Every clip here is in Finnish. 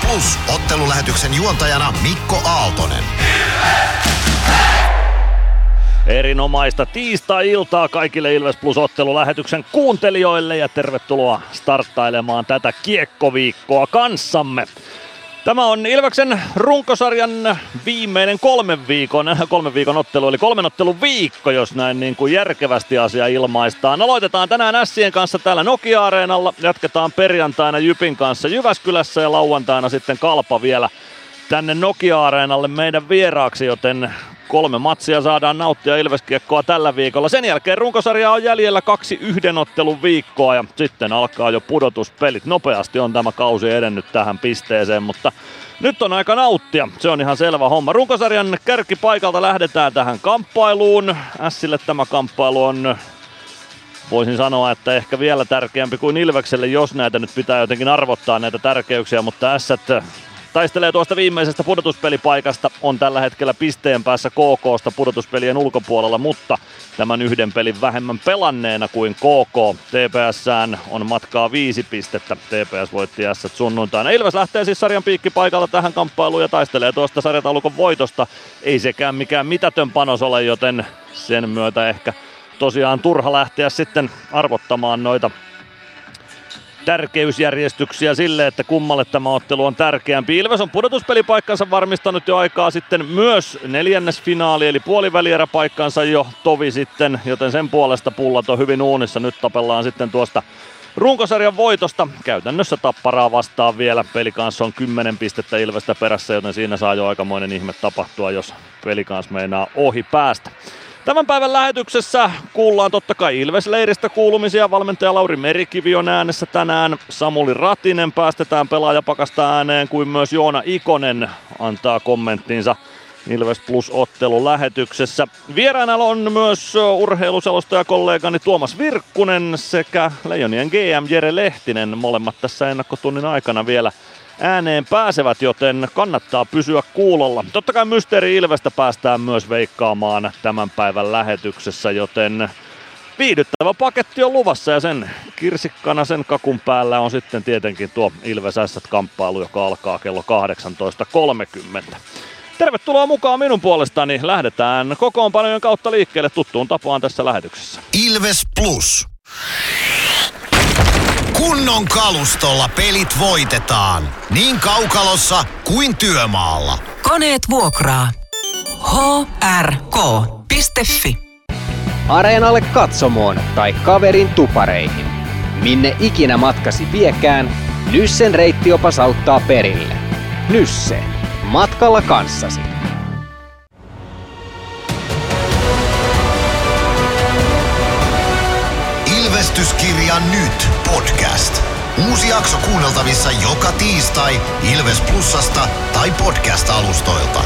Plus ottelulähetyksen juontajana Mikko Aaltonen. Erinomaista tiistai-iltaa kaikille Ilves Plus ottelulähetyksen kuuntelijoille ja tervetuloa starttailemaan tätä kiekkoviikkoa kanssamme. Tämä on Ilveksen runkosarjan viimeinen kolmen viikon, kolmen viikon ottelu, eli kolmen ottelun viikko, jos näin niin kuin järkevästi asia ilmaistaan. Aloitetaan tänään Ässien kanssa täällä Nokia-areenalla, jatketaan perjantaina Jypin kanssa Jyväskylässä ja lauantaina sitten Kalpa vielä tänne Nokia-areenalle meidän vieraaksi, joten kolme matsia saadaan nauttia Ilveskiekkoa tällä viikolla. Sen jälkeen runkosarja on jäljellä kaksi yhden ottelun viikkoa ja sitten alkaa jo pudotuspelit. Nopeasti on tämä kausi edennyt tähän pisteeseen, mutta nyt on aika nauttia. Se on ihan selvä homma. Runkosarjan kärkipaikalta lähdetään tähän kamppailuun. Ässille tämä kamppailu on voisin sanoa, että ehkä vielä tärkeämpi kuin Ilvekselle, jos näitä nyt pitää jotenkin arvottaa näitä tärkeyksiä, mutta Ässät taistelee tuosta viimeisestä pudotuspelipaikasta, on tällä hetkellä pisteen päässä KKsta pudotuspelien ulkopuolella, mutta tämän yhden pelin vähemmän pelanneena kuin KK. TPSään on matkaa viisi pistettä. TPS voitti S sunnuntaina. Ilves lähtee siis sarjan piikkipaikalla tähän kamppailuun ja taistelee tuosta sarjataulukon voitosta. Ei sekään mikään mitätön panos ole, joten sen myötä ehkä tosiaan turha lähteä sitten arvottamaan noita tärkeysjärjestyksiä sille, että kummalle tämä ottelu on tärkeämpi. Ilves on pudotuspelipaikkansa varmistanut jo aikaa sitten myös neljännesfinaali, eli puolivälieräpaikkansa jo tovi sitten, joten sen puolesta pullat on hyvin uunissa. Nyt tapellaan sitten tuosta runkosarjan voitosta. Käytännössä tapparaa vastaan vielä. Peli kanssa on 10 pistettä Ilvestä perässä, joten siinä saa jo aikamoinen ihme tapahtua, jos peli kanssa meinaa ohi päästä. Tämän päivän lähetyksessä kuullaan totta kai Ilves-leiristä kuulumisia. Valmentaja Lauri Merikivi on äänessä tänään. Samuli Ratinen päästetään pelaajapakasta ääneen, kuin myös Joona Ikonen antaa kommenttinsa Ilves Plus ottelun lähetyksessä. Vieraana on myös urheiluselostaja kollegani Tuomas Virkkunen sekä Leijonien GM Jere Lehtinen. Molemmat tässä ennakkotunnin aikana vielä ääneen pääsevät, joten kannattaa pysyä kuulolla. Totta kai Mysteeri Ilvestä päästään myös veikkaamaan tämän päivän lähetyksessä, joten viihdyttävä paketti on luvassa ja sen kirsikkana sen kakun päällä on sitten tietenkin tuo Ilves kamppailu, joka alkaa kello 18.30. Tervetuloa mukaan minun puolestani. Lähdetään kokoonpanojen kautta liikkeelle tuttuun tapaan tässä lähetyksessä. Ilves Plus. Kunnon kalustolla pelit voitetaan. Niin kaukalossa kuin työmaalla. Koneet vuokraa. hrk.fi Areenalle katsomoon tai kaverin tupareihin. Minne ikinä matkasi viekään, Nyssen reittiopas auttaa perille. Nysse. Matkalla kanssasi. Ilvestyskirja nyt podcast. Uusi jakso kuunneltavissa joka tiistai Ilves Plusasta tai podcast-alustoilta.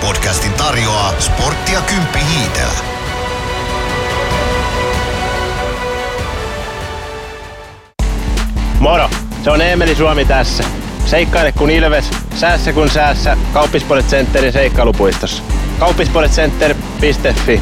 Podcastin tarjoaa sporttia Kymppi Hiitelä. Moro! Se on Eemeli Suomi tässä. Seikkaile kun Ilves, säässä kun säässä. Kauppispoilet Centerin seikkailupuistossa. Kauppispoiletcenter.fi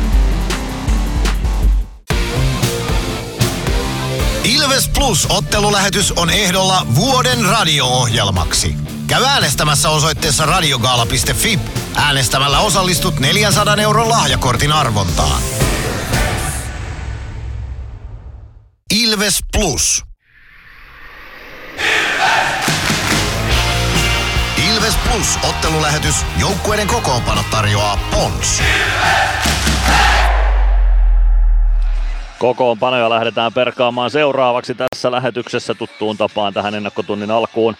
Ilves Plus ottelulähetys on ehdolla vuoden radio-ohjelmaksi. Käy äänestämässä osoitteessa radiogaala.fi. Äänestämällä osallistut 400 euron lahjakortin arvontaan. Ilves Plus. Ilves Plus ottelulähetys. Joukkueiden kokoonpano tarjoaa Pons. Kokoonpanoja lähdetään perkaamaan seuraavaksi tässä lähetyksessä tuttuun tapaan tähän ennakkotunnin alkuun.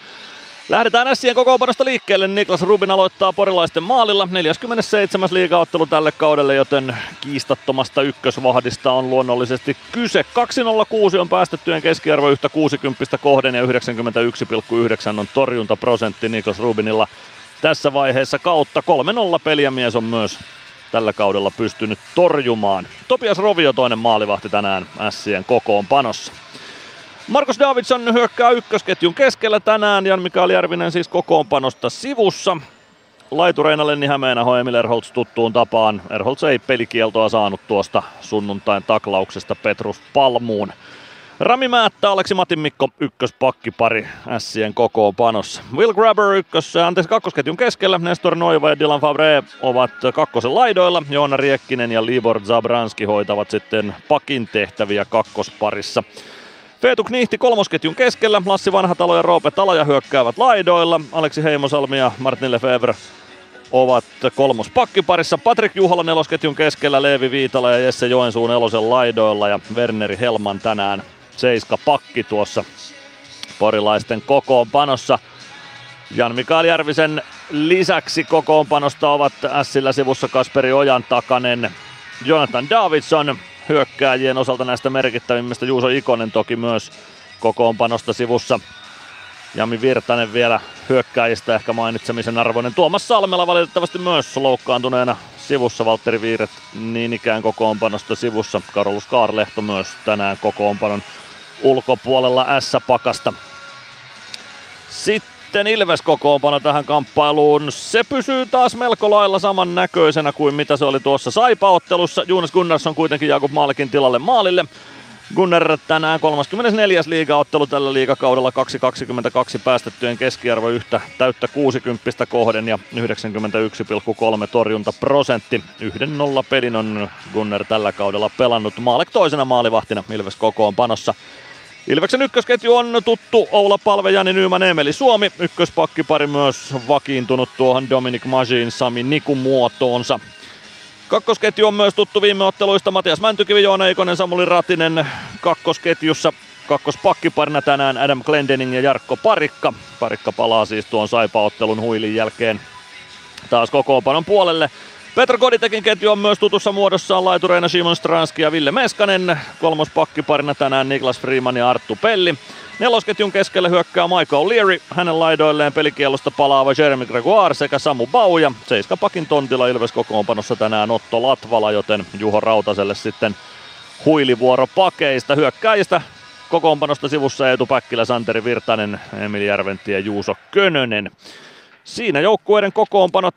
Lähdetään Ässien kokoonpanosta liikkeelle. Niklas Rubin aloittaa porilaisten maalilla. 47. liigaottelu tälle kaudelle, joten kiistattomasta ykkösvahdista on luonnollisesti kyse. 206 on päästettyjen keskiarvo yhtä 60 kohden ja 91,9 on torjuntaprosentti Niklas Rubinilla tässä vaiheessa kautta. 3-0 peliä mies on myös tällä kaudella pystynyt torjumaan. Topias Rovio toinen maalivahti tänään Ässien kokoonpanossa. Markus Davidson hyökkää ykkösketjun keskellä tänään. Jan Mikael Järvinen siis kokoonpanosta sivussa. Laitureina Lenni Hämeenaho Emil Erholz tuttuun tapaan. Erholz ei pelikieltoa saanut tuosta sunnuntain taklauksesta Petrus Palmuun. Rami Määttä, Aleksi Matin Mikko ykköspakkipari Sien panossa. Will Grabber ykkös, anteeksi kakkosketjun keskellä, Nestor Noiva ja Dylan Favre ovat kakkosen laidoilla. Joona Riekkinen ja Libor Zabranski hoitavat sitten pakin tehtäviä kakkosparissa. Feetu Knihti kolmosketjun keskellä, Lassi Vanhatalo ja Roope Taloja hyökkäävät laidoilla, Aleksi Heimosalmi ja Martin Lefebvre ovat kolmos pakkiparissa. Patrik Juhola nelosketjun keskellä, Leevi Viitala ja Jesse Joensuun nelosen laidoilla ja Werneri Helman tänään seiska pakki tuossa porilaisten kokoonpanossa. Jan Mikael Järvisen lisäksi kokoonpanosta ovat Sillä sivussa Kasperi Ojan takanen, Jonathan Davidson, hyökkääjien osalta näistä merkittävimmistä Juuso Ikonen toki myös kokoonpanosta sivussa. Jami Virtanen vielä hyökkääjistä ehkä mainitsemisen arvoinen. Tuomas Salmela valitettavasti myös loukkaantuneena sivussa. Valtteri Viiret niin ikään kokoonpanosta sivussa. Karolus Kaarlehto myös tänään kokoonpanon ulkopuolella S-pakasta. Sitten Ilves kokoonpano tähän kamppailuun. Se pysyy taas melko lailla saman näköisenä kuin mitä se oli tuossa Saipa-ottelussa. Jonas Gunnarsson kuitenkin Jakub Maalikin tilalle maalille. Gunnar tänään 34. liigaottelu tällä liigakaudella 2.22 päästettyjen keskiarvo yhtä täyttä 60 kohden ja 91,3 torjunta prosentti. Yhden nolla pelin on Gunnar tällä kaudella pelannut Maalek toisena maalivahtina Ilves kokoon panossa. Ilveksen ykkösketju on tuttu Oula Palve, Jani Nyyman, Emeli Suomi. Ykköspakkipari myös vakiintunut tuohon Dominic Majin Sami Niku muotoonsa. Kakkosketju on myös tuttu viime otteluista. Matias Mäntykivi, Joona Eikonen, Samuli Ratinen kakkosketjussa. Kakkospakkiparina tänään Adam Glendening ja Jarkko Parikka. Parikka palaa siis tuon Saipa-ottelun huilin jälkeen taas kokoonpanon puolelle. Petro Koditekin ketju on myös tutussa muodossaan laitureina Simon Stranski ja Ville Meskanen. Kolmos pakkiparina tänään Niklas Freeman ja Arttu Pelli. Nelosketjun keskellä hyökkää Michael Leary, hänen laidoilleen pelikielosta palaava Jeremy Gregoire sekä Samu Bauja. Seiskapakin tontilla Ilves kokoonpanossa tänään Otto Latvala, joten Juho Rautaselle sitten huilivuoro pakeista. Hyökkääjistä kokoonpanosta sivussa Eetu Päkkilä, Santeri Virtanen, Emil Järventi ja Juuso Könönen. Siinä joukkueiden kokoonpanot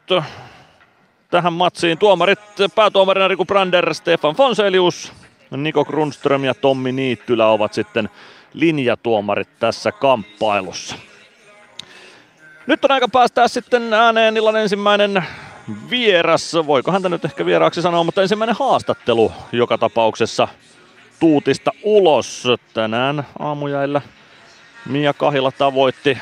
tähän matsiin. Tuomarit, päätuomarina Riku Brander, Stefan Fonselius, Niko Grundström ja Tommi Niittylä ovat sitten linjatuomarit tässä kamppailussa. Nyt on aika päästää sitten ääneen illan ensimmäinen vieras, voiko häntä nyt ehkä vieraaksi sanoa, mutta ensimmäinen haastattelu joka tapauksessa tuutista ulos. Tänään aamujäillä Mia Kahila tavoitti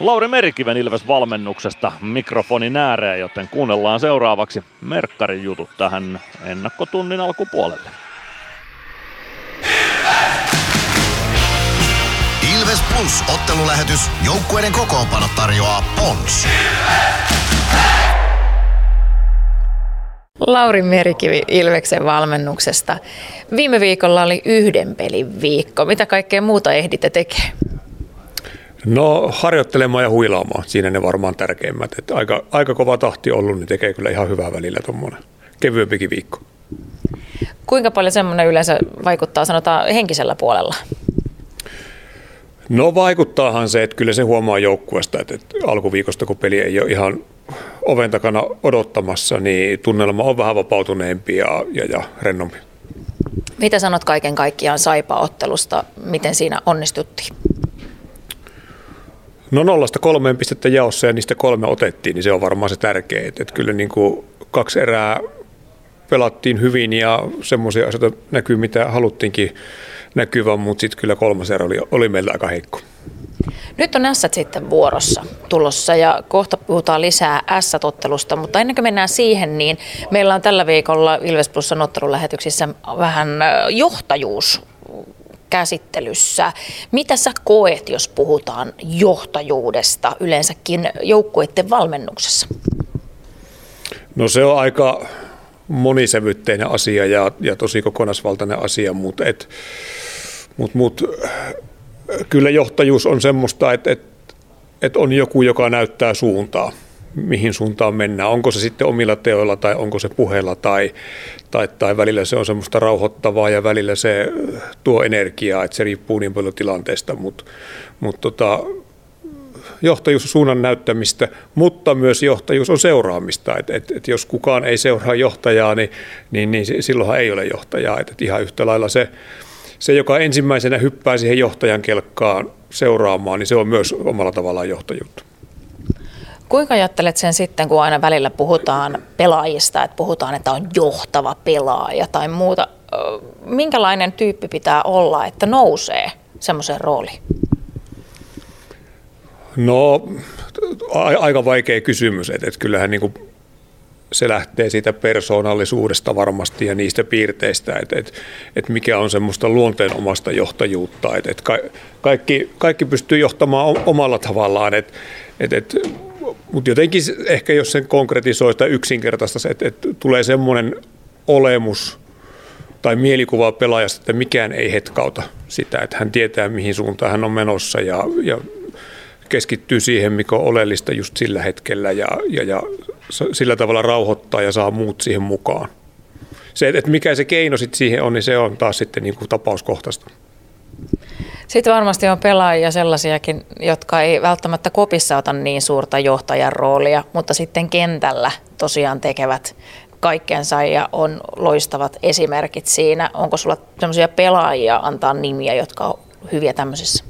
Lauri Merikiven Ilves valmennuksesta mikrofonin ääreen, joten kuunnellaan seuraavaksi Merkkarin jutut tähän ennakkotunnin alkupuolelle. Ilves Plus ottelulähetys. Joukkueiden kokoonpano tarjoaa Pons. Lauri Merikivi Ilveksen valmennuksesta. Viime viikolla oli yhden pelin viikko. Mitä kaikkea muuta ehditte tekemään? No harjoittelemaan ja huilaamaan, siinä ne varmaan tärkeimmät. Että aika, aika kova tahti ollut, niin tekee kyllä ihan hyvää välillä tuommoinen kevyempikin viikko. Kuinka paljon semmoinen yleensä vaikuttaa sanotaan henkisellä puolella? No vaikuttaahan se, että kyllä se huomaa joukkueesta, että, että alkuviikosta kun peli ei ole ihan oven takana odottamassa, niin tunnelma on vähän vapautuneempi ja, ja, ja rennompi. Mitä sanot kaiken kaikkiaan Saipa-ottelusta? Miten siinä onnistuttiin? No nollasta kolmeen pistettä jaossa ja niistä kolme otettiin, niin se on varmaan se tärkeä. Että, että kyllä niin kuin kaksi erää pelattiin hyvin ja semmoisia asioita näkyy, mitä haluttiinkin näkyvän, mutta sitten kyllä kolmas erä oli, oli meillä aika heikko. Nyt on S sitten vuorossa tulossa ja kohta puhutaan lisää S-tottelusta, mutta ennen kuin mennään siihen, niin meillä on tällä viikolla Ilves Plusan ottelulähetyksissä vähän johtajuus käsittelyssä. Mitä sä koet, jos puhutaan johtajuudesta yleensäkin joukkueiden valmennuksessa? No se on aika monisävytteinen asia ja, ja tosi kokonaisvaltainen asia, mutta et, mut, mut, kyllä johtajuus on semmoista, että et, et on joku, joka näyttää suuntaa mihin suuntaan mennään. Onko se sitten omilla teoilla tai onko se puheella tai, tai, tai välillä se on semmoista rauhoittavaa ja välillä se tuo energiaa, että se riippuu niin paljon tilanteesta, mutta mut tota, johtajuus on suunnan näyttämistä, mutta myös johtajuus on seuraamista. Et, et, et jos kukaan ei seuraa johtajaa, niin, niin, niin silloinhan ei ole johtajaa. Et, et ihan yhtä lailla se se, joka ensimmäisenä hyppää siihen johtajan kelkkaan seuraamaan, niin se on myös omalla tavallaan johtajuutta. Kuinka ajattelet sen sitten, kun aina välillä puhutaan pelaajista, että puhutaan, että on johtava pelaaja tai muuta. Minkälainen tyyppi pitää olla, että nousee semmoiseen rooliin? No, aika vaikea kysymys. Että, että kyllähän kuin se lähtee siitä persoonallisuudesta varmasti ja niistä piirteistä, että, että, että mikä on semmoista luonteenomasta johtajuutta. Että, että kaikki, kaikki pystyy johtamaan omalla tavallaan, että, että mutta jotenkin ehkä jos sen konkretisoi tai yksinkertaista, että, että tulee semmoinen olemus tai mielikuva pelaajasta, että mikään ei hetkauta sitä, että hän tietää mihin suuntaan hän on menossa ja, ja keskittyy siihen, mikä on oleellista just sillä hetkellä ja, ja, ja sillä tavalla rauhoittaa ja saa muut siihen mukaan. Se, että mikä se keino sitten siihen on, niin se on taas sitten niin kuin tapauskohtaista. Sitten varmasti on pelaajia sellaisiakin, jotka ei välttämättä kopissa ota niin suurta johtajan roolia, mutta sitten kentällä tosiaan tekevät kaikkensa ja on loistavat esimerkit siinä. Onko sulla sellaisia pelaajia antaa nimiä, jotka on hyviä tämmöisissä?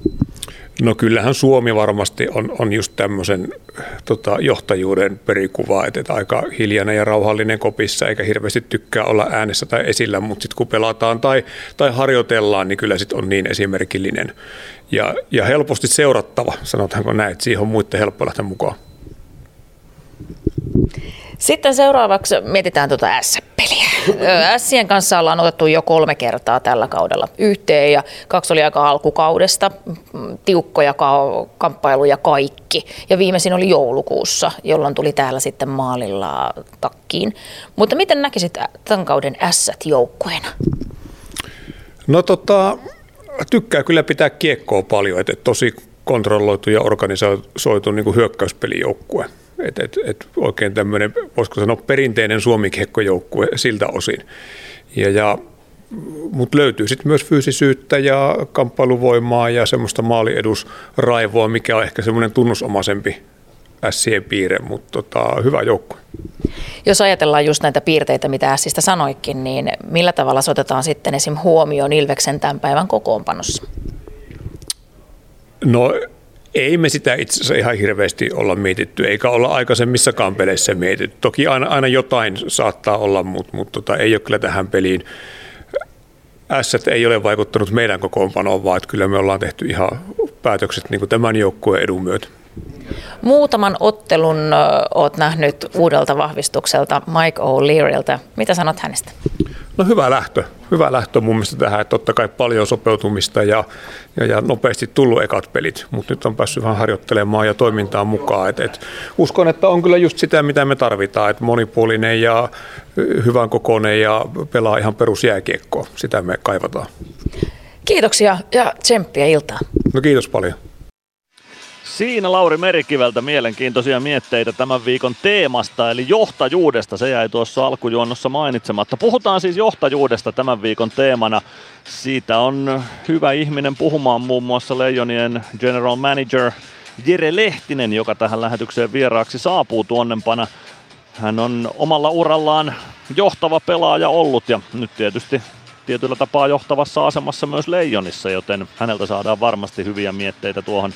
No kyllähän Suomi varmasti on, on just tämmöisen tota, johtajuuden perikuva, että, että aika hiljainen ja rauhallinen kopissa eikä hirveästi tykkää olla äänessä tai esillä, mutta sitten kun pelataan tai, tai harjoitellaan, niin kyllä sitten on niin esimerkillinen ja, ja helposti seurattava, sanotaanko näin, että siihen on muiden helppo lähteä mukaan. Sitten seuraavaksi mietitään tuota S-peliä. Sien kanssa ollaan otettu jo kolme kertaa tällä kaudella yhteen ja kaksi oli aika alkukaudesta, tiukkoja kamppailuja kaikki. Ja viimeisin oli joulukuussa, jolloin tuli täällä sitten maalilla takkiin. Mutta miten näkisit tämän kauden S joukkueena? No tota, tykkää kyllä pitää kiekkoa paljon, että tosi kontrolloitu ja organisoitu niin hyökkäyspelijoukkue. Et, et, et oikein tämmöinen, voisiko sanoa, perinteinen suomikiekkojoukkue siltä osin. Ja, ja, mutta löytyy sitten myös fyysisyyttä ja kamppailuvoimaa ja semmoista maaliedusraivoa, mikä on ehkä semmoinen tunnusomaisempi Sien piirre, mutta tota, hyvä joukkue. Jos ajatellaan just näitä piirteitä, mitä Ässistä sanoikin, niin millä tavalla se otetaan sitten esim. huomioon Ilveksen tämän päivän kokoonpanossa? No ei me sitä itse asiassa ihan hirveästi olla mietitty, eikä olla aikaisemmissakaan peleissä mietitty. Toki aina, aina jotain saattaa olla, mutta, mutta tota, ei ole kyllä tähän peliin. S ei ole vaikuttanut meidän kokoonpanoon, vaan että kyllä me ollaan tehty ihan päätökset niin kuin tämän joukkueen edun myötä. Muutaman ottelun olet nähnyt uudelta vahvistukselta Mike O'Learyltä. Mitä sanot hänestä? No hyvä lähtö. Hyvä lähtö mun mielestä tähän, että totta kai paljon sopeutumista ja, ja, ja nopeasti tullut ekat pelit, mutta nyt on päässyt vähän harjoittelemaan ja toimintaan mukaan. Et, et uskon, että on kyllä just sitä, mitä me tarvitaan, että monipuolinen ja hyvän kokoinen ja pelaa ihan perusjääkiekkoa. Sitä me kaivataan. Kiitoksia ja tsemppiä iltaa. No kiitos paljon. Siinä Lauri Merikiveltä mielenkiintoisia mietteitä tämän viikon teemasta, eli johtajuudesta. Se jäi tuossa alkujuonnossa mainitsematta. Puhutaan siis johtajuudesta tämän viikon teemana. Siitä on hyvä ihminen puhumaan muun muassa Leijonien general manager Jere Lehtinen, joka tähän lähetykseen vieraaksi saapuu tuonnempana. Hän on omalla urallaan johtava pelaaja ollut ja nyt tietysti tietyllä tapaa johtavassa asemassa myös Leijonissa, joten häneltä saadaan varmasti hyviä mietteitä tuohon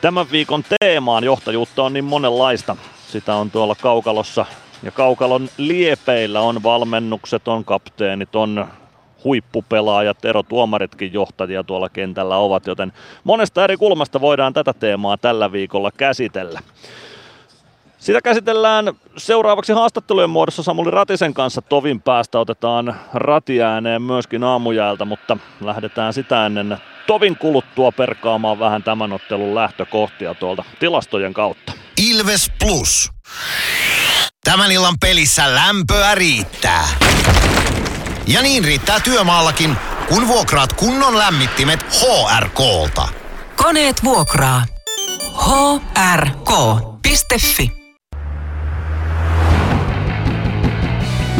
Tämän viikon teemaan johtajuutta on niin monenlaista. Sitä on tuolla kaukalossa ja kaukalon liepeillä on valmennukset, on kapteenit, on huippupelaajat, erotuomaritkin johtajia tuolla kentällä ovat, joten monesta eri kulmasta voidaan tätä teemaa tällä viikolla käsitellä. Sitä käsitellään seuraavaksi haastattelujen muodossa Samuli Ratisen kanssa tovin päästä. Otetaan ratiääneen myöskin aamujäältä, mutta lähdetään sitä ennen tovin kuluttua perkaamaan vähän tämän ottelun lähtökohtia tuolta tilastojen kautta. Ilves Plus. Tämän illan pelissä lämpöä riittää. Ja niin riittää työmaallakin, kun vuokraat kunnon lämmittimet HRK-lta. Koneet vuokraa. hrk.fi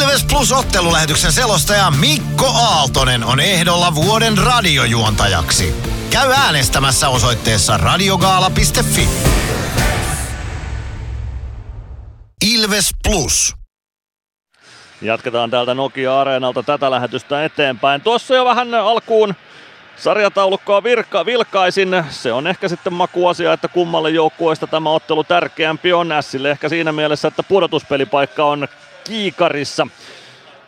Ilves Plus ottelulähetyksen selostaja Mikko Aaltonen on ehdolla vuoden radiojuontajaksi. Käy äänestämässä osoitteessa radiogaala.fi. Ilves Plus. Jatketaan täältä Nokia-areenalta tätä lähetystä eteenpäin. Tuossa jo vähän alkuun sarjataulukkoa virka, vilkaisin. Se on ehkä sitten makuasia, että kummalle joukkueesta tämä ottelu tärkeämpi on. Sille ehkä siinä mielessä, että pudotuspelipaikka on kiikarissa.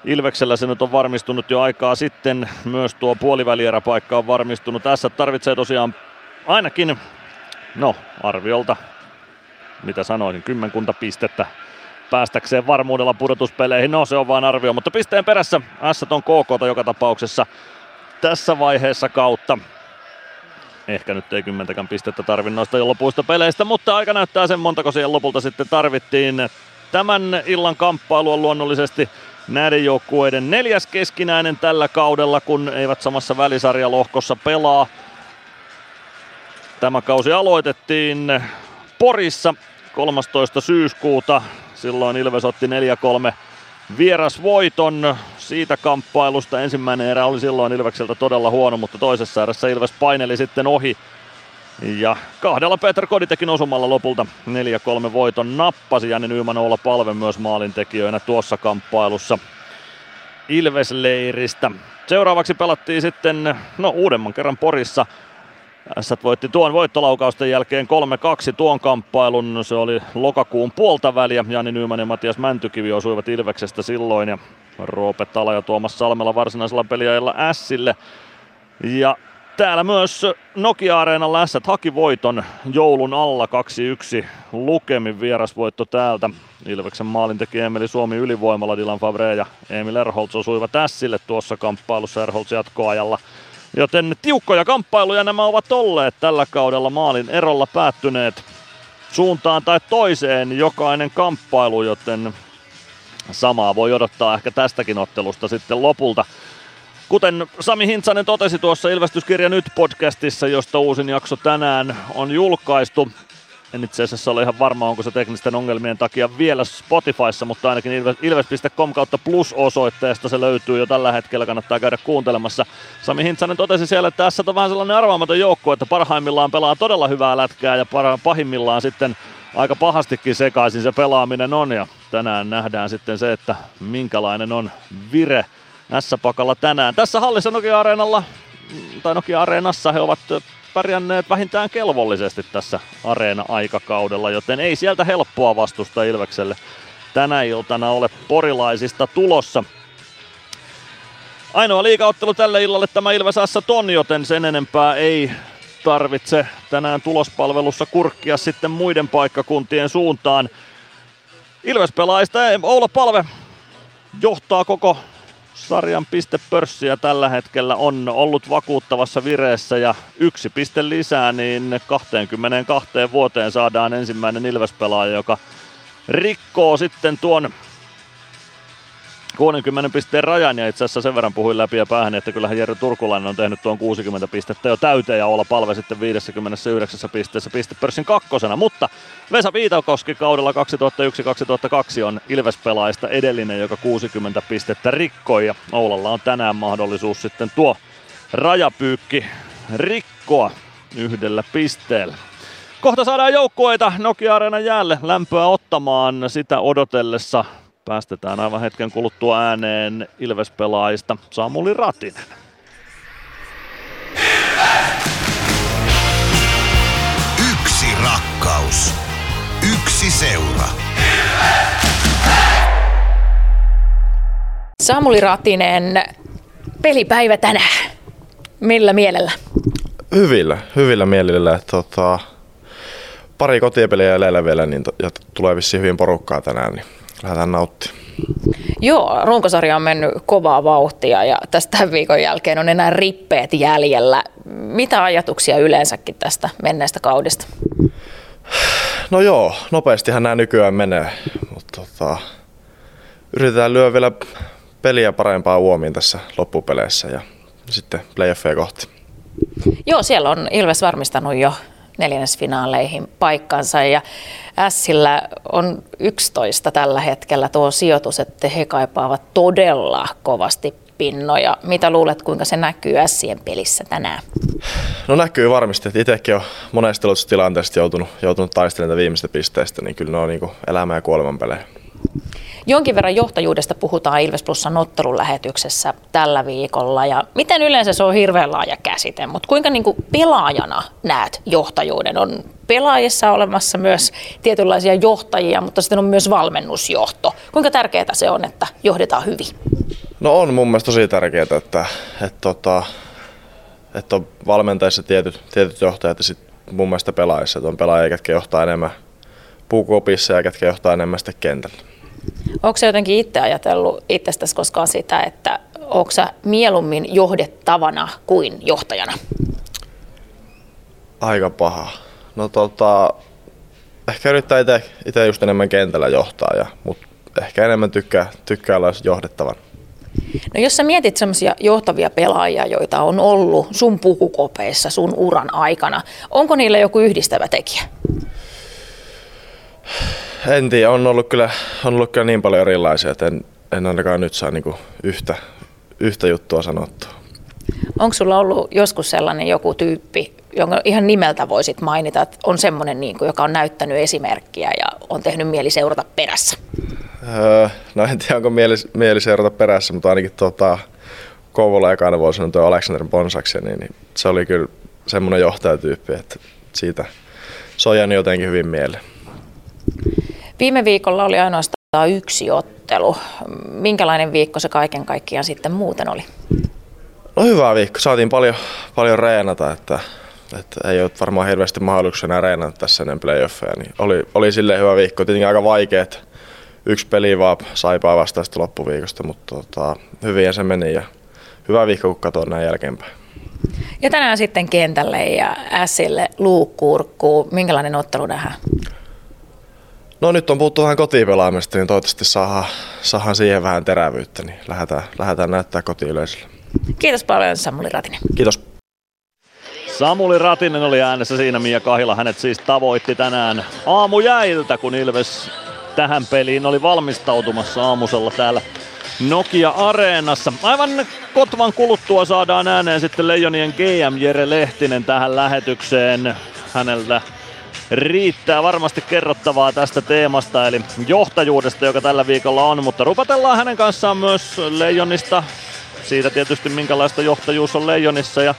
Ilveksellä se nyt on varmistunut jo aikaa sitten. Myös tuo puolivälieräpaikka on varmistunut. Tässä tarvitsee tosiaan ainakin, no arviolta, mitä sanoisin, kymmenkunta pistettä päästäkseen varmuudella pudotuspeleihin. No se on vain arvio, mutta pisteen perässä S on KK joka tapauksessa tässä vaiheessa kautta. Ehkä nyt ei kymmentäkään pistettä tarvi noista jo lopuista peleistä, mutta aika näyttää sen montako siihen lopulta sitten tarvittiin. Tämän illan kamppailu on luonnollisesti näiden joukkueiden neljäs keskinäinen tällä kaudella, kun eivät samassa välisarjalohkossa pelaa. Tämä kausi aloitettiin Porissa 13. syyskuuta. Silloin Ilves otti 4-3 vierasvoiton siitä kamppailusta. Ensimmäinen erä oli silloin Ilvekseltä todella huono, mutta toisessa erässä Ilves paineli sitten ohi. Ja kahdella Peter Koditekin osumalla lopulta 4-3 voiton nappasi. Jani Nyyman olla palve myös maalintekijöinä tuossa kamppailussa Ilves-leiristä. Seuraavaksi pelattiin sitten no, uudemman kerran Porissa S voitti tuon voittolaukausten jälkeen 3-2 tuon kamppailun. Se oli lokakuun puolta väliä. Jani Nyyman ja Matias Mäntykivi osuivat Ilveksestä silloin ja Roope Tala ja Tuomas Salmela varsinaisella peliajalla Sille. Ja täällä myös Nokia-areenalla S haki voiton joulun alla 2-1 lukemin vierasvoitto täältä. Ilveksen maalin teki Emeli Suomi ylivoimalla, Dylan Favre ja Emil Erholz osuivat Sille tuossa kamppailussa Erholz jatkoajalla Joten tiukkoja kamppailuja nämä ovat olleet tällä kaudella maalin erolla päättyneet suuntaan tai toiseen jokainen kamppailu, joten samaa voi odottaa ehkä tästäkin ottelusta sitten lopulta. Kuten Sami Hintsanen totesi tuossa Ilvestyskirja Nyt podcastissa, josta uusin jakso tänään on julkaistu, en itse asiassa ole ihan varma, onko se teknisten ongelmien takia vielä Spotifyssa, mutta ainakin ilves.com kautta plus-osoitteesta se löytyy jo tällä hetkellä, kannattaa käydä kuuntelemassa. Sami Hintsanen totesi siellä, että tässä on vähän sellainen arvaamaton joukko, että parhaimmillaan pelaa todella hyvää lätkää ja pahimmillaan sitten aika pahastikin sekaisin se pelaaminen on. Ja tänään nähdään sitten se, että minkälainen on vire S-pakalla tänään. Tässä hallissa Nokia-areenalla tai Nokia-areenassa he ovat pärjänneet vähintään kelvollisesti tässä areena-aikakaudella, joten ei sieltä helppoa vastusta Ilvekselle tänä iltana ole porilaisista tulossa. Ainoa liikaottelu tälle illalle tämä Ilves ton, joten sen enempää ei tarvitse tänään tulospalvelussa kurkkia sitten muiden paikkakuntien suuntaan. Ilves pelaajista Oula Palve johtaa koko sarjan pistepörssiä tällä hetkellä on ollut vakuuttavassa vireessä ja yksi piste lisää, niin 22 vuoteen saadaan ensimmäinen Ilves-pelaaja, joka rikkoo sitten tuon 60 pisteen rajan ja itse asiassa sen verran puhuin läpi ja päähän, että kyllähän Jere Turkulainen on tehnyt tuon 60 pistettä jo täyteen ja olla palve sitten 59 pisteessä pistepörssin kakkosena, mutta Vesa Viitakoski kaudella 2001-2002 on Ilves-pelaajista edellinen, joka 60 pistettä rikkoi ja Oulalla on tänään mahdollisuus sitten tuo rajapyykki rikkoa yhdellä pisteellä. Kohta saadaan joukkueita Nokia-areenan jäälle lämpöä ottamaan sitä odotellessa päästetään aivan hetken kuluttua ääneen Ilves-pelaajista Samuli Ratinen. Yksi rakkaus. Yksi seura. Samuli Ratinen, pelipäivä tänään. Millä mielellä? Hyvillä, hyvillä mielillä. Tota, pari kotiepeliä jäljellä vielä, niin to, ja tulee vissiin hyvin porukkaa tänään, niin lähdetään nauttimaan. Joo, runkosarja on mennyt kovaa vauhtia ja tästä tämän viikon jälkeen on enää rippeet jäljellä. Mitä ajatuksia yleensäkin tästä menneestä kaudesta? No joo, nopeastihan nämä nykyään menee, mutta tota, yritetään lyödä vielä peliä parempaa huomiin tässä loppupeleissä ja sitten playoffeja kohti. Joo, siellä on Ilves varmistanut jo neljännesfinaaleihin paikkansa ja Sillä on 11 tällä hetkellä tuo sijoitus, että he kaipaavat todella kovasti pinnoja. Mitä luulet, kuinka se näkyy Sien pelissä tänään? No näkyy varmasti, että itsekin on monesti tilanteesta joutunut, joutunut taistelemaan viimeistä pisteistä, niin kyllä ne on niin elämä ja kuoleman pelejä. Jonkin verran johtajuudesta puhutaan Ilves Plusan ottelun lähetyksessä tällä viikolla. Ja miten yleensä se on hirveän laaja käsite, mutta kuinka niin kuin pelaajana näet johtajuuden? On pelaajissa olemassa myös tietynlaisia johtajia, mutta sitten on myös valmennusjohto. Kuinka tärkeää se on, että johdetaan hyvin? No on mun mielestä tosi tärkeää, että, että, että, tota, että on valmentajissa tietyt, tietyt johtajat ja sitten mun mielestä pelaajissa, että on pelaajia, ketkä johtaa enemmän puukopissa ja ketkä johtaa enemmän sitten kentällä. Onko se jotenkin itse ajatellut itsestäsi koskaan sitä, että onko sä mieluummin johdettavana kuin johtajana? Aika paha. No tota, ehkä yrittää itse just enemmän kentällä johtaa, ja, mutta ehkä enemmän tykkää, tykkää olla johdettavan. No jos sä mietit semmoisia johtavia pelaajia, joita on ollut sun pukukopeissa sun uran aikana, onko niillä joku yhdistävä tekijä? En tiedä, on ollut kyllä, on ollut kyllä niin paljon erilaisia, että en, en ainakaan nyt saa niinku yhtä, yhtä juttua sanottua. Onko sulla ollut joskus sellainen joku tyyppi, jonka ihan nimeltä voisit mainita, että on semmoinen, niin kuin, joka on näyttänyt esimerkkiä ja on tehnyt mieli seurata perässä? Öö, no en tiedä, onko mieli, mieli seurata perässä, mutta ainakin tota, Kouvola ekana vuosina tuo Alexander Bonsaks, niin, niin, se oli kyllä semmoinen johtajatyyppi, että siitä se on jäänyt jotenkin hyvin mieleen. Viime viikolla oli ainoastaan yksi ottelu. Minkälainen viikko se kaiken kaikkiaan sitten muuten oli? No hyvä viikko. Saatiin paljon, paljon reenata, että, että ei ole varmaan hirveästi mahdollisuuksia enää reenata tässä ennen playoffeja. Niin oli, oli silleen hyvä viikko. Tietenkin aika vaikeet. Yksi peli vaan saipaa vasta loppuviikosta, mutta tota, hyvin se meni ja hyvä viikko, kun katsoo näin jälkeenpäin. Ja tänään sitten kentälle ja Sille luukkuurkkuu. Minkälainen ottelu nähdään? No nyt on puhuttu vähän kotipelaamista, niin toivottavasti saadaan, saadaan siihen vähän terävyyttä, niin lähdetään, lähdetään näyttää kotiyleisölle. Kiitos paljon Samuli Ratinen. Kiitos. Samuli Ratinen oli äänessä siinä, Mia Kahila hänet siis tavoitti tänään aamujäiltä, kun Ilves tähän peliin oli valmistautumassa aamusella täällä Nokia-areenassa. Aivan kotvan kuluttua saadaan ääneen sitten Leijonien GM Jere Lehtinen tähän lähetykseen. Häneltä riittää varmasti kerrottavaa tästä teemasta, eli johtajuudesta, joka tällä viikolla on, mutta rupatellaan hänen kanssaan myös Leijonista, siitä tietysti minkälaista johtajuus on Leijonissa ja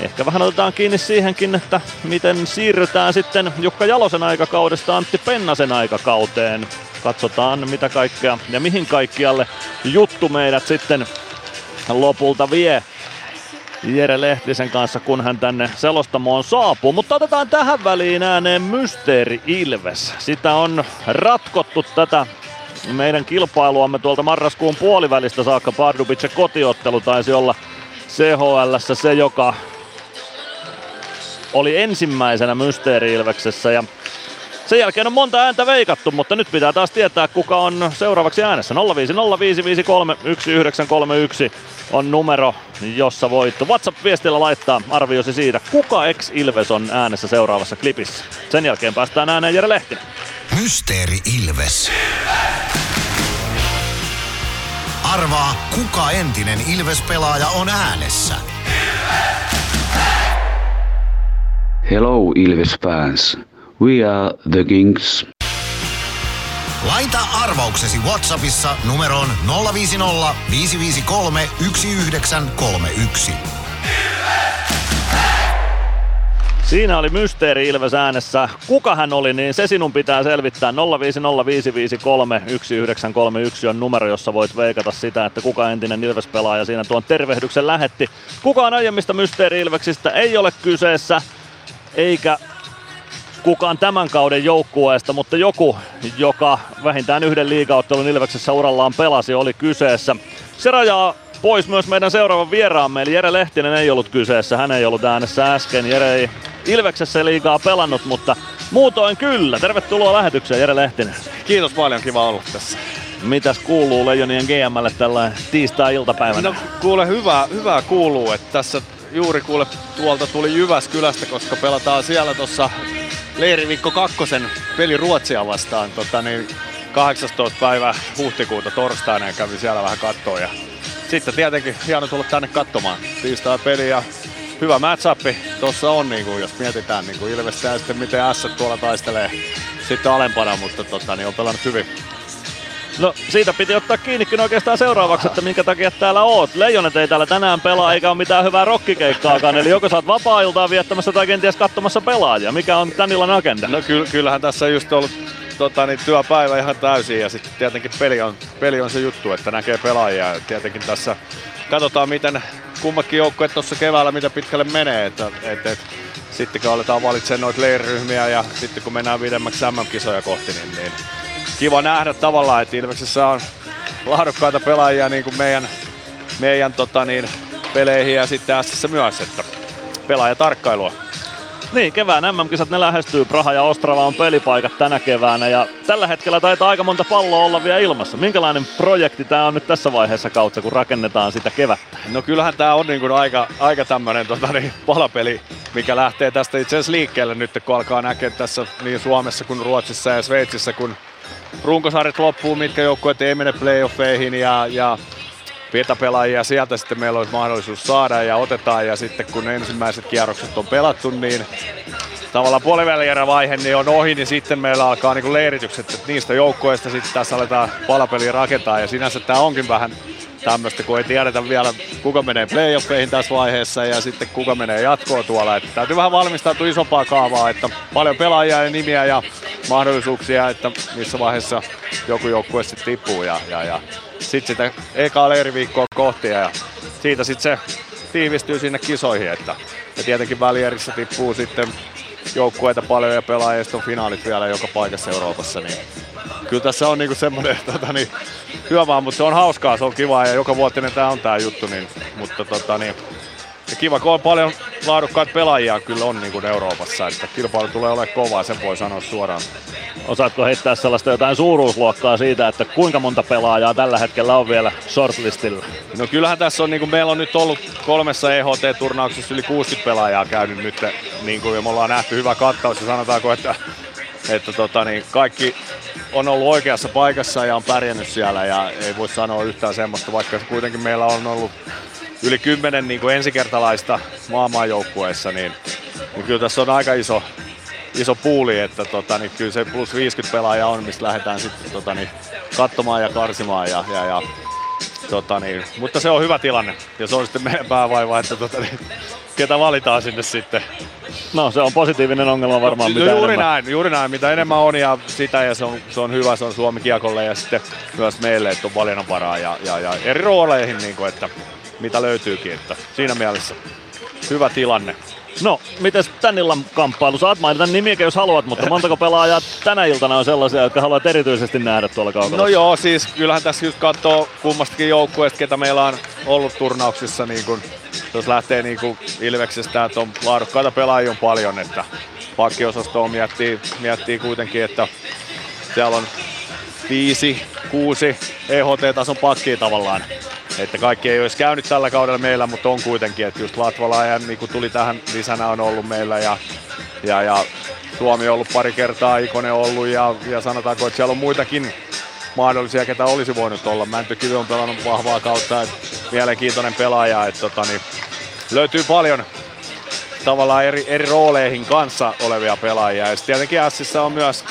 Ehkä vähän otetaan kiinni siihenkin, että miten siirrytään sitten Jukka Jalosen aikakaudesta Antti Pennasen aikakauteen. Katsotaan mitä kaikkea ja mihin kaikkialle juttu meidät sitten lopulta vie. Jere Lehtisen kanssa, kun hän tänne selostamoon saapuu. Mutta otetaan tähän väliin ääneen Mysteeri Ilves. Sitä on ratkottu tätä meidän kilpailuamme tuolta marraskuun puolivälistä saakka. Pardubice kotiottelu taisi olla CHL se, joka oli ensimmäisenä Mysteeri Ilveksessä ja sen jälkeen on monta ääntä veikattu, mutta nyt pitää taas tietää, kuka on seuraavaksi äänessä. 0505531 on numero, jossa voit WhatsApp-viestillä laittaa arviosi siitä, kuka ex Ilves on äänessä seuraavassa klipissä. Sen jälkeen päästään ääneen Jere Lehtinen. Mysteeri Ilves. Arvaa, kuka entinen Ilves-pelaaja on äänessä. Hello Ilves fans. We are the Kings. Laita arvauksesi Whatsappissa numeroon 050 553 1931. Siinä oli Mysteeri Ilves äänessä. Kuka hän oli, niin se sinun pitää selvittää. 05055531931 on numero, jossa voit veikata sitä, että kuka entinen Ilves-pelaaja siinä tuon tervehdyksen lähetti. Kukaan aiemmista Mysteeri Ilveksistä ei ole kyseessä, eikä kukaan tämän kauden joukkueesta, mutta joku, joka vähintään yhden liigaottelun Ilveksessä urallaan pelasi, oli kyseessä. Se rajaa pois myös meidän seuraavan vieraamme, eli Jere Lehtinen ei ollut kyseessä. Hän ei ollut äänessä äsken. Jere ei Ilveksessä liigaa pelannut, mutta muutoin kyllä. Tervetuloa lähetykseen Jere Lehtinen. Kiitos paljon, kiva olla tässä. Mitäs kuuluu Leijonien GMlle tällä tiistai-iltapäivänä? No kuule, hyvää, hyvää kuuluu, että tässä juuri kuule tuolta tuli Jyväskylästä, koska pelataan siellä tuossa Leiriviikko kakkosen peli Ruotsia vastaan tota, niin 18. päivä huhtikuuta torstaina ja kävin siellä vähän kattoon. Ja sitten tietenkin hieno tulla tänne katsomaan tiistai peli ja hyvä matchup tuossa on, niin kuin, jos mietitään niin kuin Ilvestä ja sitten miten S tuolla taistelee sitten alempana, mutta tota, niin on pelannut hyvin. No siitä piti ottaa kiinnikin oikeastaan seuraavaksi, että minkä takia täällä oot. Leijonet ei täällä tänään pelaa eikä ole mitään hyvää rokkikeikkaakaan, eli joko sä oot vapaa-iltaa viettämässä tai kenties katsomassa pelaajia. Mikä on tän illan agenda? No ky- kyllähän tässä just ollut tota, niin työpäivä ihan täysin ja sitten tietenkin peli on, peli on se juttu, että näkee pelaajia. Tietenkin tässä katsotaan miten kummakin joukkueet tuossa keväällä, mitä pitkälle menee. Että, et, et, sitten kun aletaan valitsemaan noita leiriryhmiä ja sitten kun mennään pidemmäksi MM-kisoja kohti, niin, niin kiva nähdä tavallaan, että Ilveksessä on laadukkaita pelaajia niin kuin meidän, meidän tota niin, peleihin ja sitten s myös, että pelaajatarkkailua. Niin, kevään MM-kisat ne lähestyy. Praha ja Ostrava on pelipaikat tänä keväänä ja tällä hetkellä taitaa aika monta palloa olla vielä ilmassa. Minkälainen projekti tämä on nyt tässä vaiheessa kautta, kun rakennetaan sitä kevättä? No kyllähän tämä on niinku aika, aika tämmöinen tota, niin, palapeli, mikä lähtee tästä itse asiassa liikkeelle nyt, kun alkaa näkeä tässä niin Suomessa kuin Ruotsissa ja Sveitsissä, kun runkosarjat loppuu, mitkä joukkueet ei mene playoffeihin ja, ja pelaajia sieltä sitten meillä olisi mahdollisuus saada ja otetaan. Ja sitten kun ensimmäiset kierrokset on pelattu, niin tavallaan puolivälierä niin on ohi, niin sitten meillä alkaa niin leiritykset, että niistä joukkueista sitten tässä aletaan palapeliä rakentaa. Ja sinänsä tämä onkin vähän tämmöistä, kun ei tiedetä vielä kuka menee playoffeihin tässä vaiheessa ja sitten kuka menee jatkoon tuolla. Että täytyy vähän valmistautua isompaa kaavaa, että paljon pelaajia ja nimiä ja mahdollisuuksia, että missä vaiheessa joku joukkue sitten tippuu ja, ja, ja sitten sitä eka leiriviikkoa kohti ja siitä sitten se tiivistyy sinne kisoihin. Että, ja tietenkin välierissä tippuu sitten joukkueita paljon ja pelaajia on finaalit vielä joka paikassa Euroopassa. Niin kyllä tässä on niinku semmoinen tota, niin, hyvä vaan, mutta se on hauskaa, se on kiva ja joka vuotinen tämä on tämä juttu. Niin, mutta tota, niin, ja kiva, kun on paljon laadukkaita pelaajia kyllä on niin kuin Euroopassa, että kilpailu tulee olemaan kovaa, sen voi sanoa suoraan. Osaatko heittää sellaista jotain suuruusluokkaa siitä, että kuinka monta pelaajaa tällä hetkellä on vielä shortlistilla? No kyllähän tässä on, niin kuin meillä on nyt ollut kolmessa EHT-turnauksessa yli 60 pelaajaa käynyt nyt, niin kuin, ja me ollaan nähty hyvä kattaus ja sanotaanko, että, että tota, niin kaikki on ollut oikeassa paikassa ja on pärjännyt siellä ja ei voi sanoa yhtään semmoista, vaikka kuitenkin meillä on ollut yli kymmenen niin ensikertalaista maailmanjoukkueessa, niin, niin kyllä tässä on aika iso, iso puuli, että tota, niin kyllä se plus 50 pelaajaa on, mistä lähdetään sitten tota, niin, katsomaan ja karsimaan. Ja, ja, ja, tota, niin, mutta se on hyvä tilanne ja se on sitten meidän päävaiva, että tota, niin, ketä valitaan sinne sitten. No se on positiivinen ongelma varmaan. No, mitä juuri enemmän. näin, juuri näin. Mitä enemmän on ja sitä ja se on, se on hyvä, se on Suomi kiekolle ja sitten myös meille, että on valinnanvaraa ja, ja, ja eri rooleihin, niin kuin, että mitä löytyykin. Että siinä mielessä hyvä tilanne. No, miten tän illan kamppailu? Saat mainita nimiä, jos haluat, mutta montako pelaajaa tänä iltana on sellaisia, jotka haluat erityisesti nähdä tuolla kaukalla? No joo, siis kyllähän tässä just katsoo kummastakin joukkueesta, ketä meillä on ollut turnauksissa, niin kun, jos lähtee niin kun Ilveksestä, että on laadukkaita pelaajia on paljon, että pakkiosastoa miettii, miettii kuitenkin, että siellä on viisi, kuusi EHT-tason pakkia tavallaan että kaikki ei olisi käynyt tällä kaudella meillä, mutta on kuitenkin, että just Latvala ja niin tuli tähän lisänä on ollut meillä ja, ja, ja Suomi on ollut pari kertaa, Ikonen ollut ja, ja sanotaanko, että siellä on muitakin mahdollisia, ketä olisi voinut olla. Mäntykivi on pelannut vahvaa kautta, että mielenkiintoinen pelaaja, että tota, niin, löytyy paljon tavallaan eri, eri rooleihin kanssa olevia pelaajia. Ja tietenkin Sissä on myös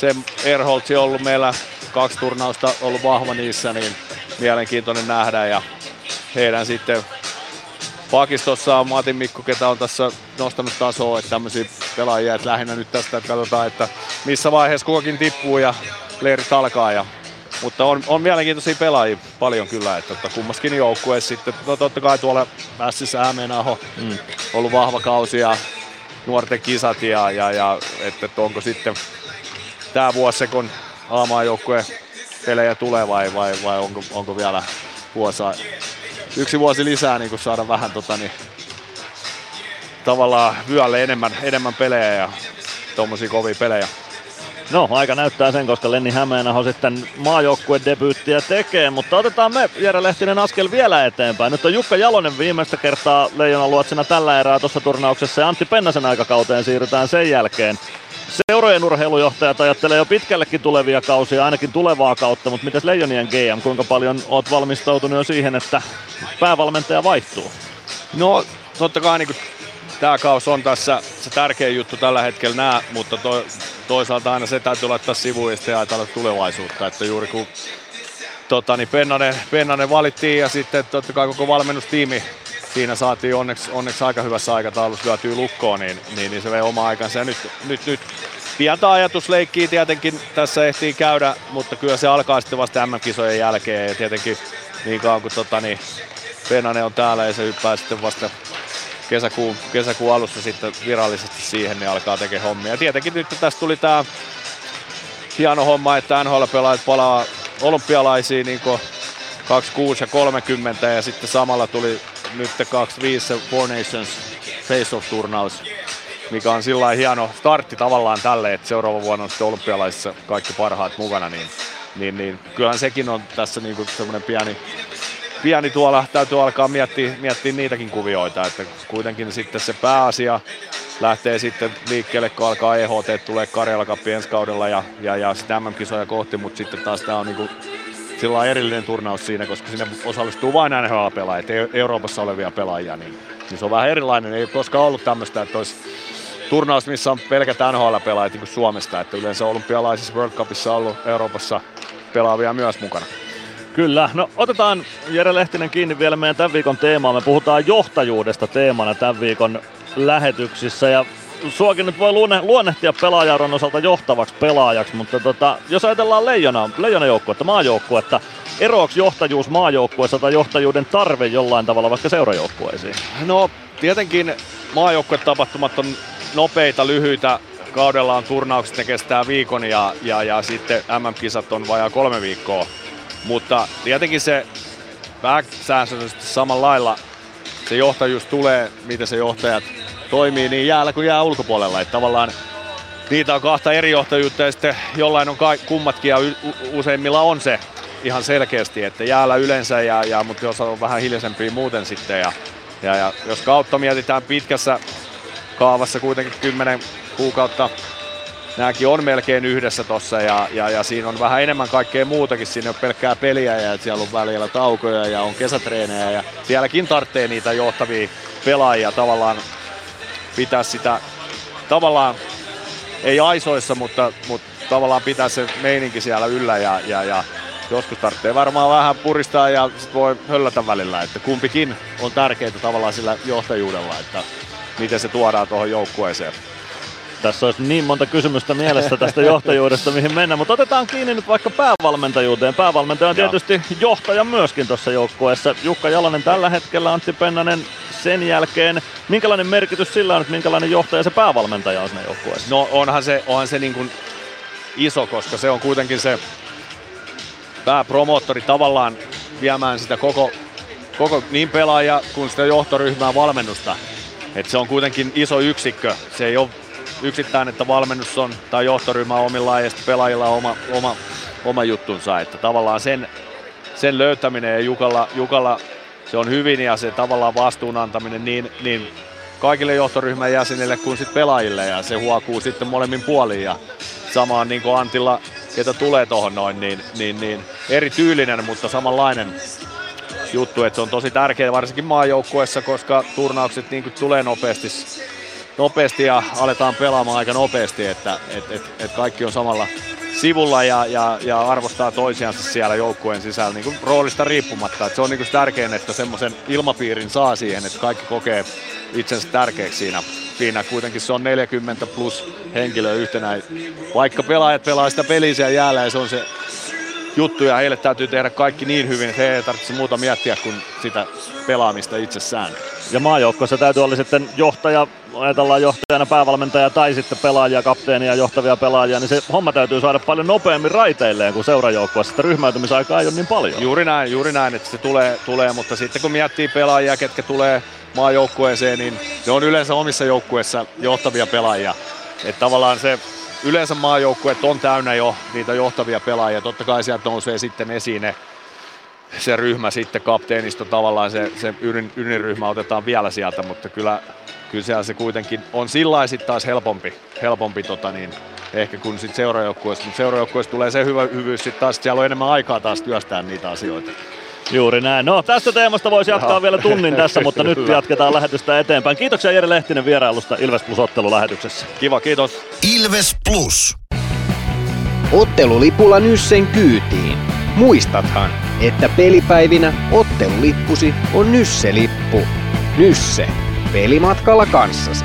se Erholtsi ollut meillä kaksi turnausta ollut vahva niissä, niin mielenkiintoinen nähdä ja heidän sitten pakistossa on Matin Mikko, ketä on tässä nostanut tasoa, että tämmöisiä pelaajia, että lähinnä nyt tästä että katsotaan, että missä vaiheessa kukakin tippuu ja leirit alkaa. Ja, mutta on, on mielenkiintoisia pelaajia paljon kyllä, että, että kummaskin joukkueessa sitten, no totta kai tuolla Mässissä Hämeenaho mm. ollut vahva kausi ja nuorten kisat ja, ja, ja että, että onko sitten tämä vuosi kun A-maajoukkueen pelejä tulee vai, vai, vai onko, onko vielä vuosa, yksi vuosi lisää niin kuin saada vähän tota, niin, tavallaan vyölle enemmän, enemmän pelejä ja tuommoisia kovia pelejä. No, aika näyttää sen, koska Lenni Hämeenaho sitten maajoukkueen debyyttiä tekee, mutta otetaan me Jere Lehtinen askel vielä eteenpäin. Nyt on Jukka Jalonen viimeistä kertaa Leijonan luotsina tällä erää tuossa turnauksessa ja Antti Pennasen aikakauteen siirrytään sen jälkeen. Seurojen urheilujohtajat ajattelee jo pitkällekin tulevia kausia, ainakin tulevaa kautta, mutta mitäs Leijonien GM, kuinka paljon oot valmistautunut jo siihen, että päävalmentaja vaihtuu? No totta kai niin tämä kaus on tässä se tärkein juttu tällä hetkellä nää, mutta to, toisaalta aina se täytyy laittaa sivuun ja ajatella tulevaisuutta, että juuri kun tota, niin Pennanen, Pennanen valittiin ja sitten totta kai koko valmennustiimi siinä saatiin onneksi, onneksi aika hyvässä aikataulussa lyötyä lukkoon, niin, niin, niin se vei oma aikansa. Ja nyt, nyt, nyt pientä ajatusleikkiä tietenkin tässä ehtii käydä, mutta kyllä se alkaa sitten vasta MM-kisojen jälkeen ja tietenkin niin kauan kuin tota, niin Pennanen on täällä ja se hyppää sitten vasta kesäkuun, kesäkuun alussa sitten virallisesti siihen, niin alkaa tekemään hommia. Ja tietenkin nyt tässä tuli tämä hieno homma, että NHL-pelaajat palaa olympialaisiin niin 26 ja 30 ja sitten samalla tuli nyt 25 se Four Nations Face-Off-turnaus, mikä on sillä hieno startti tavallaan tälle, että seuraava vuonna on sitten olympialaisissa kaikki parhaat mukana, niin, niin, niin kyllähän sekin on tässä niin semmoinen pieni, pieni tuolla, täytyy alkaa miettiä, miettiä niitäkin kuvioita, että kuitenkin sitten se pääasia lähtee sitten liikkeelle, kun alkaa EHT, tulee Karjala ensi kaudella ja, ja, ja sitten MM-kisoja kohti, mutta sitten taas tämä on niinku sillä erillinen turnaus siinä, koska sinne osallistuu vain NHL-pelaajat, ei Euroopassa olevia pelaajia, niin, niin se on vähän erilainen. Ei koskaan ollut tämmöistä, että olisi turnaus, missä on pelkät NHL-pelaajat niin kuin Suomesta, että yleensä olympialaisissa World Cupissa on ollut Euroopassa pelaavia myös mukana. Kyllä. No otetaan Jere Lehtinen kiinni vielä meidän tämän viikon teemaan. Me puhutaan johtajuudesta teemana tämän viikon lähetyksissä ja suokin nyt voi luonne, luonnehtia pelaajaron osalta johtavaksi pelaajaksi, mutta tota, jos ajatellaan leijona, leijona joukkuetta, maajoukkuetta, eroaks johtajuus maajoukkueessa tai johtajuuden tarve jollain tavalla vaikka seurajoukkueisiin? No tietenkin maajoukkuetapahtumat on nopeita, lyhyitä, kaudella on turnaukset, ne kestää viikon ja, ja, ja sitten MM-kisat on vajaa kolme viikkoa. Mutta tietenkin se pääsäännöllisesti samalla lailla se johtajuus tulee, miten se johtajat toimii niin jäällä kuin jää ulkopuolella. Että tavallaan niitä on kahta eri johtajuutta ja sitten jollain on kummatkin ja useimmilla on se ihan selkeästi, että jäällä yleensä, ja, ja, mutta jos on vähän hiljaisempia muuten sitten. Ja, ja, ja jos kautta mietitään pitkässä kaavassa kuitenkin 10 kuukautta, nämäkin on melkein yhdessä tossa ja, ja, ja siinä on vähän enemmän kaikkea muutakin. Siinä on pelkkää peliä ja siellä on välillä taukoja ja on kesätreenejä ja sielläkin tarvitsee niitä johtavia pelaajia tavallaan pitää sitä tavallaan, ei aisoissa, mutta, mutta tavallaan pitää se meininki siellä yllä ja, ja, ja joskus tarvitsee varmaan vähän puristaa ja sit voi höllätä välillä, että kumpikin on tärkeää tavallaan sillä johtajuudella, että miten se tuodaan tuohon joukkueeseen. Tässä olisi niin monta kysymystä mielessä tästä johtajuudesta, mihin mennään, mutta otetaan kiinni nyt vaikka päävalmentajuuteen. Päävalmentaja on tietysti johtaja myöskin tuossa joukkueessa. Jukka Jalonen tällä hetkellä, Antti Pennanen sen jälkeen. Minkälainen merkitys sillä on, että minkälainen johtaja se päävalmentaja on siinä joukkueessa? No onhan se, onhan se niin kuin iso, koska se on kuitenkin se pääpromoottori tavallaan viemään sitä koko, koko niin pelaaja kuin sitä johtoryhmää valmennusta. Et se on kuitenkin iso yksikkö. Se ei ole yksittäin, että valmennus on tai johtoryhmä on omillaan ja pelaajilla on oma, oma, oma juttunsa. Että tavallaan sen, sen löytäminen ja Jukalla, Jukalla se on hyvin ja se tavallaan vastuun antaminen niin, niin kaikille johtoryhmän jäsenille kuin sitten pelaajille ja se huokuu sitten molemmin puoliin ja samaan niin kuin Antilla, ketä tulee tuohon noin, niin, niin, niin erityylinen, mutta samanlainen juttu, että se on tosi tärkeää varsinkin maajoukkueessa, koska turnaukset niin kuin tulee nopeasti, nopeasti ja aletaan pelaamaan aika nopeasti, että et, et, et kaikki on samalla sivulla ja, ja, ja arvostaa toisiansa siellä joukkueen sisällä niin kuin roolista riippumatta. Et se on niin kuin tärkein, että semmoisen ilmapiirin saa siihen, että kaikki kokee itsensä tärkeäksi siinä. Siinä kuitenkin se on 40 plus henkilöä yhtenä. Vaikka pelaajat pelaa sitä peliä siellä jäällä ja se on se juttu ja heille täytyy tehdä kaikki niin hyvin, että he ei tarvitse muuta miettiä kuin sitä pelaamista itsessään. Ja maajoukkoissa täytyy olla sitten johtaja, ajatellaan johtajana päävalmentaja tai sitten pelaajia, kapteenia, johtavia pelaajia, niin se homma täytyy saada paljon nopeammin raiteilleen kuin seurajoukkueessa, että ryhmäytymisaikaa ei ole niin paljon. Juuri näin, juuri näin, että se tulee, tulee mutta sitten kun miettii pelaajia, ketkä tulee maajoukkueeseen, niin ne on yleensä omissa joukkueissa johtavia pelaajia. Että tavallaan se yleensä maajoukkueet on täynnä jo niitä johtavia pelaajia. Totta kai sieltä nousee sitten esiin ne, se ryhmä sitten kapteenisto tavallaan se, se ydin, ydinryhmä otetaan vielä sieltä, mutta kyllä, kyllä siellä se kuitenkin on sillä sitten taas helpompi, helpompi tota niin, ehkä kuin sitten seurajoukkueessa, mutta seurajoukkueessa tulee se hyvä hyvyys sitten taas, että siellä on enemmän aikaa taas työstää niitä asioita. Juuri näin. No tästä teemasta voisi jatkaa Joo. vielä tunnin tässä, mutta nyt jatketaan lähetystä eteenpäin. Kiitoksia Jere Lehtinen vierailusta Ilves Plus ottelulähetyksessä. Kiva, kiitos. Ilves Plus. Ottelulipulla Nyssen kyytiin. Muistathan, että pelipäivinä ottelulippusi on Nysse-lippu. Nysse. Pelimatkalla kanssasi.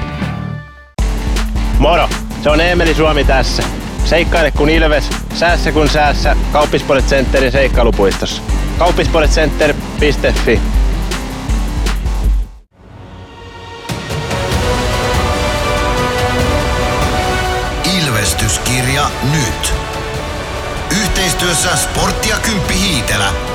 Moro! Se on Eemeli Suomi tässä. Seikkaile kun ilves, säässä kun säässä. Kauppispoilet Centerin seikkailupuistossa. Kauppispoiletcenter.fi Ilvestyskirja nyt. Yhteistyössä Sportti ja Kymppi Hiitelä.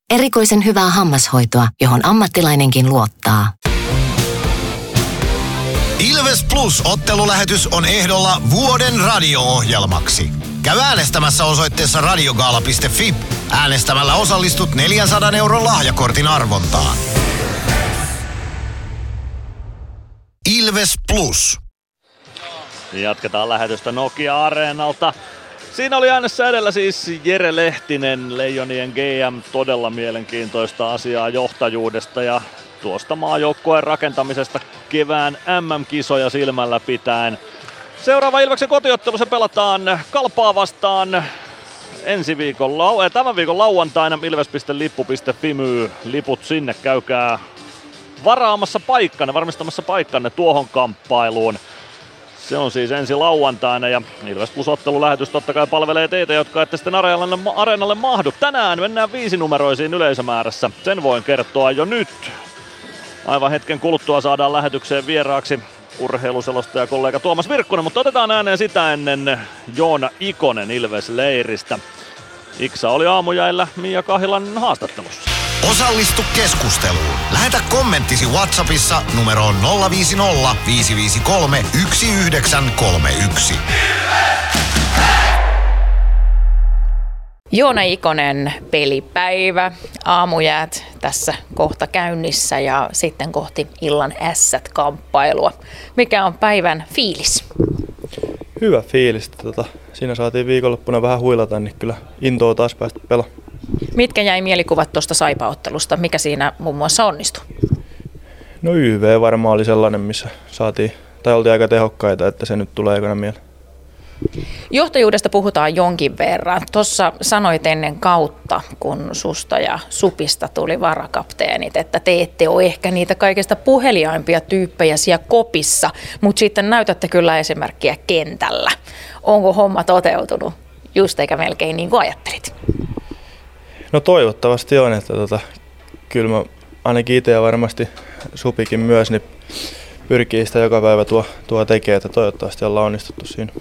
Erikoisen hyvää hammashoitoa, johon ammattilainenkin luottaa. Ilves Plus ottelulähetys on ehdolla vuoden radio-ohjelmaksi. Käy äänestämässä osoitteessa radiogaala.fi. Äänestämällä osallistut 400 euron lahjakortin arvontaan. Ilves Plus. Jatketaan lähetystä Nokia-areenalta. Siinä oli äänessä edellä siis Jere Lehtinen, Leijonien GM, todella mielenkiintoista asiaa johtajuudesta ja tuosta maajoukkueen rakentamisesta kevään MM-kisoja silmällä pitäen. Seuraava Ilveksen kotiottelu se pelataan Kalpaa vastaan ensi viikon, lau- äh, tämän viikon lauantaina ilves.lippu.fi myy liput sinne, käykää varaamassa paikkanne, varmistamassa paikkanne tuohon kamppailuun. Se on siis ensi lauantaina ja Ilves Plus ottelulähetys totta kai palvelee teitä, jotka ette sitten areenalle, areenalle mahdu. Tänään mennään viisinumeroisiin yleisömäärässä. Sen voin kertoa jo nyt. Aivan hetken kuluttua saadaan lähetykseen vieraaksi urheiluselostaja kollega Tuomas Virkkunen, mutta otetaan ääneen sitä ennen Joona Ikonen Ilves-leiristä. Iksa oli aamujäillä Mia Kahilan haastattelussa. Osallistu keskusteluun. Lähetä kommenttisi Whatsappissa numeroon 050 553 1931. Joona Ikonen, pelipäivä, aamujäät tässä kohta käynnissä ja sitten kohti illan ässät-kamppailua. Mikä on päivän fiilis? Hyvä fiilis. Tota, siinä saatiin viikonloppuna vähän huilata, niin kyllä intoa taas päästä pelaamaan. Mitkä jäi mielikuvat tuosta saipaottelusta? Mikä siinä muun muassa onnistui? No YV varmaan oli sellainen, missä saatiin, tai oltiin aika tehokkaita, että se nyt tulee ekana mieleen. Johtajuudesta puhutaan jonkin verran. Tuossa sanoit ennen kautta, kun susta ja supista tuli varakapteenit, että te ette ole ehkä niitä kaikista puheliaimpia tyyppejä siellä kopissa, mutta sitten näytätte kyllä esimerkkiä kentällä. Onko homma toteutunut just eikä melkein niin kuin ajattelit? No toivottavasti on, että tota, kyllä mä ainakin itse ja varmasti Supikin myös, niin pyrkii sitä joka päivä tuo, tuo tekee, että toivottavasti ollaan onnistuttu siinä.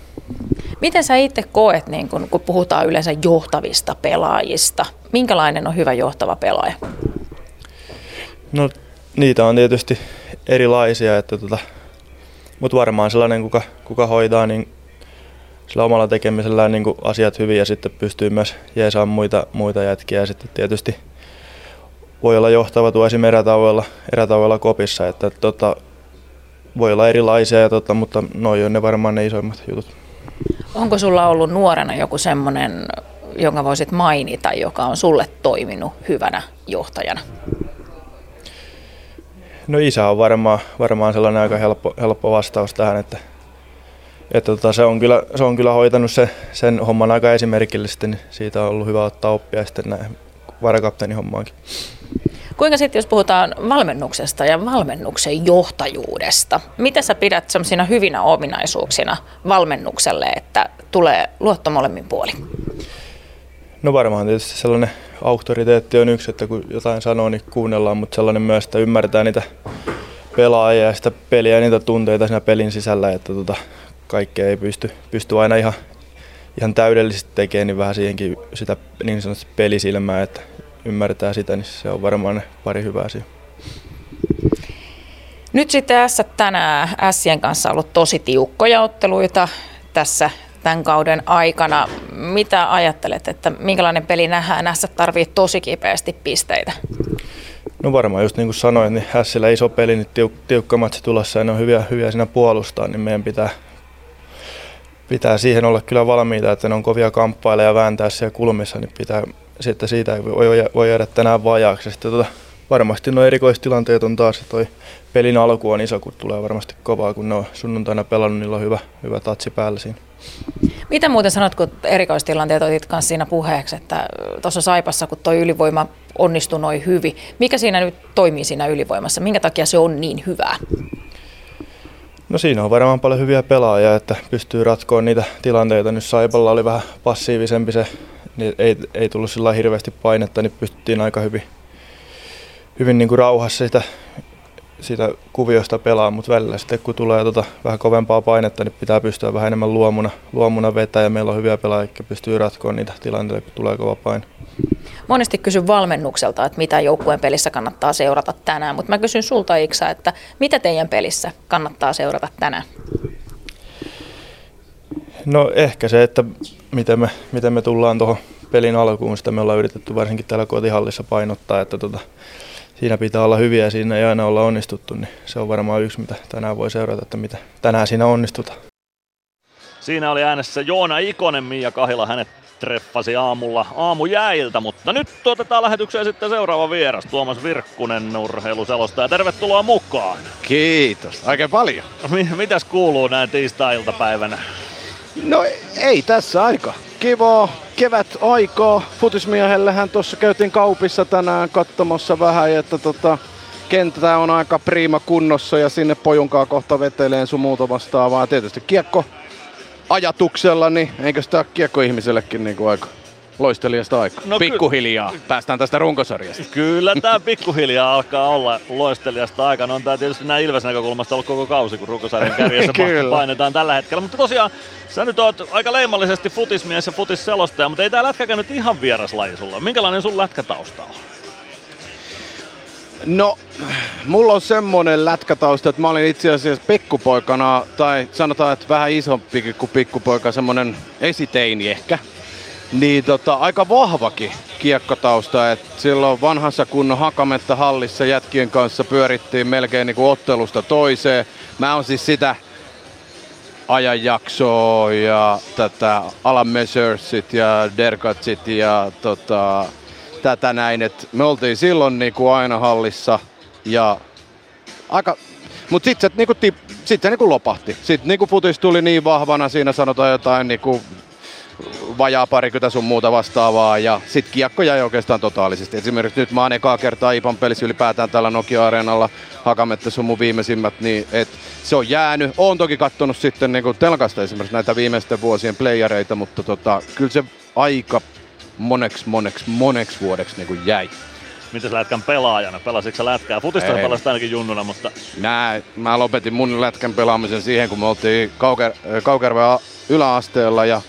Miten sä itse koet, niin kun, kun puhutaan yleensä johtavista pelaajista, minkälainen on hyvä johtava pelaaja? No niitä on tietysti erilaisia, että tota, mutta varmaan sellainen, kuka, kuka hoitaa niin sillä omalla tekemisellään niin asiat hyvin ja sitten pystyy myös jeesaamaan muita, muita jätkiä ja sitten tietysti voi olla johtava tuo esimerkiksi erätauoilla, erätauoilla kopissa, että tota, voi olla erilaisia, ja tota, mutta noin on ne varmaan ne isoimmat jutut. Onko sulla ollut nuorena joku semmoinen, jonka voisit mainita, joka on sulle toiminut hyvänä johtajana? No isä on varmaan, varmaan sellainen aika helppo, helppo vastaus tähän, että, että tota, se, on kyllä, se on kyllä hoitanut se, sen homman aika esimerkillisesti, niin siitä on ollut hyvä ottaa oppia sitten näin varakapteenin hommaankin. Kuinka sitten, jos puhutaan valmennuksesta ja valmennuksen johtajuudesta, mitä sä pidät sellaisina hyvinä ominaisuuksina valmennukselle, että tulee luotto molemmin puoli? No varmaan tietysti sellainen auktoriteetti on yksi, että kun jotain sanoo, niin kuunnellaan, mutta sellainen myös, että ymmärtää niitä pelaajia ja sitä peliä ja niitä tunteita siinä pelin sisällä, että tota, kaikkea ei pysty, pysty aina ihan, ihan täydellisesti tekemään, niin vähän siihenkin sitä niin sanotusti pelisilmää, että ymmärtää sitä, niin se on varmaan ne pari hyvää asiaa. Nyt sitten S tänään Sien kanssa ollut tosi tiukkoja otteluita tässä tämän kauden aikana. Mitä ajattelet, että minkälainen peli nähdään? S tarvii tosi kipeästi pisteitä. No varmaan just niin kuin sanoin, niin Hässillä iso peli, niin tiuk- tiukka matsi tulossa ja ne on hyviä, hyviä siinä puolustaa, niin meidän pitää, pitää siihen olla kyllä valmiita, että ne on kovia kamppaileja ja vääntää siellä kulmissa, niin pitää, sitten siitä ei voi, voi jäädä tänään vajaaksi. Sitten tota, varmasti nuo erikoistilanteet on taas, toi pelin alku on iso, kun tulee varmasti kovaa, kun ne on sunnuntaina pelannut, niillä on hyvä, hyvä tatsi päällä siinä. Mitä muuten sanot, kun erikoistilanteet otit kanssa siinä puheeksi, että tuossa Saipassa, kun tuo ylivoima onnistui noin hyvin, mikä siinä nyt toimii siinä ylivoimassa? Minkä takia se on niin hyvää? No siinä on varmaan paljon hyviä pelaajia, että pystyy ratkoon niitä tilanteita. Nyt Saipalla oli vähän passiivisempi se, niin ei, ei tullut sillä hirveästi painetta, niin pystyttiin aika hyvin, hyvin niin kuin rauhassa sitä siitä kuviosta pelaa, mutta välillä sitten kun tulee tota vähän kovempaa painetta, niin pitää pystyä vähän enemmän luomuna, luomuna vetää ja meillä on hyviä pelaajia, jotka pystyy ratkoon niitä tilanteita, kun tulee kova paine. Monesti kysyn valmennukselta, että mitä joukkueen pelissä kannattaa seurata tänään, mutta mä kysyn sulta Iksa, että mitä teidän pelissä kannattaa seurata tänään? No ehkä se, että miten me, miten me tullaan tuohon pelin alkuun, sitä me ollaan yritetty varsinkin täällä kotihallissa painottaa, että tota, siinä pitää olla hyviä ja siinä ei aina olla onnistuttu, niin se on varmaan yksi, mitä tänään voi seurata, että mitä tänään siinä onnistutaan. Siinä oli äänessä Joona Ikonen, Mia Kahila hänet treffasi aamulla aamujäiltä, mutta nyt otetaan lähetykseen sitten seuraava vieras, Tuomas Virkkunen, urheiluselostaja. Tervetuloa mukaan. Kiitos, oikein paljon. Mitäs kuuluu näin tiistai-iltapäivänä? No ei tässä aika. Kiva kevät aikaa. Futismiehellähän tuossa käytiin kaupissa tänään katsomassa vähän, että tota, kenttä on aika priima kunnossa ja sinne pojunkaa kohta veteleen sun muuta vastaavaa. Tietysti kiekko ajatuksella, niin eikö sitä kiekko ihmisellekin niin kuin aika loistelijasta aikaa. No pikkuhiljaa. Ky- Päästään tästä runkosarjasta. Kyllä tämä pikkuhiljaa alkaa olla loistelijasta aikaa. No on tämä tietysti näin Ilves näkökulmasta ollut koko kausi, kun runkosarjan kärjessä painetaan tällä hetkellä. Mutta tosiaan sä nyt oot aika leimallisesti futismies ja futisselostaja, mutta ei tää lätkäkään nyt ihan vieras laji sulla. Minkälainen sun lätkätausta on? No, mulla on semmonen lätkätausta, että mä olin itse asiassa pikkupoikana, tai sanotaan, että vähän isompikin kuin pikkupoika, semmonen esiteini ehkä niin tota, aika vahvakin kiekkotausta. Et silloin vanhassa kunnon Hakametta hallissa jätkien kanssa pyörittiin melkein niinku ottelusta toiseen. Mä oon siis sitä ajanjaksoa ja tätä Alan Measursit ja Derkatsit ja tota, tätä näin. Et me oltiin silloin niinku aina hallissa ja aika mutta sitten se, niinku, sit se niinku lopahti. Sitten niinku futis tuli niin vahvana, siinä sanotaan jotain niinku vajaa parikymmentä sun muuta vastaavaa ja sit kiekko jäi oikeastaan totaalisesti. Esimerkiksi nyt mä oon ekaa kertaa Ipan pelissä ylipäätään tällä Nokia-areenalla Hakamette sun mun viimeisimmät, niin et se on jäänyt. Oon toki kattonut sitten niin telkasta esimerkiksi näitä viimeisten vuosien playereita, mutta tota, kyllä se aika moneksi, moneksi, moneksi vuodeksi niin jäi. Miten lätkän pelaajana? Pelasitko sä lätkää? Futista pelasit ainakin junnuna, mutta... Nää, mä lopetin mun lätkän pelaamisen siihen, kun me oltiin Kauker, Kaukervea yläasteella ja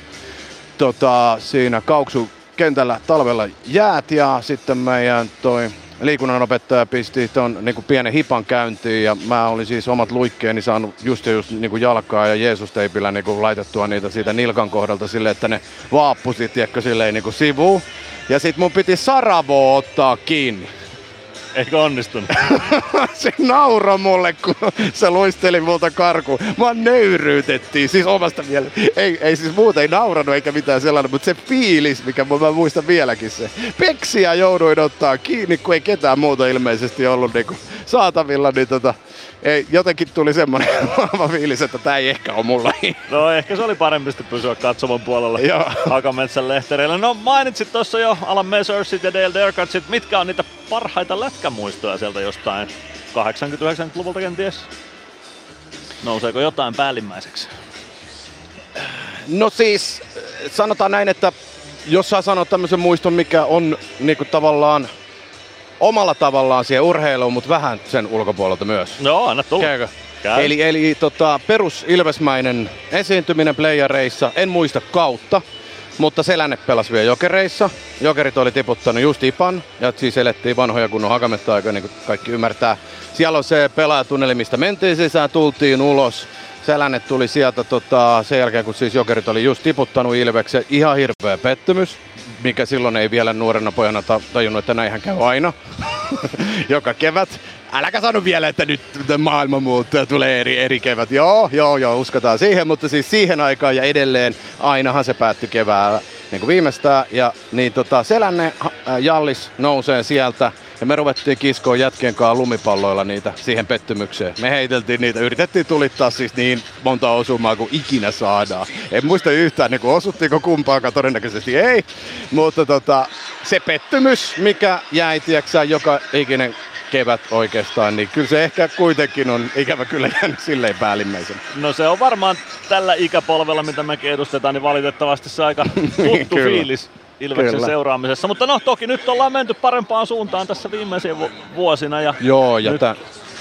tota, siinä Kauksu kentällä talvella jäät ja sitten meidän toi liikunnanopettaja pisti ton niin pienen hipan käyntiin ja mä olin siis omat luikkeeni saanut just ja just niin jalkaa ja Jeesus-teipillä niin laitettua niitä siitä nilkan kohdalta silleen, että ne vaappusi, tiedätkö, silleen niin sivuun. Ja sit mun piti Saravo ottaa kiinni. Eikö onnistunut? se nauro mulle, kun se luisteli multa karkuun. Mua nöyryytettiin, siis omasta mielestä. Ei, ei siis muuta ei nauranut eikä mitään sellainen, mutta se fiilis, mikä mä muistan vieläkin se. Peksiä jouduin ottaa kiinni, kun ei ketään muuta ilmeisesti ollut niinku saatavilla, niin tota, ei, jotenkin tuli semmoinen vahva fiilis, että tämä ei ehkä ole mulla. No ehkä se oli parempi sitten pysyä katsomon puolella Hakametsän lehtereillä. No mainitsit tuossa jo Alan Mesursit ja Dale Derkatsit. Mitkä on niitä parhaita lätkämuistoja sieltä jostain 80-90-luvulta kenties? Nouseeko jotain päällimmäiseksi? No siis, sanotaan näin, että jos saa sanoa tämmöisen muiston, mikä on niinku tavallaan omalla tavallaan siihen urheiluun, mutta vähän sen ulkopuolelta myös. No, anna tulla. Käykö? Käy. Eli, eli tota, perus Ilvesmäinen esiintyminen playareissa, en muista kautta, mutta Selänne pelasi vielä jokereissa. Jokerit oli tiputtanut just Ipan, ja siis elettiin vanhoja kunnon hakametta aika, niin kuin kaikki ymmärtää. Siellä on se pelaajatunneli, mistä mentiin sisään, tultiin ulos. Selänne tuli sieltä tota, sen jälkeen, kun siis Jokerit oli just tiputtanut Ilveksen. Ihan hirveä pettymys, mikä silloin ei vielä nuorena pojana ta- tajunnut, että näinhän käy aina. Joka kevät. Äläkä sano vielä, että nyt maailma muuttuu tulee eri, eri kevät. Joo, joo, joo, uskotaan siihen, mutta siis siihen aikaan ja edelleen ainahan se päättyi keväällä niin kuin viimeistään. Ja niin tota, Selänne äh, Jallis nousee sieltä ja me ruvettiin kiskoon jätkien kanssa lumipalloilla niitä siihen pettymykseen. Me heiteltiin niitä, yritettiin tulittaa siis niin monta osumaa kuin ikinä saadaan. En muista yhtään, niin kuin osuttiinko kumpaakaan, todennäköisesti ei. Mutta tota, se pettymys, mikä jäi, tiiäksä, joka ikinen kevät oikeastaan, niin kyllä se ehkä kuitenkin on ikävä kyllä jäänyt silleen päällimmäisen. No se on varmaan tällä ikäpolvella, mitä mekin edustetaan, niin valitettavasti se aika tuttu fiilis Ilveksen Kyllä. seuraamisessa. Mutta no toki nyt ollaan menty parempaan suuntaan tässä viimeisiä vu- vuosina ja Joo, ja nyt tää,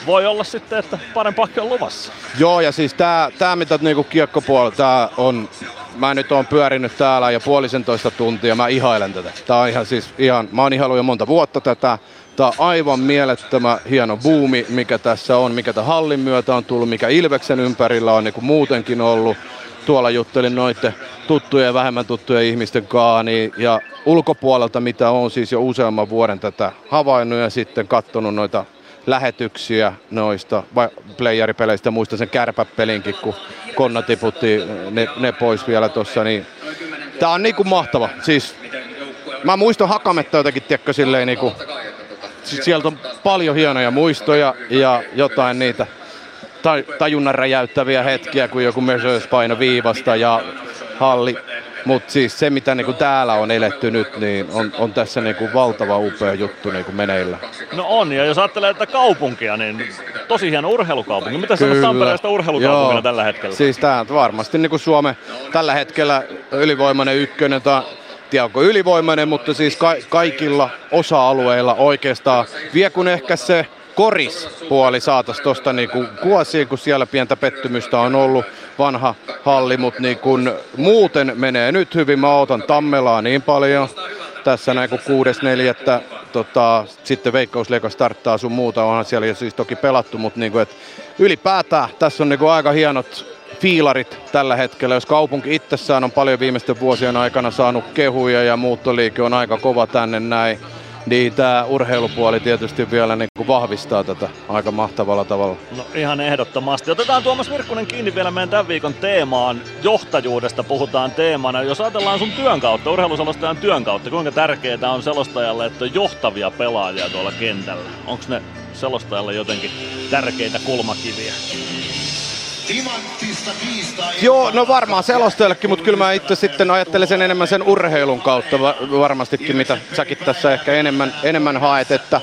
voi olla sitten, että parempaakin on luvassa. Joo, ja siis tää, tää mitä niinku kiekkopuolella, tää on, mä nyt oon pyörinyt täällä jo puolisentoista tuntia, mä ihailen tätä. Tää on ihan siis ihan, mä oon ihaillut jo monta vuotta tätä. Tää on aivan mielettömä hieno buumi, mikä tässä on, mikä tämän hallin myötä on tullut, mikä Ilveksen ympärillä on niinku muutenkin ollut. Tuolla juttelin noiden tuttujen ja vähemmän tuttujen ihmisten kanssa, niin, ja ulkopuolelta, mitä on siis jo useamman vuoden tätä havainnut ja sitten katsonut noita lähetyksiä noista playeripeleistä. Muistan sen kärpäpelinkin, kun Konna tiputti ne, ne pois vielä tuossa. Niin Tää on niinku mahtava. Siis, mä muistan Hakametta jotenkin, tiedätkö, silleen niinku, sieltä on paljon hienoja muistoja ja jotain niitä tajunnan räjäyttäviä hetkiä, kun joku Measures paino viivasta ja halli. Mutta siis se, mitä niinku täällä on eletty nyt, niin on, on tässä niinku valtava upea juttu niinku meneillä. No on, ja jos ajattelee tätä kaupunkia, niin tosi hieno urheilukaupunki. Mitä sanot. Tampereesta urheilukaupungina Joo. tällä hetkellä? Siis on varmasti niin kuin Suomen tällä hetkellä ylivoimainen ykkönen, tai tiedä onko ylivoimainen, mutta siis ka- kaikilla osa-alueilla oikeastaan vie kun ehkä se korispuoli saatas tuosta niinku kuosiin, kun siellä pientä pettymystä on ollut vanha halli, mutta niin muuten menee nyt hyvin. Mä otan Tammelaa niin paljon tässä näin kun 6.4. Tota, sitten Veikkausliiga starttaa sun muuta, onhan siellä jo siis toki pelattu, mutta niinku, et ylipäätään tässä on niinku aika hienot fiilarit tällä hetkellä. Jos kaupunki itsessään on paljon viimeisten vuosien aikana saanut kehuja ja muuttoliike on aika kova tänne näin, niin tämä urheilupuoli tietysti vielä niinku vahvistaa tätä aika mahtavalla tavalla. No ihan ehdottomasti. Otetaan Tuomas Virkkunen kiinni vielä meidän tämän viikon teemaan. Johtajuudesta puhutaan teemana. Jos ajatellaan sun työn kautta, urheiluselostajan työn kautta, kuinka tärkeää on selostajalle, että on johtavia pelaajia tuolla kentällä? Onko ne selostajalle jotenkin tärkeitä kulmakiviä? Joo, no varmaan selostajallekin, mutta kyllä mä itse sitten ajattelen sen enemmän sen urheilun kautta va- varmastikin, mitä säkin tässä ehkä enemmän, enemmän haet, että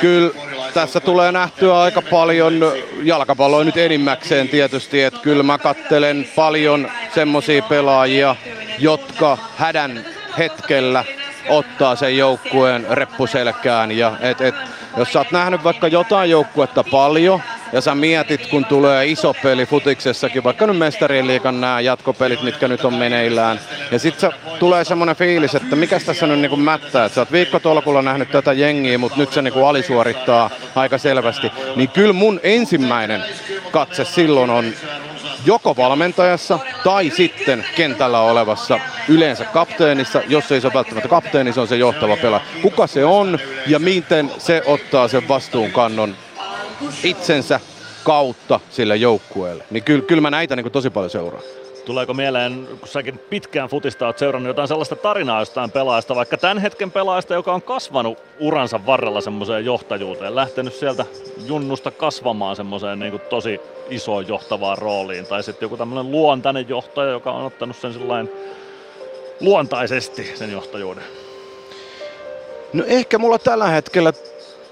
kyllä tässä tulee nähtyä aika paljon jalkapalloa nyt enimmäkseen tietysti, että kyllä mä kattelen paljon semmosia pelaajia, jotka hädän hetkellä ottaa sen joukkueen reppuselkään. Ja et, et, jos sä oot nähnyt vaikka jotain joukkuetta paljon, ja sä mietit, kun tulee iso peli futiksessakin, vaikka nyt mestarien liikan nämä jatkopelit, mitkä nyt on meneillään. Ja sit se tulee semmoinen fiilis, että mikä tässä nyt niinku mättää. Että sä oot viikkotolkulla nähnyt tätä jengiä, mutta nyt se niinku alisuorittaa aika selvästi. Niin kyllä mun ensimmäinen katse silloin on joko valmentajassa tai sitten kentällä olevassa yleensä kapteenissa. Jos ei se ole välttämättä kapteeni, se on se johtava pelaaja. Kuka se on ja miten se ottaa sen vastuunkannon itsensä kautta sille joukkueelle. Niin kyllä, kyllä mä näitä niin tosi paljon seuraan. Tuleeko mieleen, kun säkin pitkään futista oot seurannut jotain sellaista tarinaa jostain pelaajasta, vaikka tämän hetken pelaajasta, joka on kasvanut uransa varrella semmoiseen johtajuuteen, lähtenyt sieltä junnusta kasvamaan semmoiseen niin kuin tosi isoon johtavaan rooliin, tai sitten joku tämmöinen luontainen johtaja, joka on ottanut sen sellainen luontaisesti sen johtajuuden. No ehkä mulla tällä hetkellä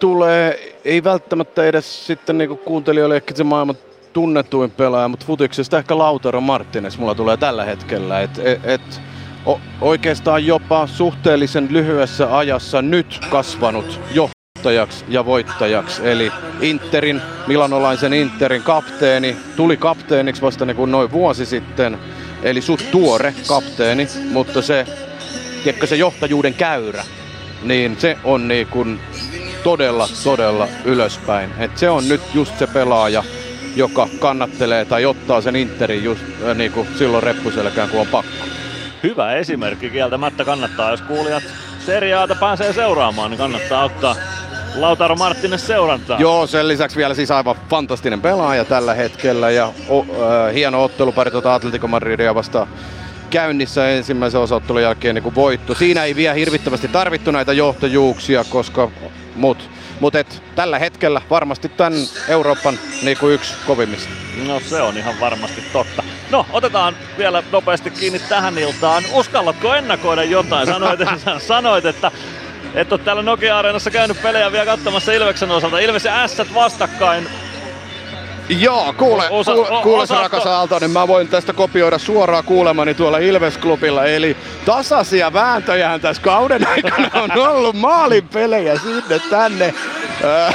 tulee, ei välttämättä edes sitten niinku kuuntelijoille ehkä se maailman tunnetuin pelaaja, mutta futiksesta ehkä Lautaro Martinez mulla tulee tällä hetkellä. Et, et, et, o, oikeastaan jopa suhteellisen lyhyessä ajassa nyt kasvanut johtajaksi ja voittajaksi. Eli Interin, milanolaisen Interin kapteeni, tuli kapteeniksi vasta niin kuin noin vuosi sitten. Eli suht tuore kapteeni, mutta se, tiedätkö, se johtajuuden käyrä, niin se on niin kuin todella, todella ylöspäin. Et se on nyt just se pelaaja, joka kannattelee tai ottaa sen Interin just äh, niin kuin silloin reppuselkään, kun on pakko. Hyvä esimerkki kieltämättä kannattaa, jos kuulijat seriaata pääsee seuraamaan, niin kannattaa ottaa Lautaro Martinez seurantaa. Joo, sen lisäksi vielä siis aivan fantastinen pelaaja tällä hetkellä ja o, äh, hieno ottelupari tuota Atletico Madridia vastaan käynnissä ensimmäisen osaottelun jälkeen niin kuin voitto. Siinä ei vielä hirvittävästi tarvittu näitä johtajuuksia, koska mut, mut et, tällä hetkellä varmasti tämän Euroopan niin kuin yksi kovimmista. No se on ihan varmasti totta. No, otetaan vielä nopeasti kiinni tähän iltaan. Uskallatko ennakoida jotain? Sanoit, sanoit että et ole täällä Nokia-areenassa käynyt pelejä vielä katsomassa Ilveksen osalta. Ilves ja Ässät vastakkain. Joo, kuule, Osa- kuule, kuule osaatko- rakas Aalto, niin mä voin tästä kopioida suoraan kuulemani tuolla Ilves-klubilla. Eli tasaisia vääntöjähän tässä kauden aikana on ollut maalin pelejä sinne tänne. Öö,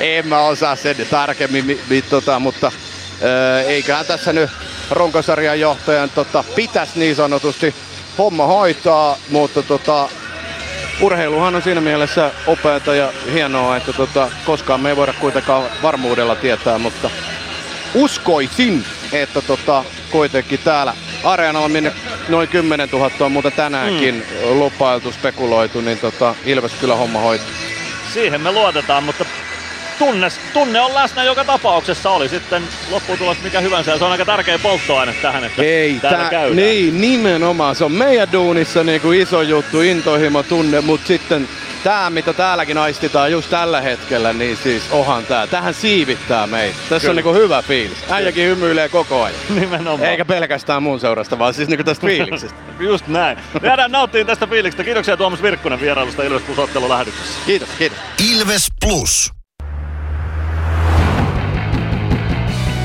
en mä osaa sen tarkemmin, mi, mi, tota, mutta öö, eiköhän tässä nyt runkosarjan johtajan tota, pitäisi niin sanotusti homma hoitaa, mutta tota, urheiluhan on siinä mielessä opeeta ja hienoa, että tota, koskaan me ei voida kuitenkaan varmuudella tietää, mutta uskoisin, että tota, kuitenkin täällä areenalla, minne noin 10 000 on muuten tänäänkin mm. lupailtu, spekuloitu, niin tota, Ilves kyllä homma hoitaa. Siihen me luotetaan, mutta tunne, tunne on läsnä joka tapauksessa. Oli sitten lopputulos mikä hyvänsä ja se on aika tärkeä polttoaine tähän, että Ei, täällä tää, käydään. niin, nimenomaan. Se on meidän duunissa niinku iso juttu, intohimo tunne, mutta sitten tämä, mitä täälläkin aistitaan just tällä hetkellä, niin siis ohan tää. Tähän siivittää meitä. Tässä Kyllä. on niinku hyvä fiilis. Äijäkin hymyilee koko ajan. Nimenomaan. Eikä pelkästään mun seurasta, vaan siis niinku tästä fiiliksestä. Just näin. Jäädään nauttiin tästä fiiliksestä. Kiitoksia Tuomas Virkkunen vierailusta Ilves Plus ottelu lähetyksessä. Kiitos, kiitos. Ilves Plus.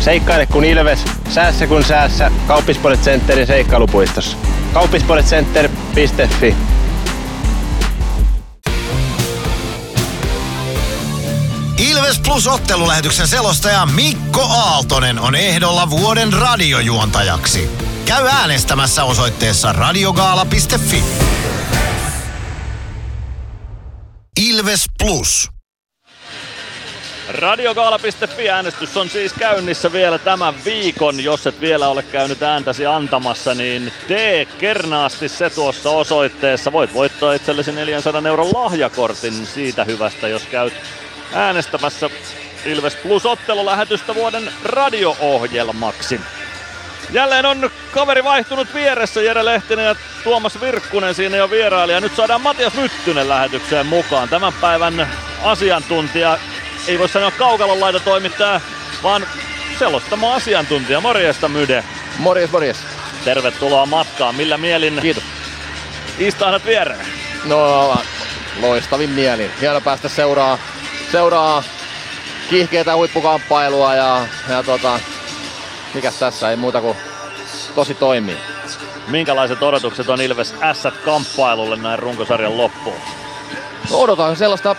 Seikkaile kun ilves, säässä kun säässä. Kauppispoilet Centerin seikkailupuistossa. Kauppispoiletcenter.fi Ilves Plus ottelulähetyksen selostaja Mikko Aaltonen on ehdolla vuoden radiojuontajaksi. Käy äänestämässä osoitteessa radiogaala.fi. Ilves Plus. Radiogaala.fi äänestys on siis käynnissä vielä tämän viikon. Jos et vielä ole käynyt ääntäsi antamassa, niin tee kernaasti se tuossa osoitteessa. Voit voittaa itsellesi 400 euron lahjakortin siitä hyvästä, jos käyt äänestämässä Ilves Plus ottelulähetystä vuoden radio-ohjelmaksi. Jälleen on kaveri vaihtunut vieressä, Jere Lehtinen ja Tuomas Virkkunen siinä jo vieraili. Ja nyt saadaan Matias Myttynen lähetykseen mukaan. Tämän päivän asiantuntija, ei voi sanoa kaukalon laita toimittaja, vaan selostama asiantuntija. Morjesta Myde. Morjes, morjes. Tervetuloa matkaan. Millä mielin Kiitos. istahdat viereen? No, loistavin mielin. Hieno päästä seuraa, seuraa kiihkeitä huippukamppailua ja, ja tota, mikäs tässä, ei muuta kuin tosi toimii. Minkälaiset odotukset on Ilves S-kamppailulle näin runkosarjan loppuun? No odotan sellaista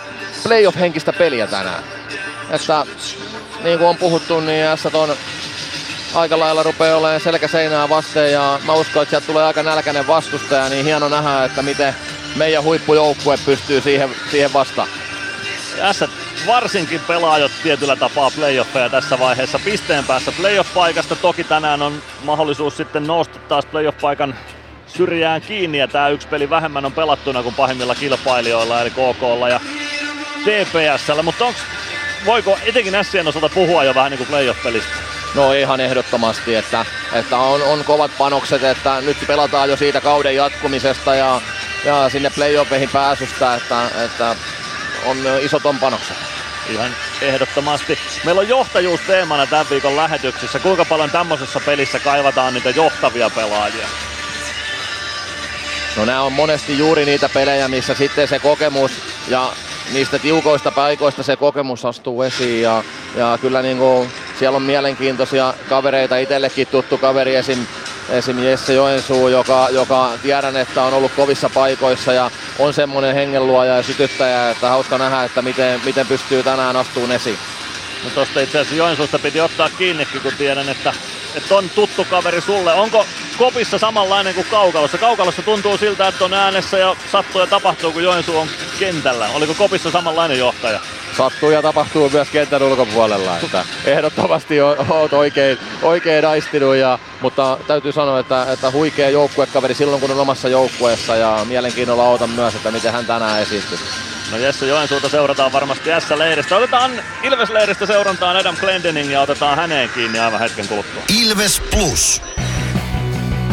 playoff-henkistä peliä tänään. Että niin kuin on puhuttu, niin S on aika lailla rupeaa olemaan selkä seinää vasten ja mä uskon, että sieltä tulee aika nälkäinen vastustaja, niin hieno nähdä, että miten meidän huippujoukkue pystyy siihen, siihen vastaan. S varsinkin pelaa jo tietyllä tapaa playoffeja tässä vaiheessa pisteen päässä playoff-paikasta. Toki tänään on mahdollisuus sitten nousta taas playoff-paikan syrjään kiinni ja tää yksi peli vähemmän on pelattuna kuin pahimmilla kilpailijoilla eli KKlla ja TPSllä, mutta onks, voiko etenkin Sien osalta puhua jo vähän niin kuin playoff-pelistä? No ihan ehdottomasti, että, että on, on kovat panokset, että nyt pelataan jo siitä kauden jatkumisesta ja, ja sinne playoffeihin pääsystä, että, että on isot on panokset. Ihan ehdottomasti. Meillä on johtajuus teemana tämän viikon lähetyksissä. Kuinka paljon tämmöisessä pelissä kaivataan niitä johtavia pelaajia? No nämä on monesti juuri niitä pelejä, missä sitten se kokemus ja niistä tiukoista paikoista se kokemus astuu esiin ja, ja kyllä niin kuin siellä on mielenkiintoisia kavereita, itsellekin tuttu kaveri esim. Esim. Jesse Joensuu, joka, joka tiedän, että on ollut kovissa paikoissa ja on semmoinen hengenluoja ja sytyttäjä, että hauska nähdä, että miten, miten pystyy tänään astuun esiin. No tosta itse asiassa Joensuusta piti ottaa kiinnikin, kun tiedän, että, että on tuttu kaveri sulle. Onko kopissa samanlainen kuin kaukalossa? Kaukalossa tuntuu siltä, että on äänessä ja sattuu ja tapahtuu, kun Joensuu on kentällä. Oliko kopissa samanlainen johtaja? Sattuu ja tapahtuu myös kentän ulkopuolella. Että ehdottomasti olet oikein, oikein aistinut, ja, mutta täytyy sanoa, että, että huikea joukkuekaveri silloin kun on omassa joukkueessa ja mielenkiinnolla odotan myös, että miten hän tänään esiintyy. No Jesse Joensuuta seurataan varmasti S-leiristä. Otetaan Ilves-leiristä seurantaan Adam Glendening ja otetaan häneen kiinni aivan hetken kuluttua. Ilves Plus.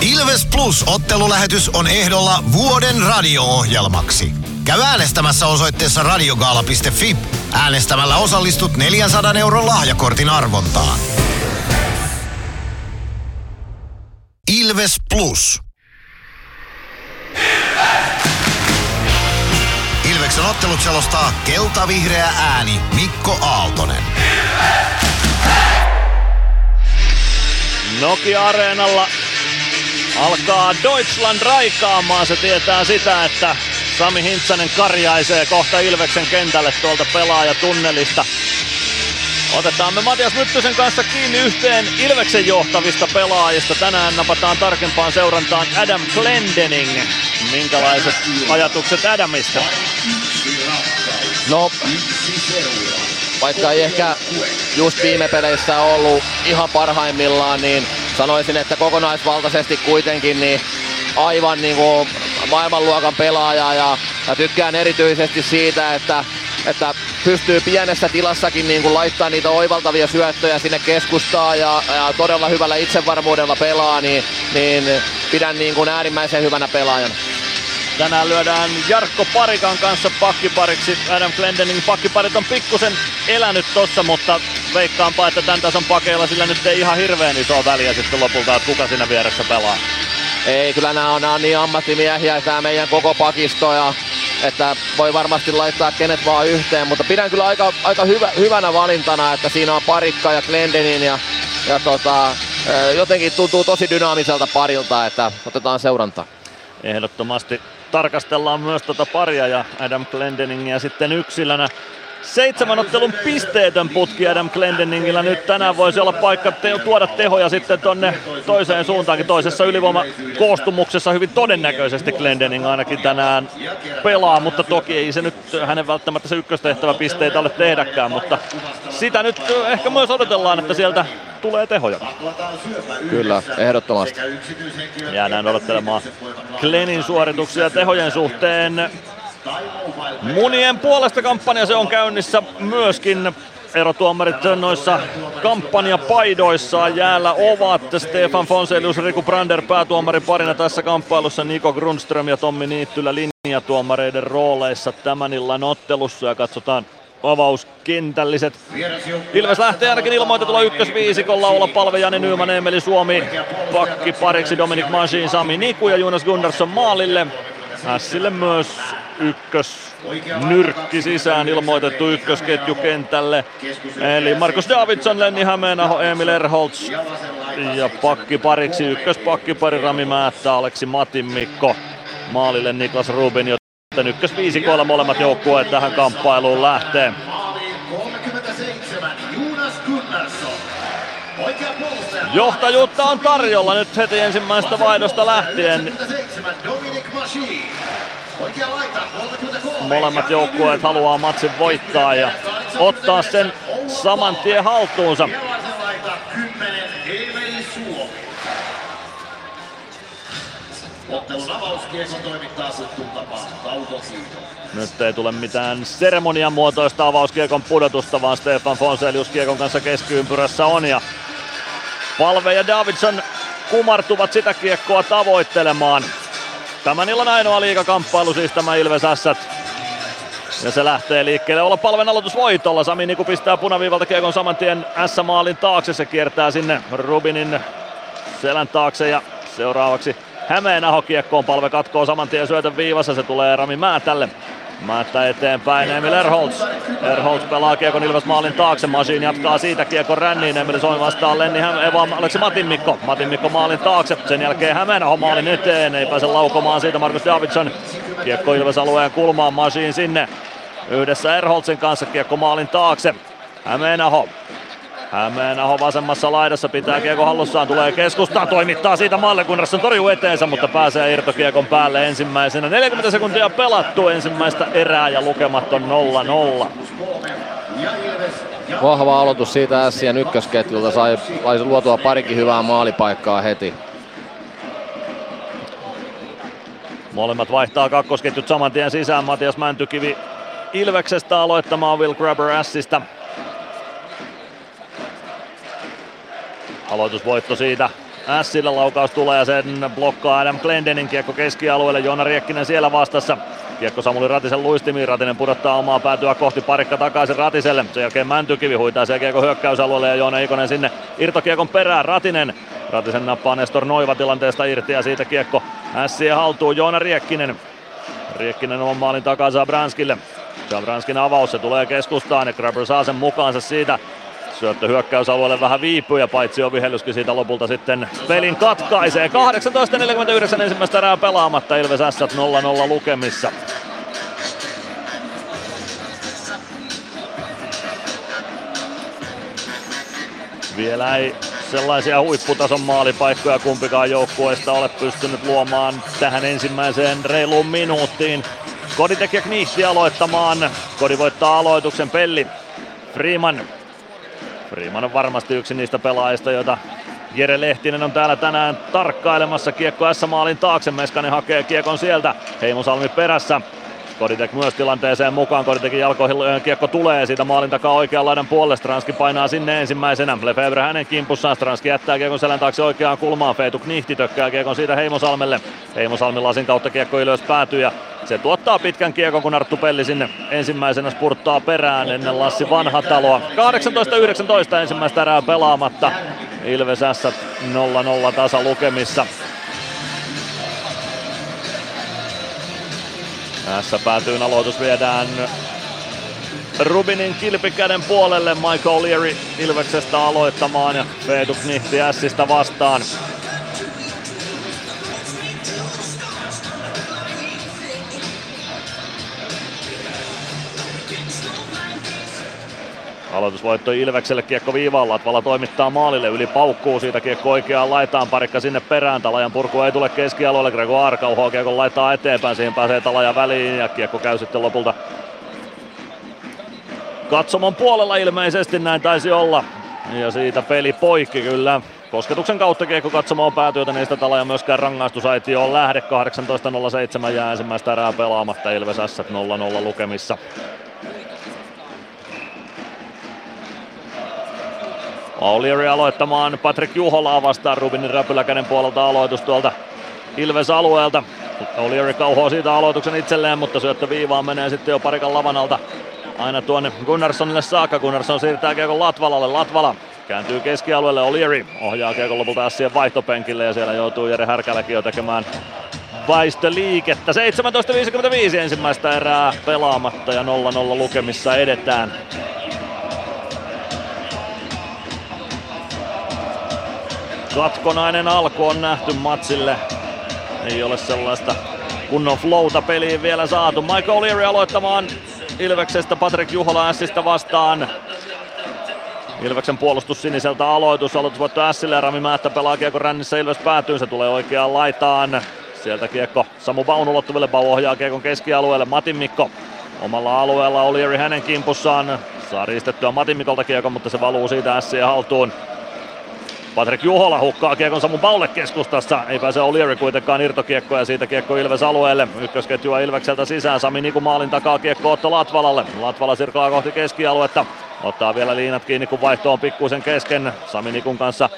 Ilves Plus ottelulähetys on ehdolla vuoden radio-ohjelmaksi. Käy äänestämässä osoitteessa radiogaala.fi. Äänestämällä osallistut 400 euron lahjakortin arvontaan. Ilves Plus. Ilveksen ottelut selostaa kelta-vihreä ääni Mikko Aaltonen. Nokia-areenalla alkaa Deutschland raikaamaan. Se tietää sitä, että Sami Hintsanen karjaisee kohta Ilveksen kentälle tuolta pelaajatunnelista. Otetaan me Matias Myttysen kanssa kiinni yhteen Ilveksen johtavista pelaajista. Tänään napataan tarkempaan seurantaan Adam Glendening. Minkälaiset ajatukset Adamista? No, vaikka ei ehkä just viime peleissä ollut ihan parhaimmillaan, niin sanoisin, että kokonaisvaltaisesti kuitenkin niin aivan niin kuin maailmanluokan pelaaja ja, ja tykkään erityisesti siitä, että, että pystyy pienessä tilassakin niin kuin laittaa niitä oivaltavia syöttöjä sinne keskustaan ja, ja todella hyvällä itsevarmuudella pelaa, niin, niin pidän niin kuin äärimmäisen hyvänä pelaajana. Tänään lyödään Jarkko Parikan kanssa pakkipariksi. Adam Glendening pakkiparit on pikkusen elänyt tossa, mutta veikkaanpa, että tämän tason pakeilla sillä nyt ei ihan hirveän isoa väliä sitten lopulta, että kuka siinä vieressä pelaa. Ei, kyllä nämä on, nämä on niin ammattimiehiä tämä meidän koko pakisto ja että voi varmasti laittaa kenet vaan yhteen, mutta pidän kyllä aika, aika hyvä, hyvänä valintana, että siinä on Parikka ja Glendenin ja, ja tota, jotenkin tuntuu tosi dynaamiselta parilta, että otetaan seurantaa. Ehdottomasti tarkastellaan myös tuota paria ja Adam Glendeningia sitten yksilönä. Seitsemän ottelun pisteetön putki Adam Glendeningillä nyt tänään voisi olla paikka te- tuoda tehoja sitten tonne toiseen suuntaankin. Toisessa ylivoimakoostumuksessa hyvin todennäköisesti Glendening ainakin tänään pelaa, mutta toki ei se nyt hänen välttämättä se ykköstehtävä pisteitä ole tehdäkään, mutta sitä nyt ehkä myös odotellaan, että sieltä tulee tehoja. Kyllä, ehdottomasti. Jäädään odottelemaan Glenin suorituksia tehojen suhteen. Munien puolesta kampanja se on käynnissä myöskin. Erotuomarit noissa kampanjapaidoissaan jäällä ovat Stefan Fonselius, Riku Brander päätuomarin parina tässä kamppailussa, Niko Grundström ja Tommi Niittylä linjatuomareiden rooleissa tämän illan ottelussa. Ja katsotaan avauskentälliset. Ilves lähtee ainakin ilmoitetulla ykkösviisikolla. Olla palve Jani Nyyman, Emeli Suomi, pakki pariksi. Dominic Masin, Sami Niku ja Jonas Gunnarsson maalille. Hässille myös ykkös nyrkki sisään ilmoitettu ykkösketju kentälle. Eli Markus Davidson, Lenni Hämeenaho, Emil Erholz ja pakki pariksi ykköspakkipari Rami Määttä, Aleksi Matin Mikko. Maalille Niklas Rubin, joten ykkösviisikoilla molemmat joukkueet tähän kamppailuun lähtee. Johtajuutta on tarjolla nyt heti ensimmäisestä vaihdosta lähtien. Molemmat joukkueet haluaa matsin voittaa ja ottaa sen saman tien haltuunsa. Nyt ei tule mitään seremonian muotoista avauskiekon pudotusta, vaan Stefan Fonselius kiekon kanssa keskiympyrässä on. Ja Palve ja Davidson kumartuvat sitä kiekkoa tavoittelemaan. Tämän illan ainoa liikakamppailu siis tämä Ilves Ässät. Ja se lähtee liikkeelle olla palven aloitus voitolla. Sami Niku pistää punaviivalta kiekon saman tien S-maalin taakse. Se kiertää sinne Rubinin selän taakse ja seuraavaksi Hämeenaho kiekkoon palve katkoo saman tien syötön viivassa. Se tulee Rami Määtälle. Määttä eteenpäin Emil Erholz. Erholz pelaa kiekon Ilves maalin taakse. Masin jatkaa siitä kiekon ränniin. Emil Soin vastaa Lenni Häm... Vaan Aleksi Matin Mikko. Matin Mikko maalin taakse. Sen jälkeen Hämeenaho maalin eteen. Ei pääse laukomaan siitä Markus Davidson. Kiekko Ilves alueen kulmaan. Masin sinne. Yhdessä Erholzin kanssa kiekko maalin taakse. Hämeenaho Hämeenaho vasemmassa laidassa pitää kiekko hallussaan, tulee keskustaan, toimittaa siitä Malle Gunnarsson torjuu eteensä, mutta pääsee irtokiekon päälle ensimmäisenä. 40 sekuntia pelattu ensimmäistä erää ja lukemat on 0-0. Vahva aloitus siitä Ässien ykkösketjulta, sai, sai luotua parikin hyvää maalipaikkaa heti. Molemmat vaihtaa kakkosketjut saman tien sisään. Matias Mäntykivi Ilveksestä aloittamaan Will Grabber Assista. Aloitusvoitto siitä. Ässillä laukaus tulee ja sen blokkaa Adam Glendenin kiekko keskialueelle. Joona Riekkinen siellä vastassa. Kiekko Samuli Ratisen luistimiin. Ratinen pudottaa omaa päätyä kohti parikka takaisin Ratiselle. Sen jälkeen Mäntykivi huitaa sen kiekko hyökkäysalueelle ja Joona Ikonen sinne irtokiekon perään. Ratinen. Ratisen nappaa Nestor Noiva tilanteesta irti ja siitä kiekko Ässien haltuun Joona Riekkinen. Riekkinen on maalin takaa Zabranskille. Zabranskin avaus, se tulee keskustaan ja Grabber saa sen mukaansa siitä. Syöttö hyökkäysalueelle vähän viipyy ja paitsi on vihellyskin siitä lopulta sitten pelin katkaisee. 18.49 ensimmäistä erää pelaamatta Ilves S 0-0 lukemissa. Vielä ei sellaisia huipputason maalipaikkoja kumpikaan joukkueesta ole pystynyt luomaan tähän ensimmäiseen reiluun minuuttiin. Kodi tekee Knihti aloittamaan. Kodi voittaa aloituksen Pelli. Freeman Freeman on varmasti yksi niistä pelaajista, joita Jere Lehtinen on täällä tänään tarkkailemassa. Kiekko S-maalin taakse, Meskanen hakee kiekon sieltä. Heimo Salmi perässä. Koditek myös tilanteeseen mukaan. Koditekin jalkoihin kiekko tulee siitä maalin takaa oikean laidan puolelle. Stranski painaa sinne ensimmäisenä. Lefebvre hänen kimpussaan. Stranski jättää kiekon selän taakse oikeaan kulmaan. Feetu Knihti tökkää kiekon siitä Heimosalmelle. Heimosalmi lasin kautta kiekko ylös päätyy ja se tuottaa pitkän kiekon, kun Arttu Pelli sinne ensimmäisenä spurttaa perään ennen Lassi Vanhataloa. 18-19 ensimmäistä erää pelaamatta. Ilves S 0-0 tasa lukemissa. Tässä päätyyn aloitus viedään Rubinin kilpikäden puolelle Michael Leary Ilveksestä aloittamaan ja Feetu Knihti Sistä vastaan. Aloitusvoitto Ilvekselle, kiekko viivalla, Latvala toimittaa maalille, yli paukkuu siitä kiekko oikeaan laitaan, parikka sinne perään, Talajan purku ei tule keskialueelle, Grego Arkauho kiekko laittaa eteenpäin, siihen pääsee Talajan väliin ja kiekko käy sitten lopulta katsomon puolella ilmeisesti näin taisi olla. Ja siitä peli poikki kyllä. Kosketuksen kautta kiekko katsomaan päätyy, joten ei sitä Talaja myöskään on lähde. 18.07 jää ensimmäistä erää pelaamatta Ilves S 0-0 lukemissa. O'Leary aloittamaan Patrick Juholaa vastaan Rubinin räpyläkäden puolelta aloitus tuolta Ilves alueelta. O'Leary kauhoo siitä aloituksen itselleen, mutta syöttö viivaan menee sitten jo parikan lavan alta aina tuonne Gunnarssonille saakka. Gunnarsson siirtää kiekon Latvalalle. Latvala kääntyy keskialueelle. O'Leary ohjaa kiekon lopulta Ässien vaihtopenkille ja siellä joutuu Jere Härkäläkin jo tekemään väistöliikettä. 17.55 ensimmäistä erää pelaamatta ja 0-0 lukemissa edetään. Katkonainen alku on nähty matsille. Ei ole sellaista kunnon flowta peliin vielä saatu. Michael O'Leary aloittamaan Ilveksestä Patrick Juhola Ässistä vastaan. Ilveksen puolustus siniseltä aloitus. Aloitusvoitto Ässille ja Rami Määttä pelaa kiekko rännissä Ilves päätyy. Se tulee oikeaan laitaan. Sieltä kiekko Samu Baun ulottuville. Bau ohjaa kiekon keskialueelle. Matin Mikko omalla alueella O'Leary hänen kimpussaan. Saa riistettyä Matin Mikolta kiekon, mutta se valuu siitä Ässien haltuun. Patrick Juhola hukkaa kiekon Samu Baulle keskustassa. Ei pääse O'Leary kuitenkaan irtokiekko ja siitä kiekko Ilves alueelle. Ykkösketjua Ilvekseltä sisään. Sami Niku maalin takaa kiekko Otto Latvalalle. Latvala sirklaa kohti keskialuetta. Ottaa vielä liinat kiinni kun vaihto on pikkuisen kesken. Sami Nikun kanssa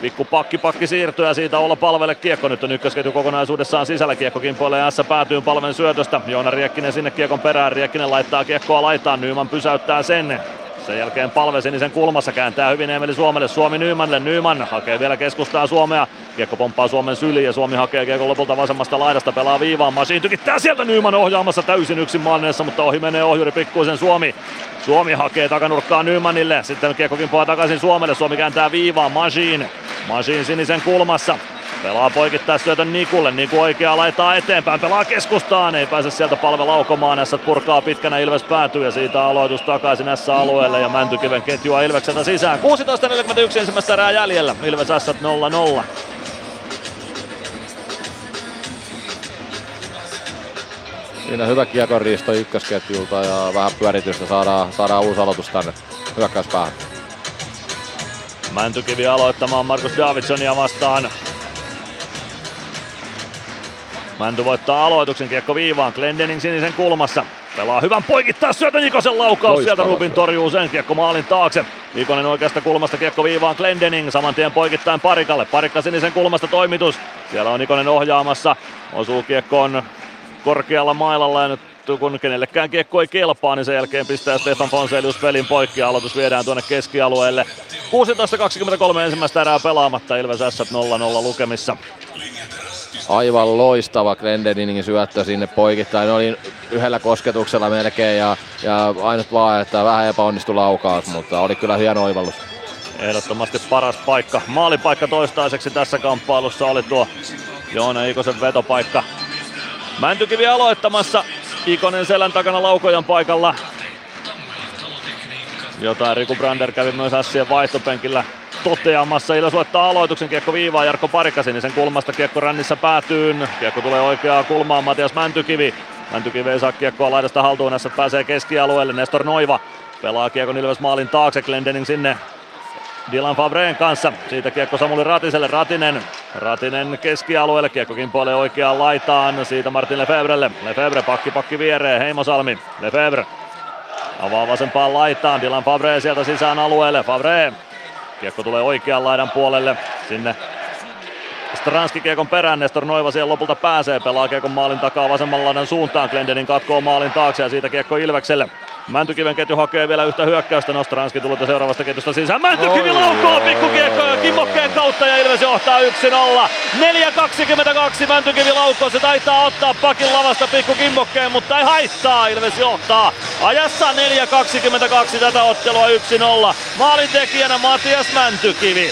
Pikku pakki pakki siirtyy ja siitä olla palvelle kiekko. Nyt on ykkösketju kokonaisuudessaan sisällä. Kiekko kimpoilee ja päätyy palven syötöstä. Joona Riekkinen sinne kiekon perään. Riekkinen laittaa kiekkoa laitaan. Nyman pysäyttää sen. Sen jälkeen palve sinisen kulmassa kääntää hyvin Emeli Suomelle. Suomi Nymanille. Nyman hakee vielä keskustaa Suomea. Kiekko pomppaa Suomen syliin ja Suomi hakee kiekko lopulta vasemmasta laidasta. Pelaa viivaan. Masiin tykittää sieltä Nyman ohjaamassa täysin yksin maalineessa, mutta ohi menee ohjuri pikkuisen Suomi. Suomi hakee takanurkkaa Nymanille. Sitten kiekko kimpoaa takaisin Suomelle. Suomi kääntää viivaan. Masiin. Masiin sinisen kulmassa. Pelaa poikittaa syötön Nikulle. Niku oikeaa laittaa eteenpäin. Pelaa keskustaan. Ei pääse sieltä palve laukomaan. S purkaa pitkänä Ilves päätyy ja siitä aloitus takaisin S-alueelle ja Mäntykiven ketjua Ilvekseltä sisään. 16.41 ensimmäistä erää jäljellä. Ilves S 0-0. Siinä hyvä kiekonriisto ykkösketjulta ja vähän pyöritystä saadaan, saadaan uusi aloitus tänne hyökkäyspäähän. Mäntykivi aloittamaan Markus Davidsonia vastaan. Mänty voittaa aloituksen kiekko viivaan. Glendening sinisen kulmassa. Pelaa hyvän poikittaa syötä Nikosen laukaus. Loistava. Sieltä Rubin torjuu sen kiekko maalin taakse. Ikonen oikeasta kulmasta kiekko viivaan Glendening. Saman tien poikittain Parikalle. Parikka sinisen kulmasta toimitus. Siellä on Ikonen ohjaamassa. Osuu kiekkoon korkealla mailalla ja nyt kun kenellekään kiekko ei kelpaa, niin sen jälkeen pistää Stefan Fonselius pelin poikki ja aloitus viedään tuonne keskialueelle. 16.23 ensimmäistä erää pelaamatta, Ilves S 0-0 lukemissa. Aivan loistava Glendeningin syöttö sinne poikittain. Oli yhdellä kosketuksella melkein ja, ja ainut vaan, että vähän epäonnistui laukaus, mutta oli kyllä hieno oivallus. Ehdottomasti paras paikka. Maalipaikka toistaiseksi tässä kamppailussa oli tuo Joona Ikosen vetopaikka. Mäntykivi aloittamassa. Ikonen selän takana laukojan paikalla. Jotain Riku Brander kävi myös Assien vaihtopenkillä toteamassa. Ilves voittaa aloituksen kiekko viivaa Jarkko Parikka sinisen kulmasta kiekko rännissä päätyy. Kiekko tulee oikeaa kulmaan Matias Mäntykivi. Mäntykivi ei saa kiekkoa laidasta haltuun, näissä pääsee keskialueelle. Nestor Noiva pelaa kiekon Ilves maalin taakse. Glendening sinne Dylan Favreen kanssa. Siitä kiekko Samuli Ratiselle. Ratinen. Ratinen keskialueelle. Kiekko kimpoilee oikeaan laitaan. Siitä Martin Lefebrelle. Lefebre pakki pakki viereen. Heimosalmi. Lefebvre avaa vasempaan laitaan. Dylan Favre sieltä sisään alueelle. Favre. Kiekko tulee oikean laidan puolelle. Sinne Stranski kiekon perään, Nestor Noiva siellä lopulta pääsee, pelaa kiekon maalin takaa vasemman laidan suuntaan, Glendenin katkoo maalin taakse ja siitä kiekko Ilvekselle. Mäntykiven ketju hakee vielä yhtä hyökkäystä, Nostranski tulee seuraavasta ketjusta sisään. Mäntykivi laukoo pikkukiekkoja Kimmokkeen kautta ja Ilves johtaa 1-0. 4.22 Mäntykivi laukoo, se taitaa ottaa pakin lavasta pikku Kimmokkeen, mutta ei haittaa, Ilves johtaa. Ajassa 4.22 tätä ottelua 1-0. Maalintekijänä Matias Mäntykivi.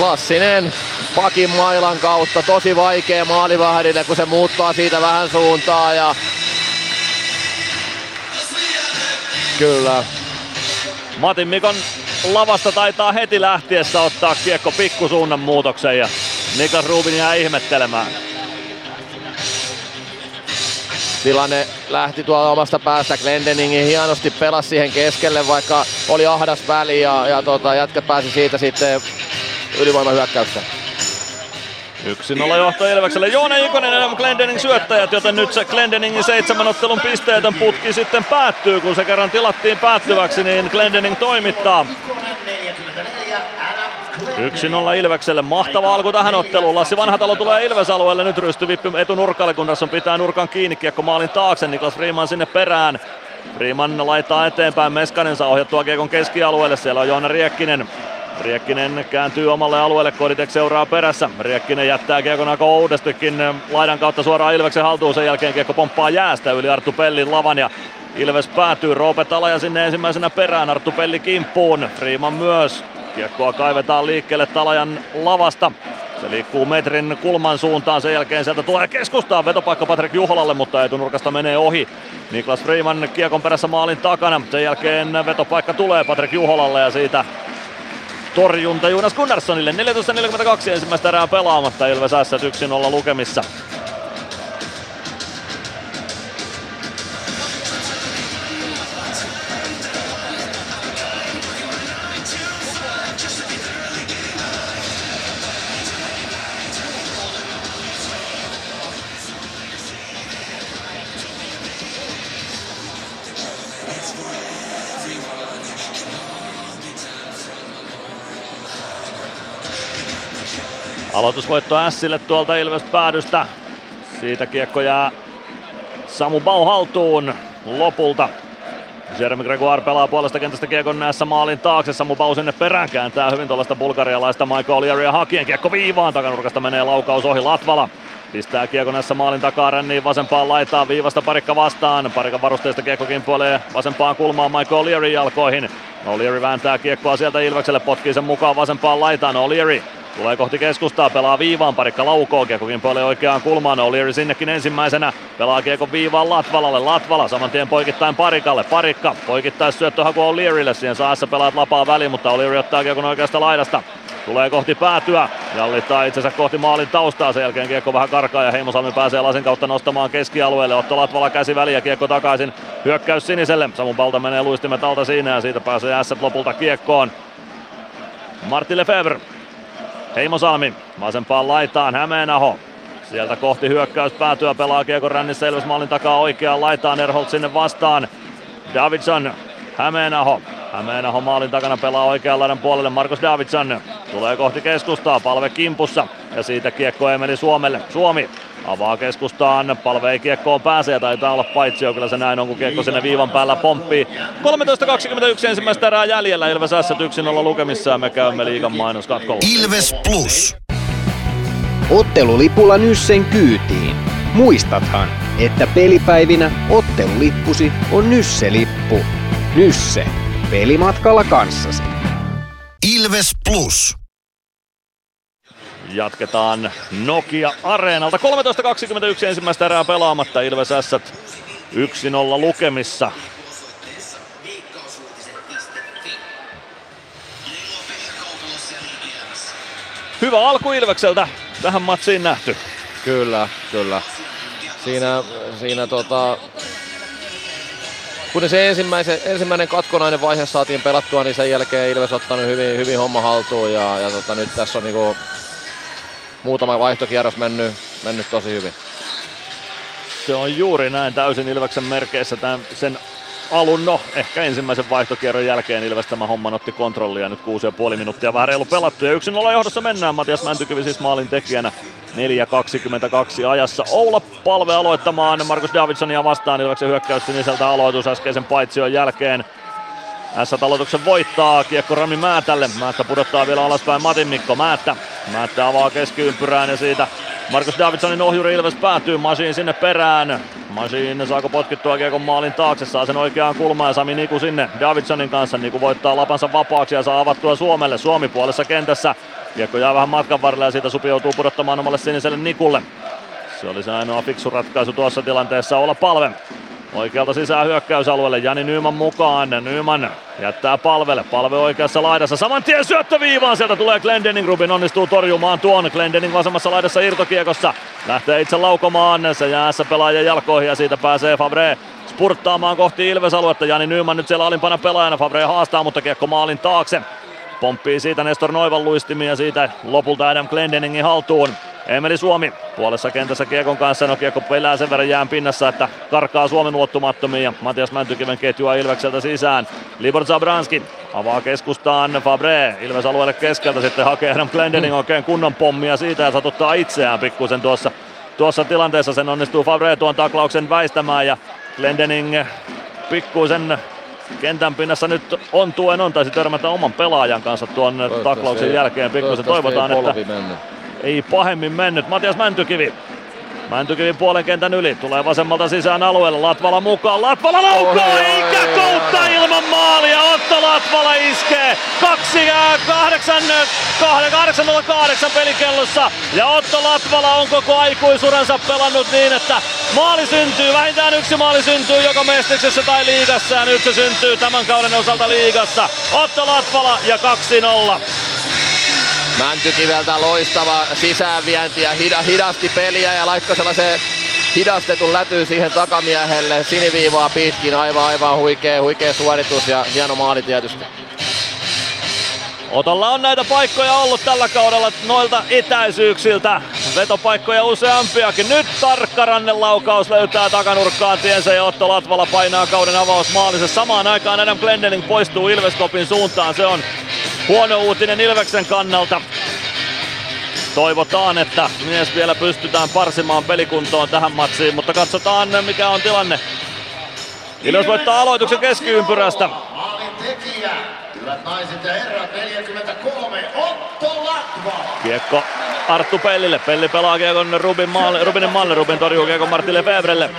Klassinen pakin mailan kautta, tosi vaikea maalivahdille, kun se muuttaa siitä vähän suuntaa ja Kyllä. Matin Mikon lavasta taitaa heti lähtiessä ottaa kiekko pikkusuunnan muutoksen ja Nikas Rubin jää ihmettelemään. Tilanne lähti tuolla omasta päästä. Glendening hienosti pelasi siihen keskelle, vaikka oli ahdas väli ja, ja tota, jätkä pääsi siitä sitten ylivoimahyökkäystä. 1-0 johto Ilvekselle. Joona Ikonen ja Glendening syöttäjät, joten nyt se Glendeningin seitsemän ottelun pisteetön putki sitten päättyy. Kun se kerran tilattiin päättyväksi, niin Glendening toimittaa. 1-0 Ilvekselle. Mahtava alku tähän otteluun. Lassi Vanhatalo tulee Ilves-alueelle. Nyt rystyvippi etunurkalle, kun tässä on pitää nurkan kiinni. Kiekko maalin taakse. Niklas Freeman sinne perään. Freeman laittaa eteenpäin. Meskanen saa ohjattua Kiekon keskialueelle. Siellä on Joona Riekkinen. Riekkinen kääntyy omalle alueelle, Koditek seuraa perässä. Riekkinen jättää Kiekon aika oudostikin laidan kautta suoraan Ilveksen haltuun. Sen jälkeen Kiekko pomppaa jäästä yli Arttu Pellin lavan ja Ilves päätyy. Roope Talaja sinne ensimmäisenä perään. Arttu Pelli kimppuun. Freeman myös. Kiekkoa kaivetaan liikkeelle Talajan lavasta. Se liikkuu metrin kulman suuntaan, sen jälkeen sieltä tulee keskustaan vetopaikka Patrik Juholalle, mutta etunurkasta menee ohi. Niklas Freeman kiekon perässä maalin takana, sen jälkeen vetopaikka tulee Patrik Juholalle ja siitä torjunta Jonas Gunnarssonille. 14.42 ensimmäistä erää pelaamatta Ilves S 1-0 lukemissa. Aloitusvoitto Ässille tuolta Ilves päädystä. Siitä kiekko jää Samu Bau haltuun lopulta. Jeremy Gregoire pelaa puolesta kentästä kiekon näissä maalin taakse. Samu Bau sinne perään kääntää hyvin tuollaista bulgarialaista Michael ja hakien. Kiekko viivaan takanurkasta menee laukaus ohi Latvala. Pistää kiekko näissä maalin takaa ränniin vasempaan laitaan viivasta parikka vastaan. Parikan varusteista kiekko kimpoilee vasempaan kulmaan Michael O'Leary jalkoihin. O'Leary vääntää kiekkoa sieltä Ilvekselle, potkii sen mukaan vasempaan laitaan. O'Leary Tulee kohti keskustaa, pelaa viivaan, parikka laukoo, Kiekkokin paljon oikeaan kulmaan, O'Leary sinnekin ensimmäisenä, pelaa Kiekko viivaan Latvalalle, Latvala saman tien poikittain parikalle, parikka, poikittais syöttöhaku O'Learylle, siihen saassa pelaat lapaa väliin, mutta O'Leary ottaa Kiekon oikeasta laidasta, tulee kohti päätyä, jallittaa itsensä kohti maalin taustaa, sen jälkeen Kiekko vähän karkaa ja Heimosalmi pääsee lasin kautta nostamaan keskialueelle, Otto Latvala käsi väliä, Kiekko takaisin, hyökkäys siniselle, Samu Palta menee luistimet alta siinä ja siitä pääsee Ässät lopulta Kiekkoon. Martti Lefebvre Heimosalmi vasempaan laitaan Hämeenaho. Sieltä kohti hyökkäys päätyä pelaa Kiekon rännissä Ilves maalin takaa oikeaan laitaan Erholt sinne vastaan. Davidson, Hämeenaho. Hämeenaho maalin takana pelaa oikean laidan puolelle Markus Davidson. Tulee kohti keskustaa, palve kimpussa. Ja siitä kiekko Emeli Suomelle. Suomi avaa keskustaan, palve ei kiekkoon pääse ja taitaa olla paitsi jo, kyllä se näin on, kun kiekko sinne viivan päällä pomppii. 13.21 ensimmäistä erää jäljellä, Ilves S 1-0 lukemissa ja me käymme liigan mainoskatkolla. Ilves Plus. Ottelulipulla Nyssen kyytiin. Muistathan, että pelipäivinä ottelulippusi on Nysse-lippu. Nysse. Pelimatkalla kanssasi. Ilves Plus. Jatketaan Nokia Areenalta. 13.21 ensimmäistä erää pelaamatta. Ilves S 1-0 lukemissa. Hyvä alku Ilvekseltä tähän matsiin nähty. Kyllä, kyllä. Siinä, siinä tota, kun se ensimmäisen, ensimmäinen katkonainen vaihe saatiin pelattua, niin sen jälkeen Ilves ottanut hyvin, hyvin homma haltuun ja, ja tota, nyt tässä on niinku muutama vaihtokierros mennyt, mennyt tosi hyvin. Se on juuri näin täysin Ilveksen merkeissä tämän, sen alun, no ehkä ensimmäisen vaihtokierron jälkeen Ilves tämä homman otti kontrollia nyt 6,5 minuuttia vähän reilu pelattu ja yksin olla johdossa mennään Matias Mäntykivi siis maalin tekijänä 4.22 ajassa. Oula palve aloittamaan Markus Davidsonia vastaan Ilveksen hyökkäys siniseltä aloitus äskeisen paitsion jälkeen. S aloituksen voittaa, kiekko Rami Määtälle. Määttä pudottaa vielä alaspäin Matin Mikko Määttä. Määttä avaa keskiympyrään ja siitä Markus Davidsonin ohjuri Ilves päätyy Masiin sinne perään. Masiin saako potkittua kiekon maalin taakse, saa sen oikeaan kulmaan ja Sami Niku sinne Davidsonin kanssa. Niku voittaa lapansa vapaaksi ja saa avattua Suomelle. Suomi puolessa kentässä. Kiekko jää vähän matkan varrelle ja siitä Supi joutuu pudottamaan omalle siniselle Nikulle. Se oli se ainoa fiksu ratkaisu tuossa tilanteessa olla palve. Oikealta sisään hyökkäysalueelle Jani Nyman mukaan. Nyman jättää palvelle. Palve oikeassa laidassa. Saman tien syöttöviivaan. Sieltä tulee Glendening. Rubin onnistuu torjumaan tuon. Glendening vasemmassa laidassa irtokiekossa. Lähtee itse laukomaan. Se jäässä pelaajan jalkoihin ja siitä pääsee Fabre spurttaamaan kohti Ilves-aluetta. Jani Nyman nyt siellä alimpana pelaajana. Fabre haastaa, mutta kiekko maalin taakse. Pomppii siitä Nestor Noivan luistimia siitä lopulta Adam Glendeningin haltuun. Emeli Suomi puolessa kentässä Kiekon kanssa. No Kiekko pelää sen verran jään pinnassa, että karkaa Suomen ulottumattomiin ja Matias Mäntykiven ketjua Ilvekseltä sisään. Libor Zabranski avaa keskustaan Fabre. Ilves alueelle keskeltä sitten hakee Adam Glendening oikein kunnon pommia siitä ja satuttaa itseään pikkusen tuossa, tuossa tilanteessa. Sen onnistuu Fabre tuon taklauksen väistämään ja Glendening pikkuisen kentän pinnassa nyt on tuen on, taisi törmätä oman pelaajan kanssa tuon taklauksen jälkeen. Pikkusen toivotaan, että mennyt. Ei pahemmin mennyt. Matias Mäntykivi. Mäntykivi puolen kentän yli, tulee vasemmalta sisään alueelle, Latvala mukaan, Latvala laukoo, eikä kautta ilman maalia, Otto Latvala iskee, 8, 808 pelikellossa, ja Otto Latvala on koko aikuisuransa pelannut niin, että maali syntyy, vähintään yksi maali syntyy joko Mestiksessä tai liigassa, ja nyt se syntyy tämän kauden osalta liigassa, Otto Latvala ja 2-0. Mäntykiveltä loistava sisäänvienti ja hidasti peliä ja laittoi sellaisen hidastetun lätyy siihen takamiehelle siniviivaa pitkin. Aivan aivan huikea, huikea suoritus ja hieno maali tietysti. Otolla on näitä paikkoja ollut tällä kaudella noilta etäisyyksiltä. Vetopaikkoja useampiakin. Nyt tarkka rannelaukaus löytää takanurkkaan tiensä ja Otto Latvala painaa kauden avausmaalissa. Samaan aikaan Adam Glendening poistuu Ilveskopin suuntaan. Se on huono uutinen Ilveksen kannalta. Toivotaan, että mies vielä pystytään parsimaan pelikuntoon tähän matsiin, mutta katsotaan mikä on tilanne. Ilves voittaa aloituksen keskiympyrästä. Hyvät naiset ja herrat, 43, Otto Latva. Kiekko Arttu Pellille. Pelli pelaa kiekon Rubin maalle, Rubinin maalle. Rubin torjuu kiekon Martti Lefevrelle.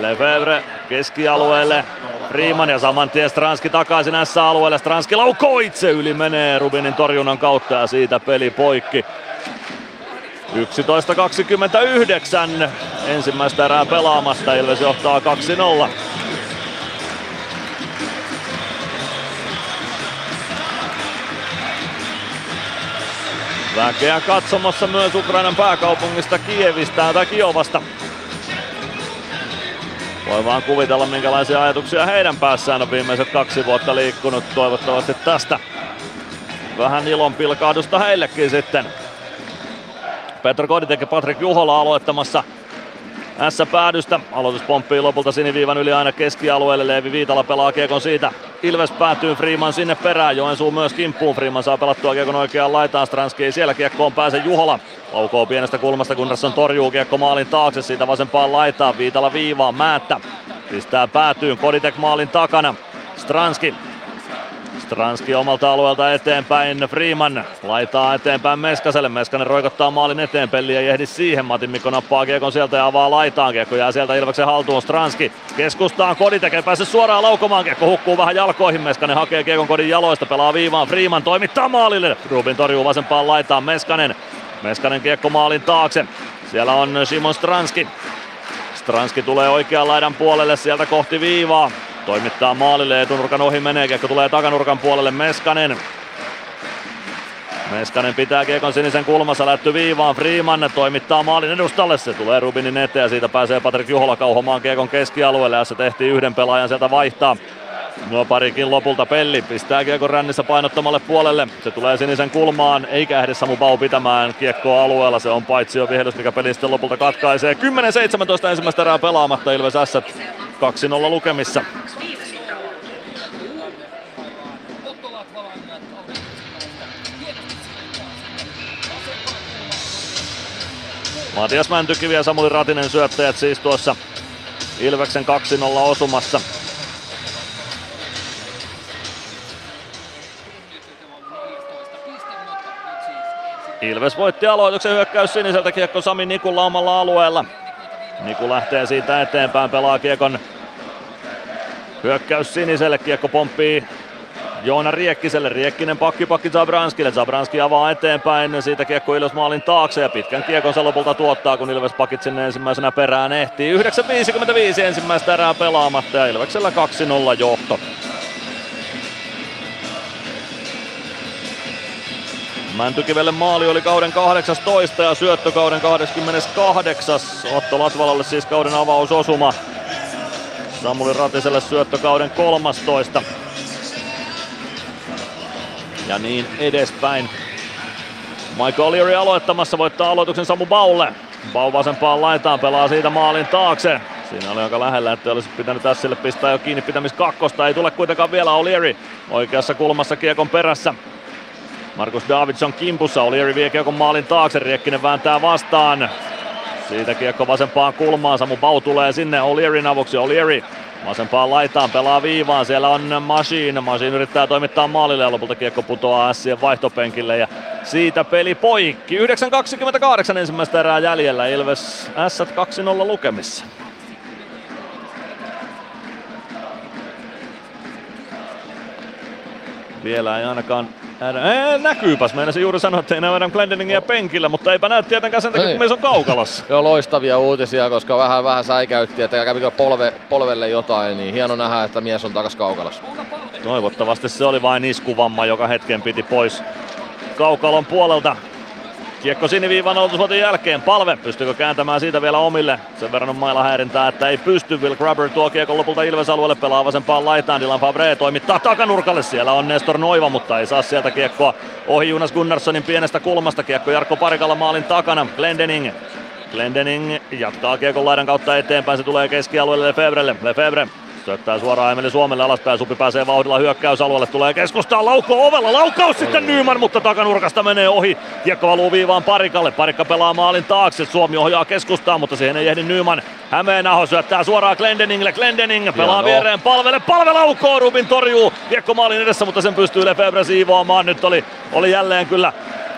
Lefevre keskialueelle. Freeman ja saman tien Stranski takaisin S-alueelle. Stranski laukoo itse yli menee Rubinin torjunnan kautta ja siitä peli poikki. 11.29 ensimmäistä erää pelaamasta. Ilves johtaa 2-0. Väkeä katsomassa myös Ukrainan pääkaupungista Kievistä tai Kiovasta. Voi vaan kuvitella minkälaisia ajatuksia heidän päässään on viimeiset kaksi vuotta liikkunut. Toivottavasti tästä vähän ilon pilkahdusta heillekin sitten. Petro Koditek ja Patrik Juhola aloittamassa S-päädystä. Aloitus pomppii lopulta siniviivan yli aina keskialueelle. Leevi Viitala pelaa kiekon siitä. Ilves päätyy Freeman sinne perään. Joensuu myös kimppuun. Freeman saa pelattua kiekon oikeaan laitaan. Stranski ei siellä kiekkoon pääse. Juhola laukoo pienestä kulmasta. Gunnarsson torjuu kiekko maalin taakse. Siitä vasempaan laitaan. Viitala viivaan. Määttä pistää päätyyn. Koditek maalin takana. Stranski Stranski omalta alueelta eteenpäin. Freeman laitaa eteenpäin Meskaselle. Meskanen roikottaa maalin eteen. Pelli ei ehdi siihen. Matin Mikko nappaa kiekon sieltä ja avaa laitaan. Kiekko jää sieltä Ilveksen haltuun. Stranski keskustaan. Kodi tekee pääse suoraan laukomaan. Kiekko hukkuu vähän jalkoihin. Meskanen hakee kiekon kodin jaloista. Pelaa viivaan. Freeman toimittaa maalille. Rubin torjuu vasempaan laitaan. Meskanen. Meskanen kiekko maalin taakse. Siellä on Simon Stranski. Stranski tulee oikean laidan puolelle sieltä kohti viivaa. Toimittaa maalille, etunurkan ohi menee, kiekko tulee takanurkan puolelle Meskanen. Meskanen pitää kiekon sinisen kulmassa, lätty viivaan, Freeman toimittaa maalin edustalle, se tulee Rubinin eteen ja siitä pääsee Patrik Juhola kauhomaan kiekon keskialueelle ja se tehtiin yhden pelaajan sieltä vaihtaa. Nuo parikin lopulta Pelli pistää kiekon rännissä painottamalle puolelle. Se tulee sinisen kulmaan, eikä ehdi Samu Bau pitämään kiekkoa alueella. Se on paitsi jo vihdys, mikä pelin sitten lopulta katkaisee. 10-17 ensimmäistä erää pelaamatta Ilves S 2-0 lukemissa. Matias Mäntykivi ja Samuli Ratinen syöttäjät siis tuossa Ilveksen 2-0 osumassa. Ilves voitti aloituksen hyökkäys siniseltä kiekko Sami Nikulla omalla alueella. Niku lähtee siitä eteenpäin, pelaa kiekon hyökkäys siniselle, kiekko pomppii Joona Riekkiselle, Riekkinen pakki pakki Zabranskille, Zabranski avaa eteenpäin, siitä kiekko Ilves maalin taakse ja pitkän kiekon se lopulta tuottaa, kun Ilves pakit sinne ensimmäisenä perään ehtii. 9.55 ensimmäistä erää pelaamatta ja Ilveksellä 2-0 johto. Mäntykivelle maali oli kauden 18 ja syöttö kauden 28. Otto Latvalalle siis kauden avausosuma. Samuli Ratiselle syöttö kauden 13. Ja niin edespäin. Michael O'Leary aloittamassa, voittaa aloituksen Samu Baulle. Bau vasempaan laitaan, pelaa siitä maalin taakse. Siinä oli aika lähellä, että olisi pitänyt Sille pistää jo kiinni pitämis kakkosta. Ei tule kuitenkaan vielä O'Leary oikeassa kulmassa kiekon perässä. Markus Davidson kimpussa, O'Leary vie kiekon maalin taakse, Riekkinen vääntää vastaan. Siitä kiekko vasempaan kulmaan, Samu Bau tulee sinne O'Learyn avuksi, O'Leary vasempaan laitaan, pelaa viivaan, siellä on Machine, Machine yrittää toimittaa maalille ja lopulta kiekko putoaa Sien vaihtopenkille. Ja siitä peli poikki. 9.28 ensimmäistä erää jäljellä, Ilves S 2-0 lukemissa. Vielä ei ainakaan Ää, näkyypäs, meinasin juuri sanoa, että ei näy Adam Glendeningia penkillä, mutta eipä näy tietenkään sen takia, kun mies on kaukalassa. Joo, loistavia uutisia, koska vähän, vähän säikäytti, että kävikö polve, polvelle jotain, niin hieno nähdä, että mies on takas kaukalassa. Toivottavasti se oli vain iskuvamma, joka hetken piti pois kaukalon puolelta. Kiekko siniviivan aloitusvoiton jälkeen. Palve, pystyykö kääntämään siitä vielä omille? Sen verran on mailla häirintää, että ei pysty. Will Grubber tuo kiekon lopulta Ilves-alueelle, pelaa vasempaan laitaan. Dylan Favre toimittaa takanurkalle. Siellä on Nestor Noiva, mutta ei saa sieltä kiekkoa ohi Jonas Gunnarssonin pienestä kulmasta. Kiekko Jarkko Parikalla maalin takana. Glendening Glendening jatkaa kiekon laidan kautta eteenpäin, se tulee keskialueelle Lefebrelle. Lefebvre Syöttää suoraan Emeli Suomelle alaspäin. Supi pääsee vauhdilla hyökkäysalueelle. Tulee keskustaa laukko ovella. Laukaus sitten Nyman, mutta takanurkasta menee ohi. Kiekko valuu viivaan Parikalle. Parikka pelaa maalin taakse. Suomi ohjaa keskustaa, mutta siihen ei ehdi Nyman. Hämeenaho syöttää suoraan Glendeningille. Glendening pelaa Hieno. viereen palvelle. Palve laukoo. Rubin torjuu. Kiekko maalin edessä, mutta sen pystyy Lefebvre siivoamaan. Nyt oli, oli jälleen kyllä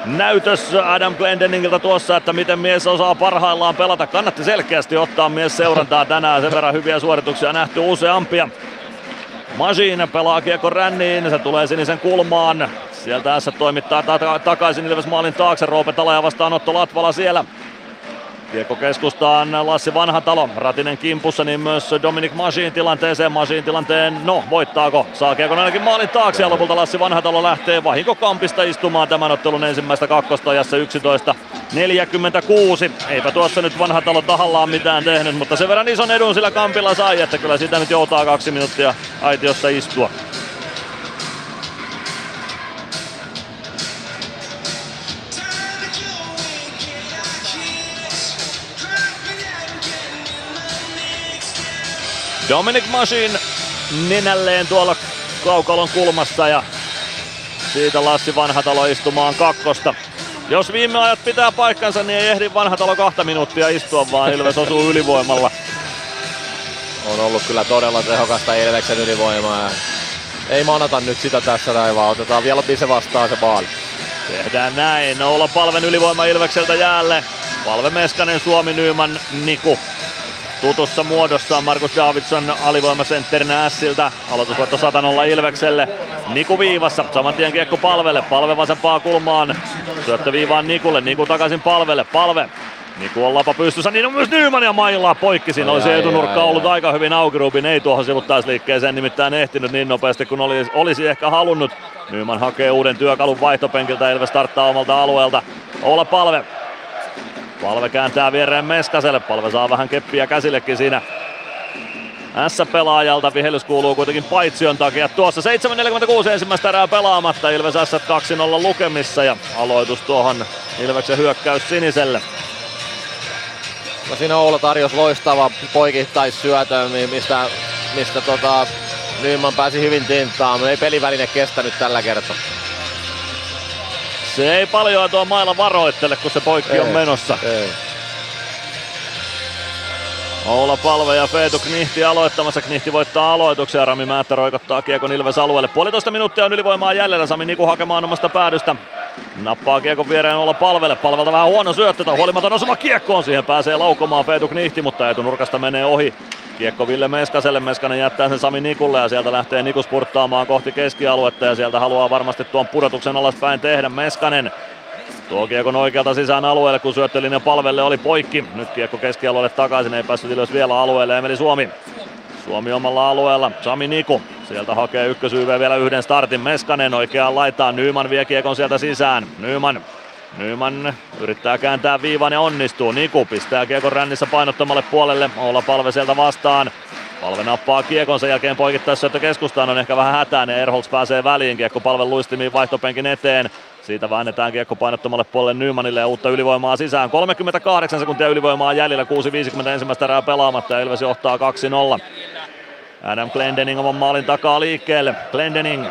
näytös Adam Glendeningiltä tuossa, että miten mies osaa parhaillaan pelata. Kannatti selkeästi ottaa mies seurantaa tänään, sen verran hyviä suorituksia nähty useampia. Machine pelaa kiekko ränniin, se tulee sinisen kulmaan. Sieltä S toimittaa takaisin Ilves maalin taakse, Roope Tala vastaanotto Latvala siellä. Kiekko keskustaan Lassi Vanhatalo, Ratinen kimpussa, niin myös Dominic Machine tilanteeseen. Machine tilanteen, no voittaako? Saa kiekon ainakin maalin taakse ja lopulta Lassi Vanhatalo lähtee vahinkokampista istumaan tämän ottelun ensimmäistä kakkosta ajassa 11 46. Eipä tuossa nyt Vanhatalo tahallaan mitään tehnyt, mutta sen verran ison edun sillä kampilla sai, että kyllä sitä nyt joutaa kaksi minuuttia aitiossa istua. Dominic Masin nenälleen tuolla kaukalon kulmassa ja siitä Lassi Vanhatalo istumaan kakkosta. Jos viime ajat pitää paikkansa, niin ei ehdi Vanhatalo kahta minuuttia istua, vaan Ilves osuu ylivoimalla. On ollut kyllä todella tehokasta Ilveksen ylivoimaa. Ei manata nyt sitä tässä näin, vaan otetaan vielä se vastaan se maali. Tehdään näin. Olla palven ylivoima Ilvekseltä jäälle. Palve Meskanen, Suomi, Nyman, Niku tutussa muodossaan Markus Davidson alivoimasentterinä Ässiltä. Aloitusvoitto 100 Ilvekselle. Niku viivassa, saman tien kiekko palvelle. Palve vasempaa kulmaan. Syöttö viivaan Nikulle. Niku takaisin palvelle. Palve Niku on lapa pystyssä, niin on myös Nyman ja mailaa poikki. Siinä olisi etunurkka ollut aika hyvin auki. Rubin ei tuohon sivuttaisliikkeeseen nimittäin ehtinyt niin nopeasti kuin olisi, olisi ehkä halunnut. Nyman hakee uuden työkalun vaihtopenkiltä. Ilves starttaa omalta alueelta. Olla palve Palve kääntää viereen Meskaselle. Palve saa vähän keppiä käsillekin siinä S-pelaajalta. Vihellys kuuluu kuitenkin paitsion takia. Tuossa 7.46 ensimmäistä erää pelaamatta. Ilves S 2-0 lukemissa ja aloitus tuohon Ilveksen hyökkäys siniselle. No siinä Oula tarjos loistava poikittaisyötö, mistä, mistä tota, Nyman pääsi hyvin tintaan, ei peliväline kestänyt tällä kertaa. Se ei paljon tuo mailla varoittele, kun se poikki ei, on menossa. Ei. Oula Palve ja Feetu Knihti aloittamassa. Knihti voittaa aloituksen ja Rami Määttä roikottaa Kiekon Ilves alueelle. Puolitoista minuuttia on ylivoimaa jäljellä. Sami Niku hakemaan omasta päädystä. Nappaa Kiekon viereen olla palvelle. Palvelta vähän huono syöttö. Huolimaton osuma kiekkoon. Siihen pääsee laukomaan Feetu Knihti, mutta etunurkasta menee ohi. Kiekko Ville Meskaselle, Meskanen jättää sen Sami Nikulle ja sieltä lähtee Niku spurttaamaan kohti keskialuetta ja sieltä haluaa varmasti tuon pudotuksen alaspäin tehdä Meskanen. Tuo kiekon oikealta sisään alueelle, kun syöttelinen palvelle oli poikki. Nyt kiekko keskialueelle takaisin, ei päässyt ylös vielä alueelle. Emeli Suomi. Suomi omalla alueella. Sami Niku. Sieltä hakee ykkösyyveä vielä yhden startin. Meskanen oikeaan laitaan. Nyman vie kiekon sieltä sisään. Nyman Nyman yrittää kääntää viivan ja onnistuu. Niku pistää kiekon rännissä painottomalle puolelle. Olla palve sieltä vastaan. Palve nappaa kiekon, sen jälkeen poikittaessa että keskustaan on ehkä vähän hätäinen. Erholz pääsee väliin, kiekko palve luistimiin vaihtopenkin eteen. Siitä väännetään kiekko painottomalle puolelle Nymanille ja uutta ylivoimaa sisään. 38 sekuntia ylivoimaa jäljellä, 6.50 ensimmäistä erää pelaamatta ja Ilves johtaa 2-0. Adam Glendening oman maalin takaa liikkeelle. Glendening.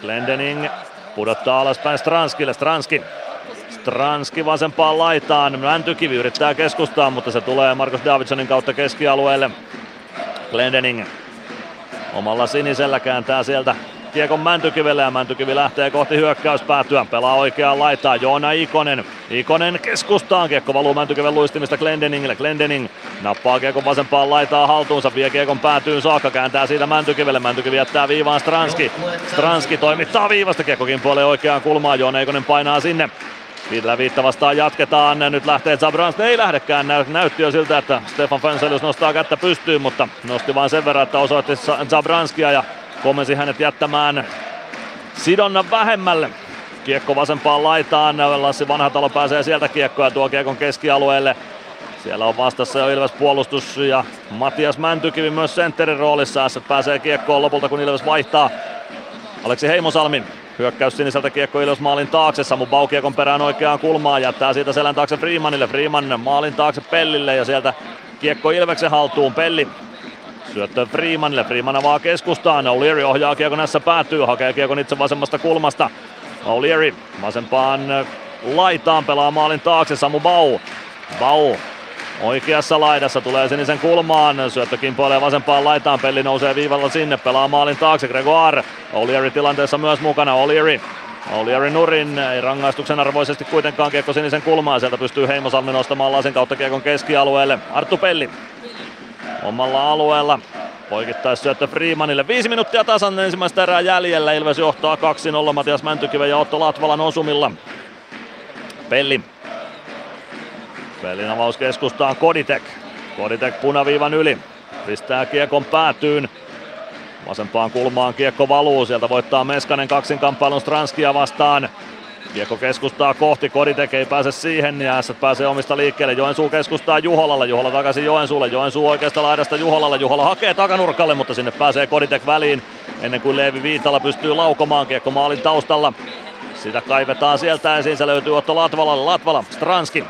Glendening pudottaa alaspäin Stranskille. Stranski. Stranski vasempaan laitaan. Mäntykivi yrittää keskustaa, mutta se tulee Markus Davidsonin kautta keskialueelle. Glendening omalla sinisellä kääntää sieltä kiekon Mäntykivelle ja Mäntykivi lähtee kohti hyökkäyspäätyä. Pelaa oikeaan laitaan Joona Ikonen. Ikonen keskustaan. Kiekko valuu Mäntykiven luistimista Glendeningille. Glendening nappaa kiekon vasempaan laitaan haltuunsa. Vie kiekon päätyyn saakka. Kääntää siitä Mäntykivelle. Mäntykivi jättää viivaan Stranski. Stranski toimittaa viivasta. Kiekkokin puoleen oikeaan kulmaan. Joona Ikonen painaa sinne. Viidellä viitta vastaan jatketaan. Nyt lähtee Zabrans. Ei lähdekään. Näytti jo siltä, että Stefan Fenselius nostaa kättä pystyyn, mutta nosti vain sen verran, että osoitti Zabranskia ja komensi hänet jättämään sidonnan vähemmälle. Kiekko vasempaan laitaan. Lassi Vanhatalo pääsee sieltä kiekkoa tuo kiekon keskialueelle. Siellä on vastassa jo Ilves puolustus ja Matias Mäntykivi myös sentterin roolissa. S pääsee kiekkoon lopulta kun Ilves vaihtaa. Aleksi Heimosalmi Hyökkäys siniseltä kiekko Ilves maalin taakse. Samu Baukiekon perään oikeaan kulmaan. Jättää siitä selän taakse Freemanille. Freeman maalin taakse Pellille ja sieltä kiekko Ilveksen haltuun. Pelli syöttö Freemanille. Freeman avaa keskustaan. O'Leary ohjaa kiekon näissä päätyy. Hakee kiekon itse vasemmasta kulmasta. O'Leary vasempaan laitaan pelaa maalin taakse. Samu Bau. Bau Oikeassa laidassa tulee sinisen kulmaan, syöttö kimpoilee vasempaan laitaan, Pelli nousee viivalla sinne, pelaa maalin taakse, Gregoire, O'Leary tilanteessa myös mukana, O'Leary O'Leary nurin, ei rangaistuksen arvoisesti kuitenkaan kiekko sinisen kulmaan, sieltä pystyy Heimosalmi nostamaan lasin kautta kiekon keskialueelle, Arttu Pelli omalla alueella, poikittais syöttö Freemanille. Viisi minuuttia tasan ensimmäistä erää jäljellä. Ilves johtaa 2-0 Matias Mäntykiven ja Otto Latvalan osumilla. Pelli Pelin avaus keskustaan Koditek. Koditek punaviivan yli. Pistää kiekon päätyyn. Vasempaan kulmaan kiekko valuu. Sieltä voittaa Meskanen kaksinkamppailun Stranskia vastaan. Kiekko keskustaa kohti, Koditek ei pääse siihen. Ja S pääsee omista liikkeelle. Joensuu keskustaa Juholalle, Juhola takaisin Joensuulle, Joensuu oikeasta laidasta Juholalle, Juhola hakee takanurkalle, mutta sinne pääsee Koditek väliin. Ennen kuin Leevi Viitala pystyy laukomaan kiekko maalin taustalla. Sitä kaivetaan sieltä esiin, se löytyy Otto Latvalalle, Latvala, Stranski,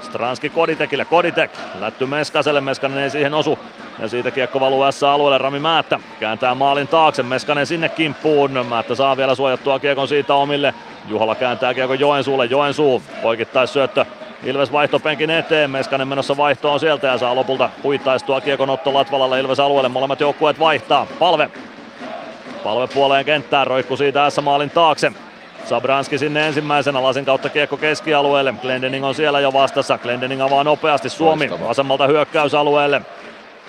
Stranski Koditekille, Koditek lätty Meskaselle, Meskanen ei siihen osu. Ja siitä kiekko valuu S-alueelle, Rami Määttä kääntää maalin taakse, Meskanen sinne kimppuun. Määttä saa vielä suojattua kiekon siitä omille. Juhalla kääntää kiekon Joensuulle, Joensuu poikittais syöttö Ilves vaihtopenkin eteen, Meskanen menossa vaihtoon sieltä ja saa lopulta huittaistua kiekon Otto Latvalalle Ilves alueelle. Molemmat joukkueet vaihtaa. Palve. Palve puoleen kenttään, roikku siitä S-maalin taakse. Sabranski sinne ensimmäisenä lasin kautta kiekko keskialueelle. Glendening on siellä jo vastassa. Glendening avaa nopeasti Suomi vasemmalta hyökkäysalueelle.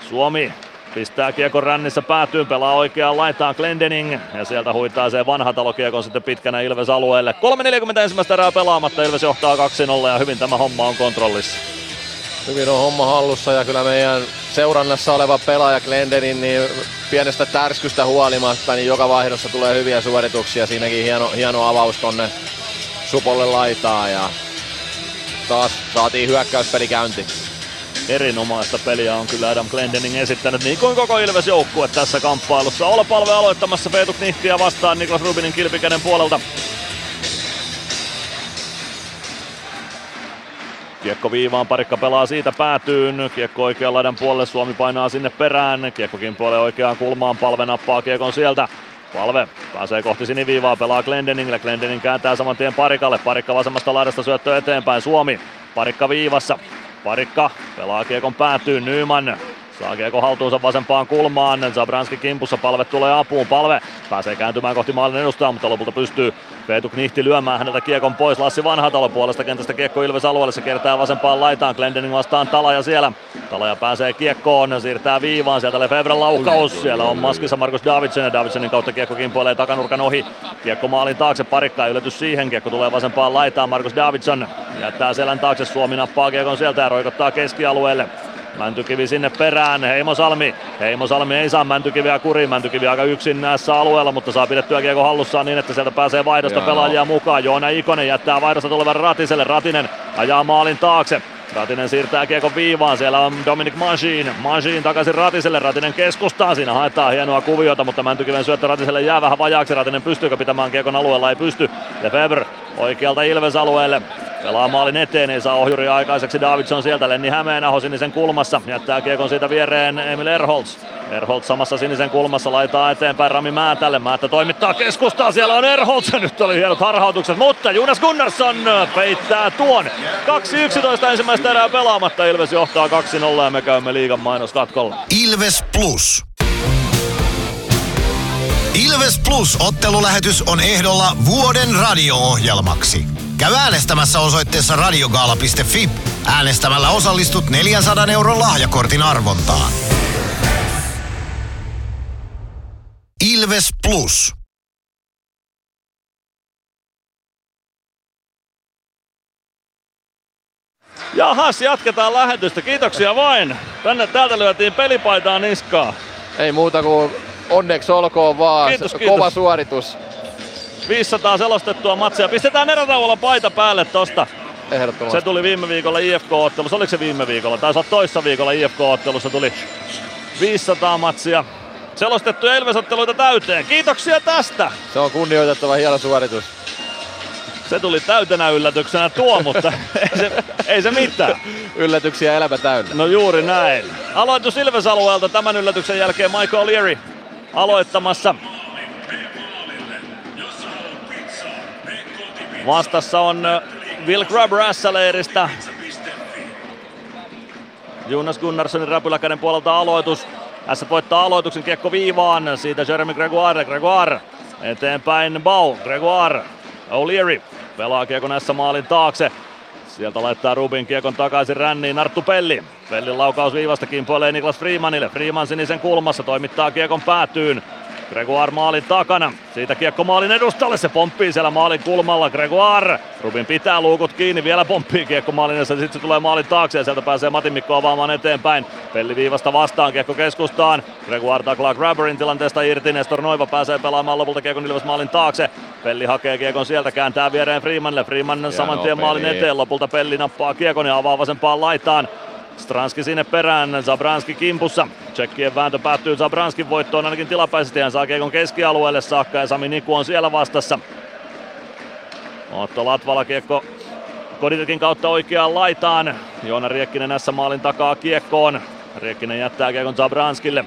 Suomi pistää kiekon rännissä päätyyn, pelaa oikeaan laitaan Glendening ja sieltä huitaa se vanha talo kiekon sitten pitkänä Ilves alueelle. 3.40 ensimmäistä erää pelaamatta, Ilves johtaa 2-0 ja hyvin tämä homma on kontrollissa. Hyvin on homma hallussa ja kyllä meidän seurannassa oleva pelaaja Glendening niin pienestä tärskystä huolimatta, niin joka vaihdossa tulee hyviä suorituksia. Siinäkin hieno, hieno avaus tonne Supolle laitaa ja taas saatiin hyökkäyspeli käyntiin. Erinomaista peliä on kyllä Adam Glendening esittänyt, niin kuin koko Ilves joukkue tässä kamppailussa. Olla palve aloittamassa Peetu Knihtiä vastaan Niklas Rubinin kilpikäden puolelta. Kiekko viivaan, parikka pelaa siitä päätyyn. Kiekko oikean laidan puolelle, Suomi painaa sinne perään. Kiekkokin puolelle oikeaan kulmaan, palve nappaa kiekon sieltä. Palve pääsee kohti siniviivaa, pelaa Glendeningille. Glendening kääntää saman tien parikalle. Parikka vasemmasta laidasta syöttö eteenpäin. Suomi, parikka viivassa. Parikka pelaa kiekon päätyyn. Nyman Saa kiekko haltuunsa vasempaan kulmaan. Zabranski kimpussa, palve tulee apuun. Palve pääsee kääntymään kohti maalin edustaa, mutta lopulta pystyy Peetu Knihti lyömään häneltä kiekon pois. Lassi Vanhatalo puolesta kentästä kiekko Ilves alueelle. Se kertaa vasempaan laitaan. Glendening vastaan Talaja siellä. Talaja pääsee kiekkoon, siirtää viivaan. Sieltä Lefebvren laukaus. Siellä on maskissa Markus Davidson ja Davidsonin kautta kiekko kimpoilee takanurkan ohi. Kiekko maalin taakse. Parikka yllätys siihen. Kiekko tulee vasempaan laitaan. Markus Davidson jättää selän taakse. Suomi nappaa kiekon sieltä ja roikottaa keskialueelle. Mäntykivi sinne perään, Heimosalmi. Heimosalmi ei saa Mäntykiviä kuriin, Mäntykivi aika yksin näissä alueella, mutta saa pidettyä kiekko hallussaan niin, että sieltä pääsee vaihdosta pelaajia mukaan. Joona Ikonen jättää vaihdosta tulevan Ratiselle, Ratinen ajaa maalin taakse. Ratinen siirtää kiekon viivaan, siellä on Dominic Majin. Majin takaisin Ratiselle, Ratinen keskustaa, siinä haetaan hienoa kuviota, mutta Mäntykiven syöttö Ratiselle jää vähän vajaaksi. Ratinen pystyykö pitämään kiekon alueella, ei pysty. Lefebvre oikealta Ilves alueelle. Pelaa maalin eteen, ei saa ohjuri aikaiseksi. Davidson sieltä, Lenni Hämeenaho sinisen kulmassa. Jättää kiekon siitä viereen Emil Erholz. Erholz samassa sinisen kulmassa laitaa eteenpäin Rami Määtälle. Määttä toimittaa keskustaa, siellä on Erholz. Nyt oli hienot harhautukset, mutta Jonas Gunnarsson peittää tuon. 2-11 ensimmäistä erää pelaamatta. Ilves johtaa 2-0 ja me käymme liigan mainoskatkolla. Ilves Plus. Ilves Plus ottelulähetys on ehdolla vuoden radio-ohjelmaksi. Käy äänestämässä osoitteessa radiogaala.fi. Äänestämällä osallistut 400 euron lahjakortin arvontaan. Ilves Plus. Jahas, jatketaan lähetystä. Kiitoksia vain. Tänne täältä lyötiin pelipaitaa niskaa. Ei muuta kuin onneksi olkoon vaan. Kiitos, kiitos. Kova suoritus. 500 selostettua matsia. Pistetään erätauolla paita päälle tosta. Ehdottomasti. Se tuli viime viikolla IFK-ottelussa. Oliko se viime viikolla? Taisi olla toissa viikolla IFK-ottelussa tuli 500 matsia. Selostettuja Ilves-otteluita täyteen. Kiitoksia tästä! Se on kunnioitettava hieno suoritus. Se tuli täytenä yllätyksenä tuo, mutta ei se, ei se mitään. Yllätyksiä elämä täynnä. No juuri näin. Aloitus Ilves-alueelta tämän yllätyksen jälkeen Michael Leary aloittamassa. Vastassa on äh, Will Grubber S-leiristä. Jonas Gunnarssonin räpyläkäden puolelta aloitus. S voittaa aloituksen kiekko viivaan. Siitä Jeremy Gregoire. Gregoire eteenpäin Bau. Gregoire. O'Leary pelaa kiekon S-maalin taakse. Sieltä laittaa Rubin kiekon takaisin ränniin Arttu Pelli. Pellin laukaus viivasta kimpoilee Niklas Freemanille. Freeman sinisen kulmassa toimittaa kiekon päätyyn. Gregoire maalin takana. Siitä kiekko maalin edustalle. Se pomppii siellä maalin kulmalla. Gregoire. Rubin pitää luukut kiinni. Vielä pomppii kiekko maalin edessä. Sitten se tulee maalin taakse ja sieltä pääsee Matin Mikko avaamaan eteenpäin. Pelli viivasta vastaan. Kiekko keskustaan. Gregoire taklaa Grabberin tilanteesta irti. Nestor Noiva pääsee pelaamaan lopulta kiekon Ilves maalin taakse. Pelli hakee kiekon sieltä. Kääntää viereen Freemanille. Freeman saman tien maalin eteen. Lopulta Pelli nappaa kiekon ja avaa vasempaan laitaan. Stranski sinne perään, Zabranski kimpussa. Tsekkien vääntö päättyy Zabranskin voittoon ainakin tilapäisesti. Hän saa kiekon keskialueelle saakka ja Sami Niku on siellä vastassa. Otto Latvala kiekko Koditekin kautta oikeaan laitaan. Joona Riekkinen näissä maalin takaa kiekkoon. Riekkinen jättää kiekon Zabranskille.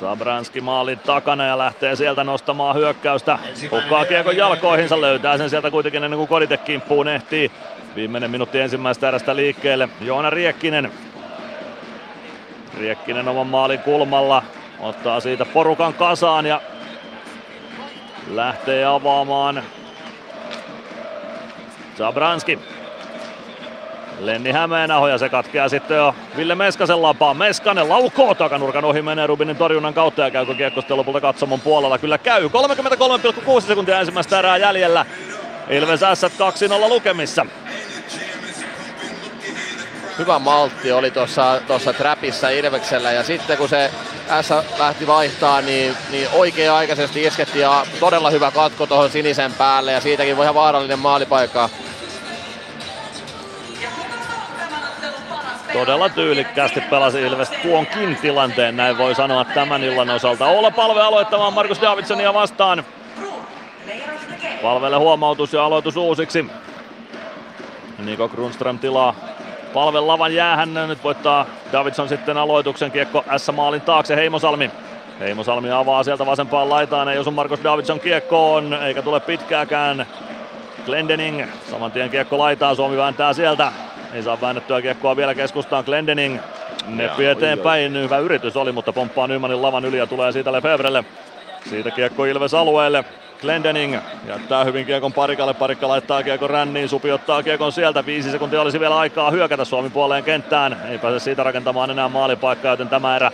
Zabranski maalin takana ja lähtee sieltä nostamaan hyökkäystä. Hukkaa kiekon jalkoihinsa, löytää sen sieltä kuitenkin ennen kuin Kodite kimppuun ehtii. Viimeinen minuutti ensimmäistä erästä liikkeelle. Joona Riekkinen. Riekkinen oman maalin kulmalla. Ottaa siitä porukan kasaan ja lähtee avaamaan Zabranski. Lenni Hämeenaho ja se katkeaa sitten jo Ville Meskasen lapaan. Meskanen laukoo takanurkan ohi menee Rubinin torjunnan kautta ja käykö kiekko sitten lopulta katsomon puolella? Kyllä käy. 33,6 sekuntia ensimmäistä erää jäljellä. Ilves S 2-0 lukemissa. Hyvä maltti oli tuossa trapissa Ilveksellä ja sitten kun se S lähti vaihtaa, niin, niin oikea-aikaisesti iskettiin ja todella hyvä katko tuohon sinisen päälle ja siitäkin voi ihan vaarallinen maalipaikka. Todella tyylikkäästi pelasi Ilves tuonkin tilanteen, näin voi sanoa tämän illan osalta. Olla palve aloittamaan Markus Davidsonia vastaan. Palvelle huomautus ja aloitus uusiksi. Niko Grunström tilaa palven lavan jäähän. Nyt voittaa Davidson sitten aloituksen kiekko S-maalin taakse Heimosalmi. Heimosalmi avaa sieltä vasempaan laitaan, ei osu Markus Davidson kiekkoon, eikä tule pitkääkään. Glendening, saman tien kiekko laitaa, Suomi vääntää sieltä. Ei saa väännettyä kiekkoa vielä keskustaan Glendening. Neppi eteenpäin, hyvä yritys oli, mutta pomppaa Nymanin lavan yli ja tulee siitä Lefevrelle. Siitä kiekko Ilves alueelle. Glendening jättää hyvin kiekon parikalle, parikka laittaa kiekon ränniin, Supi ottaa kiekon sieltä, viisi sekuntia olisi vielä aikaa hyökätä Suomi puoleen kenttään, ei pääse siitä rakentamaan enää maalipaikkaa, joten tämä erä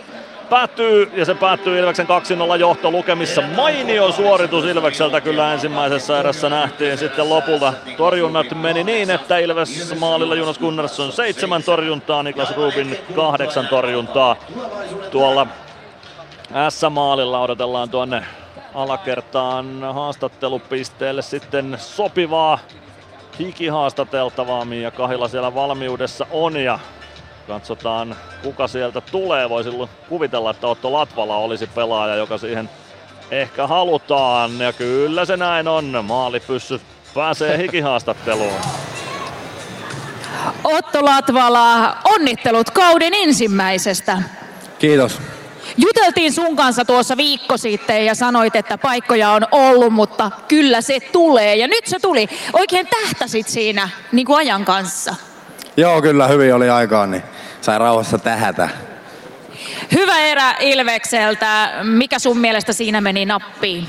päättyy ja se päättyy Ilveksen 2-0 johto lukemissa. Mainio suoritus Ilvekseltä kyllä ensimmäisessä erässä nähtiin sitten lopulta. Torjunnat meni niin, että Ilves maalilla Jonas Gunnarsson seitsemän torjuntaa, Niklas Rubin kahdeksan torjuntaa. Tuolla S-maalilla odotellaan tuonne alakertaan haastattelupisteelle sitten sopivaa hikihaastateltavaa. Mia Kahila siellä valmiudessa on ja katsotaan kuka sieltä tulee. Voisi kuvitella, että Otto Latvala olisi pelaaja, joka siihen ehkä halutaan. Ja kyllä se näin on. Maalipyssy pääsee hikihaastatteluun. Otto Latvala, onnittelut kauden ensimmäisestä. Kiitos. Juteltiin sun kanssa tuossa viikko sitten ja sanoit, että paikkoja on ollut, mutta kyllä se tulee. Ja nyt se tuli. Oikein tähtäsit siinä niin kuin ajan kanssa. Joo, kyllä hyvin oli aikaa, niin sai rauhassa tähätä. Hyvä erä Ilvekseltä. Mikä sun mielestä siinä meni nappiin?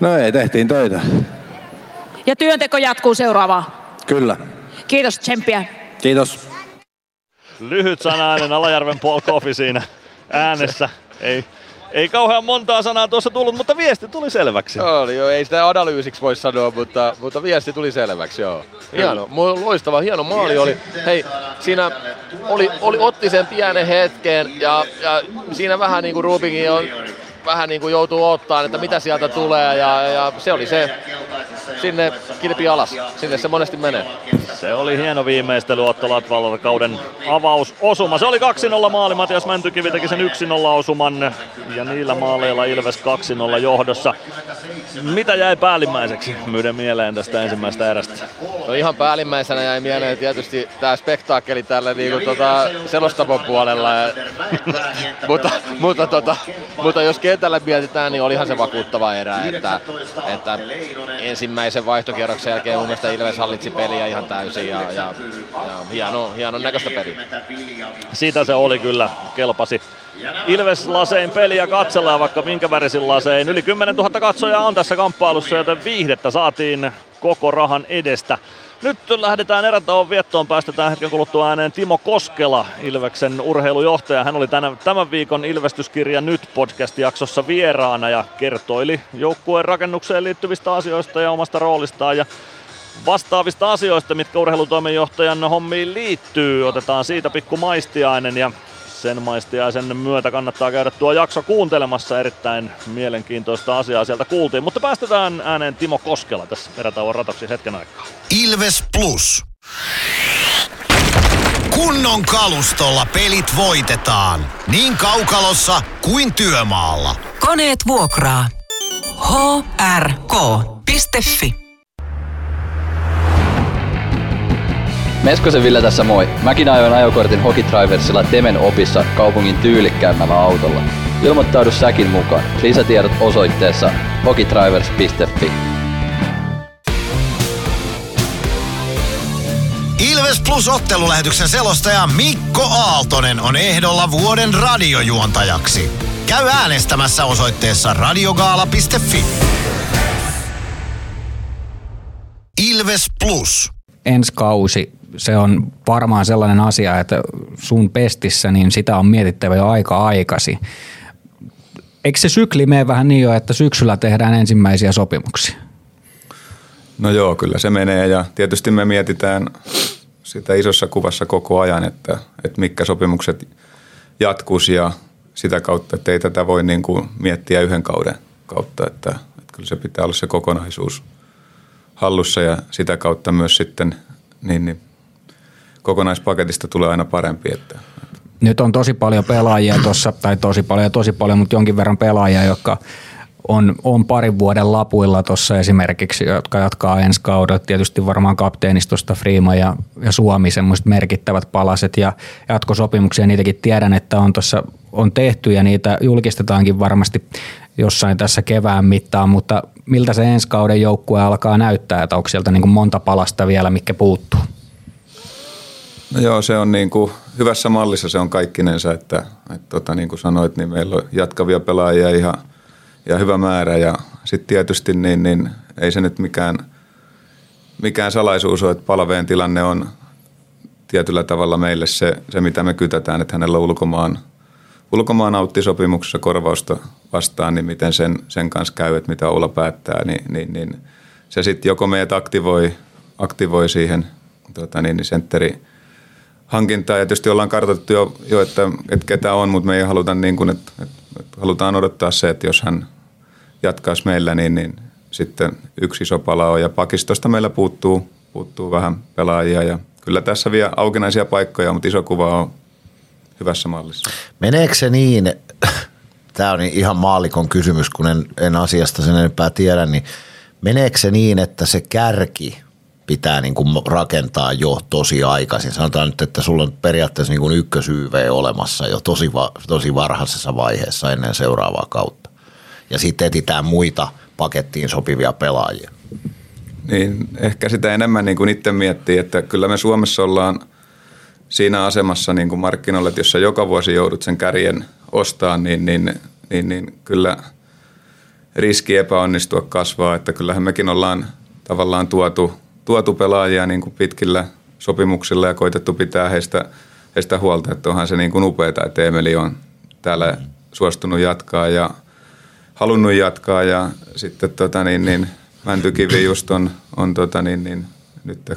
No ei, tehtiin töitä. Ja työnteko jatkuu seuraavaan. Kyllä. Kiitos, tsemppiä. Kiitos. Lyhyt sanainen Alajärven Paul Coffey siinä äänessä. Ei, ei kauhean montaa sanaa tuossa tullut, mutta viesti tuli selväksi. Oli joo, ei sitä analyysiksi voi sanoa, mutta, mutta viesti tuli selväksi, joo. Hieno, loistava, hieno maali oli. Hei, siinä oli, oli, otti sen pienen hetken ja, ja siinä vähän niin kuin Rubikin on vähän niin kuin joutuu ottaa, että mitä sieltä tulee ja, ja se oli se sinne kilpi alas. Sinne se monesti menee. Se oli hieno viimeistely Otto Latvalta kauden avausosuma. Se oli 2-0 maali. Matias Mäntykivi teki sen 1-0 osuman ja niillä maaleilla Ilves 2-0 johdossa. Mitä jäi päällimmäiseksi myydä mieleen tästä ensimmäisestä erästä? No ihan päällimmäisenä jäi mieleen tietysti tämä spektaakkeli tällä niinku tota selostamon puolella. Ja, mutta, mutta, tota, mutta jos kentällä mietitään, niin olihan se vakuuttava erä, että, että ensimmäisen vaihtokierroksen jälkeen mun mielestä Ilves hallitsi peliä ihan täysin ja, ja, ja hieno, hienon näköistä peliä. Siitä se oli kyllä, kelpasi. Ilves lasein peliä katsellaan vaikka minkä värisin lasein. Yli 10 000 katsojaa on tässä kamppailussa, joten viihdettä saatiin koko rahan edestä. Nyt lähdetään erätauon viettoon, päästetään hetken kuluttua ääneen Timo Koskela, Ilveksen urheilujohtaja. Hän oli tänä, tämän viikon Ilvestyskirja Nyt podcast-jaksossa vieraana ja kertoili joukkueen rakennukseen liittyvistä asioista ja omasta roolistaan ja vastaavista asioista, mitkä urheilutoimenjohtajan hommiin liittyy. Otetaan siitä pikku maistiainen ja sen maistiaisen myötä kannattaa käydä tuo jakso kuuntelemassa. Erittäin mielenkiintoista asiaa sieltä kuultiin. Mutta päästetään ääneen Timo Koskela tässä erätauon ratoksi hetken aikaa. Ilves Plus. Kunnon kalustolla pelit voitetaan. Niin kaukalossa kuin työmaalla. Koneet vuokraa. hrk.fi Meskosen Ville tässä moi. Mäkin ajoin ajokortin Hokitriversilla Temen opissa kaupungin tyylikkäämmällä autolla. Ilmoittaudu säkin mukaan. Lisätiedot osoitteessa hokitrivers.fi. Ilves Plus ottelulähetyksen selostaja Mikko Aaltonen on ehdolla vuoden radiojuontajaksi. Käy äänestämässä osoitteessa radiogaala.fi. Ilves Plus. Ensi kausi se on varmaan sellainen asia, että sun pestissä niin sitä on mietittävä jo aika aikasi. Eikö se sykli mene vähän niin jo, että syksyllä tehdään ensimmäisiä sopimuksia? No joo, kyllä se menee ja tietysti me mietitään sitä isossa kuvassa koko ajan, että, että mitkä sopimukset jatkuisi ja sitä kautta, että ei tätä voi niin kuin miettiä yhden kauden kautta, että, että kyllä se pitää olla se kokonaisuus hallussa ja sitä kautta myös sitten niin, niin kokonaispaketista tulee aina parempi. Että. Nyt on tosi paljon pelaajia tuossa, tai tosi paljon tosi paljon, mutta jonkin verran pelaajia, jotka on, on parin vuoden lapuilla tuossa esimerkiksi, jotka jatkaa ensi kaudella. Tietysti varmaan kapteenistosta Friima ja, ja Suomi semmoiset merkittävät palaset ja jatkosopimuksia. Niitäkin tiedän, että on tuossa on tehty ja niitä julkistetaankin varmasti jossain tässä kevään mittaan, mutta miltä se ensi kauden joukkue alkaa näyttää, että onko sieltä niin monta palasta vielä, mikä puuttuu? No joo, se on niin kuin hyvässä mallissa se on kaikkinensa, että, että tota, niin kuin sanoit, niin meillä on jatkavia pelaajia ihan ja hyvä määrä ja sitten tietysti niin, niin ei se nyt mikään, mikään salaisuus ole, että palveen tilanne on tietyllä tavalla meille se, se mitä me kytätään, että hänellä on ulkomaan, ulkomaan auttisopimuksessa korvausta vastaan, niin miten sen, sen kanssa käy, että mitä Oula päättää, niin, niin, niin se sitten joko meidät aktivoi, aktivoi siihen tota niin, niin sentteri hankintaa. Ja tietysti ollaan kartoitettu jo, jo että, että ketä on, mutta me ei haluta niin kuin, että, että, halutaan odottaa se, että jos hän jatkaisi meillä, niin, niin sitten yksi iso pala on. Ja pakistosta meillä puuttuu, puuttuu vähän pelaajia. Ja kyllä tässä vielä aukinaisia paikkoja, mutta iso kuva on hyvässä mallissa. Meneekö se niin, tämä on ihan maalikon kysymys, kun en, en asiasta sen enempää tiedä, niin meneekö se niin, että se kärki pitää niin kuin rakentaa jo tosi aikaisin? Sanotaan nyt, että sulla on periaatteessa niin kuin ykkösyyv olemassa jo tosi, va, tosi varhaisessa vaiheessa ennen seuraavaa kautta. Ja sitten etsitään muita pakettiin sopivia pelaajia. Niin, ehkä sitä enemmän niin kuin itse miettii, että kyllä me Suomessa ollaan siinä asemassa niin kuin markkinoilla, että jos sä joka vuosi joudut sen kärjen ostamaan, niin, niin, niin, niin kyllä riski epäonnistua kasvaa, että kyllähän mekin ollaan tavallaan tuotu, tuotu pelaajia niin kuin pitkillä sopimuksilla ja koitettu pitää heistä, heistä huolta, että onhan se niin kuin upeaa, että Emeli on täällä suostunut jatkaa ja halunnut jatkaa ja sitten tota niin, niin Mäntykivi just on, on tota niin, niin, nyt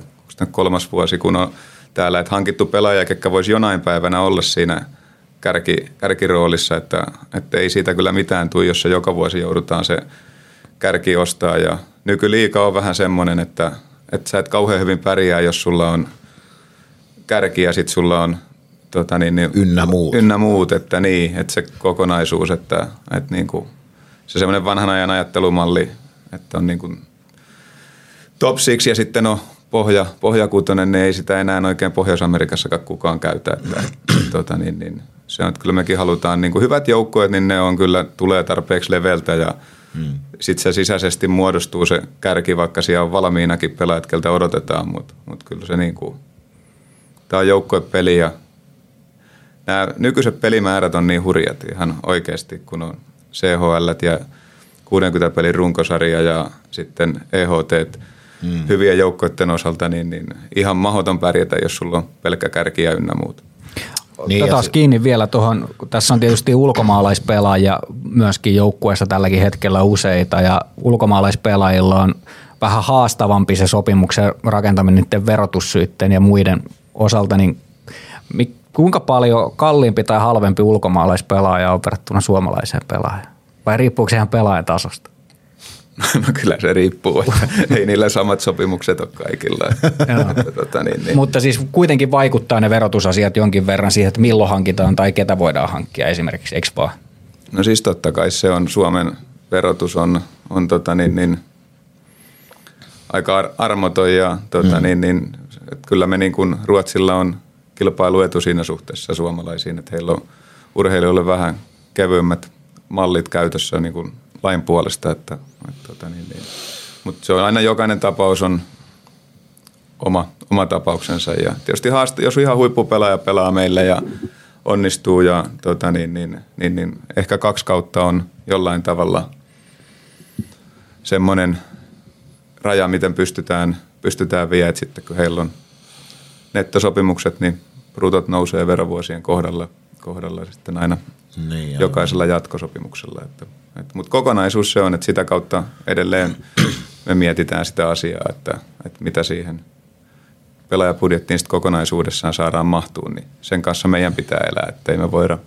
kolmas vuosi, kun on täällä, että hankittu pelaaja, ketkä voisi jonain päivänä olla siinä kärki, kärkiroolissa, että, että ei siitä kyllä mitään tule, jos joka vuosi joudutaan se kärki ostaa. Ja nykyliika on vähän semmoinen, että, että sä et kauhean hyvin pärjää, jos sulla on kärki ja sitten sulla on tota niin, niin, ynnä muut. Ynnä muut, että niin, että se kokonaisuus, että, että niin kuin, se semmoinen vanhan ajan ajattelumalli, että on niin kuin top six ja sitten on pohja, pohjakuutonen, niin ei sitä enää oikein Pohjois-Amerikassakaan kukaan käytä. Että, tota, niin, niin, se on, että kyllä mekin halutaan niin kuin hyvät joukkueet, niin ne on kyllä, tulee tarpeeksi leveltä ja sitten se sisäisesti muodostuu se kärki, vaikka siellä on valmiinakin pelaajat, keltä odotetaan, mutta mut kyllä se niin kuin, tämä on joukkuepeli ja nämä nykyiset pelimäärät on niin hurjat ihan oikeasti, kun on CHL ja 60 pelin runkosarja ja sitten EHT, mm. hyvien joukkoiden osalta, niin, niin ihan mahdoton pärjätä, jos sulla on pelkkä kärki ja ynnä muuta. Niin, Otetaan kiinni vielä tuohon, tässä on tietysti ulkomaalaispelaajia myöskin joukkueessa tälläkin hetkellä useita ja ulkomaalaispelaajilla on vähän haastavampi se sopimuksen rakentaminen niiden verotussyytteen ja muiden osalta, niin kuinka paljon kalliimpi tai halvempi ulkomaalaispelaaja on verrattuna suomalaiseen pelaajaan? Vai riippuuko se ihan pelaajan tasosta? No kyllä se riippuu, että ei niillä samat sopimukset ole kaikilla. tota, niin, niin. Mutta siis kuitenkin vaikuttaa ne verotusasiat jonkin verran siihen, että milloin hankitaan tai ketä voidaan hankkia esimerkiksi, eikö vaan? No siis totta kai se on, Suomen verotus on, on tota niin, niin, aika armoton ja tota mm. niin, niin, että kyllä me niin kuin Ruotsilla on kilpailuetu siinä suhteessa suomalaisiin, että heillä on urheilijoille vähän kevyemmät mallit käytössä niin kuin lain puolesta, että, että tota niin, niin. mutta se on aina jokainen tapaus on oma, oma tapauksensa ja tietysti haaste, jos ihan huippupelaaja pelaa meille ja onnistuu ja tota niin, niin, niin, niin, ehkä kaksi kautta on jollain tavalla semmoinen raja, miten pystytään, pystytään viemään, että sitten kun heillä on nettosopimukset, niin brutot nousee verovuosien kohdalla, kohdalla sitten aina niin, jokaisella jatkosopimuksella. Että mutta kokonaisuus se on, että sitä kautta edelleen me mietitään sitä asiaa, että, että mitä siihen pelaajapudjettiin sitten kokonaisuudessaan saadaan mahtuu, niin sen kanssa meidän pitää elää, ettei me voida,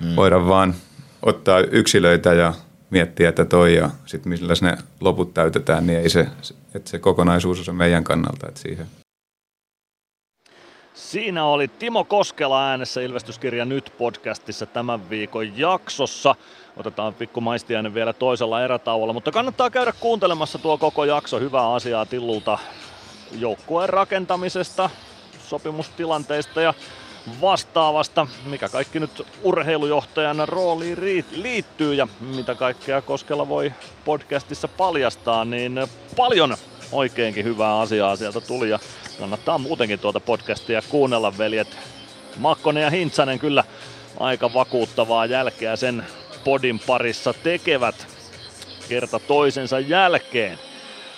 hmm. voida vaan ottaa yksilöitä ja miettiä, että toi ja sitten millä ne loput täytetään, niin ei se, että se kokonaisuus on meidän kannalta, että siihen Siinä oli Timo Koskela äänessä Ilvestyskirja Nyt podcastissa tämän viikon jaksossa. Otetaan pikku maistiainen vielä toisella erätauolla, mutta kannattaa käydä kuuntelemassa tuo koko jakso. Hyvää asiaa Tillulta joukkueen rakentamisesta, sopimustilanteista ja vastaavasta, mikä kaikki nyt urheilujohtajan rooliin liittyy ja mitä kaikkea Koskela voi podcastissa paljastaa, niin paljon oikeinkin hyvää asiaa sieltä tuli ja kannattaa muutenkin tuota podcastia kuunnella veljet. Makkonen ja Hintsanen kyllä aika vakuuttavaa jälkeä sen podin parissa tekevät kerta toisensa jälkeen.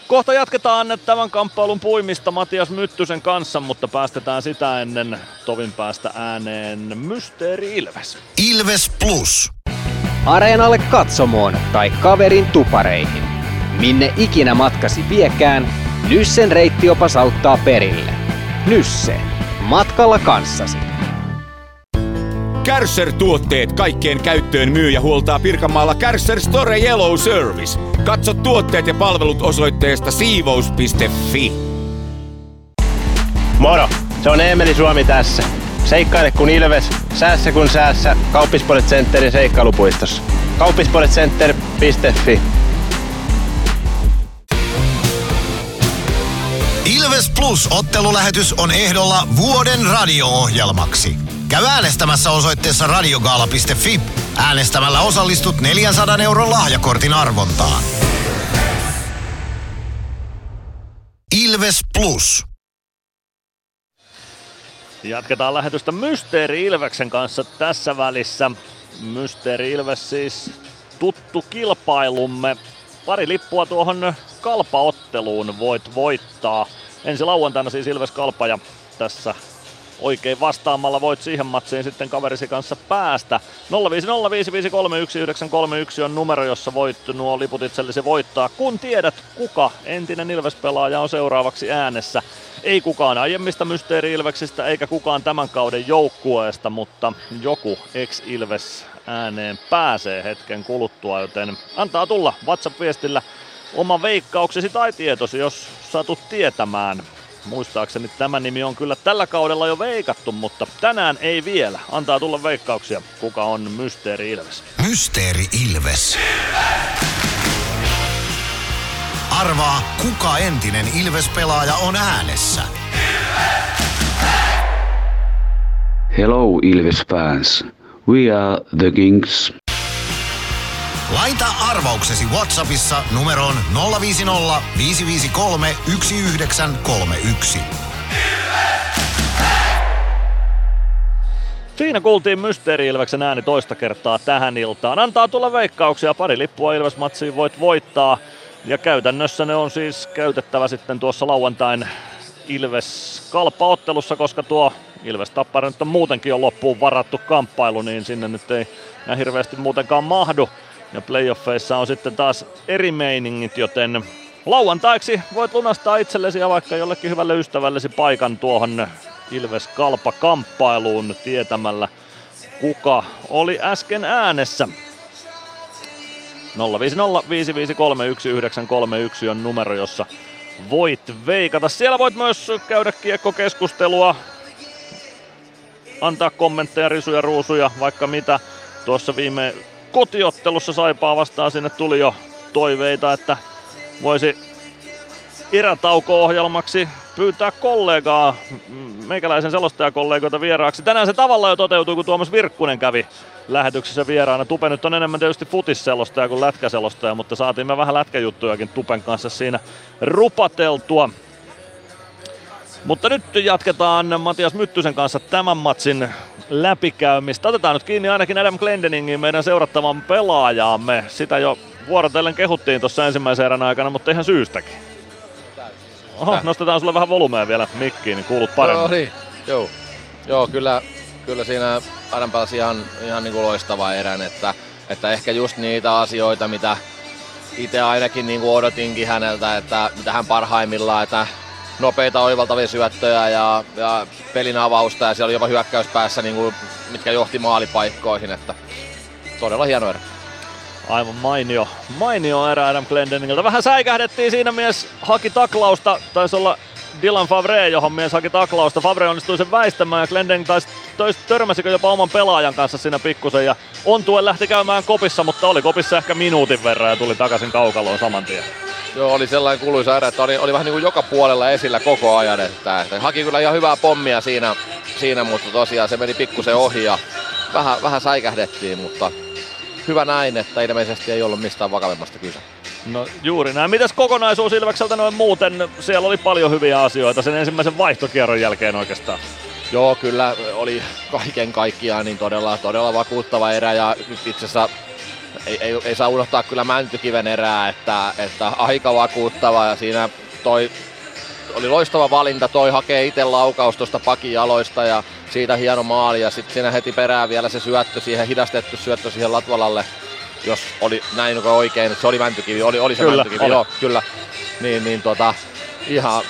Kohta jatketaan tämän kamppailun puimista Matias Myttysen kanssa, mutta päästetään sitä ennen tovin päästä ääneen Mysteeri Ilves. Ilves Plus. Areenalle katsomoon tai kaverin tupareihin. Minne ikinä matkasi viekään, Nyssen reittiopas auttaa perille. Nysse. Matkalla kanssasi. Kärsser-tuotteet kaikkeen käyttöön myy ja huoltaa Pirkanmaalla Kärsser Store Yellow Service. Katso tuotteet ja palvelut osoitteesta siivous.fi. Moro! Se on Eemeli Suomi tässä. Seikkaile kun ilves, säässä kun säässä. Kauppispoilet Centerin seikkailupuistossa. Kauppispoiletcenter.fi Ilves Plus ottelulähetys on ehdolla vuoden radio-ohjelmaksi. Käy äänestämässä osoitteessa radiogaala.fi. Äänestämällä osallistut 400 euron lahjakortin arvontaan. Ilves Plus. Jatketaan lähetystä Mysteeri Ilveksen kanssa tässä välissä. Mysteeri Ilves siis tuttu kilpailumme. Pari lippua tuohon kalpaotteluun voit voittaa. Ensi lauantaina siis Ilves Kalpa ja tässä oikein vastaamalla voit siihen matsiin sitten kaverisi kanssa päästä. 0505531 on numero, jossa voit nuo liput itsellesi voittaa, kun tiedät kuka entinen Ilves-pelaaja on seuraavaksi äänessä. Ei kukaan aiemmista Mysteeri-Ilveksistä eikä kukaan tämän kauden joukkueesta, mutta joku ex-Ilves ääneen pääsee hetken kuluttua, joten antaa tulla WhatsApp-viestillä oma veikkauksesi tai tietosi, jos satut tietämään. Muistaakseni tämä nimi on kyllä tällä kaudella jo veikattu, mutta tänään ei vielä. Antaa tulla veikkauksia, kuka on Mysteeri Ilves. Mysteeri Ilves. Arvaa, kuka entinen Ilves-pelaaja on äänessä. Hello Ilves fans. We are the Kings. Laita arvauksesi Whatsappissa numeroon 050 553 1931. Siinä kuultiin Mysteeri Ilveksen ääni toista kertaa tähän iltaan. Antaa tulla veikkauksia, pari lippua Ilves-matsiin voit voittaa. Ja käytännössä ne on siis käytettävä sitten tuossa lauantain Ilves kalppaottelussa, koska tuo Ilves Tappara nyt on muutenkin jo loppuun varattu kamppailu, niin sinne nyt ei näin hirveästi muutenkaan mahdu. Ja playoffeissa on sitten taas eri meiningit, joten lauantaiksi voit lunastaa itsellesi ja vaikka jollekin hyvälle ystävällesi paikan tuohon Ilves Kalpa kamppailuun tietämällä, kuka oli äsken äänessä. 050 on numero, jossa voit veikata. Siellä voit myös käydä kiekkokeskustelua, antaa kommentteja, risuja, ruusuja, vaikka mitä. Tuossa viime kotiottelussa Saipaa vastaan sinne tuli jo toiveita, että voisi erätauko-ohjelmaksi pyytää kollegaa, meikäläisen selostajakollegoita vieraaksi. Tänään se tavalla jo toteutui, kun Tuomas Virkkunen kävi lähetyksessä vieraana. Tupe nyt on enemmän tietysti futisselostaja kuin lätkäselostaja, mutta saatiin me vähän lätkäjuttujakin Tupen kanssa siinä rupateltua. Mutta nyt jatketaan Matias Myttysen kanssa tämän matsin läpikäymistä. Otetaan nyt kiinni ainakin Adam Glendeningin, meidän seurattavan pelaajaamme. Sitä jo vuorotellen kehuttiin tuossa ensimmäisen erän aikana, mutta ihan syystäkin. Oho, nostetaan sulle vähän volumea vielä mikkiin, niin kuulut paremmin. No niin, joo. Joo, kyllä, kyllä siinä Adam pelasi ihan, ihan niin kuin loistava erän, että, että ehkä just niitä asioita, mitä itse ainakin niin kuin odotinkin häneltä, että mitä hän parhaimmillaan, että nopeita oivaltavia syöttöjä ja, ja pelin avausta ja siellä oli jopa hyökkäyspäässä, niin kuin, mitkä johti maalipaikkoihin, että todella hieno erä. Aivan mainio, mainio erä Adam Glendeningiltä. Vähän säikähdettiin siinä mies haki taklausta, taisi olla Dylan Favre, johon mies haki taklausta. Favre onnistui sen väistämään ja Glendening taisi, tois, törmäsikö jopa oman pelaajan kanssa siinä pikkusen ja on tuen lähti käymään kopissa, mutta oli kopissa ehkä minuutin verran ja tuli takaisin kaukaloon saman tien. Joo, oli sellainen kuluisa erä, että oli, oli vähän niin kuin joka puolella esillä koko ajan. Että, että haki kyllä ihan hyvää pommia siinä, siinä, mutta tosiaan se meni pikkusen ohi ja vähän, vähän säikähdettiin, mutta hyvä näin, että ilmeisesti ei ollut mistään vakavimmasta kyse. No juuri näin. Mitäs kokonaisuus Ilvekseltä noin muuten? Siellä oli paljon hyviä asioita sen ensimmäisen vaihtokierron jälkeen oikeastaan. Joo, kyllä oli kaiken kaikkiaan niin todella, todella vakuuttava erä ja nyt itse asiassa ei, ei, ei, saa unohtaa kyllä Mäntykiven erää, että, että aika vakuuttava ja siinä toi oli loistava valinta, toi hakee itse laukaus tuosta pakin jaloista ja siitä hieno maali ja sitten siinä heti perään vielä se syöttö siihen, hidastettu syöttö siihen Latvalalle, jos oli näin oikein, se oli Mäntykivi, oli, oli se kyllä, Mäntykivi, oli. joo, kyllä. Niin, niin tota, ihan,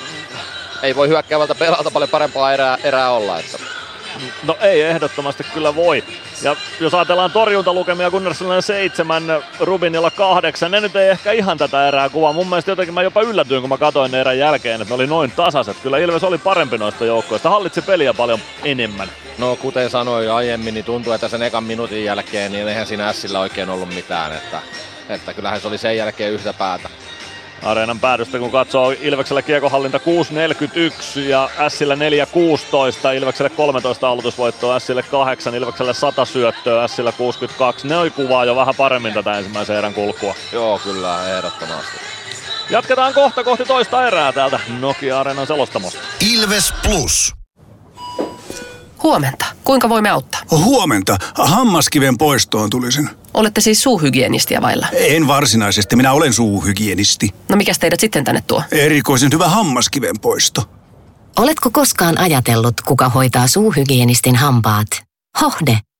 ei voi hyökkäävältä pelata paljon parempaa erää, erää olla. Että. No ei ehdottomasti kyllä voi. Ja jos ajatellaan torjuntalukemia Gunnarssonilla 7, Rubinilla 8, ne nyt ei ehkä ihan tätä erää kuvaa. Mun mielestä jotenkin mä jopa yllätyin, kun mä katsoin ne erän jälkeen, että ne oli noin tasaiset. Kyllä Ilves oli parempi noista joukkoista, hallitsi peliä paljon enemmän. No kuten sanoin aiemmin, niin tuntuu, että sen ekan minuutin jälkeen niin eihän siinä Sillä oikein ollut mitään. Että, että kyllähän se oli sen jälkeen yhtä päätä. Areenan päädystä kun katsoo Ilveksellä kiekohallinta 6.41 ja Sillä 4.16, Ilvekselle 13 aloitusvoittoa, Sille 8, Ilvekselle 100 syöttöä, Sillä 62. Ne oli kuvaa jo vähän paremmin tätä ensimmäisen erän kulkua. Joo, kyllä, ehdottomasti. Jatketaan kohta kohti toista erää täältä Nokia Areenan selostamosta. Ilves Plus. Huomenta. Kuinka voimme auttaa? Huomenta. Hammaskiven poistoon tulisin. Olette siis suuhygienistiä vailla? En varsinaisesti, minä olen suuhygienisti. No mikä teidät sitten tänne tuo? Erikoisen hyvä hammaskiven poisto. Oletko koskaan ajatellut, kuka hoitaa suuhygienistin hampaat? Hohde.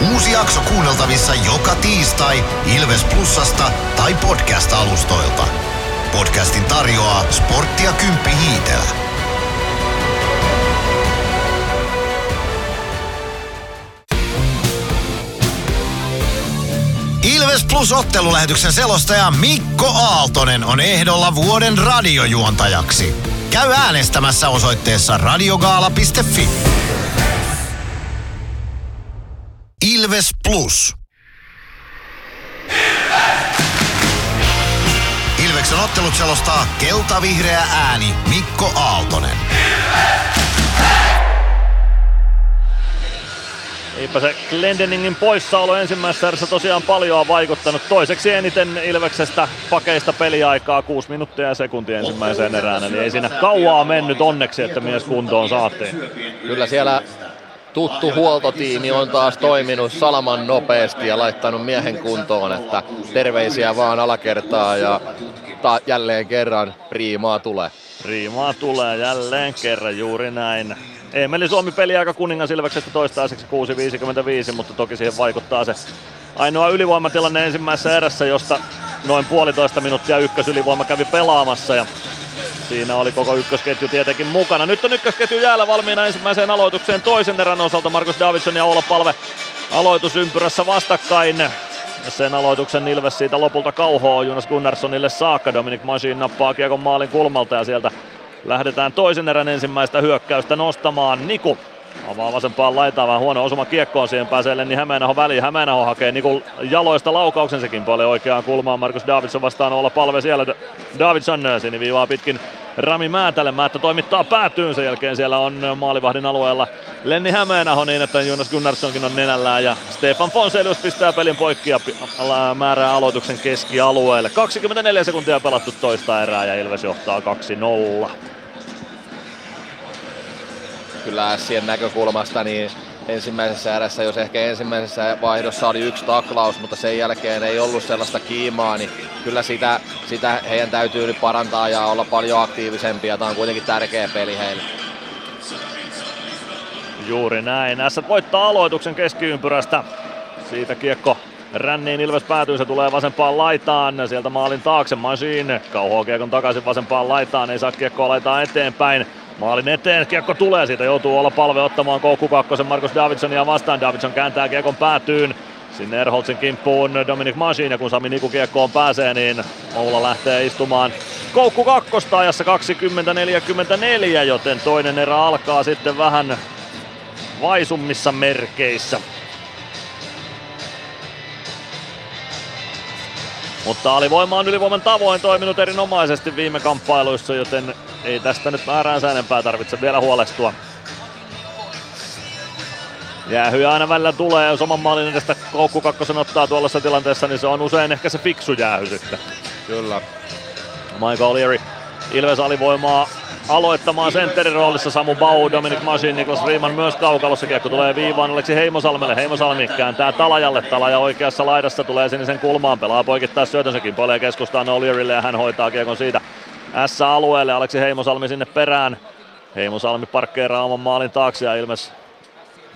Uusi jakso kuunneltavissa joka tiistai Ilves Plusasta tai podcast-alustoilta. Podcastin tarjoaa Sporttia Kymppi Hiitelä. Ilves Plus ottelulähetyksen selostaja Mikko Aaltonen on ehdolla vuoden radiojuontajaksi. Käy äänestämässä osoitteessa radiogaala.fi. Ilves Plus. Ilveksen ottelut selostaa kelta-vihreä ääni Mikko Aaltonen. Eipä se Glendeningin poissaolo ensimmäisessä erässä tosiaan paljon on vaikuttanut. Toiseksi eniten Ilveksestä pakeista peliaikaa 6 minuuttia ja sekuntia ensimmäiseen erään. Eli ei siinä kauaa mennyt onneksi, että mies kuntoon saatiin. Kyllä siellä tuttu huoltotiimi on taas toiminut salaman nopeasti ja laittanut miehen kuntoon, että terveisiä vaan alakertaa ja ta- jälleen kerran priimaa tulee. Riimaa tulee jälleen kerran juuri näin. Emeli Suomi peli aika kuningas Ilveksestä toistaiseksi 6.55, mutta toki siihen vaikuttaa se ainoa ylivoimatilanne ensimmäisessä erässä, josta noin puolitoista minuuttia ykkösylivoima kävi pelaamassa ja Siinä oli koko ykkösketju tietenkin mukana. Nyt on ykkösketju jäällä valmiina ensimmäiseen aloitukseen toisen erän osalta. Markus Davidson ja Olla Palve aloitusympyrässä vastakkain. Sen aloituksen Ilves siitä lopulta kauhoo Jonas Gunnarssonille saakka. Dominic Masin nappaa kiekon maalin kulmalta ja sieltä lähdetään toisen erän ensimmäistä hyökkäystä nostamaan. Niku Avaa vasempaan laitaan vähän huono osuma kiekkoon, siihen pääsee Lenni Hämeenaho väliin. Hämeenaho hakee Nikul jaloista laukauksen sekin paljon oikeaan kulmaan. Markus Davidson vastaan olla palve siellä. Davidson siniviivaa pitkin Rami Määtälle. Määttä toimittaa päätyyn. Sen jälkeen siellä on maalivahdin alueella Lenni Hämeenaho niin, että Jonas Gunnarssonkin on nenällään. Ja Stefan Fonselius pistää pelin poikki ja määrää aloituksen keskialueelle. 24 sekuntia pelattu toista erää ja Ilves johtaa 2-0 kyllä Sien näkökulmasta niin ensimmäisessä erässä, jos ehkä ensimmäisessä vaihdossa oli yksi taklaus, mutta sen jälkeen ei ollut sellaista kiimaa, niin kyllä sitä, sitä heidän täytyy nyt parantaa ja olla paljon aktiivisempia. Tämä on kuitenkin tärkeä peli heille. Juuri näin. S voittaa aloituksen keskiympyrästä. Siitä kiekko Ränniin Ilves päätyy, se tulee vasempaan laitaan, sieltä maalin taakse Machine, kauhoo kiekon takaisin vasempaan laitaan, ei saa kiekkoa laitaa eteenpäin. Maalin eteen, kiekko tulee, siitä joutuu olla palve ottamaan koukku kakkosen Markus Davidsonia vastaan. Davidson kääntää kiekon päätyyn. Sinne Erholtsin kimppuun Dominic Masin ja kun Sami Niku kiekkoon pääsee, niin Moula lähtee istumaan koukku kakkosta ajassa 20-44, joten toinen erä alkaa sitten vähän vaisummissa merkeissä. Mutta alivoima on ylivoiman tavoin toiminut erinomaisesti viime kamppailuissa, joten ei tästä nyt määräänsä enempää tarvitse vielä huolestua. Jäähyjä aina välillä tulee, jos oman maalin edestä koukku kakkosen ottaa tuollaisessa tilanteessa, niin se on usein ehkä se fiksu jäähy sitten. Kyllä. Michael O'Leary Ilves alivoimaa aloittamaan sentterin roolissa Samu Bau, Dominic Masin, Niklas Riemann myös kaukalossa. Kiekko tulee viivaan Aleksi Heimosalmelle. Heimosalmi kääntää Talajalle. Talaja oikeassa laidassa tulee sinisen kulmaan. Pelaa poikittaa syötönsäkin. Polee keskustaan O'Learylle ja hän hoitaa kiekon siitä S-alueelle. Aleksi Heimosalmi sinne perään. Heimosalmi parkkeeraa oman maalin taakse ja Ilmes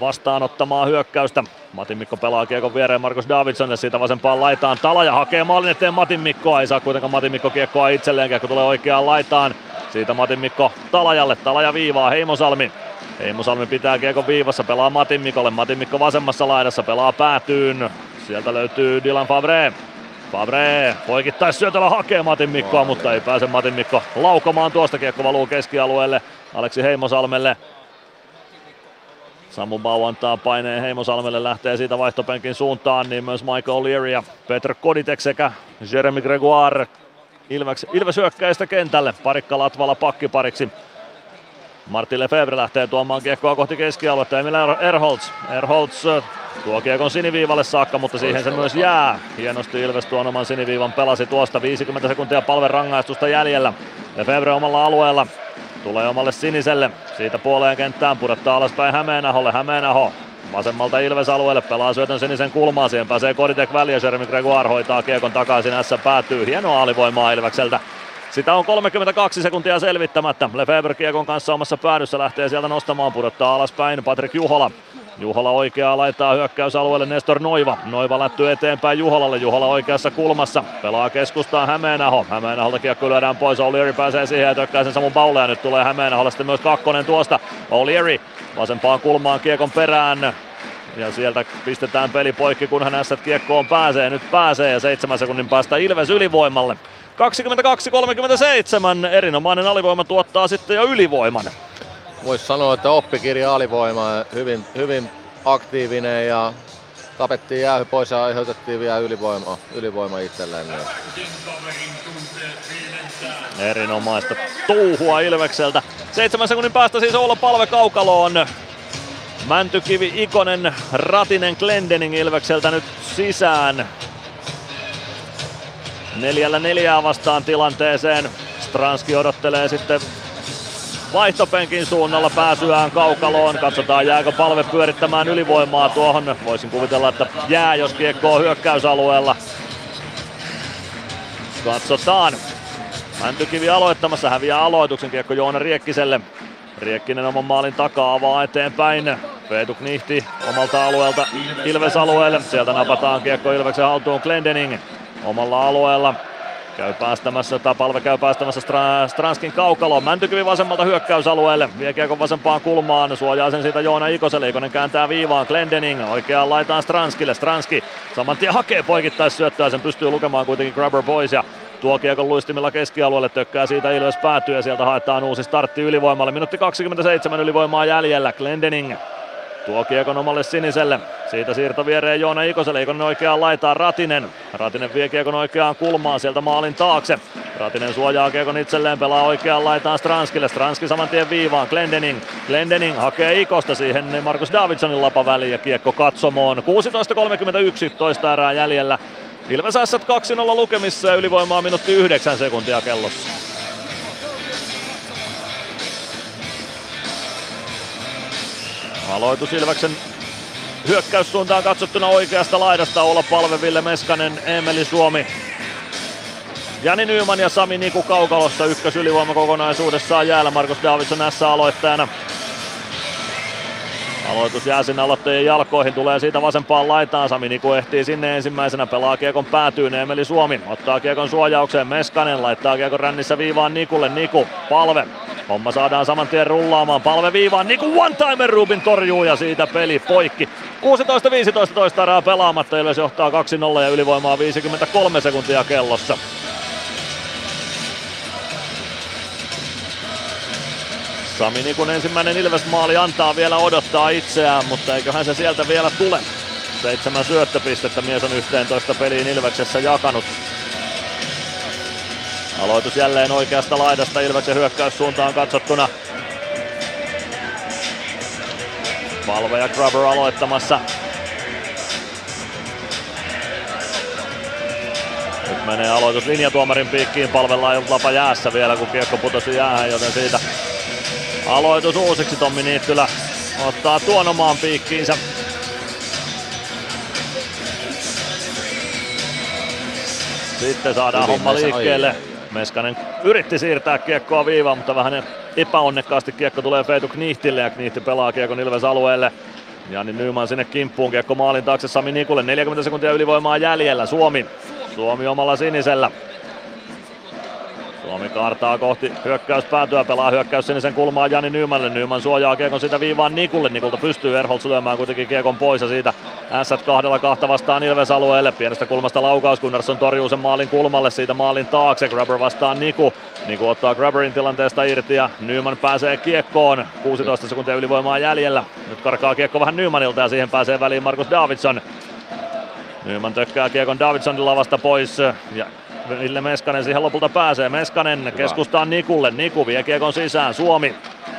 vastaanottamaan hyökkäystä. Matin Mikko pelaa kiekon viereen Markus Davidson ja siitä vasempaan laitaan. Talaja hakee maalin eteen Matin Mikkoa. Ei saa kuitenkaan Matin Mikko kiekkoa itselleen. Kiekko tulee oikeaan laitaan. Siitä Matin Mikko Talajalle. Talaja viivaa Heimosalmi. Heimosalmi pitää kiekon viivassa, pelaa Matin Mikolle. Matin Mikko vasemmassa laidassa, pelaa päätyyn. Sieltä löytyy Dylan Favre. Favre poikittais syötöllä hakee Matin Mikkoa, mutta ei pääse Matin Mikko laukomaan tuosta. Kiekko valuu keskialueelle Aleksi Heimosalmelle. Samu Bau antaa paineen Heimosalmelle, lähtee siitä vaihtopenkin suuntaan, niin myös Michael Leary ja Peter Koditek sekä Jeremy Gregoire Ilves, Ilves hyökkäistä kentälle. Parikka Latvala pakkipariksi. Martin Lefebvre lähtee tuomaan kiekkoa kohti keskialuetta. Emil Erholz. Erholz tuo kiekon siniviivalle saakka, mutta siihen se myös jää. Hienosti Ilves tuon oman siniviivan pelasi tuosta. 50 sekuntia palven rangaistusta jäljellä. Lefebvre omalla alueella. Tulee omalle siniselle. Siitä puoleen kenttään pudottaa alaspäin Hämeenaholle. Hämeenaho vasemmalta Ilves-alueelle pelaa syötön sinisen kulmaa. Siihen pääsee Koditek väliä. Jeremy Gregoire hoitaa kiekon takaisin. S päätyy. Hienoa alivoimaa Ilvekseltä. Sitä on 32 sekuntia selvittämättä. Lefebvre kiekon kanssa omassa päädyssä lähtee sieltä nostamaan, pudottaa alaspäin Patrik Juhola. Juhola oikeaa laittaa hyökkäysalueelle Nestor Noiva. Noiva lättyy eteenpäin Juholalle. Juhola oikeassa kulmassa. Pelaa keskustaan Hämeenaho. Hämeenaholta kiekko lyödään pois. O'Leary pääsee siihen ja tökkää sen Samun Baulle. Ja nyt tulee Hämeenaholle sitten myös kakkonen tuosta. O'Leary vasempaan kulmaan kiekon perään. Ja sieltä pistetään peli poikki, kunhan ässät kiekkoon pääsee. Nyt pääsee ja seitsemän sekunnin päästä Ilves ylivoimalle. 22-37, erinomainen alivoima tuottaa sitten jo ylivoiman. Voisi sanoa, että oppikirja alivoima, hyvin, hyvin aktiivinen ja tapettiin jäähy pois ja aiheutettiin vielä ylivoima, ylivoima itselleen. Erinomaista touhua Ilvekseltä. Seitsemän sekunnin päästä siis olla palve kaukaloon. Mäntykivi, Ikonen, Ratinen, Glendening Ilvekseltä nyt sisään. Neljällä neljää vastaan tilanteeseen. Stranski odottelee sitten vaihtopenkin suunnalla pääsyään kaukaloon. Katsotaan jääkö palve pyörittämään ylivoimaa tuohon. Voisin kuvitella, että jää jos kiekko on hyökkäysalueella. Katsotaan. Mäntykivi aloittamassa, häviää aloituksen kiekko Joona Riekkiselle. Riekkinen oman maalin takaa avaa eteenpäin. Veetu Knihti omalta alueelta Ilves alueelle. Sieltä napataan kiekko Ilveksen haltuun Glendening omalla alueella. Käy päästämässä, tai palve käy päästämässä Stra- Stranskin kaukaloon. Mäntykivi vasemmalta hyökkäysalueelle. Vie kiekon vasempaan kulmaan. Suojaa sen siitä Joona Ikoselle. Ikonen kääntää viivaan. Glendening oikeaan laitaan Stranskille. Stranski saman tien hakee poikittais syöttöä. Sen pystyy lukemaan kuitenkin Grabber Boys ja tuo kiekon luistimilla keskialueelle, tökkää siitä Ilves päätyy ja sieltä haetaan uusi startti ylivoimalle. Minuutti 27 ylivoimaa jäljellä. Glendening Tuo kiekon omalle siniselle. Siitä siirto viereen Joona Ikoselle. Ikonen oikeaan laitaan Ratinen. Ratinen vie kiekon oikeaan kulmaan sieltä maalin taakse. Ratinen suojaa kiekon itselleen, pelaa oikeaan laitaan Stranskille. Stranski saman tien viivaan. Glendening. Glendening hakee Ikosta siihen Markus Davidsonin lapa väliin ja kiekko katsomoon. 16.31 toista erää jäljellä. Ilves S 2-0 lukemissa ja ylivoimaa minuutti 9 sekuntia kellossa. Aloitus Ilveksen hyökkäyssuuntaan katsottuna oikeasta laidasta olla palve Ville Meskanen, Emeli Suomi. Jani Nyman ja Sami Niku kaukalossa ykkös ylivoima kokonaisuudessaan jäällä. Markus Davidson näissä aloittajana. Aloitus jää sinne aloittajien jalkoihin, tulee siitä vasempaan laitaan. Sami Niku ehtii sinne ensimmäisenä, pelaa kiekon päätyyn. Emeli Suomi ottaa kiekon suojaukseen. Meskanen laittaa kiekon rännissä viivaan Nikulle. Niku, palve. Homma saadaan saman tien rullaamaan. Palve viivaan. Niku one-timer Rubin torjuu ja siitä peli poikki. 16-15 toista erää pelaamatta. Ilves johtaa 2-0 ja ylivoimaa 53 sekuntia kellossa. Sami Nikun ensimmäinen Ilves-maali antaa vielä odottaa itseään, mutta eiköhän se sieltä vielä tule. Seitsemän syöttöpistettä mies on 11 peliin Ilveksessä jakanut. Aloitus jälleen oikeasta laidasta Ilveksen hyökkäyssuuntaan katsottuna. Palve ja Grubber aloittamassa. Nyt menee aloitus linjatuomarin piikkiin, palvellaan lapa jäässä vielä kun kiekko putosi jäähän, joten siitä Aloitus uusiksi Tommi Niittylä ottaa tuon omaan piikkiinsä. Sitten saadaan Hyvin homma liikkeelle. Meskanen yritti siirtää kiekkoa viivaan, mutta vähän epäonnekkaasti kiekko tulee Feitu Knihtille ja Knihti pelaa kiekon Ilves alueelle. Jani Nyman sinne kimppuun, kiekko maalin taakse Sami Nikulle, 40 sekuntia ylivoimaa jäljellä, Suomi. Suomi omalla sinisellä. Suomi kaartaa kohti hyökkäyspäätyä, pelaa hyökkäys sinisen kulmaan Jani Nymanille. Nyman suojaa kiekon sitä viivaan Nikulle. Nikulta pystyy Erholz lyömään kuitenkin kiekon pois ja siitä S kahdella kahta vastaan Ilves alueelle. Pienestä kulmasta laukaus, Gunnarsson torjuu sen maalin kulmalle, siitä maalin taakse. Grabber vastaan Niku. Niku ottaa Grabberin tilanteesta irti ja Nyman pääsee kiekkoon. 16 sekuntia ylivoimaa jäljellä. Nyt karkaa kiekko vähän Nymanilta ja siihen pääsee väliin Markus Davidson. Nyman tökkää kiekon Davidsonin lavasta pois ja Ville Meskanen siihen lopulta pääsee. Meskanen keskustaa Nikulle. Niku vie kiekon sisään. Suomi.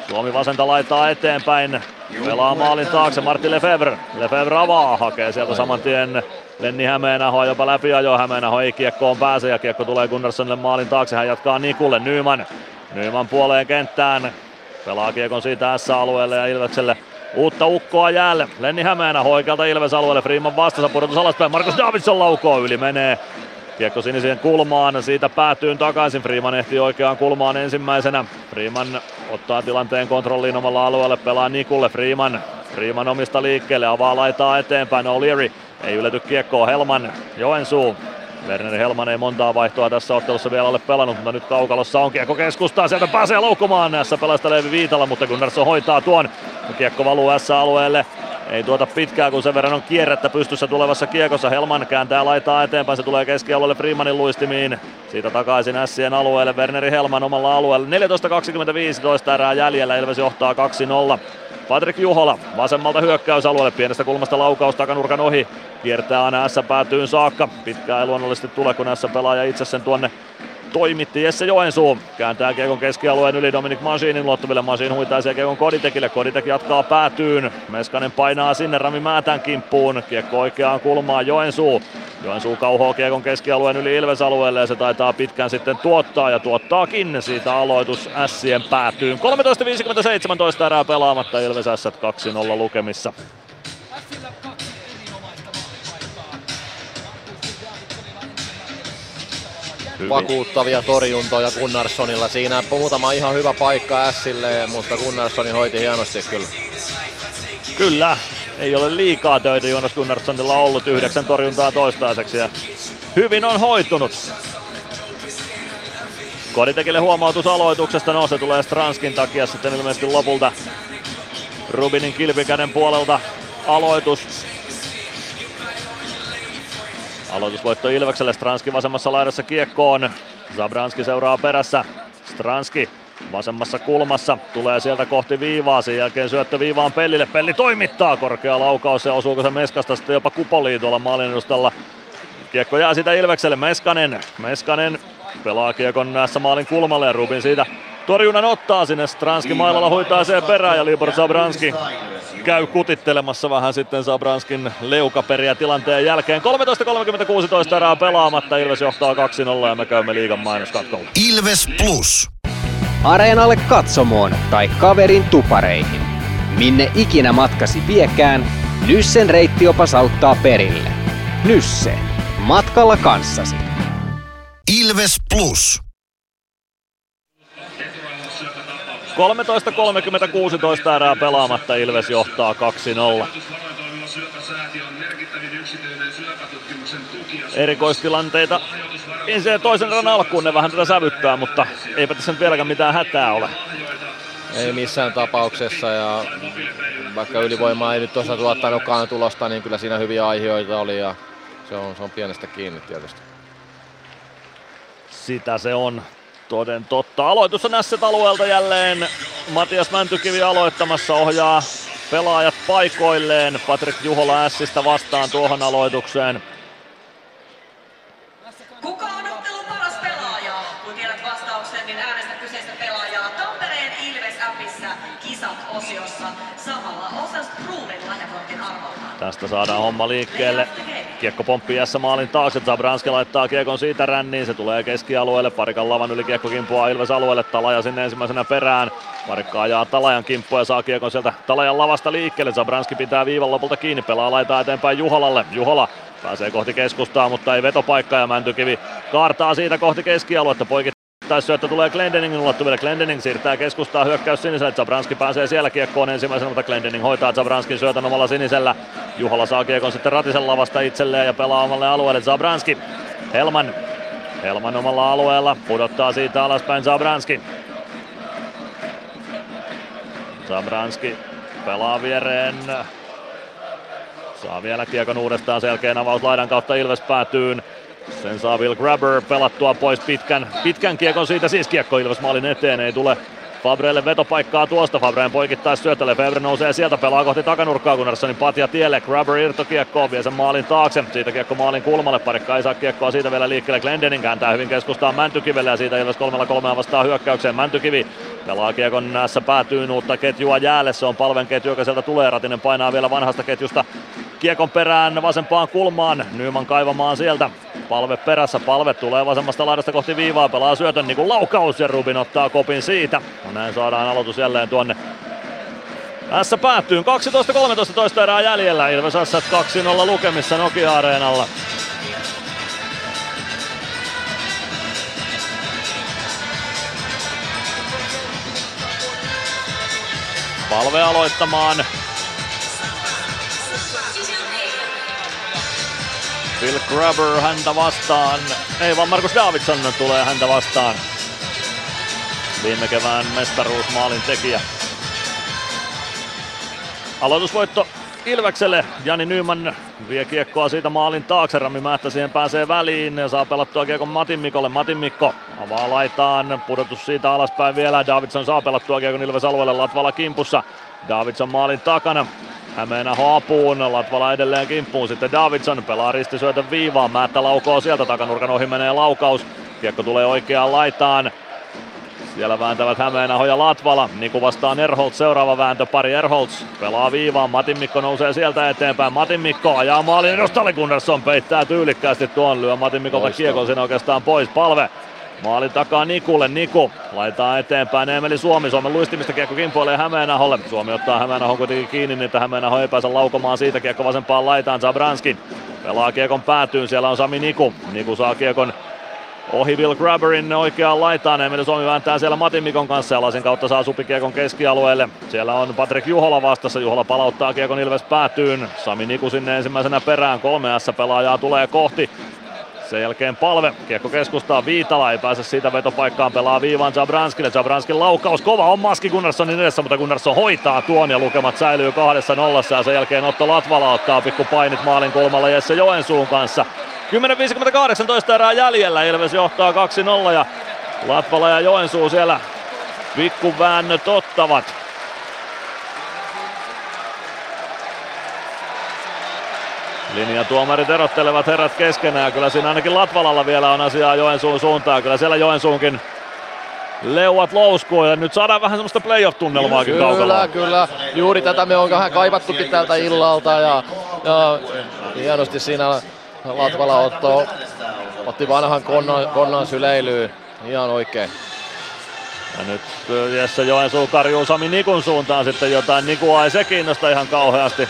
Suomi vasenta laittaa eteenpäin. Pelaa maalin taakse Martti Lefebvre. Lefebvre avaa, hakee sieltä saman tien Lenni Hämeenaho jopa läpi ajo. Hämeenaho ei kiekkoon pääse ja kiekko tulee Gunnarssonille maalin taakse. Hän jatkaa Nikulle. Nyman. Nyman puoleen kenttään. Pelaa kiekon siitä S-alueelle ja Ilvekselle Uutta ukkoa jäälle. Lenni Hämeenaho oikealta Ilves alueelle. Freeman vastassa pudotus alaspäin. Markus Davidson laukoo yli menee. Kiekko siniseen kulmaan, siitä päätyy takaisin. Freeman ehtii oikeaan kulmaan ensimmäisenä. Freeman ottaa tilanteen kontrolliin omalla alueelle, pelaa Nikulle. Freeman, Freeman omista liikkeelle, avaa laitaa eteenpäin. O'Leary ei ylety kiekkoa. Helman, Joensuu. Werner Helman ei montaa vaihtoa tässä ottelussa vielä ole pelannut, mutta nyt kaukalossa on kiekko keskustaa. Sieltä pääsee loukkumaan näissä pelasta Leevi Viitala, mutta Gunnarsson hoitaa tuon. Kiekko valuu S-alueelle. Ei tuota pitkää, kun sen verran on kierrettä pystyssä tulevassa kiekossa. Helman kääntää laitaa eteenpäin, se tulee keskialueelle Freemanin luistimiin. Siitä takaisin Sien alueelle, Werneri Helman omalla alueella. 14.25 erää jäljellä, Ilves johtaa 2-0. Patrik Juhola vasemmalta hyökkäysalueelle, pienestä kulmasta laukaus takanurkan ohi. Kiertää aina S päätyyn saakka. Pitkää ei luonnollisesti tule, kun S pelaaja itse sen tuonne toimitti Jesse Joensuu. Kääntää Kiekon keskialueen yli Dominic Masinin ulottuville. Masin huitaisee Kiekon Koditekille. Koditek jatkaa päätyyn. Meskanen painaa sinne Rami Määtän kimppuun. Kiekko oikeaan kulmaan Joensuu. Joensuu kauhoo Kiekon keskialueen yli Ilves-alueelle ja se taitaa pitkään sitten tuottaa ja tuottaakin siitä aloitus Sien päätyyn. 13.57 erää pelaamatta Ilves S 2-0 lukemissa. Vakuuttavia torjuntoja Gunnarssonilla. Siinä muutama ihan hyvä paikka Sille, mutta Gunnarssoni hoiti hienosti kyllä. Kyllä, ei ole liikaa töitä Jonas Gunnarssonilla ollut, yhdeksän torjuntaa toistaiseksi ja hyvin on hoitunut. Koditekille huomautus aloituksesta, no se tulee Stranskin takia sitten ilmeisesti lopulta Rubinin kilpikäden puolelta aloitus. Aloitusvoitto Ilvekselle, Stranski vasemmassa laidassa kiekkoon. Zabranski seuraa perässä. Stranski vasemmassa kulmassa, tulee sieltä kohti viivaa, sen jälkeen syöttö viivaan Pellille, Pelli toimittaa, korkea laukaus ja osuuko se Meskasta sitten jopa kupoliin tuolla maalin edustalla. Kiekko jää sitä Ilvekselle, Meskanen, Meskanen pelaa kiekon näissä maalin kulmalle ja Rubin siitä torjunnan ottaa sinne, Stranski mailalla hoitaa sen perään ja Libor Zabranski käy kutittelemassa vähän sitten Zabranskin leukaperiä tilanteen jälkeen. 13.36 erää pelaamatta, Ilves johtaa 2-0 ja me käymme liigan mainoskatkolla. Ilves Plus. Areenalle katsomoon tai kaverin tupareihin. Minne ikinä matkasi viekään, Nyssen reittiopas auttaa perille. Nysse. Matkalla kanssasi. Ilves Plus. 13.30-16 erää pelaamatta, Ilves johtaa 2-0. Erikoistilanteita ensin ja toisen erän alkuun ne vähän tätä sävyttää, mutta eipä tässä nyt vieläkään mitään hätää ole. Ei missään tapauksessa ja vaikka ylivoimaa ei nyt osa tuottanutkaan tulosta, niin kyllä siinä hyviä aiheita oli ja se on, se on pienestä kiinni tietysti. Sitä se on. Toden totta. Aloitus on Ässet alueelta jälleen. Matias Mäntykivi aloittamassa ohjaa pelaajat paikoilleen. Patrik Juhola Ässistä vastaan tuohon aloitukseen. Kuka on ottelun paras pelaaja? Kun tiedät vastauksen, niin äänestä kyseistä pelaajaa Tampereen Ilves-appissa Kisat-osiossa. Samalla osas Proven lahjakortin arvolla. Tästä saadaan homma liikkeelle. Kiekko pomppii S maalin taakse, Zabranski laittaa kiekon siitä ränniin, se tulee keskialueelle, parikan lavan yli kiekko kimpuaa Ilves alueelle, Talaja sinne ensimmäisenä perään. Parikka ajaa Talajan kimppuun ja saa kiekon sieltä Talajan lavasta liikkeelle. Zabranski pitää viivan lopulta kiinni, pelaa laitaa eteenpäin Juholalle. Juhola pääsee kohti keskustaa, mutta ei vetopaikkaa ja Mäntykivi kaartaa siitä kohti keskialuetta. Poikittaisi syöttö tulee Glendeningin ulottuville. Glendening siirtää keskustaa hyökkäys siniselle. Zabranski pääsee siellä kiekkoon ensimmäisenä, mutta Glendening hoitaa Zabranskin syötön omalla sinisellä. Juhola saa kiekon sitten Ratisen lavasta itselleen ja pelaa omalle alueelle. Zabranski. Helman. Helman omalla alueella pudottaa siitä alaspäin Zabranski. Zabranski pelaa viereen. Saa vielä kiekon uudestaan selkeän avaus laidan kautta Ilves päätyyn. Sen saa Will Grabber pelattua pois pitkän, pitkän kiekon siitä siis kiekko Ilves maalin eteen. Ei tule Fabrelle vetopaikkaa tuosta. Fabreen poikittaa syötölle. Febre nousee sieltä, pelaa kohti takanurkkaa Gunnarssonin patja tielle. Grabber irtokiekkoon, vie sen maalin taakse. Siitä kiekko maalin kulmalle. Parikka ei saa kiekkoa siitä vielä liikkeelle. Glendening kääntää hyvin keskustaan Mäntykivelle ja siitä Ilves kolmella kolmea vastaa hyökkäykseen. Mäntykivi pelaa kiekon näissä päätyyn uutta ketjua jäälle. Se on palven ketju, joka sieltä tulee. Ratinen painaa vielä vanhasta ketjusta kiekon perään vasempaan kulmaan. Nyman kaivamaan sieltä. Palve perässä, palve tulee vasemmasta laidasta kohti viivaa, pelaa syötön niin kuin laukaus ja Rubin ottaa kopin siitä. Ja näin saadaan aloitus jälleen tuonne tässä päättyy 12-13 toista erää jäljellä. Ilves Assat 2-0 lukemissa Nokia-areenalla. Palve aloittamaan. Phil Grubber häntä vastaan. Ei vaan Markus Davidson tulee häntä vastaan. Viime kevään mestaruusmaalin tekijä. Aloitusvoitto Ilvekselle. Jani Nyman vie kiekkoa siitä maalin taakse. Rami Mähtä siihen pääsee väliin ja saa pelattua kiekon Matin Mikolle. Matin Mikko avaa laitaan. Pudotus siitä alaspäin vielä. Davidson saa pelattua kiekon Ilves alueelle Latvala kimpussa. Davidson maalin takana. Hämeenä apuun, Latvala edelleen kimppuun, sitten Davidson pelaa ristisyötön viivaan, Määttä laukoo sieltä, takanurkan ohi menee laukaus, kiekko tulee oikeaan laitaan, siellä vääntävät Hämeenaho ja Latvala. Niku vastaan Erholz, seuraava vääntö, pari Erholz pelaa viivaan. Matin Mikko nousee sieltä eteenpäin. Matin Mikko ajaa maalin edustalle, Gunnarsson peittää tyylikkäästi tuon. Lyö Matin Mikolta kiekon siinä oikeastaan pois. Palve Maalin takaa Nikulle, Niku laittaa eteenpäin Emeli Suomi, Suomen luistimista kiekko kimpoilee Hämeenaholle. Suomi ottaa Hämeenahon kuitenkin kiinni, niin että Hämeenaho ei pääse laukomaan siitä kiekko vasempaan laitaan Zabranski. Pelaa kiekon päätyyn, siellä on Sami Niku. Niku saa kiekon ohi Will Grabberin oikeaan laitaan. Emeli Suomi vääntää siellä Matin Mikon kanssa ja lasin kautta saa supikiekon keskialueelle. Siellä on Patrick Juhola vastassa. Juhola palauttaa kiekon Ilves päätyyn. Sami Niku sinne ensimmäisenä perään. Kolme S-pelaajaa tulee kohti. Sen jälkeen palve, kiekko keskustaa, Viitala ei pääse siitä vetopaikkaan, pelaa viivaan Zabranskille, Zabranskin laukaus, kova on maski Gunnarssonin edessä, mutta Gunnarsson hoitaa tuon ja lukemat säilyy kahdessa nollassa ja sen jälkeen Otto Latvala ottaa pikku painit maalin kulmalla Jesse Joensuun kanssa. 10.58 erää jäljellä, Ilves johtaa 2-0 ja Latvala ja Joensuu siellä pikku väännöt ottavat. Linjatuomarit erottelevat herrat keskenään. Kyllä siinä ainakin Latvalalla vielä on asiaa Joensuun suuntaan. Kyllä siellä Joensuunkin leuat louskuu ja nyt saadaan vähän semmoista playoff-tunnelmaakin kyllä, kaukalla. Kyllä, Juuri tätä me on vähän kaivattukin tältä illalta ja, ja hienosti siinä Latvala otto, otti vanhan konnan, konnan syleilyyn. Ihan oikein. Ja nyt Jesse Joensuu karjuu Sami Nikun suuntaan sitten jotain. Nikua ei se kiinnosta ihan kauheasti.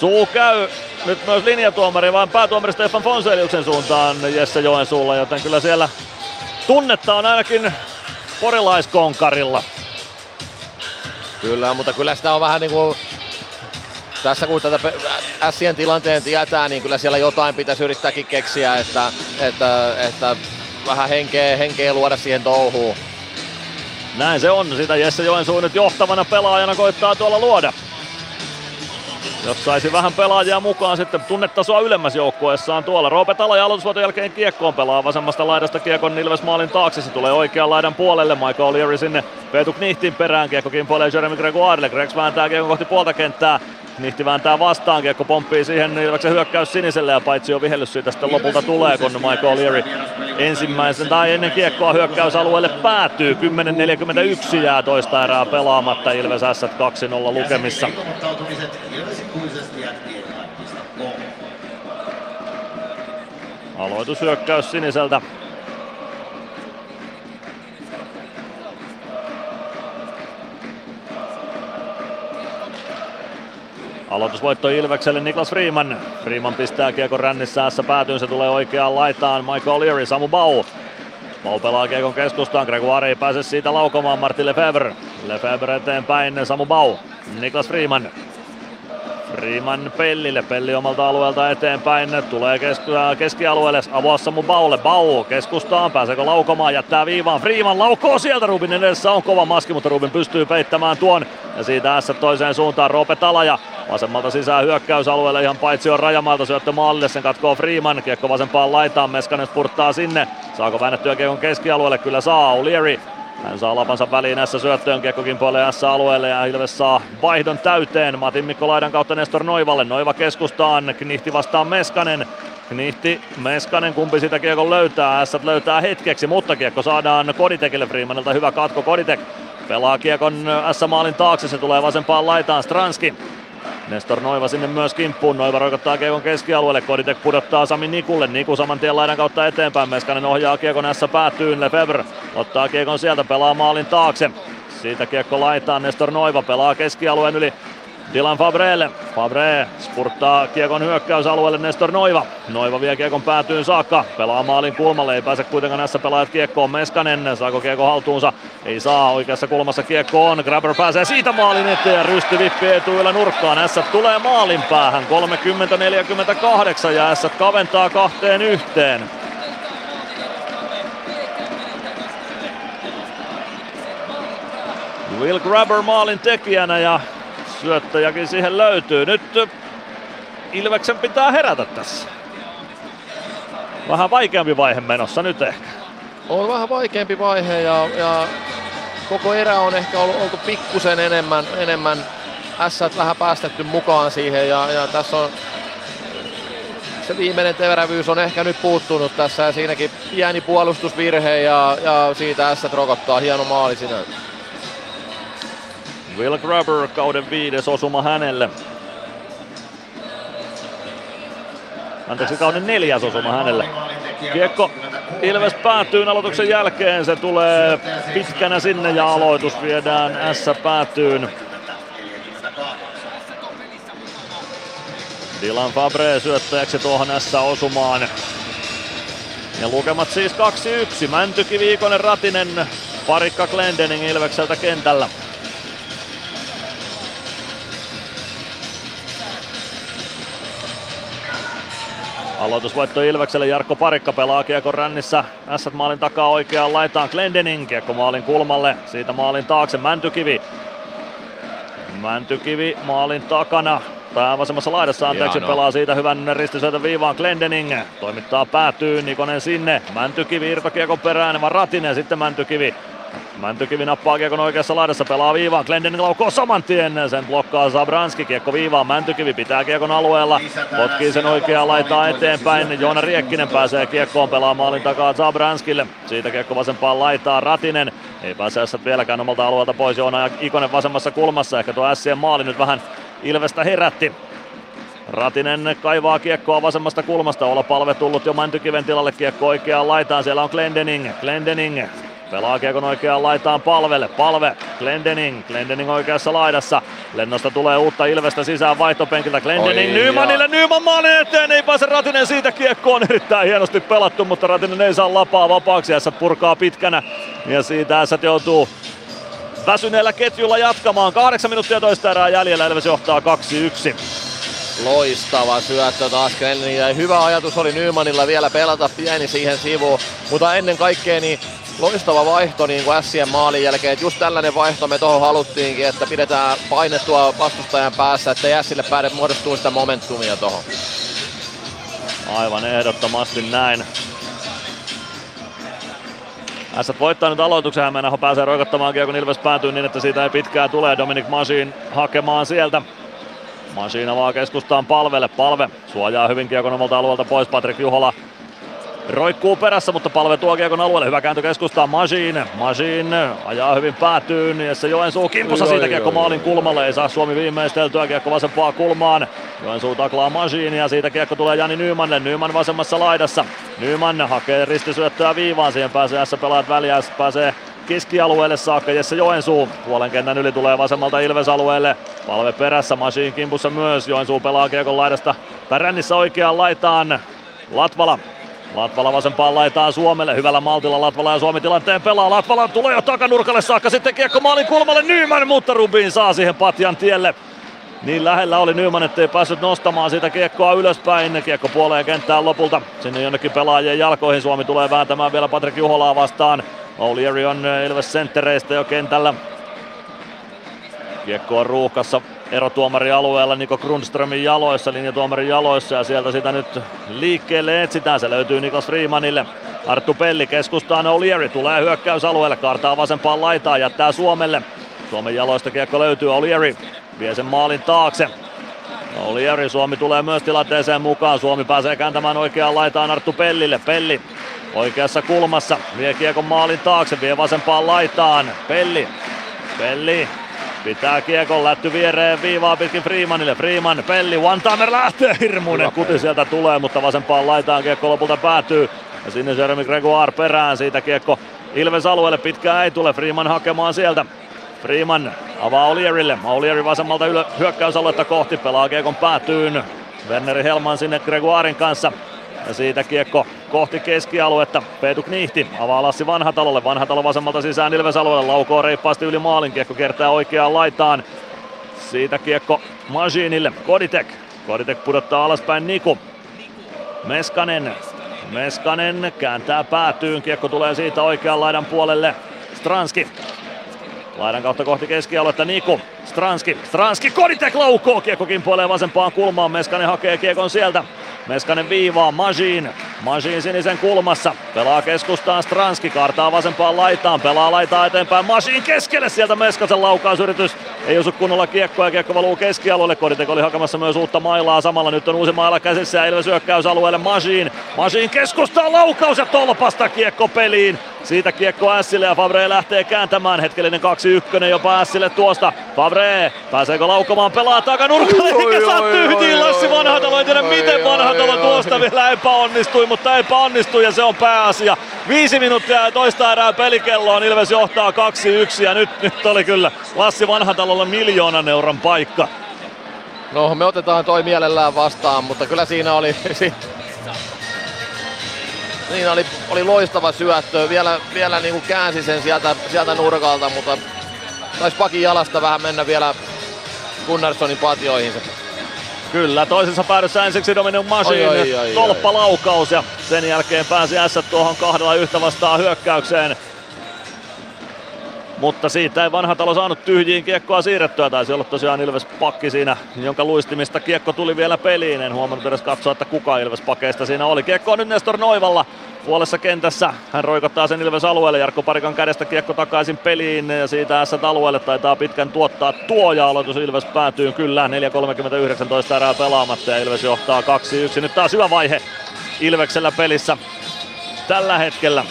Suu käy nyt myös linjatuomari, vaan päätuomari Stefan Fonseliuksen suuntaan Jesse Joensuulla, joten kyllä siellä tunnetta on ainakin porilaiskonkarilla. Kyllä, mutta kyllä sitä on vähän niin kuin tässä kun tätä Sien tilanteen tietää, niin kyllä siellä jotain pitäisi yrittääkin keksiä, että, että, että vähän henkeä, henkeä luoda siihen touhuun. Näin se on, sitä Jesse Joensuu nyt johtavana pelaajana koittaa tuolla luoda. Jos saisi vähän pelaajia mukaan sitten tunnetasoa ylemmäs joukkueessaan tuolla. Roope Talo ja aloitusvuoton jälkeen kiekkoon pelaa vasemmasta laidasta kiekon Ilves maalin taakse. Se tulee oikean laidan puolelle. Michael O'Leary sinne Peetu Knihtin perään. Kiekko kimpoilee Jeremy Gregoirelle. Gregs vääntää kiekon kohti puolta kenttää. Knihti vääntää vastaan, kiekko pomppii siihen Ilveksen hyökkäys siniselle ja paitsi jo vihellys siitä sitten lopulta tulee, kun Michael O'Leary ensimmäisen tai ennen kiekkoa hyökkäysalueelle päätyy. 10.41 jää toista erää pelaamatta Ilves S 2-0 lukemissa. Aloitushyökkäys siniseltä. Aloitusvoitto Ilvekselle Niklas Freeman. Freeman pistää kiekon rännissä S päätyyn, se tulee oikeaan laitaan. Michael Leary, Samu Bau. Bau pelaa kiekon keskustaan, Gregoire ei pääse siitä laukomaan, Martin Lefebvre. Lefebvre eteenpäin, Samu Bau. Niklas Freeman. Freeman Pellille, Pelli omalta alueelta eteenpäin, tulee keski- keskialueelle, avoa Samu Baulle, Bau keskustaan, pääseekö laukomaan, jättää viivaan, Freeman laukoo sieltä, Rubin edessä on kova maski, mutta Rubin pystyy peittämään tuon, ja siitä S toiseen suuntaan, Roope Talaja, vasemmalta sisään hyökkäysalueelle ihan paitsi on rajamaalta syöttö maalille, sen katkoo Freeman, kiekko vasempaan laitaan, Meskanen spurttaa sinne, saako väännettyä kiekon keskialueelle, kyllä saa, O'Leary hän saa lapansa väliin näissä syöttöön kiekkokin puolelle S-alueelle ja Ilves saa vaihdon täyteen. Matin Mikko Laidan kautta Nestor Noivalle. Noiva keskustaan, Knihti vastaan Meskanen. Knihti, Meskanen, kumpi sitä kiekon löytää. S löytää hetkeksi, mutta kiekko saadaan Koditekille Freemanilta. Hyvä katko Koditek. Pelaa kiekon S-maalin taakse, se tulee vasempaan laitaan Stranski. Nestor Noiva sinne myös kimppuun. Noiva roikottaa kiekon keskialueelle. Koditek pudottaa Sami Nikulle. Niku saman tien laidan kautta eteenpäin. Meskanen ohjaa kiekon näissä päätyyn. Lefebvre ottaa kiekon sieltä, pelaa maalin taakse. Siitä kiekko laitaan. Nestor Noiva pelaa keskialueen yli Dylan Fabrelle. Fabre spurttaa kiekon hyökkäysalueelle Nestor Noiva. Noiva vie kiekon päätyyn saakka. Pelaa maalin kulmalle. Ei pääse kuitenkaan näissä pelaajat kiekkoon. Meskanen saako kiekko haltuunsa? Ei saa. Oikeassa kulmassa kiekko on. Grabber pääsee siitä maalin eteen ja rysti etuilla nurkkaan. S tulee maalin päähän. 30-48 ja S kaventaa kahteen yhteen. Will Grabber maalin tekijänä ja syöttäjäkin siihen löytyy. Nyt Ilveksen pitää herätä tässä. Vähän vaikeampi vaihe menossa nyt ehkä. On vähän vaikeampi vaihe ja, ja koko erä on ehkä ollut, oltu pikkusen enemmän, enemmän S vähän päästetty mukaan siihen ja, ja tässä on se viimeinen terävyys on ehkä nyt puuttunut tässä ja siinäkin pieni puolustusvirhe ja, ja siitä S rokottaa hieno maali sinä. Will Grabber kauden viides osuma hänelle. Anteeksi, kauden neljäs osuma hänelle. Kiekko Ilves päätyy aloituksen jälkeen. Se tulee pitkänä sinne ja aloitus viedään S päätyyn. Dylan Fabre syöttäjäksi tuohon S-osumaan. Ja lukemat siis 2-1. Mäntyki, Viikonen, Ratinen, parikka Glendening Ilvekseltä kentällä. Aloitusvoitto Ilvekselle, Jarkko Parikka pelaa kiekon rännissä. S maalin takaa oikeaan laitaan Glendening, kiekko maalin kulmalle, siitä maalin taakse Mäntykivi. Mäntykivi maalin takana, tai vasemmassa laidassa anteeksi, Hieno. pelaa siitä hyvän ristisyötön viivaan Glendening. Toimittaa päätyy Nikonen sinne, Mäntykivi irtokiekon perään, vaan Ratinen sitten Mäntykivi. Mäntykivi nappaa kiekon oikeassa laidassa, pelaa viivaan, Glendening laukoo saman tien, sen blokkaa Zabranski, kiekko viivaan, Mäntykivi pitää kiekon alueella, potkii sen oikeaa laitaa eteenpäin, Joona Riekkinen pääsee kiekkoon, pelaa maalin takaa Zabranskille, siitä kiekko vasempaan laitaa Ratinen, ei pääse vieläkään omalta alueelta pois, Joona ja Ikonen vasemmassa kulmassa, ehkä tuo Sien maali nyt vähän Ilvestä herätti. Ratinen kaivaa kiekkoa vasemmasta kulmasta, olla palve tullut jo Mäntykiven tilalle, kiekko oikeaan laitaan, siellä on Glendening, Glendening Pelaa kiekon oikeaan laitaan palvelle. Palve, Glendening, Glendening oikeassa laidassa. Lennosta tulee uutta Ilvestä sisään vaihtopenkiltä. Glendening Oi, Nymanille, Nyman maalin eteen, ei pääse Ratinen siitä kiekkoon. Erittäin hienosti pelattu, mutta Ratinen ei saa lapaa vapaaksi. S purkaa pitkänä ja siitä S joutuu väsyneellä ketjulla jatkamaan. Kahdeksan minuuttia toista erää jäljellä, Ilves johtaa 2-1. Loistava syöttö taas Glennin ja hyvä ajatus oli Nymanilla vielä pelata pieni siihen sivuun, mutta ennen kaikkea niin loistava vaihto niin kuin Sien maalin jälkeen, että just tällainen vaihto me tuohon haluttiinkin, että pidetään painettua vastustajan päässä, että Sille pääde muodostuu sitä momentumia tuohon. Aivan ehdottomasti näin. S voittaa nyt aloituksen, Hämeenaho pääsee roikottamaan kiekon Ilves päätyy niin, että siitä ei pitkää tule. Dominic Masin hakemaan sieltä. Masin avaa keskustaan palvelle. Palve suojaa hyvin kiekon omalta alueelta pois. Patrik Juhola roikkuu perässä, mutta palve tuo kiekon alueelle. Hyvä kääntö keskustaan Masin. Masin ajaa hyvin päätyyn. Ja se Joensuu kimpussa siitä kiekko maalin kulmalle. Ei saa Suomi viimeisteltyä kiekko vasempaan kulmaan. Joensuu taklaa Masin ja siitä kiekko tulee Jani Nymanille. Nyman vasemmassa laidassa. Nyman hakee ristisyöttöä viivaan. Siihen pääsee S pelaat väliä. Pääsee keskialueelle saakka Jesse Joensuu. Puolen kentän yli tulee vasemmalta Ilves-alueelle. Palve perässä, Masiin kimpussa myös. Joensuu pelaa kiekon laidasta Pärännissä oikeaan laitaan. Latvala Latvala vasempaan laitaan Suomelle. Hyvällä maltilla Latvala ja Suomi tilanteen pelaa. Latvala tulee jo takanurkalle saakka. Sitten kiekko maalin kulmalle Nyman, mutta Rubin saa siihen patjan tielle. Niin lähellä oli Nyman, ettei päässyt nostamaan siitä kiekkoa ylöspäin. Kiekko puoleen kenttään lopulta. Sinne jonnekin pelaajien jalkoihin. Suomi tulee vääntämään vielä Patrik Juholaa vastaan. O'Leary on Ilves senttereistä jo kentällä. Kiekko on ruuhkassa erotuomarin alueella Niko Grundströmin jaloissa, linjatuomarin jaloissa ja sieltä sitä nyt liikkeelle etsitään. Se löytyy Niklas Freemanille. Arttu Pelli keskustaan O'Leary tulee hyökkäysalueelle, kartaa vasempaan laitaan, jättää Suomelle. Suomen jaloista kiekko löytyy O'Leary, vie sen maalin taakse. O'Leary, Suomi tulee myös tilanteeseen mukaan. Suomi pääsee kääntämään oikeaan laitaan Arttu Pellille. Pelli oikeassa kulmassa, vie kiekon maalin taakse, vie vasempaan laitaan. Pelli, Pelli Pitää kiekon lätty viereen viivaa pitkin Freemanille. Freeman, Pelli, one timer lähtee. Hirmuinen kuti sieltä tulee, mutta vasempaan laitaan kiekko lopulta päätyy. Ja sinne Jeremy Gregoire perään siitä kiekko Ilves alueelle. Pitkään ei tule Freeman hakemaan sieltä. Freeman avaa O'Learylle. O'Leary vasemmalta ylö, hyökkäysaluetta kohti. Pelaa kiekon päätyyn. Werneri Helman sinne Gregoirin kanssa. Ja siitä kiekko kohti keskialuetta. Peetu Knihti avaa Lassi Vanhatalolle. Vanhatalo vasemmalta sisään Ilves alueelle. Laukoo reippaasti yli maalin. Kiekko kertaa oikeaan laitaan. Siitä kiekko Majinille. Koditek. Koditek pudottaa alaspäin Niku. Meskanen. Meskanen kääntää päätyyn. Kiekko tulee siitä oikean laidan puolelle. Stranski. Laidan kautta kohti keskialuetta Niku. Stranski. Stranski. Koditek laukoo. Kiekko kimpoilee vasempaan kulmaan. Meskanen hakee kiekon sieltä. Meskanen viivaa Majin. Majin sinisen kulmassa. Pelaa keskustaan Stranski. Kartaa vasempaan laitaan. Pelaa laitaa eteenpäin. Majin keskelle sieltä Meskasen laukausyritys. Ei osu kunnolla kiekkoa ja kiekko valuu keskialueelle. Koditek oli hakemassa myös uutta mailaa samalla. Nyt on uusi maila käsissä ja Ilves hyökkäysalueelle Majin. Majin keskustaa laukaus ja tolpasta kiekko peliin. Siitä kiekko Ässille ja Favre lähtee kääntämään. Hetkellinen 2-1 jopa Ässille tuosta. Favre pääseekö laukomaan pelaa takanurkalle eikä saa tyhjiin Lassi Vanhatalo. En tiedä miten Vanhatalo tuosta vielä epäonnistui, mutta epäonnistui ja se on pääasia. Viisi minuuttia ja toista erää pelikelloon. Ilves johtaa 2-1 ja nyt, nyt oli kyllä Lassi Vanhatalolla miljoonan euron paikka. No me otetaan toi mielellään vastaan, mutta kyllä siinä oli Siinä oli, oli loistava syöttö. Vielä, vielä niin kuin käänsi sen sieltä, sieltä nurkalta, mutta taisi pakin jalasta vähän mennä vielä Gunnarssonin patjoihin. Kyllä, toisessa päädyssä ensiksi Dominic Masin tolppalaukaus ja sen jälkeen pääsi S tuohon kahdella yhtä vastaan hyökkäykseen. Mutta siitä ei vanha talo saanut tyhjiin kiekkoa siirrettyä. Taisi olla tosiaan Ilves pakki siinä, jonka luistimista kiekko tuli vielä peliin. En huomannut edes katsoa, että kuka Ilves pakeista siinä oli. Kiekko on nyt Nestor Noivalla puolessa kentässä. Hän roikottaa sen Ilves alueelle. Jarkko Parikan kädestä kiekko takaisin peliin ja siitä S alueelle taitaa pitkän tuottaa tuo ja aloitus Ilves päätyy kyllä. 4.39 erää pelaamatta ja Ilves johtaa 2-1. Nyt taas hyvä vaihe Ilveksellä pelissä tällä hetkellä.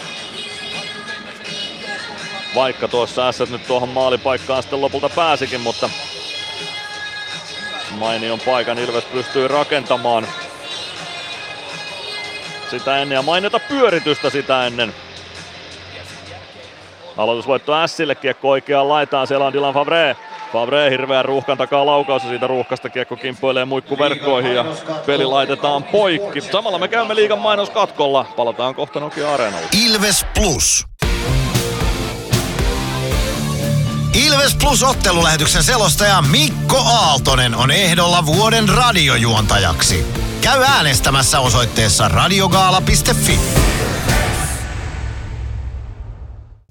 Vaikka tuossa S nyt tuohon maalipaikkaan sitten lopulta pääsikin, mutta mainion paikan Ilves pystyy rakentamaan sitä ennen ja mainiota pyöritystä sitä ennen. Aloitusvoitto Sille, kiekko oikeaan laitaan, siellä on Dylan Favre. Favre hirveän ruuhkan takaa laukaus ja siitä ruuhkasta kiekko kimpoilee muikkuverkkoihin ja peli laitetaan poikki. Samalla me käymme liigan mainoskatkolla. Palataan kohta Nokia Areenalle. Ilves Plus. Ilves Plus ottelulähetyksen selostaja Mikko Aaltonen on ehdolla vuoden radiojuontajaksi. Käy äänestämässä osoitteessa radiogaala.fi.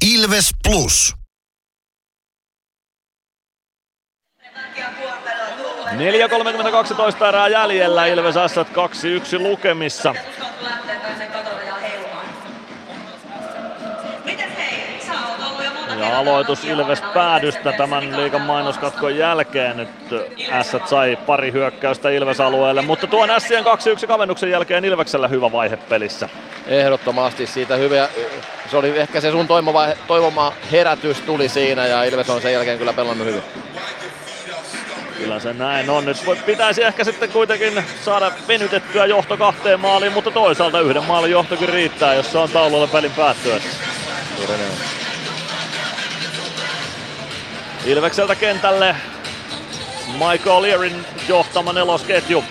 Ilves Plus. 4.32 erää jäljellä, Ilves Assat 2-1 lukemissa. Ja aloitus Ilves päädystä tämän liikan mainoskatkon jälkeen. Nyt S sai pari hyökkäystä Ilves alueelle, mutta tuon Sien 2-1 kavennuksen jälkeen Ilveksellä hyvä vaihe pelissä. Ehdottomasti siitä hyvä. Se oli ehkä se sun toivoma, toivoma herätys tuli siinä ja Ilves on sen jälkeen kyllä pelannut hyvin. Kyllä se näin on. Nyt pitäisi ehkä sitten kuitenkin saada venytettyä johto kahteen maaliin, mutta toisaalta yhden maalin johtokin riittää, jos se on taululla pelin päättyessä. Ilvekseltä kentälle Michael Learin johtama nelosketju.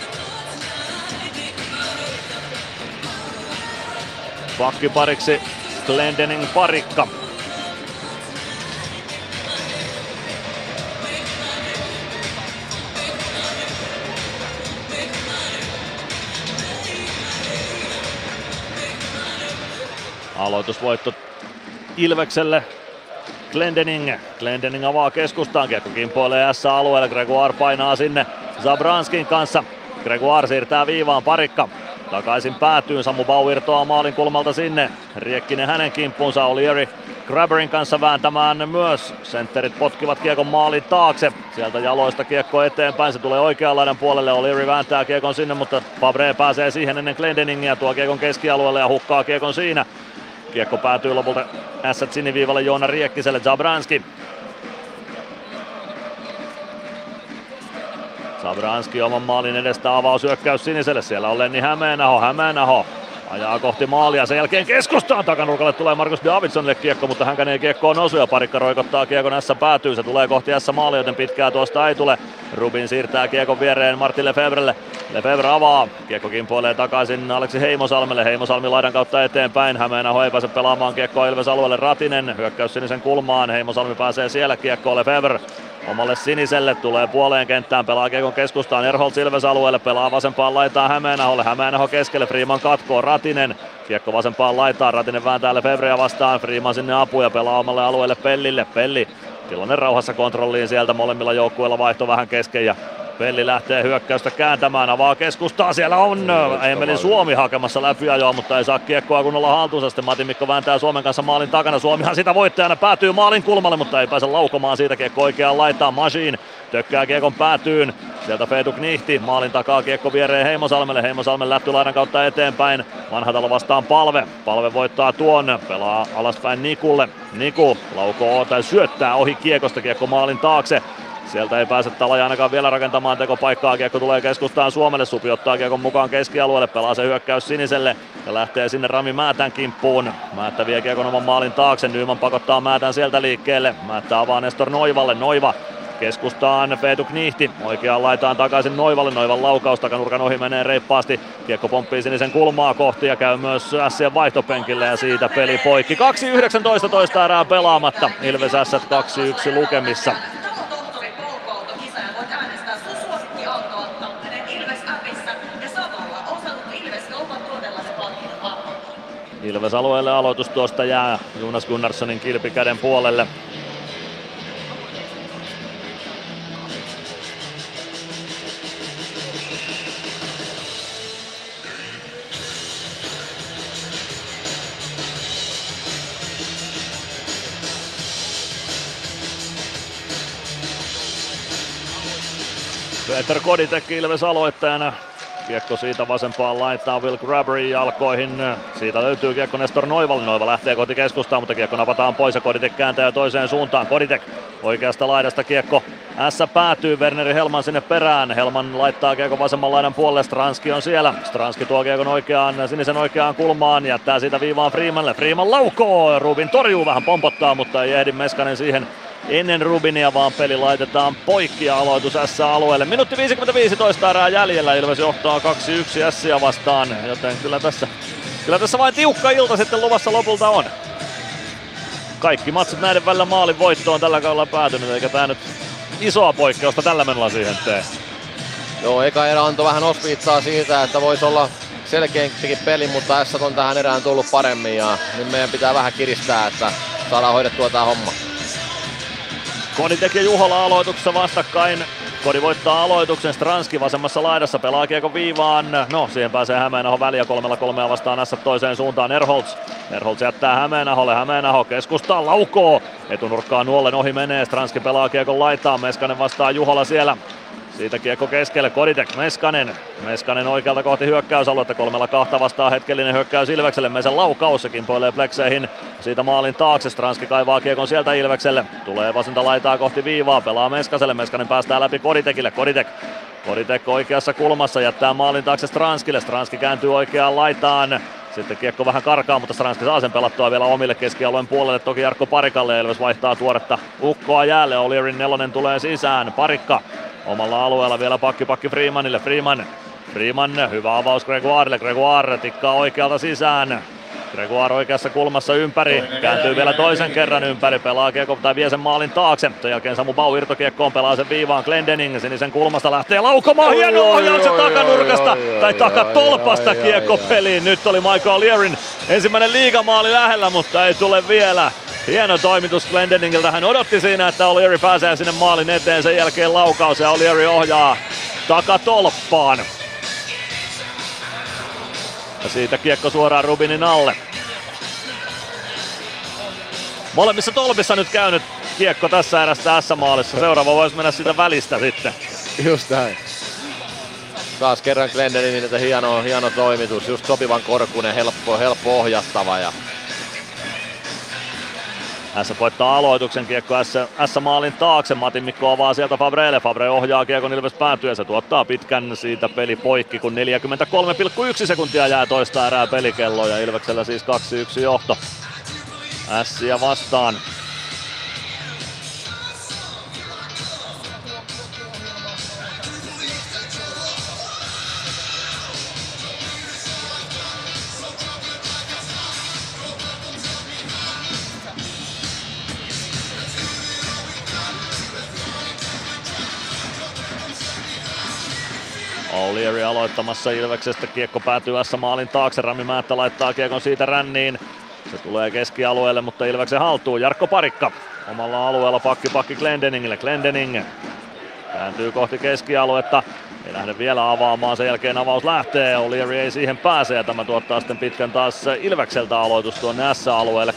Pakkipariksi Glendening parikka. Aloitusvoitto Ilvekselle. Glendening. Glendening avaa keskustaan. Kiekko kimpoilee S-alueelle. Gregoire painaa sinne Zabranskin kanssa. Gregoire siirtää viivaan parikka. Takaisin päätyyn Samu Bau irtoaa maalin kulmalta sinne. Riekkinen hänen kimppuunsa Olieri Grabberin kanssa vääntämään myös. Sentterit potkivat kiekon maalin taakse. Sieltä jaloista kiekko eteenpäin. Se tulee oikean laidan puolelle. Olieri vääntää kiekon sinne, mutta Fabre pääsee siihen ennen Glendeningia. Tuo kiekon keskialueelle ja hukkaa kiekon siinä. Kiekko päätyy lopulta S siniviivalle Joona Riekkiselle. Zabranski Sabranski oman maalin edestä avausyökkäys siniselle. Siellä on Lenni Hämeenaho. Hämeenaho ajaa kohti maalia. Sen jälkeen keskustaan takanurkalle tulee Markus Davidsonille kiekko, mutta hän ei kiekkoon osu ja parikka roikottaa kiekon S päätyy. Se tulee kohti S maali, joten pitkää tuosta ei tule. Rubin siirtää kiekon viereen Martin Lefevrelle. Lefevre avaa. Kiekko kimpoilee takaisin Aleksi Heimosalmelle. Heimosalmi laidan kautta eteenpäin. Hämeenaho ei pääse pelaamaan kiekkoa Ilves alueelle. Ratinen hyökkäys sinisen kulmaan. Heimosalmi pääsee siellä kiekkoon Lefevre omalle siniselle, tulee puoleen kenttään, pelaa Kiekon keskustaan, Erholt Silves alueelle, pelaa vasempaan laitaan Hämeenaholle, Hämeenaho keskelle, Freeman katkoo, Ratinen, Kiekko vasempaan laitaan, Ratinen vääntää Lefebvreä vastaan, Freeman sinne apuja, pelaa omalle alueelle Pellille, Pelli tilanne rauhassa kontrolliin sieltä, molemmilla joukkueilla. Vaihto vähän kesken ja Pelli lähtee hyökkäystä kääntämään, avaa keskustaa, siellä on. Emelin Suomi hakemassa läpiajoa, mutta ei saa kiekkoa kunnolla haltuunsa. Sitten Mati Mikko vääntää Suomen kanssa maalin takana, Suomihan sitä voittajana päätyy maalin kulmalle, mutta ei pääse laukomaan siitä kiekko oikeaan laittaa Machine. Tökkää kiekon päätyyn, sieltä Feetu Knihti, maalin takaa kiekko viereen Heimosalmelle, Heimosalmen lähtölaidan kautta eteenpäin, Vanhatalo vastaan Palve, Palve voittaa tuon, pelaa alaspäin Nikulle, Niku laukoo tai syöttää ohi kiekosta, kiekko maalin taakse, Sieltä ei pääse Talaja ainakaan vielä rakentamaan tekopaikkaa. Kiekko tulee keskustaan Suomelle. Supi ottaa kiekon mukaan keskialueelle. Pelaa se hyökkäys siniselle ja lähtee sinne Rami Määtän kimppuun. Määttä vie kiekon oman maalin taakse. Nyman pakottaa Määtän sieltä liikkeelle. Määttä avaa Nestor Noivalle. Noiva Keskustaan Feetu Knihti, oikeaan laitaan takaisin Noivalle, Noivan laukaus takanurkan ohi menee reippaasti, kiekko pomppii sinisen kulmaa kohti ja käy myös Sien vaihtopenkille ja siitä peli poikki. 2.19 toista erää pelaamatta, Ilves S 2-1 lukemissa. Ilves alueelle aloitus tuosta jää Jonas Gunnarssonin kilpikäden puolelle. Peter Koditek Ilves aloittajana Kiekko siitä vasempaan laitaan Will Grabberin jalkoihin. Siitä löytyy kiekko Nestor Noivalle. Noiva lähtee kohti keskustaan, mutta kiekko napataan pois ja Koditek kääntää toiseen suuntaan. Koditek oikeasta laidasta kiekko. S päätyy Werneri Helman sinne perään. Helman laittaa kiekko vasemman laidan puolelle. Stranski on siellä. Stranski tuo kiekon oikeaan, sinisen oikeaan kulmaan. Jättää siitä viivaan Freemanille. Freeman laukoo. Rubin torjuu vähän pompottaa, mutta ei ehdi Meskanen siihen ennen Rubinia, vaan peli laitetaan poikki ja aloitus S-alueelle. Minuutti 55 toista erää jäljellä, Ilves johtaa 2-1 S vastaan, joten kyllä tässä, kyllä tässä vain tiukka ilta sitten luvassa lopulta on. Kaikki matsit näiden välillä maalin voittoon tällä kaudella päätynyt, eikä tämä nyt isoa poikkeusta tällä menolla siihen tee. Joo, eka erä antoi vähän osviittaa siitä, että voisi olla selkeämpikin peli, mutta S on tähän erään tullut paremmin ja nyt meidän pitää vähän kiristää, että saadaan hoidettua tämä homma. Kodi tekee Juhola aloituksessa vastakkain. Kodi voittaa aloituksen, Stranski vasemmassa laidassa pelaa kiekko viivaan. No, siihen pääsee Hämeenaho väliä kolmella kolmea vastaan S toiseen suuntaan Erholz. Erholz jättää Hämeenaholle, Hämeenaho keskustaa, laukoo. Etunurkkaan nuolen ohi menee, Stranski pelaa kiekon laitaan, Meskanen vastaa Juhola siellä. Siitä kiekko keskelle, Koditek, Meskanen. Meskanen oikealta kohti hyökkäysaluetta, kolmella kahta vastaa hetkellinen hyökkäys Ilvekselle. Mesen laukaus, sekin poilee plekseihin. Siitä maalin taakse, Stranski kaivaa kiekon sieltä Ilvekselle. Tulee vasenta laitaa kohti viivaa, pelaa Meskaselle, Meskanen päästää läpi Koditekille, Koditek Koditek oikeassa kulmassa jättää maalin taakse Stranskille. Stranski kääntyy oikeaan laitaan. Sitten kiekko vähän karkaa, mutta Stranski saa sen pelattua vielä omille keskialueen puolelle. Toki Jarkko Parikalle ja Ilves vaihtaa tuoretta ukkoa jäälle. O'Learyn nelonen tulee sisään. Parikka omalla alueella vielä pakki pakki Freemanille. Freeman Freeman, hyvä avaus Gregoirelle. Gregoire tikkaa oikealta sisään. Gregoire oikeassa kulmassa ympäri, kääntyy vielä toisen kerran ympäri, pelaa kiekko tai vie sen maalin taakse. Sen jälkeen Samu Bau irtokiekkoon, pelaa sen viivaan Glendening, sinisen kulmasta lähtee laukomaan, hieno ohjaus ja takanurkasta tai takatolpasta kiekko peliin. Nyt oli Michael Learin ensimmäinen liigamaali lähellä, mutta ei tule vielä. Hieno toimitus Glendeningiltä, hän odotti siinä, että O'Leary pääsee sinne maalin eteen, sen jälkeen laukaus ja O'Leary ohjaa takatolppaan. Ja siitä kiekko suoraan Rubinin alle. Molemmissa tolpissa nyt käynyt kiekko tässä erässä S-maalissa. Seuraava voisi mennä sitä välistä sitten. Just näin. Taas kerran Glendeniniltä hieno, hieno toimitus, just sopivan korkunen, helppo, helppo ohjattava ja S voittaa aloituksen kiekko S-maalin taakse. Matin Mikko avaa sieltä Fabrelle. Fabre ohjaa kiekon Ilves päätyä. Se tuottaa pitkän siitä peli poikki, kun 43,1 sekuntia jää toista erää pelikelloa. Ja Ilveksellä siis 2-1 johto. Ässiä vastaan. O'Leary aloittamassa Ilveksestä. Kiekko päätyy maalin taakse. Rami Määttä laittaa kiekon siitä ränniin. Se tulee keskialueelle, mutta Ilveksen haltuu. Jarkko Parikka omalla alueella pakki pakki Glendeningille. Glendening kääntyy kohti keskialuetta. Ei lähde vielä avaamaan, sen jälkeen avaus lähtee. O'Leary ei siihen pääse ja tämä tuottaa sitten pitkän taas Ilvekseltä aloitus tuonne S-alueelle.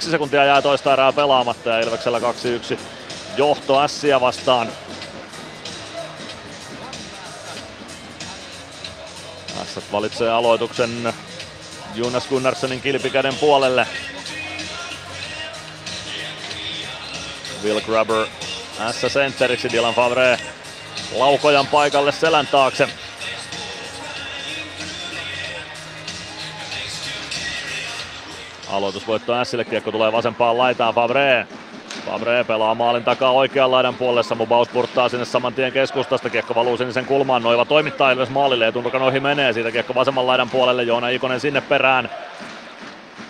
24,2 sekuntia jää toista erää pelaamatta ja Ilveksellä 2-1 johto Sia vastaan. Tässä valitsee aloituksen Jonas Gunnarssonin kilpikäden puolelle. Will Grubber S centeriksi Dylan Favre laukojan paikalle selän taakse. Aloitusvoitto Sille, kiekko tulee vasempaan laitaan Favre. Favre pelaa maalin takaa oikean laidan puolelle. Samu Baus sinne saman tien keskustasta. Kiekko valuu sinisen kulmaan. Noiva toimittaa Ilves maalille. Etunurkan ohi menee. Siitä kiekko vasemman laidan puolelle. Joona Ikonen sinne perään.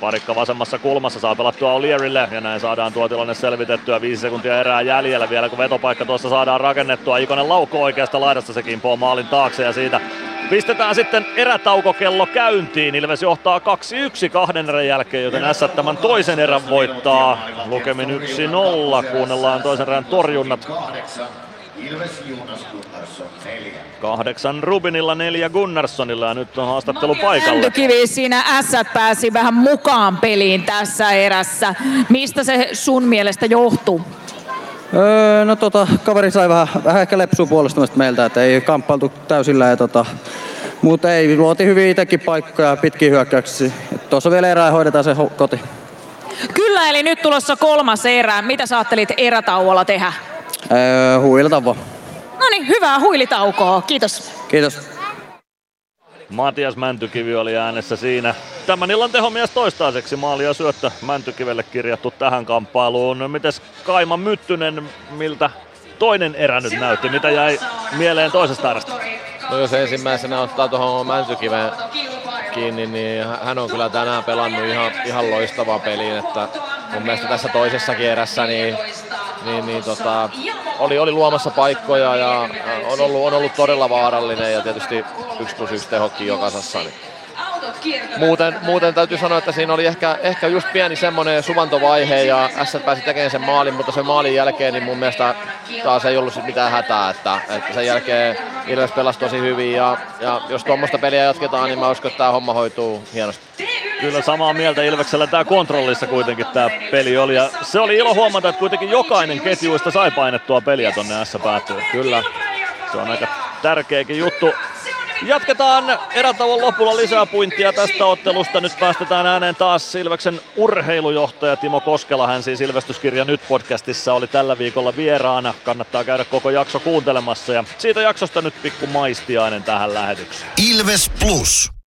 Parikka vasemmassa kulmassa saa pelattua Olierille ja näin saadaan tuo tilanne selvitettyä. Viisi sekuntia erää jäljellä vielä kun vetopaikka tuossa saadaan rakennettua. Ikonen laukko oikeasta laidasta se kimpoo maalin taakse ja siitä pistetään sitten erätaukokello käyntiin. Ilves johtaa 2-1 kahden erän jälkeen, joten S tämän toisen erän voittaa. Lukemin 1-0. Kuunnellaan toisen erän torjunnat. Kahdeksan Rubinilla, neljä Gunnarssonilla ja nyt on haastattelu paikalla. Mäntykivi siinä S pääsi vähän mukaan peliin tässä erässä. Mistä se sun mielestä johtuu? Öö, no tota, kaveri sai vähän, vähän ehkä lepsua puolustamista meiltä, että ei kamppailtu täysillä. Ja tota, mutta ei, luotiin hyvin itsekin paikkoja pitkin hyökkäyksiä. Tuossa vielä erää hoidetaan se koti. Kyllä, eli nyt tulossa kolmas erä. Mitä sä ajattelit erätauolla tehdä? Öö, huilata vaan. No niin, hyvää huilitaukoa. Kiitos. Kiitos. Matias Mäntykivi oli äänessä siinä. Tämän illan tehomies toistaiseksi maali ja syöttö Mäntykivelle kirjattu tähän kamppailuun. Mites Kaima Myttynen, miltä toinen erä nyt näytti? Mitä jäi mieleen toisesta erästä? No jos ensimmäisenä ottaa tuohon Mäntykiveen kiinni, niin hän on kyllä tänään pelannut ihan, ihan loistavaa peliin, että mun mielestä tässä toisessakin erässä niin, niin, niin tota, oli, oli luomassa paikkoja ja on ollut, on ollut todella vaarallinen ja tietysti 1 plus 1 tehokki jokaisessa. Niin Muuten, muuten täytyy sanoa, että siinä oli ehkä, ehkä just pieni semmoinen suvantovaihe ja S pääsi tekemään sen maalin, mutta sen maalin jälkeen niin mun mielestä taas ei ollut mitään hätää, että, että sen jälkeen Ilves pelasi tosi hyvin ja, ja jos tuommoista peliä jatketaan, niin mä uskon, että tämä homma hoituu hienosti. Kyllä samaa mieltä Ilveksellä tämä kontrollissa kuitenkin tämä peli oli ja se oli ilo huomata, että kuitenkin jokainen ketjuista sai painettua peliä tonne S päätyyn. Kyllä. Se on aika tärkeäkin juttu. Jatketaan erätauon lopulla lisää puintia tästä ottelusta. Nyt päästetään ääneen taas Silveksen urheilujohtaja Timo Koskela. Hän siis Ilvestyskirja nyt podcastissa oli tällä viikolla vieraana. Kannattaa käydä koko jakso kuuntelemassa ja siitä jaksosta nyt pikku maistiainen tähän lähetykseen. Ilves Plus.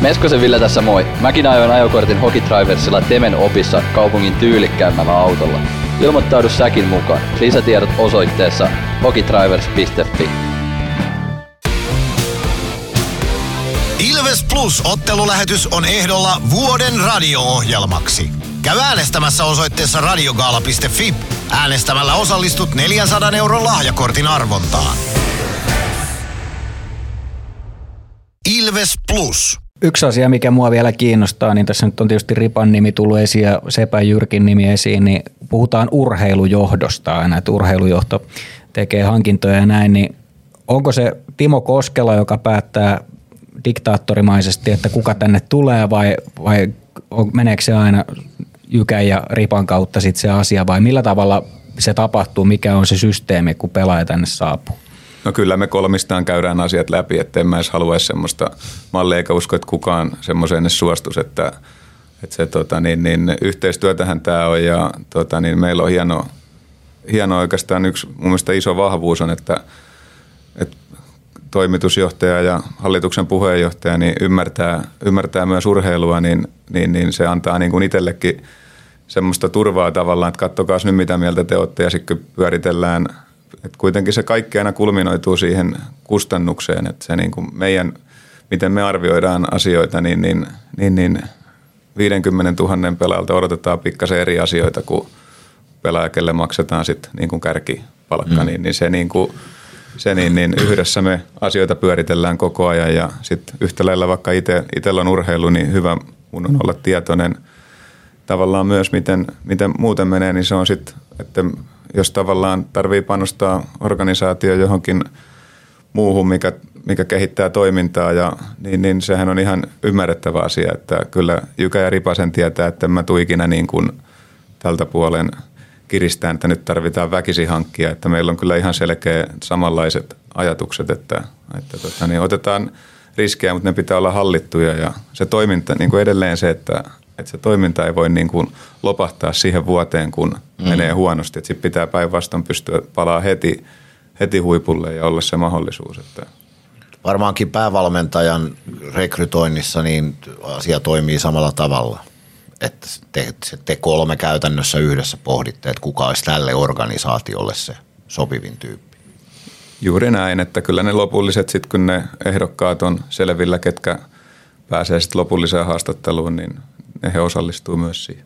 Meskosen Ville tässä moi. Mäkin ajoin ajokortin Hokitriversilla Temen opissa kaupungin tyylikkäämmällä autolla. Ilmoittaudu säkin mukaan. Lisätiedot osoitteessa hokitrivers.fi. Ilves Plus ottelulähetys on ehdolla vuoden radio-ohjelmaksi. Käy äänestämässä osoitteessa radiogaala.fi. Äänestämällä osallistut 400 euron lahjakortin arvontaan. Ilves Plus. Yksi asia, mikä mua vielä kiinnostaa, niin tässä nyt on tietysti Ripan nimi tullut esiin ja Sepä Jyrkin nimi esiin, niin puhutaan urheilujohdosta aina, että urheilujohto tekee hankintoja ja näin, niin onko se Timo Koskela, joka päättää diktaattorimaisesti, että kuka tänne tulee vai, vai meneekö se aina Jykän ja Ripan kautta sit se asia vai millä tavalla se tapahtuu, mikä on se systeemi, kun pelaaja tänne saapuu? No kyllä me kolmistaan käydään asiat läpi, että en mä edes halua semmoista mallia eikä usko, että kukaan semmoiseen edes suostus, että, että se tota, niin, niin, yhteistyötähän tämä on ja tota, niin, meillä on hieno, hieno oikeastaan yksi mun mielestä iso vahvuus on, että, että toimitusjohtaja ja hallituksen puheenjohtaja niin ymmärtää, ymmärtää myös urheilua, niin, niin, niin se antaa niin kuin itsellekin semmoista turvaa tavallaan, että kattokaa nyt mitä mieltä te olette ja sitten pyöritellään – että kuitenkin se kaikki aina kulminoituu siihen kustannukseen, että se niin kuin meidän, miten me arvioidaan asioita, niin, niin, niin, niin 50 000 pelaajalta odotetaan pikkasen eri asioita kuin pelaaja, kelle maksetaan sitten niin kuin kärkipalkka, mm. niin, niin se niin kuin, se niin, niin yhdessä me asioita pyöritellään koko ajan ja sitten yhtä lailla vaikka itse, itsellä on urheilu, niin hyvä mun on olla tietoinen tavallaan myös, miten, miten muuten menee, niin se on sitten, että jos tavallaan tarvii panostaa organisaatio johonkin muuhun, mikä, mikä kehittää toimintaa, ja, niin, niin sehän on ihan ymmärrettävä asia, että kyllä Jykä ja Ripasen tietää, että mä tuu ikinä niin kuin tältä puolen kiristään, että nyt tarvitaan väkisi hankkia, että meillä on kyllä ihan selkeä samanlaiset ajatukset, että, että tota, niin otetaan riskejä, mutta ne pitää olla hallittuja ja se toiminta, niin kuin edelleen se, että että se toiminta ei voi niin kuin lopahtaa siihen vuoteen, kun mm. menee huonosti. Sitten pitää päinvastoin pystyä palaa heti, heti huipulle ja olla se mahdollisuus. Että. Varmaankin päävalmentajan rekrytoinnissa niin asia toimii samalla tavalla. Että te, te kolme käytännössä yhdessä pohditte, että kuka olisi tälle organisaatiolle se sopivin tyyppi. Juuri näin, että kyllä ne lopulliset sitten, kun ne ehdokkaat on selvillä, ketkä pääsee sitten lopulliseen haastatteluun, niin he osallistuu myös siihen.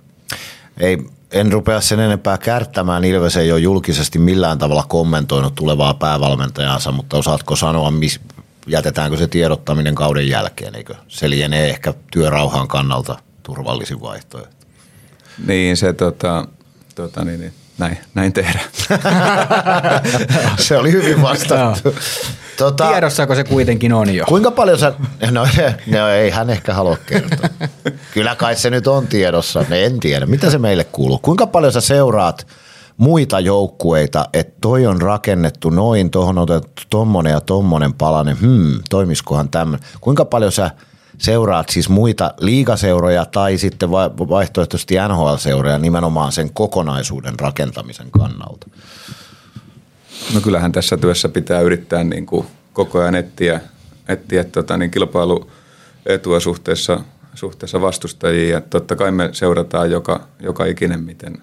Ei, en rupea sen enempää kärttämään. Ilves ei ole julkisesti millään tavalla kommentoinut tulevaa päävalmentajansa, mutta osaatko sanoa, mis, jätetäänkö se tiedottaminen kauden jälkeen? Eikö? Se lienee ehkä työrauhan kannalta turvallisin vaihtoehto. Niin, se tota, tota niin, niin, näin, näin tehdään. se oli hyvin vastattu. Tota, Tiedossako se kuitenkin on jo? Kuinka paljon sä, no, no ei hän ehkä halua kertoa. Kyllä kai se nyt on tiedossa, ne en tiedä. Mitä se meille kuuluu? Kuinka paljon sä seuraat muita joukkueita, että toi on rakennettu noin, tuohon otettu tommonen ja tommonen palanen, hmm, toimiskohan tämmöinen. Kuinka paljon sä seuraat siis muita liigaseuroja tai sitten vaihtoehtoisesti NHL-seuroja nimenomaan sen kokonaisuuden rakentamisen kannalta? No kyllähän tässä työssä pitää yrittää niin kuin koko ajan etsiä, etsiä tota, niin kilpailuetua suhteessa, suhteessa vastustajiin. Ja totta kai me seurataan joka, joka ikinen, miten,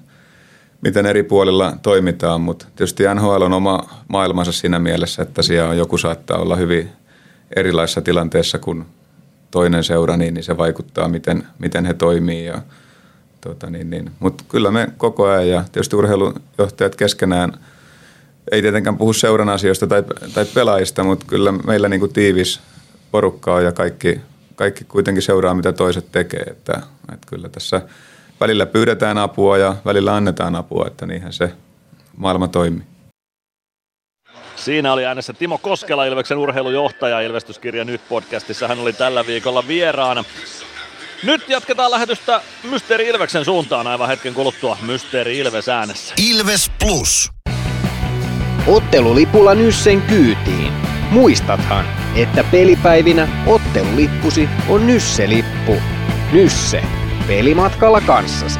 miten eri puolilla toimitaan, mutta tietysti NHL on oma maailmansa siinä mielessä, että siellä joku saattaa olla hyvin erilaisessa tilanteessa kuin toinen seura, niin, niin se vaikuttaa, miten, miten he toimii. Ja, tota, niin, niin. Mutta kyllä me koko ajan ja tietysti urheilujohtajat keskenään – ei tietenkään puhu seuran asioista tai, tai pelaajista, mutta kyllä meillä niin kuin tiivis porukka on ja kaikki, kaikki kuitenkin seuraa, mitä toiset tekee. Että, että kyllä tässä välillä pyydetään apua ja välillä annetaan apua, että niinhän se maailma toimii. Siinä oli äänessä Timo Koskela, Ilveksen urheilujohtaja Ilvestyskirja Nyt podcastissa. Hän oli tällä viikolla vieraana. Nyt jatketaan lähetystä Mysteeri Ilveksen suuntaan aivan hetken kuluttua Mysteeri Ilves äänessä. Ilves Plus. Ottelulipulla Nyssen kyytiin. Muistathan, että pelipäivinä ottelulippusi on Nysse-lippu. Nysse. Pelimatkalla kanssasi.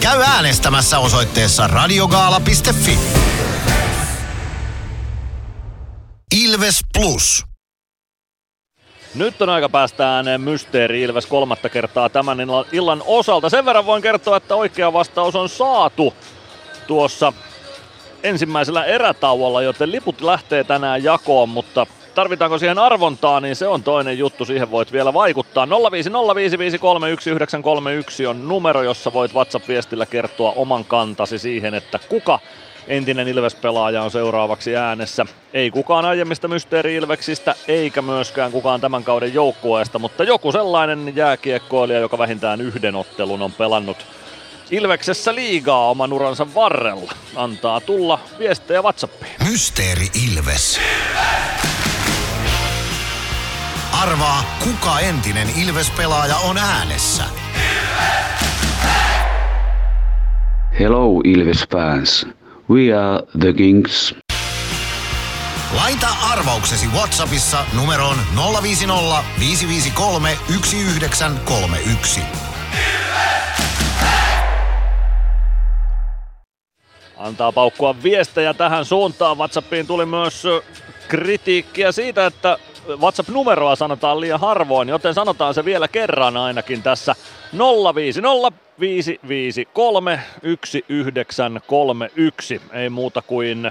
Käy äänestämässä osoitteessa radiogaala.fi. Ilves Plus. Nyt on aika päästä ääneen Mysteeri Ilves kolmatta kertaa tämän illan osalta. Sen verran voin kertoa, että oikea vastaus on saatu tuossa ensimmäisellä erätauolla, joten liput lähtee tänään jakoon, mutta tarvitaanko siihen arvontaa, niin se on toinen juttu, siihen voit vielä vaikuttaa. 0505531 on numero, jossa voit WhatsApp-viestillä kertoa oman kantasi siihen, että kuka entinen Ilves-pelaaja on seuraavaksi äänessä. Ei kukaan aiemmista Mysteeri Ilveksistä, eikä myöskään kukaan tämän kauden joukkueesta, mutta joku sellainen jääkiekkoilija, joka vähintään yhden ottelun on pelannut Ilveksessä liigaa oman uransa varrella. Antaa tulla viestejä WhatsAppiin. Mysteeri Ilves. Arvaa, kuka entinen Ilves-pelaaja on äänessä. Hello Ilves fans. We are the Kings. Laita arvauksesi Whatsappissa numeroon 050 553 1931. Antaa paukkua viestejä tähän suuntaan. WhatsAppiin tuli myös kritiikkiä siitä, että WhatsApp-numeroa sanotaan liian harvoin, joten sanotaan se vielä kerran ainakin tässä 050 553 1931. Ei muuta kuin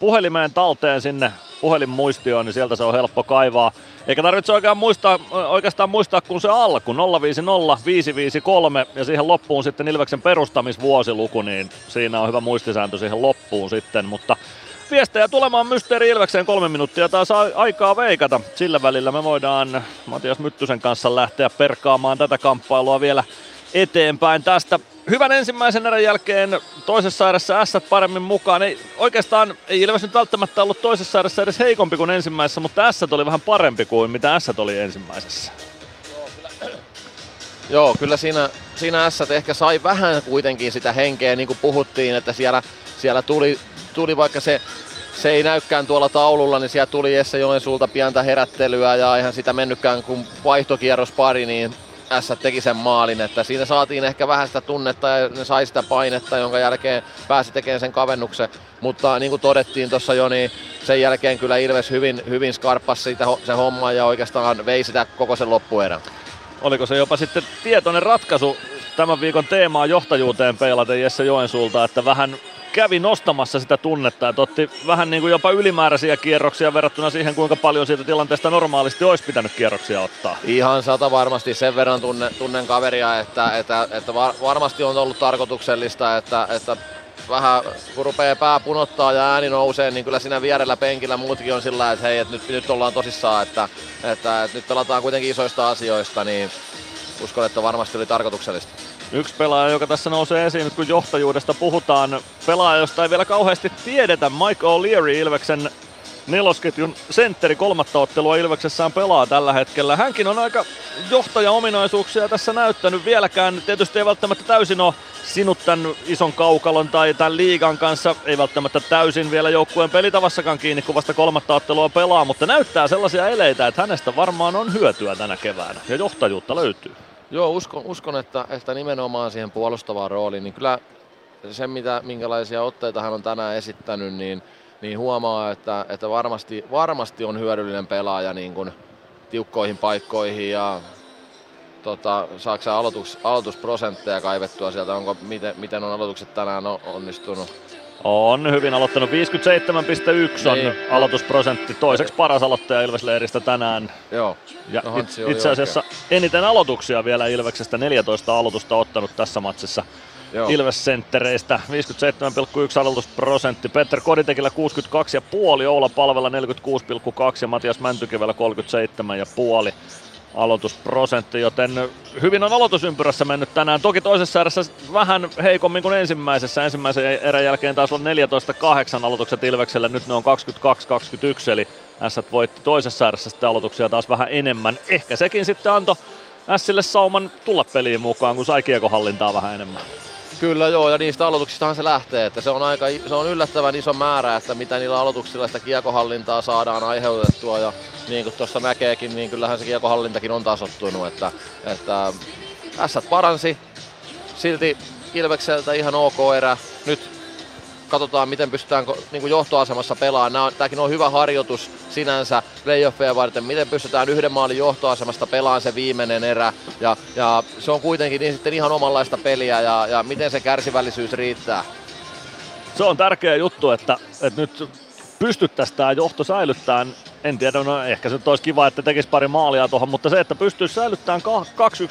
puhelimeen talteen sinne puhelinmuistioon, niin sieltä se on helppo kaivaa. Eikä tarvitse oikein muistaa, oikeastaan muistaa, kun se alku, 050 553 ja siihen loppuun sitten Ilveksen perustamisvuosiluku, niin siinä on hyvä muistisääntö siihen loppuun sitten, mutta viestejä tulemaan Mysteeri Ilvekseen kolme minuuttia taas aikaa veikata. Sillä välillä me voidaan Matias Myttysen kanssa lähteä perkaamaan tätä kamppailua vielä eteenpäin tästä. Hyvän ensimmäisen erän jälkeen toisessa erässä S paremmin mukaan. Ei, oikeastaan ei Ilves nyt välttämättä ollut toisessa erässä edes heikompi kuin ensimmäisessä, mutta S oli vähän parempi kuin mitä S oli ensimmäisessä. Joo, kyllä siinä, siinä S ehkä sai vähän kuitenkin sitä henkeä, niin kuin puhuttiin, että siellä, siellä tuli, tuli vaikka se se ei näykään tuolla taululla, niin siellä tuli Jesse Joensuulta pientä herättelyä ja ihan sitä mennytkään kun vaihtokierros pari, niin S teki sen maalin, että siinä saatiin ehkä vähän sitä tunnetta ja ne sai sitä painetta, jonka jälkeen pääsi tekemään sen kavennuksen. Mutta niin kuin todettiin tuossa jo, niin sen jälkeen kyllä Ilves hyvin, hyvin skarppasi siitä se homma ja oikeastaan vei sitä koko sen loppuerän. Oliko se jopa sitten tietoinen ratkaisu tämän viikon teemaa johtajuuteen peilaten Jesse Joensuulta, että vähän kävi nostamassa sitä tunnetta, että otti vähän niin kuin jopa ylimääräisiä kierroksia verrattuna siihen, kuinka paljon siitä tilanteesta normaalisti olisi pitänyt kierroksia ottaa. Ihan sata varmasti sen verran tunne, tunnen kaveria, että, että, että varmasti on ollut tarkoituksellista, että, että vähän kun rupeaa pää punottaa ja ääni nousee, niin kyllä siinä vierellä penkillä muutkin on sillä että hei, että nyt, nyt ollaan tosissaan, että, että, että nyt pelataan kuitenkin isoista asioista, niin uskon, että varmasti oli tarkoituksellista. Yksi pelaaja, joka tässä nousee esiin kun johtajuudesta puhutaan, pelaaja, josta ei vielä kauheasti tiedetä, Mike O'Leary Ilveksen nelosketjun sentteri kolmatta ottelua Ilveksessään pelaa tällä hetkellä. Hänkin on aika johtaja-ominaisuuksia tässä näyttänyt vieläkään. Tietysti ei välttämättä täysin ole sinut tämän ison kaukalon tai tämän liigan kanssa. Ei välttämättä täysin vielä joukkueen pelitavassakaan kiinni, kun vasta kolmatta ottelua pelaa, mutta näyttää sellaisia eleitä, että hänestä varmaan on hyötyä tänä keväänä ja johtajuutta löytyy. Joo, uskon, uskon että, että nimenomaan siihen puolustavaan rooliin, niin kyllä se, mitä, minkälaisia otteita hän on tänään esittänyt, niin, niin huomaa, että, että varmasti, varmasti on hyödyllinen pelaaja niin kuin tiukkoihin paikkoihin ja tota, saako aloitus, aloitusprosentteja kaivettua sieltä, onko, miten, miten on aloitukset tänään onnistunut. On hyvin aloittanut. 57,1 on Niin. aloitusprosentti. Toiseksi paras aloittaja Ilvesleiristä tänään. Joo. Ja No, oli itse asiassa eniten aloituksia vielä Ilveksestä. 14 aloitusta ottanut tässä matsissa. Joo. Ilves-senttereistä 57,1 aloitusprosentti. Petter Koditekillä 62,5, Oula Palvella 46,2 ja Matias Mäntykivellä 37,5 aloitusprosentti, joten hyvin on aloitusympyrässä mennyt tänään. Toki toisessa erässä vähän heikommin kuin ensimmäisessä. Ensimmäisen erän jälkeen taas on 14-8 aloitukset Ilvekselle, nyt ne on 22-21, eli S voitti toisessa erässä sitten aloituksia taas vähän enemmän. Ehkä sekin sitten antoi Sille sauman tulla peliin mukaan, kun sai kiekohallintaa vähän enemmän. Kyllä joo, ja niistä aloituksistahan se lähtee, että se on, aika, se on yllättävän iso määrä, että mitä niillä aloituksilla sitä kiekohallintaa saadaan aiheutettua, ja niin kuin tuossa näkeekin, niin kyllähän se kiekohallintakin on tasottunut, että, että S paransi, silti Ilvekseltä ihan ok erä, nyt katsotaan miten pystytään niin kuin johtoasemassa pelaamaan. Tämäkin on hyvä harjoitus sinänsä playoffeja varten, miten pystytään yhden maalin johtoasemasta pelaamaan se viimeinen erä. Ja, ja se on kuitenkin niin sitten ihan omanlaista peliä ja, ja miten se kärsivällisyys riittää. Se on tärkeä juttu, että, että nyt pystyttäisiin tämä johto säilyttämään. En tiedä, no ehkä se olisi kiva, että tekisi pari maalia tuohon, mutta se, että pystyisi säilyttämään 2-1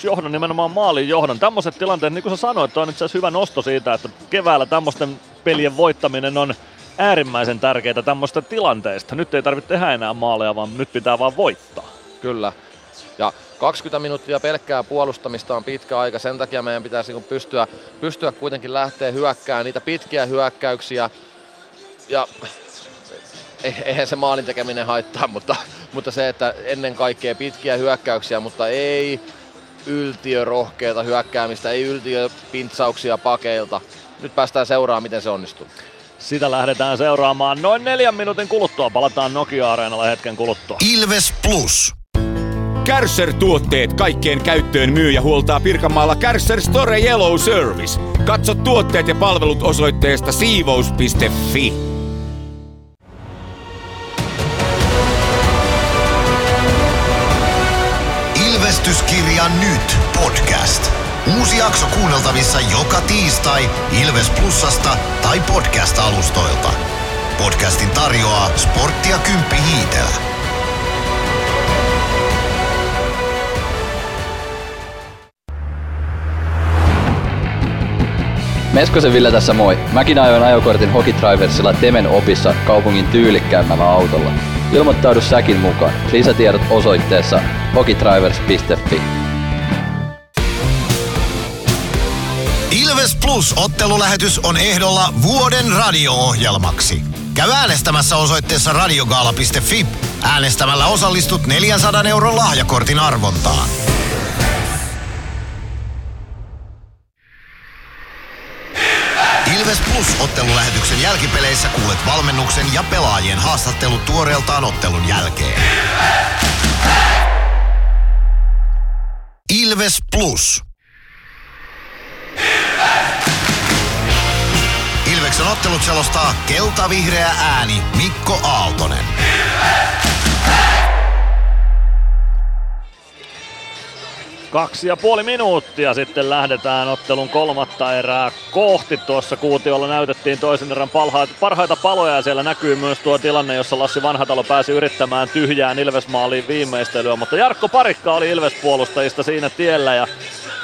johdon, nimenomaan maalin johdon. Tämmöiset tilanteet, niin kuin sä sanoit, on itse asiassa hyvä nosto siitä, että keväällä tämmöisten pelien voittaminen on äärimmäisen tärkeää tämmöistä tilanteista. Nyt ei tarvitse tehdä enää maaleja, vaan nyt pitää vaan voittaa. Kyllä. Ja 20 minuuttia pelkkää puolustamista on pitkä aika, sen takia meidän pitäisi niin pystyä, pystyä kuitenkin lähteä hyökkäämään niitä pitkiä hyökkäyksiä. Ja eihän se maalin tekeminen haittaa, mutta, mutta se, että ennen kaikkea pitkiä hyökkäyksiä, mutta ei yltiörohkeita hyökkäämistä, ei yltiöpintsauksia pakeilta. Nyt päästään seuraamaan, miten se onnistuu. Sitä lähdetään seuraamaan noin neljän minuutin kuluttua. Palataan Nokia-areenalle hetken kuluttua. Ilves Plus. Kärsser-tuotteet kaikkeen käyttöön myy ja huoltaa Pirkanmaalla Kärsser Store Yellow Service. Katso tuotteet ja palvelut osoitteesta siivous.fi. Ilvestyskirja nyt podcast. Uusi jakso kuunneltavissa joka tiistai Ilves Plusasta tai podcast-alustoilta. Podcastin tarjoaa sporttia Kymppi Hiitelä. Meskosen Ville tässä moi. Mäkin ajoin ajokortin Hokitriversilla Temen opissa kaupungin tyylikkäämmällä autolla. Ilmoittaudu säkin mukaan. Lisätiedot osoitteessa hokitrivers.fi. Ilves Plus ottelulähetys on ehdolla vuoden radio-ohjelmaksi. Käy äänestämässä osoitteessa radiogaala.fi. Äänestämällä osallistut 400 euron lahjakortin arvontaan. Plus ottelulähetyksen jälkipeleissä kuulet valmennuksen ja pelaajien haastattelut tuoreeltaan ottelun jälkeen. Ilves Plus. Ilveksen ottelut selostaa kelta-vihreä ääni Mikko Aaltonen. Kaksi ja puoli minuuttia sitten lähdetään ottelun kolmatta erää kohti. Tuossa kuutiolla näytettiin toisen erän parhaita, parhaita paloja ja siellä näkyy myös tuo tilanne, jossa Lassi Vanhatalo pääsi yrittämään tyhjään Ilvesmaaliin viimeistelyä. Mutta Jarkko Parikka oli Ilves-puolustajista siinä tiellä ja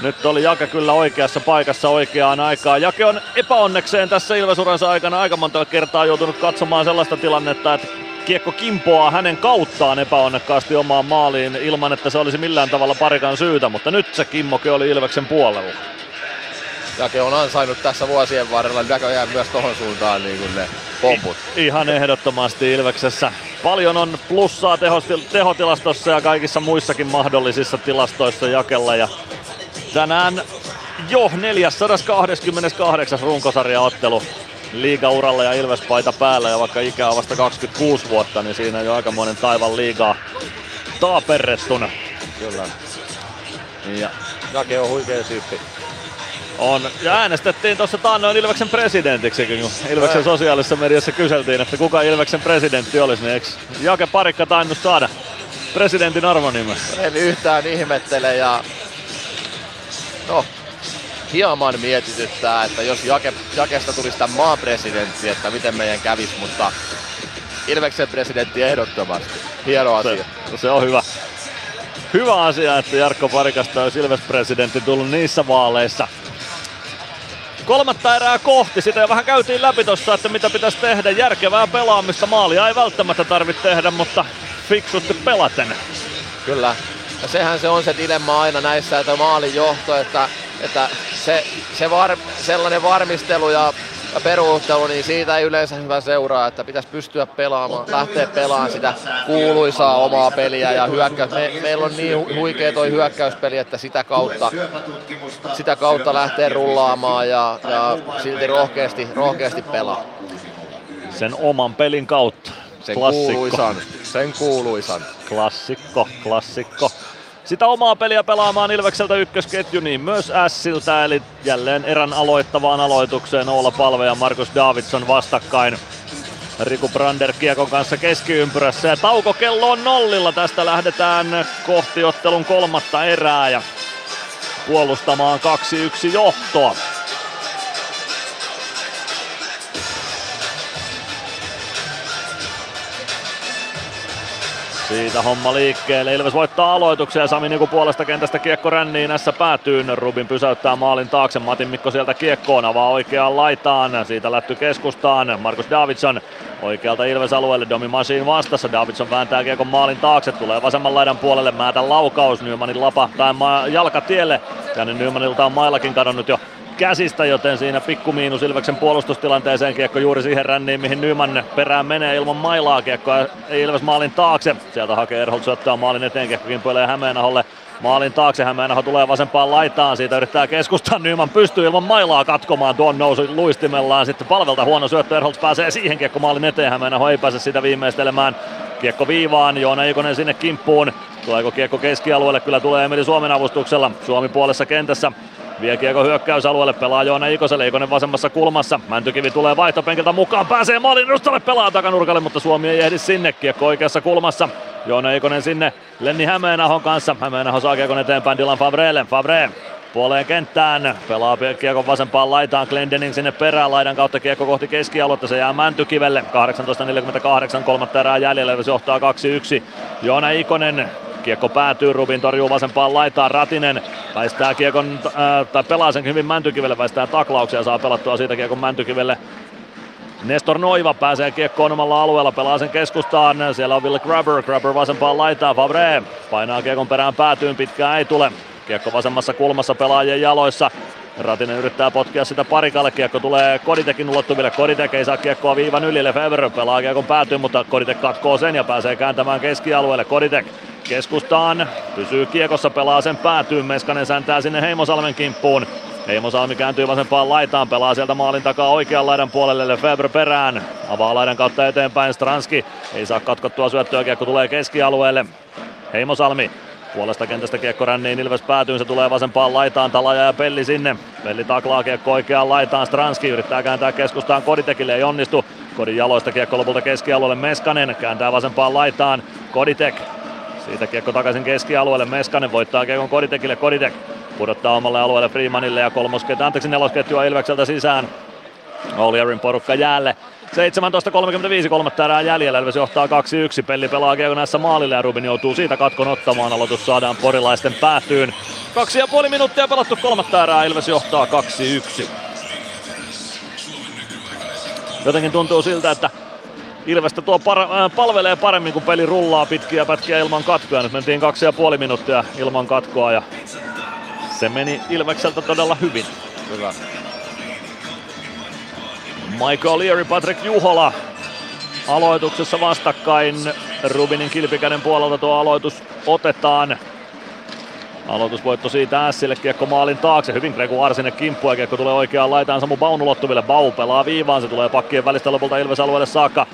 nyt oli Jake kyllä oikeassa paikassa oikeaan aikaan. Jake on epäonnekseen tässä Ilvesuransa aikana aika monta kertaa joutunut katsomaan sellaista tilannetta, että kiekko kimpoaa hänen kauttaan epäonnekkaasti omaan maaliin ilman, että se olisi millään tavalla parikan syytä, mutta nyt se kimmoke oli Ilveksen puolella. Jake on ansainnut tässä vuosien varrella näköjään myös tohon suuntaan niin kuin ne pomput. Ihan ehdottomasti Ilveksessä. Paljon on plussaa tehostil- tehotilastossa ja kaikissa muissakin mahdollisissa tilastoissa jakella. Ja tänään jo 428. runkosarjaottelu liigauralla ja Ilvespaita päällä ja vaikka ikä on vasta 26 vuotta, niin siinä on jo aikamoinen taivan liigaa taaperrettuna. Kyllä. Ja Jake on huikea tyyppi. On. Ja äänestettiin tuossa taannoin Ilveksen presidentiksi, kun Ilveksen Ei. sosiaalisessa mediassa kyseltiin, että kuka Ilveksen presidentti olisi, niin eikö Jake Parikka tainnut saada presidentin arvonimen? En yhtään ihmettele ja no, hieman mietityttää, että jos Jake, Jakesta tulisi sitä maan presidentti, että miten meidän kävisi, mutta Ilveksen presidentti ehdottomasti. Hieno asia. Se, se on hyvä. Hyvä asia, että Jarkko Parikasta olisi Ilves-presidentti tullut niissä vaaleissa. Kolmatta erää kohti, sitä jo vähän käytiin läpi tossa, että mitä pitäisi tehdä. Järkevää pelaamista, maalia ei välttämättä tarvitse tehdä, mutta fiksusti pelaten. Kyllä. Ja sehän se on se dilemma aina näissä, että maalin johto, että, että se, se var, sellainen varmistelu ja ja peruuttelu, niin siitä ei yleensä hyvä seuraa, että pitäisi pystyä pelaamaan, lähteä pelaamaan sitä kuuluisaa omaa peliä ja hyökkäys. Me, meillä on niin huikea toi hyökkäyspeli, että sitä kautta, sitä kautta lähtee rullaamaan ja, ja silti rohkeasti, rohkeasti pelaa. Sen oman pelin kautta. Sen klassikko. kuuluisan, sen kuuluisan. Klassikko, klassikko sitä omaa peliä pelaamaan Ilvekseltä ykkösketju, niin myös Ässiltä, eli jälleen erän aloittavaan aloitukseen Oula Palve ja Markus Davidson vastakkain. Riku Brander kiekon kanssa keskiympyrässä ja taukokello on nollilla. Tästä lähdetään kohti ottelun kolmatta erää ja puolustamaan 2-1 johtoa. Siitä homma liikkeelle. Ilves voittaa aloituksen ja Sami Niku puolesta kentästä kiekko ränniin. Näissä päätyy. Rubin pysäyttää maalin taakse. Matin Mikko sieltä kiekkoon avaa oikeaan laitaan. Siitä lätty keskustaan. Markus Davidson oikealta Ilves alueelle. Domi Machine vastassa. Davidson vääntää kiekon maalin taakse. Tulee vasemman laidan puolelle. Määtä laukaus. Nymanin jalka tielle. Tänne Nymanilta on mailakin kadonnut jo käsistä, joten siinä pikku miinus Ilveksen puolustustilanteeseen kiekko juuri siihen ränniin, mihin Nyman perään menee ilman mailaa kiekkoa Ilves maalin taakse. Sieltä hakee Erholt syöttää maalin eteen, kiekko kimpoilee Hämeenaholle maalin taakse. Hämeenaho tulee vasempaan laitaan, siitä yrittää keskustaa. Nyman pystyy ilman mailaa katkomaan tuon nousu luistimellaan. Sitten palvelta huono syöttö, Erholt pääsee siihen kiekko maalin eteen. Hämeenaho ei pääse sitä viimeistelemään. Kiekko viivaan, Joona Ikonen sinne kimppuun. Tuleeko kiekko keskialueelle? Kyllä tulee Emeli Suomen avustuksella. Suomi puolessa kentässä. Vie kiekko hyökkäysalueelle, pelaa Joona Ikoselle, Ikonen vasemmassa kulmassa. Mäntykivi tulee vaihtopenkiltä mukaan, pääsee maalin edustalle, pelaa takanurkalle, mutta Suomi ei ehdi sinne. Kiekko oikeassa kulmassa. Joona Ikonen sinne Lenni Hämeenahon kanssa. Hämeenaho saa kiekon eteenpäin Dylan Favrelle. Favre puoleen kenttään. Pelaa kiekon vasempaan laitaan. Glendening sinne perään laidan kautta kiekko kohti keskialuetta. Se jää Mäntykivelle. 18.48 kolmatta erää jäljellä. Se johtaa 2-1. Joona Ikonen Kiekko päätyy, Rubin torjuu vasempaan laitaan, Ratinen väistää kiekon, äh, tai pelaa sen hyvin Mäntykivelle, väistää taklauksia, saa pelattua siitä kiekon Mäntykivelle. Nestor Noiva pääsee kiekkoon omalla alueella, pelaa sen keskustaan, siellä on Will Grabber, Grabber vasempaan laitaan, Favre painaa kiekon perään päätyyn, pitkään ei tule. Kiekko vasemmassa kulmassa pelaajien jaloissa, Ratinen yrittää potkia sitä parikalle, kiekko tulee Koditekin ulottuville, Koditek ei saa kiekkoa viivan yli, Lefebvre pelaa kiekon päätyyn, mutta Koditek katkoo sen ja pääsee kääntämään keskialueelle, Koditek keskustaan, pysyy kiekossa, pelaa sen päätyyn, Meskanen säntää sinne Heimosalmen kimppuun. Heimosalmi kääntyy vasempaan laitaan, pelaa sieltä maalin takaa oikean laidan puolelle Lefebvre perään. Avaa laidan kautta eteenpäin, Stranski ei saa katkottua syöttöä, kiekko tulee keskialueelle. Heimosalmi Puolesta kentästä kiekko ränniin, Ilves päätyy, se tulee vasempaan laitaan, Talaja ja Pelli sinne. Pelli taklaa kiekko oikeaan laitaan, Stranski yrittää kääntää keskustaan Koditekille, ei onnistu. Kodin jaloista kiekko lopulta keskialueelle Meskanen, kääntää vasempaan laitaan, Koditek siitä kiekko takaisin keskialueelle. Meskanen voittaa kiekon Koditekille. Koditek pudottaa omalle alueelle Freemanille ja kolmosketju, anteeksi nelosketjua Ilvekseltä sisään. Olierin porukka jäälle. 17.35 kolmatta erää jäljellä, Ilves johtaa 2-1, Pelli pelaa kiekon näissä maalille ja Rubin joutuu siitä katkon ottamaan, aloitus saadaan porilaisten päätyyn. Kaksi ja puoli minuuttia pelattu kolmatta erää, Ilves johtaa 2-1. Jotenkin tuntuu siltä, että Ilvestä tuo par- äh, palvelee paremmin, kun peli rullaa pitkiä pätkiä ilman katkoa. Nyt mentiin kaksi ja puoli minuuttia ilman katkoa ja se meni Ilvekseltä todella hyvin. Hyvä. Michael Leary, Patrick Juhola aloituksessa vastakkain. Rubinin kilpikäden puolelta tuo aloitus otetaan. Aloitusvoitto siitä Ässille, kiekko maalin taakse. Hyvin Gregu Arsine kimppua ja kiekko tulee oikeaan laitaan Samu Baun ulottuville. Bau pelaa viivaan, se tulee pakkien välistä lopulta Ilves alueelle saakka.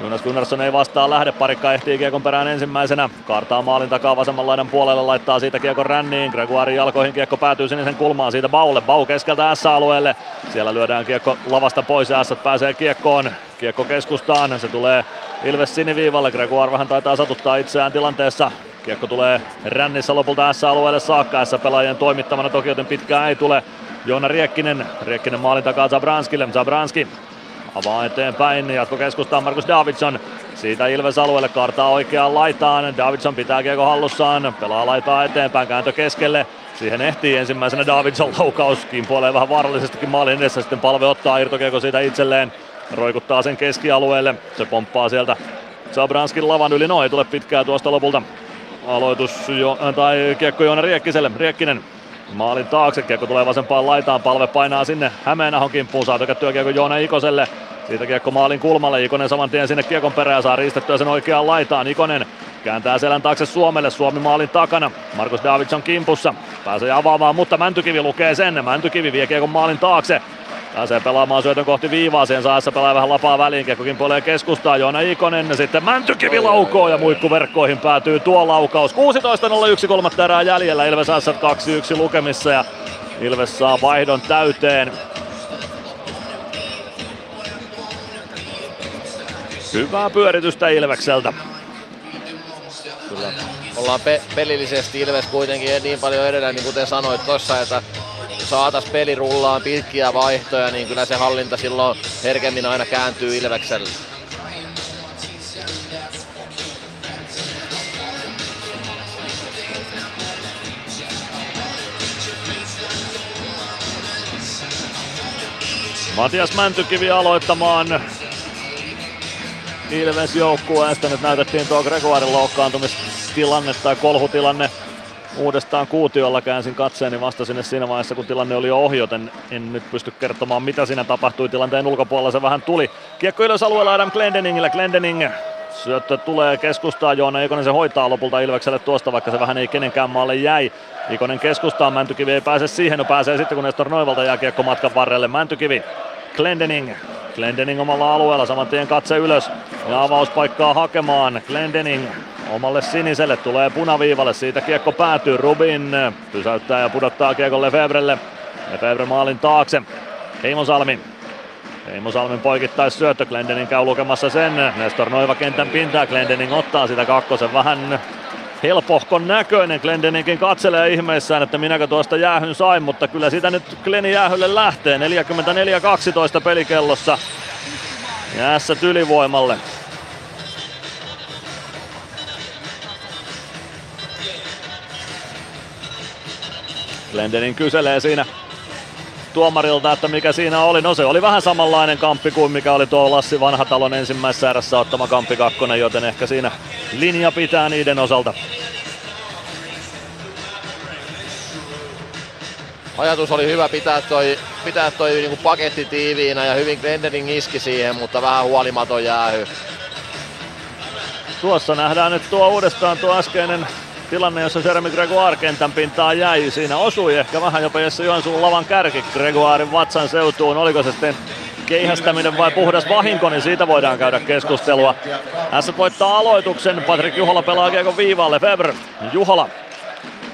Jonas Gunnarsson ei vastaa lähde, parikka ehtii kiekon perään ensimmäisenä. Kaartaa maalin takaa vasemman laidan puolelle, laittaa siitä kiekon ränniin. Gregoirin jalkoihin kiekko päätyy sinisen kulmaan siitä Baulle. Bau keskeltä S-alueelle. Siellä lyödään kiekko lavasta pois ja S pääsee kiekkoon. Kiekko keskustaan, se tulee Ilves siniviivalle. Gregoire vähän taitaa satuttaa itseään tilanteessa. Kiekko tulee rännissä lopulta S-alueelle saakka. S-pelaajien toimittamana toki, joten pitkään ei tule. Joona Riekkinen. Riekkinen maalin takaa Zabranskille. Zabranski avaa eteenpäin. Jatko keskustaan Markus Davidson. Siitä Ilves alueelle kartaa oikeaan laitaan. Davidson pitää kiekko hallussaan. Pelaa laitaa eteenpäin. Kääntö keskelle. Siihen ehtii ensimmäisenä Davidson laukaus. Kimpoilee vähän vaarallisestikin maalin edessä. Sitten palve ottaa irtokiekko siitä itselleen. Roikuttaa sen keskialueelle. Se pomppaa sieltä Zabranskin lavan yli. No ei tule pitkää tuosta lopulta. Aloitus jo, tai kiekko Joona Riekkiselle. Riekkinen Maalin taakse, kiekko tulee vasempaan laitaan, palve painaa sinne Hämeenahon kimppuun, saa tökättyä kiekko Joona Ikoselle. Siitä kiekko maalin kulmalle, Ikonen saman tien sinne kiekon perään, saa riistettyä sen oikeaan laitaan. Ikonen kääntää selän taakse Suomelle, Suomi maalin takana. Markus Davidson kimpussa, pääsee avaamaan, mutta Mäntykivi lukee sen. Mäntykivi vie kiekon maalin taakse. Pääsee pelaamaan syötön kohti viivaa, sen saessa pelaa vähän lapaa väliin, kiekko kimpoilee keskustaa, Joona Ikonen, sitten Mäntykivi laukoo ja muikkuverkkoihin päätyy tuo laukaus. 16.01 kolmatta erää jäljellä, Ilves Assat 2-1 lukemissa ja Ilves saa vaihdon täyteen. Hyvää pyöritystä Ilvekseltä. Kyllä. Ollaan pe- pelillisesti Ilves kuitenkin niin paljon edellä, niin kuten sanoit tuossa, että saatas peli rullaan pitkiä vaihtoja, niin kyllä se hallinta silloin herkemmin aina kääntyy Ilvekselle. Matias Mäntykivi aloittamaan Ilves joukkueesta. Nyt näytettiin tuo Gregoirin loukkaantumistilanne tai kolhutilanne uudestaan kuutiolla käänsin katseeni vasta sinne siinä vaiheessa, kun tilanne oli jo ohi, joten en nyt pysty kertomaan, mitä siinä tapahtui. Tilanteen ulkopuolella se vähän tuli. Kiekko ylös alueella Adam Glendeningillä. Glendening syöttö tulee keskustaan. Joona Ikonen se hoitaa lopulta Ilvekselle tuosta, vaikka se vähän ei kenenkään maalle jäi. Ikonen keskustaan, Mäntykivi ei pääse siihen. No pääsee sitten, kun Nestor Noivalta jää kiekko matkan varrelle. Mäntykivi, Glendening Glendening omalla alueella, saman tien katse ylös ja avauspaikkaa hakemaan. Glendening omalle siniselle, tulee punaviivalle, siitä kiekko päätyy. Rubin pysäyttää ja pudottaa kiekon Lefebrelle. Lefebvre maalin taakse. Heimosalmi Heimosalmin poikittais syöttö, Glendening käy lukemassa sen. Nestor Noiva kentän pintaa, Glendening ottaa sitä kakkosen vähän helpohkon näköinen. Glendeningkin katselee ihmeissään, että minäkö tuosta jäähyn sain, mutta kyllä sitä nyt Gleni jäähylle lähtee. 44-12 pelikellossa. Jäässä ylivoimalle. Glendening kyselee siinä tuomarilta, että mikä siinä oli. No se oli vähän samanlainen kamppi kuin mikä oli tuo Lassi Vanhatalon ensimmäisessä erässä ottama kamppi kakkonen, joten ehkä siinä linja pitää niiden osalta. Ajatus oli hyvä pitää toi, pitää toi niinku paketti tiiviinä ja hyvin Glendening iski siihen, mutta vähän huolimaton jäähy. Tuossa nähdään nyt tuo uudestaan tuo äskeinen tilanne, jossa Jeremy Gregoire kentän pintaan jäi. Siinä osui ehkä vähän jopa Jesse Joensuun lavan kärki Gregoirin vatsan seutuun. Oliko se sitten keihästäminen vai puhdas vahinko, niin siitä voidaan käydä keskustelua. Tässä voittaa aloituksen, Patrik Juhola pelaa kiekon viivalle, Feber, Juhola.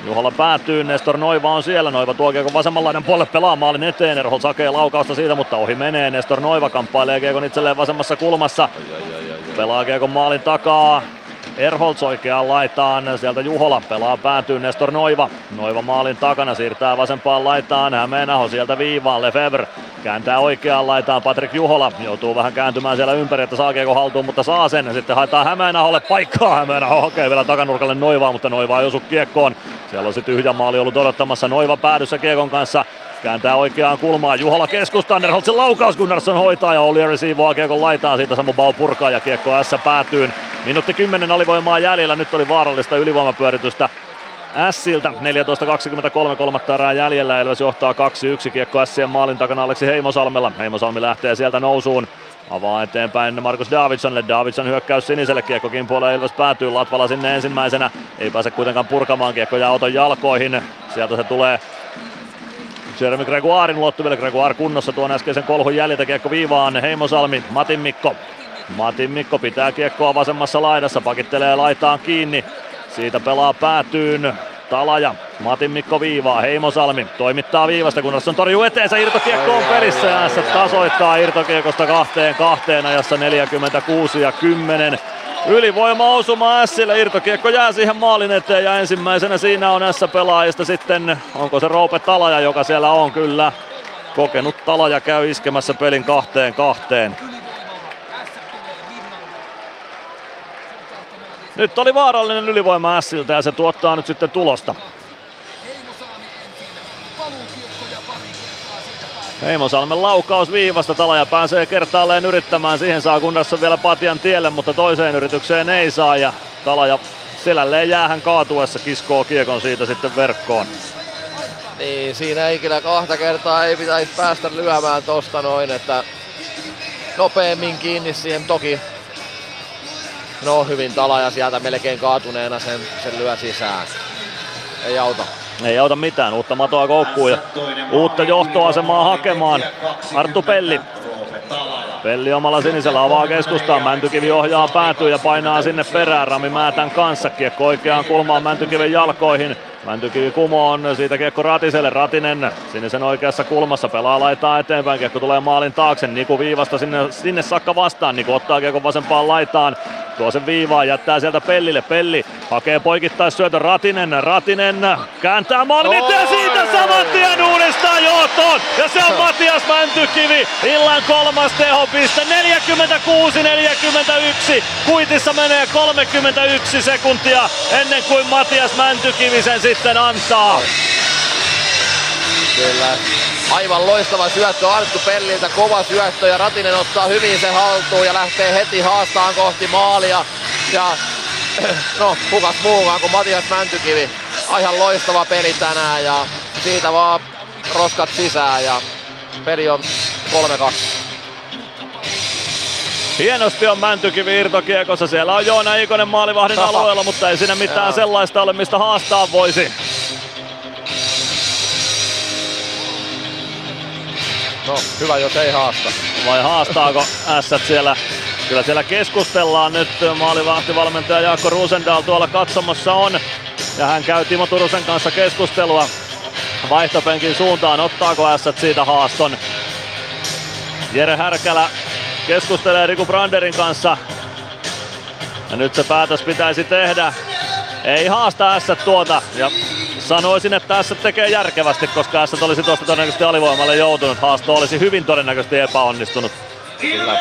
Juhola päätyy, Nestor Noiva on siellä, Noiva tuo kiekon vasemmanlainen puolelle pelaa maalin eteen, Erhol sakee laukausta siitä, mutta ohi menee, Nestor Noiva kamppailee kiekon itselleen vasemmassa kulmassa, pelaa kiekon maalin takaa, Erholz oikeaan laitaan, sieltä Juhola pelaa päätyy Nestor Noiva. Noiva maalin takana siirtää vasempaan laitaan, Hämeenaho sieltä viivaan, Lefebvre kääntää oikeaan laitaan, Patrik Juhola joutuu vähän kääntymään siellä ympäri, että saa haltuun, mutta saa sen. Sitten haetaan Hämeenaholle paikkaa, Hämeenaho hakee vielä takanurkalle Noivaa, mutta Noiva ei osu kiekkoon. Siellä on sitten tyhjä maali ollut odottamassa, Noiva päädyssä kiekon kanssa, Kääntää oikeaan kulmaan. Juhola keskustaan. Nerholtsin laukaus. Gunnarsson hoitaa ja Oli siivoaa kiekon laitaan. Siitä Samu Bau purkaa ja kiekko S päätyy. Minuutti 10 alivoimaa jäljellä. Nyt oli vaarallista ylivoimapyöritystä Siltä 14.23 kolmatta erää jäljellä. Ilves johtaa 2-1. Kiekko Sien maalin takana Aleksi Heimosalmella. Heimosalmi lähtee sieltä nousuun. Avaa eteenpäin Markus Davidsonille. Davidson hyökkäys siniselle. Kiekko puolelle Ilves päätyy. Latvala sinne ensimmäisenä. Ei pääse kuitenkaan purkamaan. Kiekko jää Oton jalkoihin. Sieltä se tulee Jeremy Gregoirin ulottuville. Gregoire kunnossa tuon äskeisen kolhun jäljiltä kiekko viivaan. Heimosalmi, Matin Mikko. Matin Mikko pitää kiekkoa vasemmassa laidassa, pakittelee laitaan kiinni. Siitä pelaa päätyyn Talaja, Matin Mikko viivaa, Heimosalmi toimittaa viivasta, kun on torjuu eteensä, irtokiekko on pelissä ja S tasoittaa irtokiekosta kahteen kahteen ajassa 46 ja 10. Ylivoima osuma Sille, irtokiekko jää siihen maalin eteen ja ensimmäisenä siinä on S-pelaajista sitten, onko se Roope Talaja, joka siellä on kyllä. Kokenut Talaja käy iskemässä pelin kahteen kahteen. Nyt oli vaarallinen ylivoima Siltä ja se tuottaa nyt sitten tulosta. Heimosalmen laukaus viivasta, Talaja pääsee kertaalleen yrittämään, siihen saa Gunnarsson vielä patjan tielle, mutta toiseen yritykseen ei saa ja Talaja selälleen jäähän kaatuessa kiskoo kiekon siitä sitten verkkoon. Niin, siinä ei kyllä kahta kertaa ei pitäisi päästä lyömään tosta noin, että nopeammin kiinni siihen toki. No hyvin Talaja sieltä melkein kaatuneena sen, sen lyö sisään. Ei auta. Ei auta mitään, uutta matoa koukkuun ja uutta johtoasemaa hakemaan. Arttu Pelli. Pelli omalla sinisellä avaa keskustaan, Mäntykivi ohjaa päätyy ja painaa sinne perään Rami Määtän kanssa. Kiekko oikeaan kulmaan Mäntykiven jalkoihin. Mäntykivi kumoon, siitä kiekko Ratiselle, Ratinen sinisen oikeassa kulmassa, pelaa laitaa eteenpäin, kiekko tulee maalin taakse, Niku viivasta sinne, sinne sakka vastaan, Niku ottaa kiekko vasempaan laitaan, tuo sen viivaan, jättää sieltä Pellille, Pelli hakee poikittais syötön. Ratinen, Ratinen kääntää maalin ja siitä saman tien uudestaan johtoon, ja se on Matias Mäntykivi, illan kolmas tehopiste, 46-41, kuitissa menee 31 sekuntia ennen kuin Matias Mäntykivi sen sitten antaa. Kyllä. Aivan loistava syöttö Arttu Pelliltä, kova syöttö ja Ratinen ottaa hyvin se haltuun ja lähtee heti haastaan kohti maalia. Ja no, kukas muukaan kuin Matias Mäntykivi. Aivan loistava peli tänään ja siitä vaan roskat sisään ja peli on 3-2. Hienosti on Mäntykivi irtokiekossa. Siellä on Joona Ikonen maalivahdin alueella, mutta ei siinä mitään sellaista ole, mistä haastaa voisi. No, hyvä jos ei haasta. Vai haastaako ässät siellä? Kyllä siellä keskustellaan nyt. Maalivahtivalmentaja Jaakko Rosendal tuolla katsomossa on. Ja hän käy Timo Turusen kanssa keskustelua vaihtopenkin suuntaan. Ottaako ässät siitä haaston? Jere Härkälä keskustelee Riku Branderin kanssa. Ja nyt se päätös pitäisi tehdä. Ei haasta S tuota. Ja sanoisin, että S tekee järkevästi, koska S olisi tuosta todennäköisesti alivoimalle joutunut. Haasto olisi hyvin todennäköisesti epäonnistunut. Kyllä.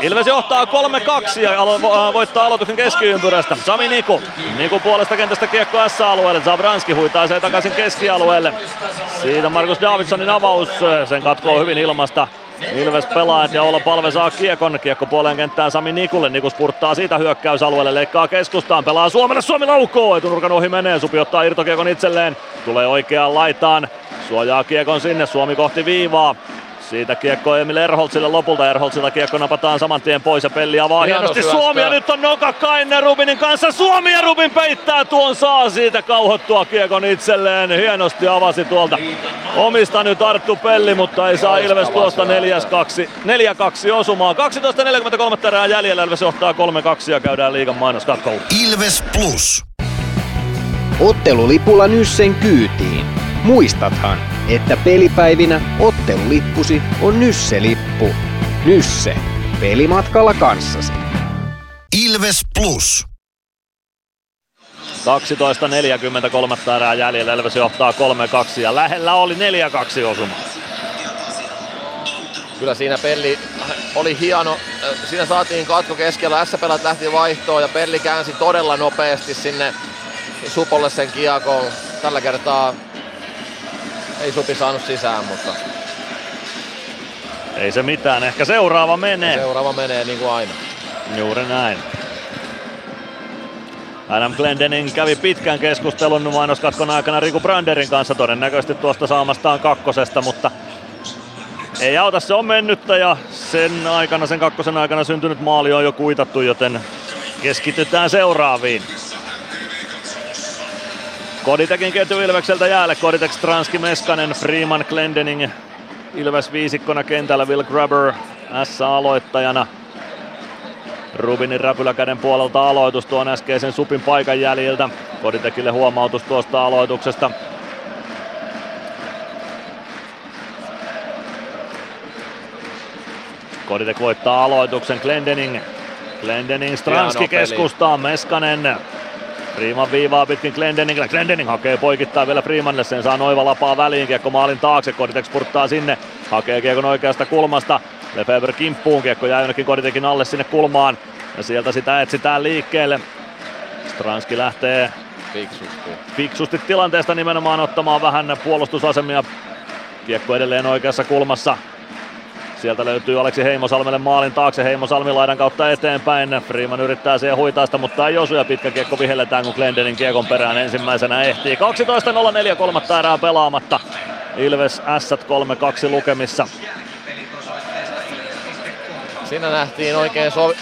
Ilves johtaa 3-2 ja alo- voittaa aloituksen keskiympyrästä. Sami Niku. Niku puolesta kentästä kiekko S-alueelle. Zabranski huitaa se takaisin keskialueelle. Siitä Markus Davidsonin avaus. Sen katkoo hyvin ilmasta. Ilves pelaajat ja Olo Palve saa kiekon. Kiekko puoleen kenttään Sami Nikulle. Nikus purttaa siitä hyökkäysalueelle. Leikkaa keskustaan. Pelaa Suomelle. Suomi laukoo. Etunurkan ohi menee. Supi ottaa irtokiekon itselleen. Tulee oikeaan laitaan. Suojaa kiekon sinne. Suomi kohti viivaa. Siitä kiekko Emil Erholtsille lopulta. Erholtsilta kiekko napataan saman tien pois ja Pelli avaa hienosti Suomi ja nyt on Nokakainen Rubinin kanssa. Suomi ja Rubin peittää tuon saa siitä kauhottua kiekon itselleen. Hienosti avasi tuolta omista nyt Arttu Pelli, mutta ei saa Ilves tuosta 4-2 osumaa. 12.43 erää jäljellä. Ilves johtaa 3-2 ja käydään liigan mainoskatkoon. Ilves Plus. Ottelulipulla Nyssen kyytiin. Muistathan, että pelipäivinä ottelulippusi on Nysse-lippu. Nysse. Pelimatkalla kanssasi. Ilves Plus. 12.43 erää jäljellä. Ilves johtaa 3-2 ja lähellä oli 4-2 osuma. Kyllä siinä Pelli oli hieno. Siinä saatiin katko keskellä. S-pelat lähti vaihtoon ja Pelli käänsi todella nopeasti sinne Supolle sen kiekon. Tällä kertaa ei Supi saanut sisään, mutta... Ei se mitään, ehkä seuraava menee. Seuraava menee niin kuin aina. Juuri näin. Adam Glendening kävi pitkän keskustelun mainoskatkon aikana Riku Branderin kanssa todennäköisesti tuosta saamastaan kakkosesta, mutta ei auta, se on mennyttä ja sen aikana, sen kakkosen aikana syntynyt maali on jo kuitattu, joten keskitytään seuraaviin. Koditekin ketju Ilvekseltä jäälle. Koditek, Stranski, Meskanen, Freeman, Glendening. Ilves viisikkona kentällä Will Grubber S-aloittajana. Rubinin räpyläkäden puolelta aloitus tuon äskeisen supin paikan jäljiltä. Koditekille huomautus tuosta aloituksesta. Koditek voittaa aloituksen. Glendening Glendening Stranski keskustaan, Meskanen Freeman viivaa pitkin Glendeningille. Glendening hakee poikittaa vielä Freemanille, sen saa Noiva lapaa väliin, kiekko maalin taakse, Koditek spurttaa sinne, hakee kiekon oikeasta kulmasta. Lefebvre kimppuun, kiekko jää jonnekin Koditekin alle sinne kulmaan ja sieltä sitä etsitään liikkeelle. Stranski lähtee Fiksusti. fiksusti tilanteesta nimenomaan ottamaan vähän puolustusasemia. Kiekko edelleen oikeassa kulmassa. Sieltä löytyy Aleksi Heimosalmelle maalin taakse, Heimosalmi laidan kautta eteenpäin. Freeman yrittää siihen huitaista, mutta ei osu ja pitkä kiekko vihelletään, kun Glendenin kiekon perään ensimmäisenä ehtii. 12.04 kolmatta erää pelaamatta. Ilves S 3-2 lukemissa. Siinä nähtiin oikein, so,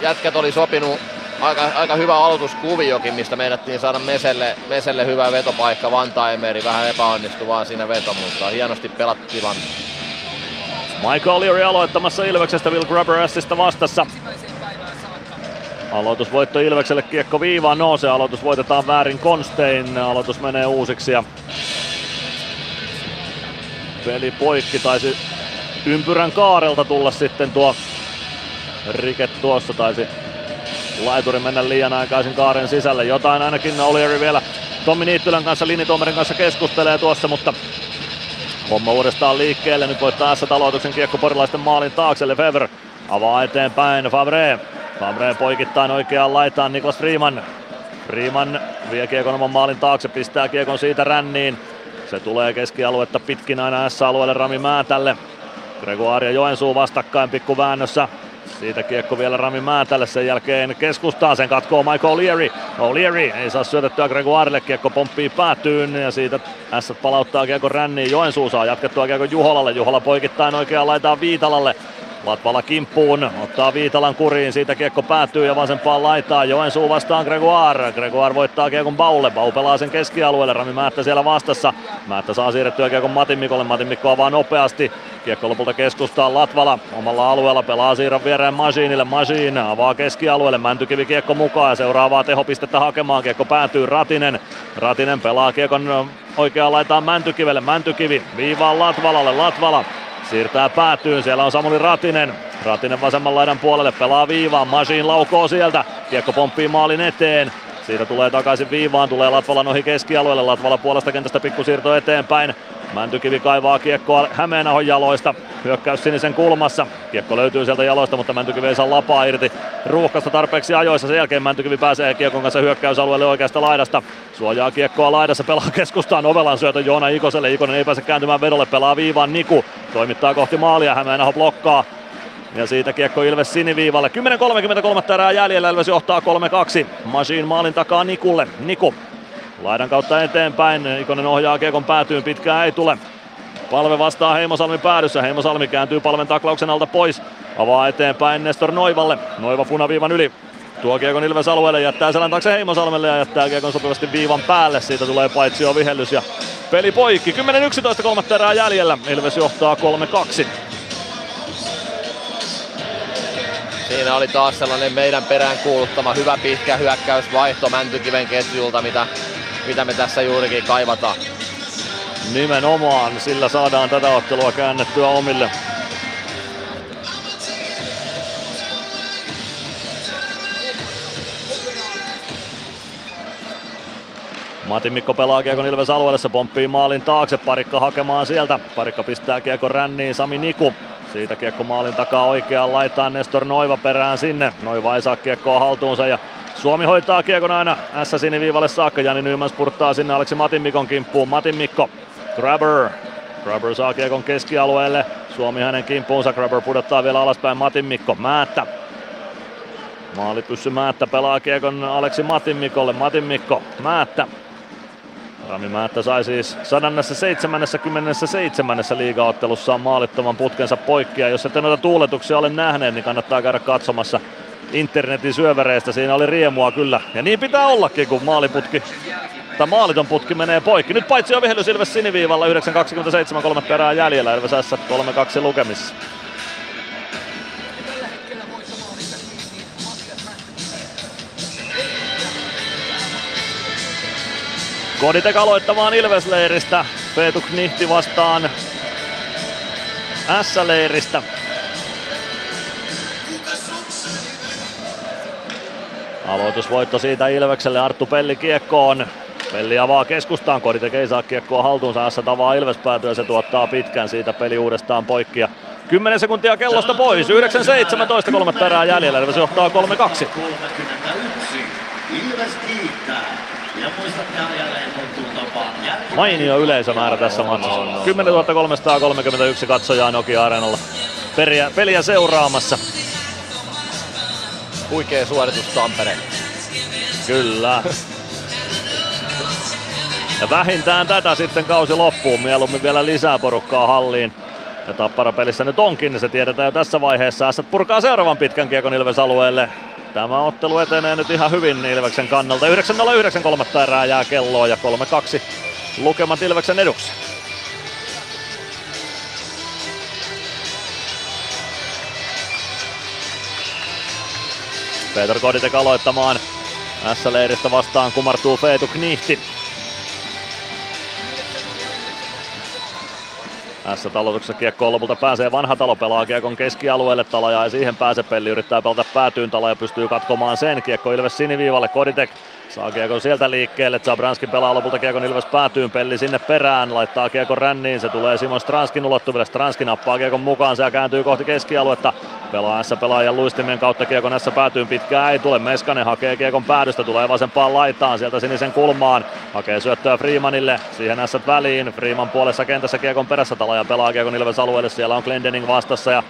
jätkät oli sopinut aika, aika hyvä aloituskuviokin, mistä meinattiin saada Meselle, Meselle hyvä vetopaikka. Vantaimeri vähän epäonnistui vaan siinä veto, mutta hienosti pelattiin. Michael Leary aloittamassa Ilveksestä, Will Grubber Assista vastassa. Aloitusvoitto Ilvekselle kiekko viivaan nousee, aloitus voitetaan väärin konstein, aloitus menee uusiksi ja peli poikki, taisi ympyrän kaarelta tulla sitten tuo rike tuossa, taisi laituri mennä liian aikaisin kaaren sisälle, jotain ainakin Olieri vielä Tommi Niittylän kanssa, linituomarin kanssa keskustelee tuossa, mutta Homma uudestaan liikkeelle, nyt voittaa S aloituksen kiekko porilaisten maalin taakse, Lefebvre avaa eteenpäin, Fabre. Fabre poikittain oikeaan laitaan, Niklas Freeman. Freeman vie kiekon oman maalin taakse, pistää kiekon siitä ränniin. Se tulee keskialuetta pitkin aina S-alueelle Rami Määtälle. Gregoire ja Joensuu vastakkain pikku väännössä. Siitä kiekko vielä Rami Määtälle, sen jälkeen keskustaa, sen katkoo Michael O'Leary. O'Leary ei saa syötettyä Gregoirelle, kiekko pomppii päätyyn ja siitä S palauttaa kiekko ränniin. Joensuu saa jatkettua kiekko Juholalle, Juhola poikittain oikeaan laitaan Viitalalle. Latvala kimppuun, ottaa Viitalan kuriin, siitä kiekko päätyy ja vasempaan laitaan. Joensuu vastaan Gregoire. Gregoire voittaa kiekon Baulle. Bau pelaa sen keskialueelle, Rami Määttä siellä vastassa. Määttä saa siirrettyä kiekon Matin Mikolle, Matin avaa nopeasti. Kiekko lopulta keskustaa Latvala omalla alueella, pelaa siirron viereen Masiinille. Masiin avaa keskialueelle, Mäntykivi kiekko mukaan ja seuraavaa tehopistettä hakemaan. Kiekko päätyy Ratinen. Ratinen pelaa kiekon oikeaan laitaan Mäntykivelle. Mäntykivi viivaan Latvalalle. Latvala siirtää päätyyn, siellä on Samuli Ratinen. Ratinen vasemman laidan puolelle pelaa viivaan, Masiin laukoo sieltä, kiekko pomppii maalin eteen. Siitä tulee takaisin viivaan, tulee Latvalan ohi keskialueelle, Latvala puolesta kentästä pikkusiirto eteenpäin. Mäntykivi kaivaa kiekkoa Hämeenahon jaloista, hyökkäys sinisen kulmassa. Kiekko löytyy sieltä jaloista, mutta Mäntykivi ei saa lapaa irti ruuhkasta tarpeeksi ajoissa. Sen jälkeen Mäntykivi pääsee kiekon kanssa hyökkäysalueelle oikeasta laidasta. Suojaa kiekkoa laidassa, pelaa keskustaan Ovelan syötö Joona Ikoselle. Ikonen ei pääse kääntymään vedolle, pelaa viivaan Niku. Toimittaa kohti maalia, Hämeenaho blokkaa. Ja siitä kiekko Ilves siniviivalle. 10.33 erää jäljellä, Ilves johtaa 3-2. Machine maalin takaa Nikulle. Niku laidan kautta eteenpäin. Ikonen ohjaa kiekon päätyyn, pitkään ei tule. Palve vastaa Heimosalmin päädyssä. Heimosalmi kääntyy palven taklauksen alta pois. Avaa eteenpäin Nestor Noivalle. Noiva punaviivan yli. Tuo kiekon Ilves alueelle, jättää selän taakse Heimosalmelle ja jättää kiekon sopivasti viivan päälle. Siitä tulee paitsio vihellys ja peli poikki. 10-11 kolmatta erää jäljellä. Ilves johtaa 3-2. Siinä oli taas sellainen meidän perään kuuluttama hyvä pitkä hyökkäysvaihto Mäntykiven ketjulta, mitä, mitä me tässä juurikin kaivataan. Nimenomaan, sillä saadaan tätä ottelua käännettyä omille. Matin Mikko pelaa kiekon Ilves alueelle, se pomppii maalin taakse, Parikka hakemaan sieltä. Parikka pistää kiekon ränniin, Sami Niku. Siitä kiekko maalin takaa oikeaan laitaan Nestor Noiva perään sinne. Noiva ei saa kiekkoa haltuunsa ja Suomi hoitaa kiekon aina S siniviivalle saakka. Jani Nyman spurttaa sinne Aleksi Matin Mikon kimppuun. Matin Mikko, Grabber. Grabber saa kiekon keskialueelle. Suomi hänen kimppuunsa. Grabber pudottaa vielä alaspäin Matin Mikko. Määttä. Maalipyssy Määttä pelaa kiekon Aleksi Matin Mikolle. Matin Mikko, Määttä. Rami Määttä sai siis 177. liigaottelussaan maalittoman putkensa poikki. Ja jos ette noita tuuletuksia ole nähneet, niin kannattaa käydä katsomassa internetin syövereistä. Siinä oli riemua kyllä. Ja niin pitää ollakin, kun maaliputki tai maaliton putki menee poikki. Nyt paitsi on vihellys Ilves siniviivalla 9.27 kolme perää jäljellä. Ilves S 3-2 lukemissa. Koditek aloittamaan Ilves-leiristä. Peetuk Nihti vastaan S-leiristä. Aloitusvoitto siitä Ilvekselle, Arttu Pelli kiekkoon. Pelli avaa keskustaan, Koditek ei saa kiekkoa haltuunsa, Ässä tavaa Ilves päätyy ja se tuottaa pitkän siitä peli uudestaan poikki. Ja 10 sekuntia kellosta pois, 9-17, kolme erää jäljellä, Ilves johtaa 3-2. Ilves kiittää. Mainio yleisömäärä tässä matsissa. 10 331 katsojaa Nokia Areenalla peliä, peliä seuraamassa. Huikea suoritus Tampere. Kyllä. Ja vähintään tätä sitten kausi loppuun. Mieluummin vielä lisää porukkaa halliin. Ja Tappara pelissä nyt onkin, niin se tiedetään jo tässä vaiheessa. Ässät purkaa seuraavan pitkän kiekon Ilves alueelle. Tämä ottelu etenee nyt ihan hyvin Ilveksen kannalta. 9.09 kolmatta erää jää kelloa ja 3-2 lukemat Ilveksen eduksi. Peter Koditek aloittamaan. S-leiristä vastaan kumartuu Feetu Knihti. Tässä talotuksessa kiekkoon lopulta pääsee vanha talo pelaa kiekon keskialueelle. Talaja ei siihen pääse. Pelli yrittää pelata päätyyn. Talaja pystyy katkomaan sen. Kiekko Ilves siniviivalle. Koditek Saa kiekon sieltä liikkeelle, Zabranski pelaa lopulta kiekon Ilves päätyyn, Pelli sinne perään, laittaa kiekon ränniin, se tulee Simon Stranskin ulottuville, Stranski nappaa kiekon mukaan, se kääntyy kohti keskialuetta, pelaa S pelaajan luistimien kautta kiekon S päätyyn, pitkään ei tule, Meskanen hakee kiekon päädystä, tulee vasempaan laitaan, sieltä sinisen kulmaan, hakee syöttöä Freemanille, siihen S väliin, Freeman puolessa kentässä kiekon perässä, Talaja pelaa kiekon Ilves alueelle, siellä on Glendening vastassa ja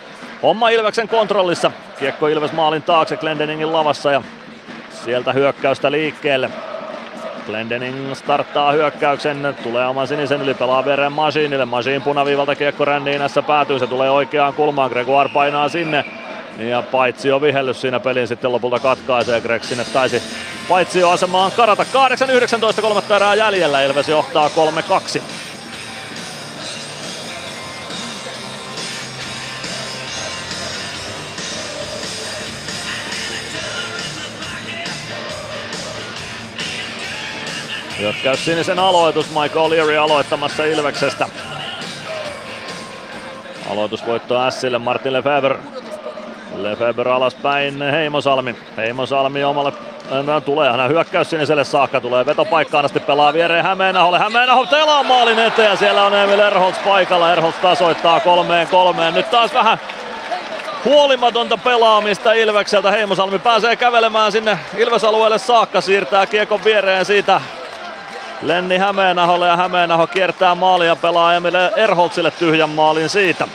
homma Ilveksen kontrollissa, kiekko Ilves maalin taakse Glendeningin lavassa ja Sieltä hyökkäystä liikkeelle. Glendening starttaa hyökkäyksen, tulee oman sinisen yli, pelaa viereen Masiinille. Masiin punaviivalta kiekko ränniinässä päätyy, se tulee oikeaan kulmaan, Gregoire painaa sinne. Ja paitsi jo vihellys siinä pelin sitten lopulta katkaisee, Greg sinne taisi paitsi asemaan karata. 8-19 kolmatta erää jäljellä, Ilves johtaa 3-2. Hyökkäys sinisen aloitus, Mike O'Leary aloittamassa Ilveksestä. Aloitusvoitto Sille, Martin Lefebvre. Lefebvre alaspäin, Heimosalmi. Heimosalmi omalle No, tulee hänen hyökkäys siniselle saakka, tulee vetopaikkaan asti, pelaa viereen Hämeenaholle. Hämeenaho telaa maalin eteen ja siellä on Emil Erholz paikalla. Erholz tasoittaa kolmeen kolmeen. Nyt taas vähän huolimatonta pelaamista Ilvekseltä. Heimosalmi pääsee kävelemään sinne Ilvesalueelle saakka, siirtää kiekon viereen siitä Lenni Hämeenaholle ja Hämeenaho kiertää maalia ja pelaa Emil Erholtsille tyhjän maalin siitä.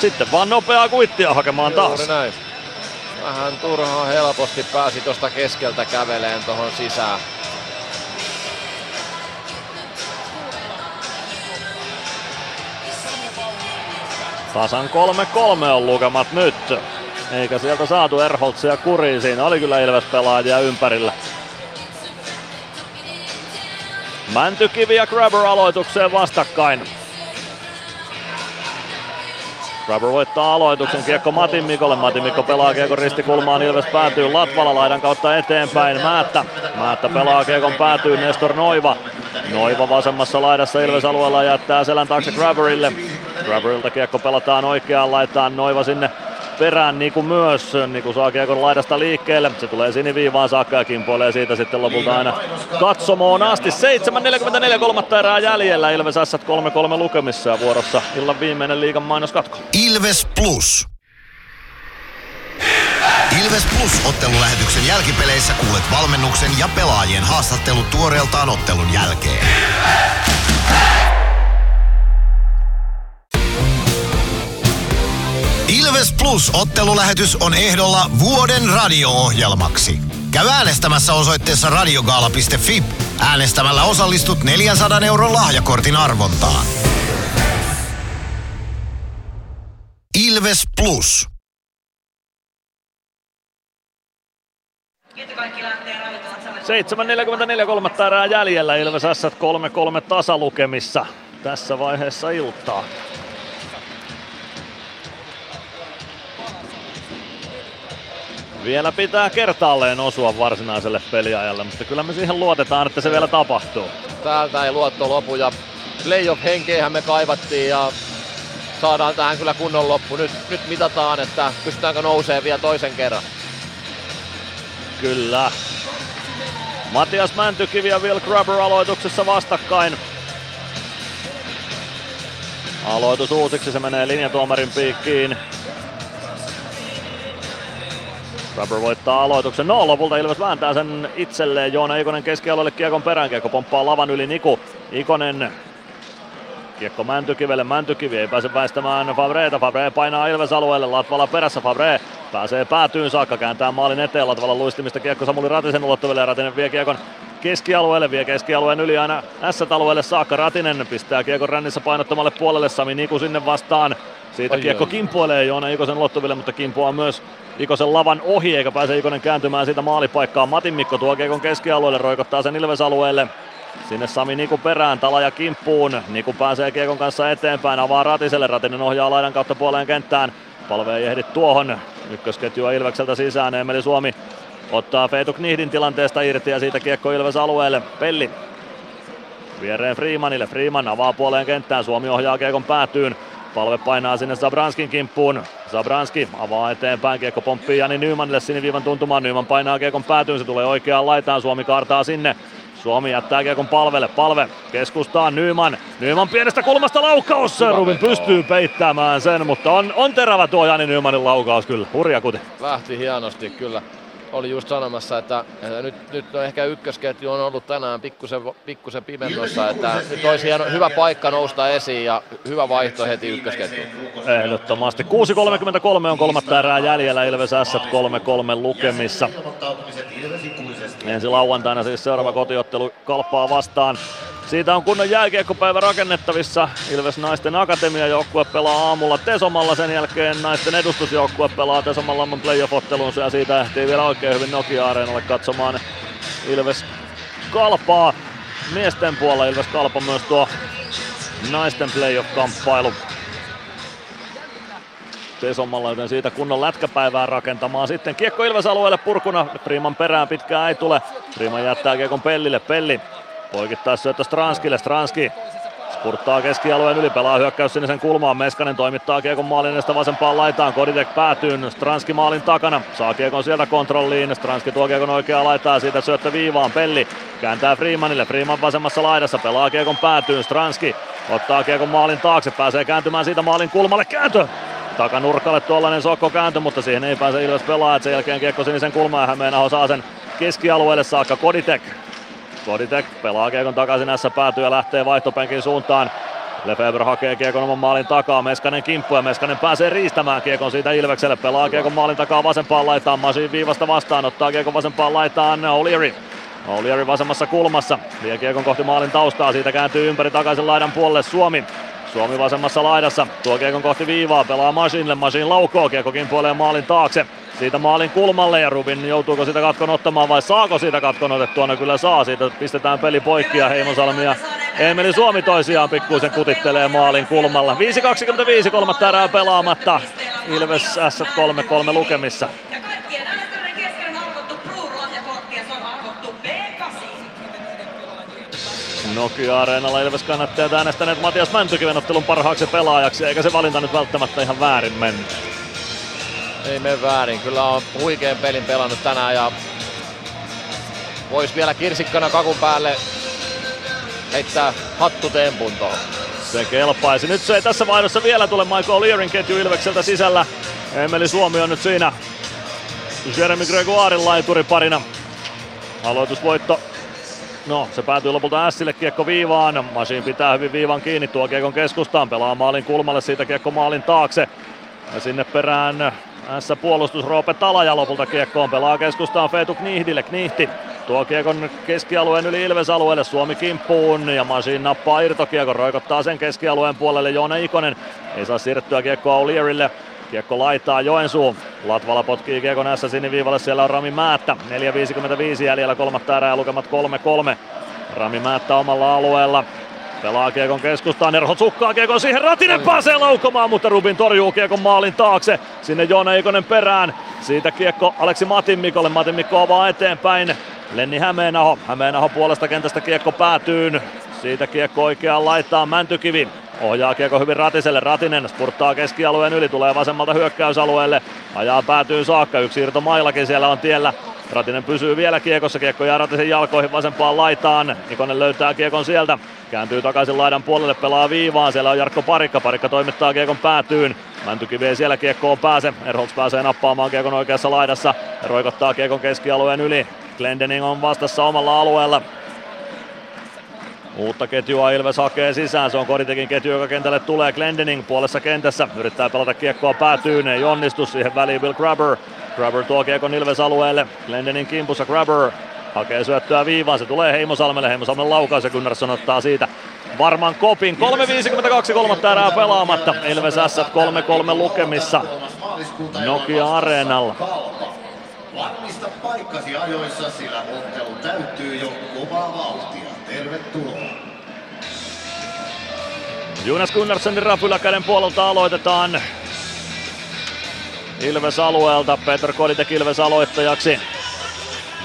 Sitten vaan nopeaa kuittia hakemaan taas. Juuri näin. Vähän turhaa helposti pääsi tuosta keskeltä käveleen tuohon sisään. Tasan 3-3 on lukemat nyt. Eikä sieltä saatu Erholtsia kuriin. Siinä oli kyllä Ilves pelaajia ympärillä. Mäntykivi ja Grabber aloitukseen vastakkain. Grabber voittaa aloituksen, kiekko Matin Mikolle. Matin Mikko pelaa kiekon ristikulmaan, Ilves päätyy Latvala laidan kautta eteenpäin. Määttä, Määttä pelaa kiekon päätyy, Nestor Noiva. Noiva vasemmassa laidassa Ilves alueella jättää selän taakse Grabberille. Grabberilta kiekko pelataan oikeaan, laittaa Noiva sinne perään niin kuin myös, niin kuin saa kiekon laidasta liikkeelle. Se tulee siniviivaan saakka ja kimpoilee siitä sitten lopulta aina katsomoon asti. 7.44 kolmatta erää jäljellä. Ilves S 3-3 lukemissa ja vuorossa illan viimeinen liigan mainoskatko. Ilves Plus. Ilves Plus ottelulähetyksen jälkipeleissä kuulet valmennuksen ja pelaajien haastattelut tuoreeltaan ottelun jälkeen. Ilves Plus ottelulähetys on ehdolla vuoden radio-ohjelmaksi. Käy äänestämässä osoitteessa radiogaala.fi. Äänestämällä osallistut 400 euron lahjakortin arvontaan. Ilves Plus. 7.44 kolmatta erää jäljellä Ilves S 3-3 tasalukemissa tässä vaiheessa iltaa. Vielä pitää kertaalleen osua varsinaiselle peliajalle, mutta kyllä me siihen luotetaan, että se vielä tapahtuu. Täältä ei luotto lopu ja playoff-henkeähän me kaivattiin ja saadaan tähän kyllä kunnon loppu. Nyt, nyt mitataan, että pystytäänkö nousee vielä toisen kerran. Kyllä. Matias Mäntykivi ja Will Grubber aloituksessa vastakkain. Aloitus uusiksi, se menee linjatuomarin piikkiin. Grubber voittaa aloituksen. No lopulta Ilves vääntää sen itselleen. Joona Ikonen keskialueelle kiekon perään. Kiekko pomppaa lavan yli Niku. Ikonen. Kiekko Mäntykivelle, Mäntykivi ei pääse väistämään Favreeta, Favre painaa Ilves alueelle, Latvala perässä, Favre pääsee päätyyn saakka, kääntää maalin eteen, Latvala luistimista. Kiekko Samuli Ratisen ulottuville. Ja Ratinen vie kiekon keskialueelle, vie keskialueen yli aina S-alueelle saakka, Ratinen pistää kiekon rännissä painottomalle puolelle, Sami Niku sinne vastaan, siitä Ai kiekko ai. kimpoilee Joona Ikosen ulottuville, mutta kimpoaa myös Ikosen lavan ohi, eikä pääse Ikonen kääntymään siitä maalipaikkaan. Matin Mikko tuo kiekon keskialueelle, roikottaa sen Ilves alueelle. Sinne Sami Niku perään, Talaja kimppuun. Niku pääsee kiekon kanssa eteenpäin, avaa Ratiselle. Ratinen ohjaa laidan kautta puoleen kenttään. Palve ei ehdi tuohon. Ykkösketjua Ilvekseltä sisään. Emeli Suomi ottaa Feetu Knihdin tilanteesta irti ja siitä kiekko Ilves alueelle. Pelli viereen Freemanille. Freeman avaa puoleen kenttään. Suomi ohjaa kiekon päätyyn. Palve painaa sinne Zabranskin kimppuun. Zabranski avaa eteenpäin, kiekko pomppii Jani Nymanille siniviivan tuntumaan. Nyman painaa kiekon päätyyn, se tulee oikeaan laitaan, Suomi kaartaa sinne. Suomi jättää kiekon palvelle, palve keskustaan Nyman. Nyman pienestä kulmasta laukaus, Rubin pystyy peittämään sen, mutta on, on terävä tuo Jani Nymanin laukaus kyllä, hurja kuti. Lähti hienosti kyllä. Oli just sanomassa, että, että nyt, nyt on ehkä ykkösketju on ollut tänään pikkusen, pikkusen pimennossa, että nyt olisi hieno, hyvä paikka nousta esiin ja hyvä vaihto heti ykkösketjuun. Ehdottomasti. 6.33 on kolmatta erää jäljellä, Ilves S 3-3 lukemissa. Ensi lauantaina siis seuraava kotiottelu kalppaa vastaan. Siitä on kunnon jääkiekkopäivä rakennettavissa. Ilves Naisten Akatemia joukkue pelaa aamulla Tesomalla, sen jälkeen naisten edustusjoukkue pelaa Tesomalla playoff-ottelunsa ja siitä ehtii vielä oikein hyvin Nokia-areenalle katsomaan Ilves Kalpaa. Miesten puolella Ilves Kalpa myös tuo naisten playoff-kamppailu. Tesomalla, joten siitä kunnon lätkäpäivää rakentamaan. Sitten kiekko Ilves alueelle purkuna. Priiman perään pitkään ei tule. Priiman jättää kiekon Pellille. Pelli poikittaa syöttö Stranskille. Stranski spurttaa keskialueen yli, pelaa hyökkäys sinisen kulmaan. Meskanen toimittaa kiekon maalin edestä vasempaan laitaan. Koditek päätyy, Stranski maalin takana. Saa kiekon sieltä kontrolliin. Stranski tuo kiekon oikeaa laitaa, siitä syöttö viivaan. Pelli kääntää Freemanille. Freeman vasemmassa laidassa, pelaa kiekon päätyyn. Stranski ottaa kiekon maalin taakse, pääsee kääntymään siitä maalin kulmalle. Kääntö! Takanurkalle tuollainen sokko kääntö, mutta siihen ei pääse Ilves pelaajat. Sen jälkeen kiekko sinisen kulmaan ja Hämeenaho saa sen keskialueelle saakka. Koditek Koditek pelaa kiekon takaisin näissä päätyy ja lähtee vaihtopenkin suuntaan. Lefebvre hakee kiekon oman maalin takaa, Meskanen kimppu ja Meskanen pääsee riistämään kiekon siitä Ilvekselle. Pelaa kiekon maalin takaa vasempaan laitaan, Masin viivasta vastaan, ottaa kiekon vasempaan laitaan O'Leary. O'Leary vasemmassa kulmassa, vie kiekon kohti maalin taustaa, siitä kääntyy ympäri takaisin laidan puolelle Suomi. Suomi vasemmassa laidassa, tuo kiekon kohti viivaa, pelaa Masinille, Masin laukoo, kiekko kimpoilee maalin taakse. Siitä maalin kulmalle ja Rubin joutuuko sitä katkon ottamaan vai saako siitä katkon otettua? No kyllä saa, siitä pistetään peli poikki ja Heimosalmi ja Emeli Suomi toisiaan pikkuisen kutittelee maalin kulmalla. 5.25 kolmatta erää pelaamatta. Ilves S 3-3 lukemissa. Ja kaikkien äänestäjien kesken on arvottu Pro-lahjakortti ja se on arvottu B8. Nokia-areenalla Ilves kannattajat äänestäneet Matias Mäntykiven ottelun parhaaksi pelaajaksi, eikä se valinta nyt välttämättä ihan väärin mennyt. Ei mene väärin, kyllä on huikean pelin pelannut tänään ja vois vielä kirsikkana kakun päälle heittää hattutempun tuohon. Se kelpaisi. Nyt se ei tässä vaihdossa vielä tule Michael Learin ketju Ilvekseltä sisällä. Emeli Suomi on nyt siinä Jeremy Gregoirin laituriparina. Aloitusvoitto. No, se päätyy lopulta Ässille kiekko viivaan. Masin pitää hyvin viivan kiinni, tuo kiekon keskustaan, pelaa maalin kulmalle, siitä kiekko maalin taakse. Ja sinne perään S puolustus Roope Talaja lopulta kiekkoon pelaa keskustaan Feetu Knihdille. Knihti tuo kiekon keskialueen yli Ilves-alueelle, Suomi kimppuun ja Masin nappaa irtokiekon, roikottaa sen keskialueen puolelle Joone Ikonen. Ei saa siirtyä kiekkoa O'Learylle. Kiekko laittaa Joensuu. Latvala potkii kiekon S siniviivalle, siellä on Rami Määttä. 4.55 jäljellä kolmatta erää lukemat 3-3. Rami Määttä omalla alueella. Pelaa kiekon keskustaan, Erho sukkaa kiekon siihen, Ratinen pääsee laukomaan, mutta Rubin torjuu kiekon maalin taakse. Sinne Joona Ikonen perään. Siitä kiekko Aleksi Matinmikolle, Matinmikko avaa eteenpäin. Lenni Hämeenaho, Hämeenaho puolesta kentästä kiekko päätyyn. Siitä kiekko oikeaan laittaa Mäntykivi. ohjaa kiekko hyvin Ratiselle. Ratinen spurttaa keskialueen yli, tulee vasemmalta hyökkäysalueelle. Ajaa päätyy saakka, yksi irto mailakin siellä on tiellä. Ratinen pysyy vielä kiekossa, kiekko jää Ratisen jalkoihin vasempaan laitaan. Ikonen löytää kiekon sieltä, kääntyy takaisin laidan puolelle, pelaa viivaan. Siellä on Jarkko Parikka, Parikka toimittaa kiekon päätyyn. Mäntykivi ei siellä kiekkoon pääse. Erholz pääsee nappaamaan kiekon oikeassa laidassa. Roikottaa kiekon keskialueen yli. Glendening on vastassa omalla alueella. Uutta ketjua Ilves hakee sisään, se on Koditekin ketju, joka kentälle tulee. Glendening puolessa kentässä, yrittää pelata kiekkoa päätyyn, ei onnistu siihen väliin Bill Grabber. Grabber tuo kiekon Ilves alueelle, Glendening kimpussa Grabber hakee syöttöä viivaan, se tulee Heimosalmelle, Heimosalmen laukaus ja Gunnarsson ottaa siitä varman kopin. 3.52 kolmatta erää pelaamatta, Ilves S 3-3 lukemissa Nokia Areenalla. Varmista paikkasi ajoissa, sillä ottelu täyttyy jo kovaa vauhtia. Tervetuloa. Jonas Gunnarssonin rapyläkäden puolelta aloitetaan. Ilves alueelta, Peter Koditek Ilves aloittajaksi.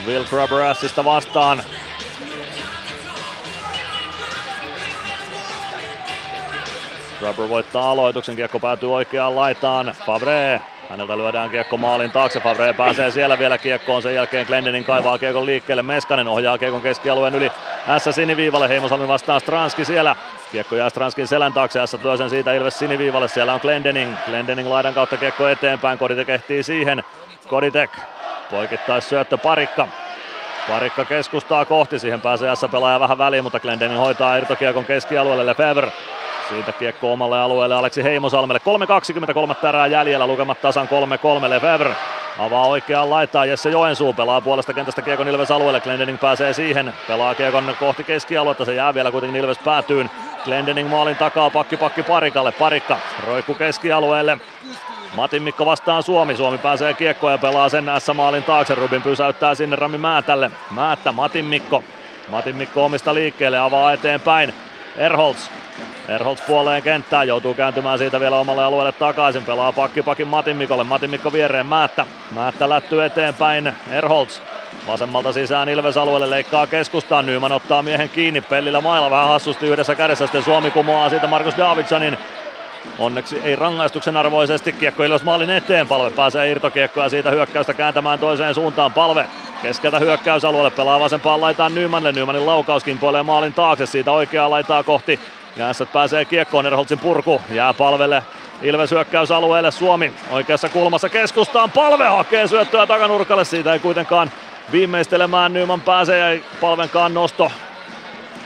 Will Grubber Assista vastaan. Grubber voittaa aloituksen, kiekko päätyy oikeaan laitaan. Favre Häneltä lyödään kiekko maalin taakse, Favre pääsee siellä vielä kiekkoon, sen jälkeen Glendening kaivaa kiekon liikkeelle, Meskanen ohjaa kiekon keskialueen yli. S siniviivalle, Heimosalmi vastaa Stranski siellä, kiekko jää Stranskin selän taakse, S lyö sen siitä Ilves siniviivalle, siellä on Glendening, Glendening laidan kautta kiekko eteenpäin, Koditek ehtii siihen, Koditek, poikittais syöttö Parikka, Parikka keskustaa kohti, siihen pääsee S-pelaaja vähän väliin, mutta Glendening hoitaa irtokiekon keskialueelle. Lefebvre. Siitä kiekko omalle alueelle Aleksi Heimosalmelle. 3.23 erää jäljellä, lukemat tasan 3-3 Lefebvre. Avaa oikeaan laittaa Jesse Joensuu, pelaa puolesta kentästä Kiekon Ilves alueelle, Glendening pääsee siihen, pelaa Kiekon kohti keskialuetta, se jää vielä kuitenkin Ilves päätyyn. Glendening maalin takaa, pakki pakki Parikalle, Parikka roikku keskialueelle. Matin Mikko vastaan Suomi, Suomi pääsee kiekkoon ja pelaa sen S-maalin taakse, Rubin pysäyttää sinne Rami Määtälle. Määttä, Matin Mikko, Matin Mikko omista liikkeelle, avaa eteenpäin. Erholz Erholz puoleen kenttään, joutuu kääntymään siitä vielä omalle alueelle takaisin, pelaa pakki pakin Matin Mikolle, Matin Mikko viereen Määttä, Määttä lättyy eteenpäin, Erholz Vasemmalta sisään Ilves alueelle leikkaa keskustaan, Nyman ottaa miehen kiinni, Pellillä mailla vähän hassusti yhdessä kädessä, sitten Suomi kumoaa siitä Markus Davidsonin. Onneksi ei rangaistuksen arvoisesti kiekko Ilves maalin eteen, palve pääsee irtokiekkoa siitä hyökkäystä kääntämään toiseen suuntaan, palve keskeltä hyökkäysalueelle pelaa vasempaan laitaan Nymanille, Nymanin laukaus kimpoilee maalin taakse, siitä oikeaa laitaa kohti Jäässä pääsee kiekkoon, Erholtsin purku. Jää palvelle Ilves hyökkäysalueelle, Suomi oikeassa kulmassa keskustaan, palve hakee syöttöä takanurkalle, siitä ei kuitenkaan viimeistelemään. Nyman pääsee ja palvenkaan nosto.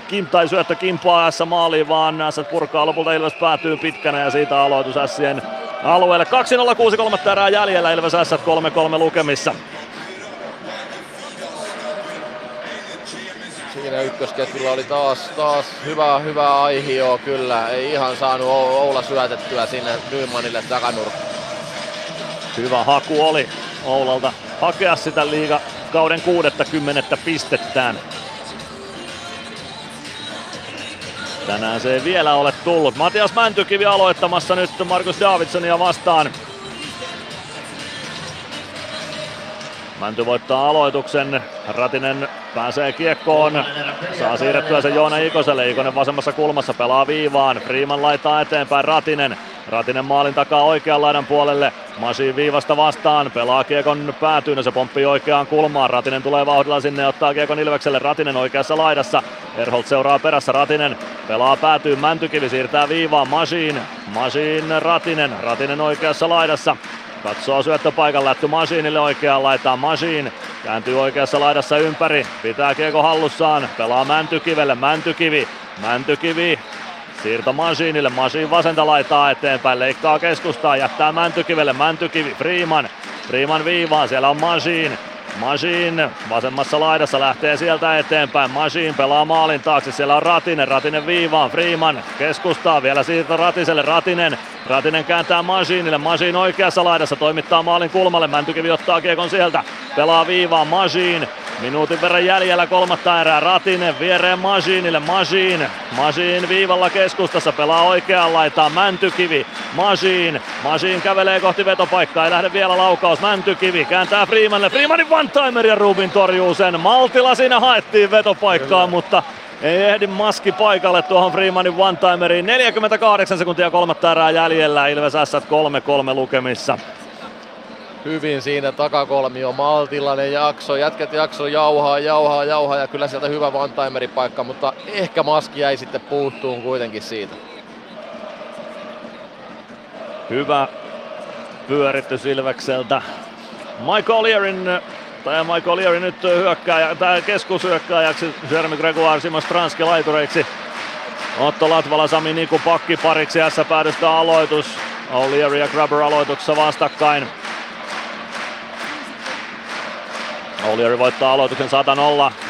Kim tai syöttö kimpaa S maaliin, vaan S purkaa. Lopulta Ilves päätyy pitkänä ja siitä aloitus Sien alueelle. 2-0-6-3 erää jäljellä. Ilves S 3-3 lukemissa. Siinä ykkösketjulla oli taas, taas hyvä, hyvä aihio kyllä. Ei ihan saanut Oula syötettyä sinne Nymanille takanurkkaan. Hyvä haku oli Oulalta hakea sitä liiga kauden 60 pistettään. Tänään se ei vielä ole tullut. Matias Mäntykivi aloittamassa nyt Markus Davidsonia vastaan. Mänty voittaa aloituksen. Ratinen pääsee kiekkoon. Saa siirrettyä sen Joona Ikoselle. Ikonen vasemmassa kulmassa pelaa viivaan. Freeman laittaa eteenpäin Ratinen. Ratinen maalin takaa oikean laidan puolelle. Masiin viivasta vastaan. Pelaa kiekon päätyyn se pomppii oikeaan kulmaan. Ratinen tulee vauhdilla sinne ja ottaa kiekon Ilvekselle. Ratinen oikeassa laidassa. Erholt seuraa perässä. Ratinen pelaa päätyyn. Mäntykivi siirtää viivaan. Masiin. Masiin Ratinen. Ratinen oikeassa laidassa. Katsoo syöttöpaikan lätty Masiinille oikeaan laitaan. Masiin kääntyy oikeassa laidassa ympäri. Pitää kiekko hallussaan. Pelaa Mäntykivelle. Mäntykivi. Mäntykivi Siirto Masiinille, Masiin vasenta laitaa eteenpäin, leikkaa keskustaa, jättää Mäntykivelle, Mäntykivi, Freeman, Freeman viivaan, siellä on Masiin, Masiin vasemmassa laidassa lähtee sieltä eteenpäin. Masiin pelaa maalin taakse. Siellä on Ratinen. Ratinen viivaan. Freeman keskustaa. Vielä siirto Ratiselle. Ratinen. Ratinen kääntää Masiinille. Masiin oikeassa laidassa toimittaa maalin kulmalle. Mäntykivi ottaa kiekon sieltä. Pelaa viivaan. Masiin. Minuutin verran jäljellä kolmatta erää. Ratinen viereen Masiinille. Masiin. Masiin viivalla keskustassa. Pelaa oikeaan laitaan. Mäntykivi. Masiin. Masiin kävelee kohti vetopaikkaa. Ei lähde vielä laukaus. Mäntykivi kääntää Freemanille. Freemanin one-timer ja Rubin torjuu sen. Maltilla siinä haettiin vetopaikkaa, Kyllä. mutta Ei ehdi maski paikalle tuohon Freemanin one-timeriin. 48 sekuntia kolmatta erää jäljellä. Ilves S 3-3 lukemissa. Hyvin siinä takakolmio, maltillainen jakso, jätkät jakso jauhaa, jauhaa, jauhaa ja kyllä sieltä hyvä one paikka, mutta ehkä maski jäi sitten puuttuun kuitenkin siitä. Hyvä pyöritys Ilvekseltä. Mike O'Learyn tai Michael Leary nyt hyökkääjä, tai keskushyökkääjäksi, Jeremy Gregoire, Simon Stranski laitureiksi. Otto Latvala, Sami Niku pariksi, S päädystä aloitus. O'Leary ja Grabber aloituksessa vastakkain. O'Leary voittaa aloituksen 100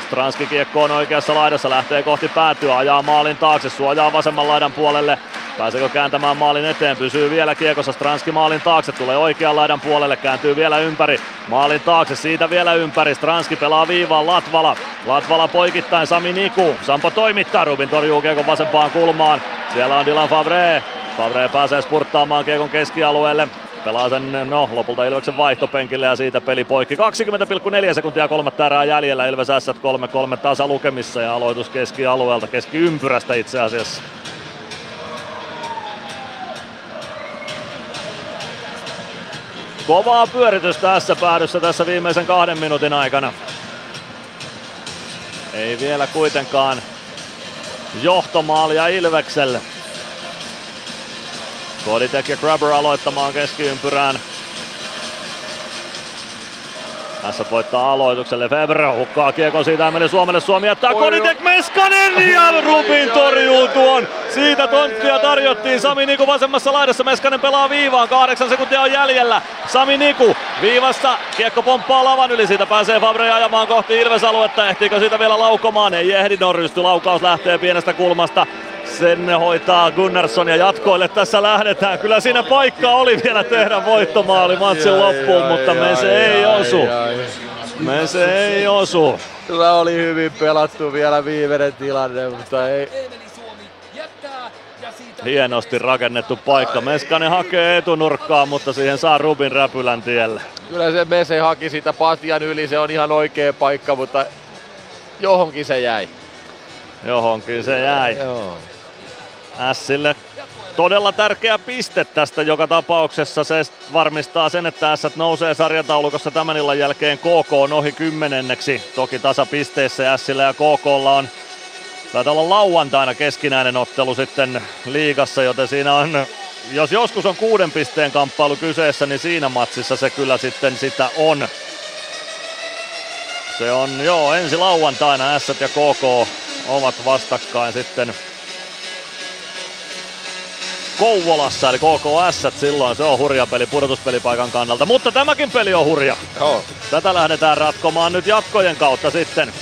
Stranski kiekko on oikeassa laidassa, lähtee kohti päätyä, ajaa maalin taakse, suojaa vasemman laidan puolelle. Pääseekö kääntämään maalin eteen? Pysyy vielä kiekossa. Stranski maalin taakse. Tulee oikean laidan puolelle. Kääntyy vielä ympäri. Maalin taakse. Siitä vielä ympäri. Stranski pelaa viivaan. Latvala. Latvala poikittain. Sami Niku. Sampo toimittaa. Rubin torjuu kiekon vasempaan kulmaan. Siellä on Dylan Favre. Favre pääsee spurttaamaan kiekon keskialueelle. Pelaa sen, no lopulta Ilveksen vaihtopenkille ja siitä peli poikki. 20,4 sekuntia kolmatta erää jäljellä. Ilves S 3-3 tasa lukemissa ja aloitus keskialueelta, keskiympyrästä itse asiassa. Kovaa pyöritystä tässä päädyssä tässä viimeisen kahden minuutin aikana. Ei vielä kuitenkaan johtomaalia Ilvekselle. Koditek ja Grabber aloittamaan keskiympyrään. Tässä voittaa aloituksen Lefebvre, hukkaa kiekon siitä meni Suomelle, Suomi jättää Koditek Meskanen ja Rubin torjuu tuon. Siitä tonttia tarjottiin Sami Niku vasemmassa laidassa, Meskanen pelaa viivaan, kahdeksan sekuntia on jäljellä. Sami Niku viivassa, kiekko pomppaa lavan yli, siitä pääsee Fabre ajamaan kohti Ilves-aluetta, ehtiikö siitä vielä laukomaan, ei ehdi. Norrysty, laukaus lähtee pienestä kulmasta. Sen hoitaa Gunnarsson ja jatkoille tässä lähdetään. Kyllä siinä paikka oli vielä tehdä voittomaali matsin loppuun, mutta me se ei osu. Me se ei osu. Kyllä oli hyvin pelattu vielä viimeinen tilanne, mutta ei, Hienosti rakennettu paikka. Meskanen hakee etunurkkaa, mutta siihen saa Rubin räpylän tielle. Kyllä se Mese haki sitä Patian yli, se on ihan oikea paikka, mutta johonkin se jäi. Johonkin se jäi. Joo. Sille todella tärkeä piste tästä joka tapauksessa. Se varmistaa sen, että S nousee sarjataulukossa tämän illan jälkeen KK ohi kymmenenneksi. Toki tasapisteissä Sillä ja KKlla on Taitaa olla lauantaina keskinäinen ottelu sitten liigassa, joten siinä on, jos joskus on kuuden pisteen kamppailu kyseessä, niin siinä matsissa se kyllä sitten sitä on. Se on joo ensi lauantaina S ja KK ovat vastakkain sitten Kouvolassa, eli KKS silloin. Se on hurja peli pudotuspelipaikan kannalta, mutta tämäkin peli on hurja. Joo. Tätä lähdetään ratkomaan nyt jatkojen kautta sitten.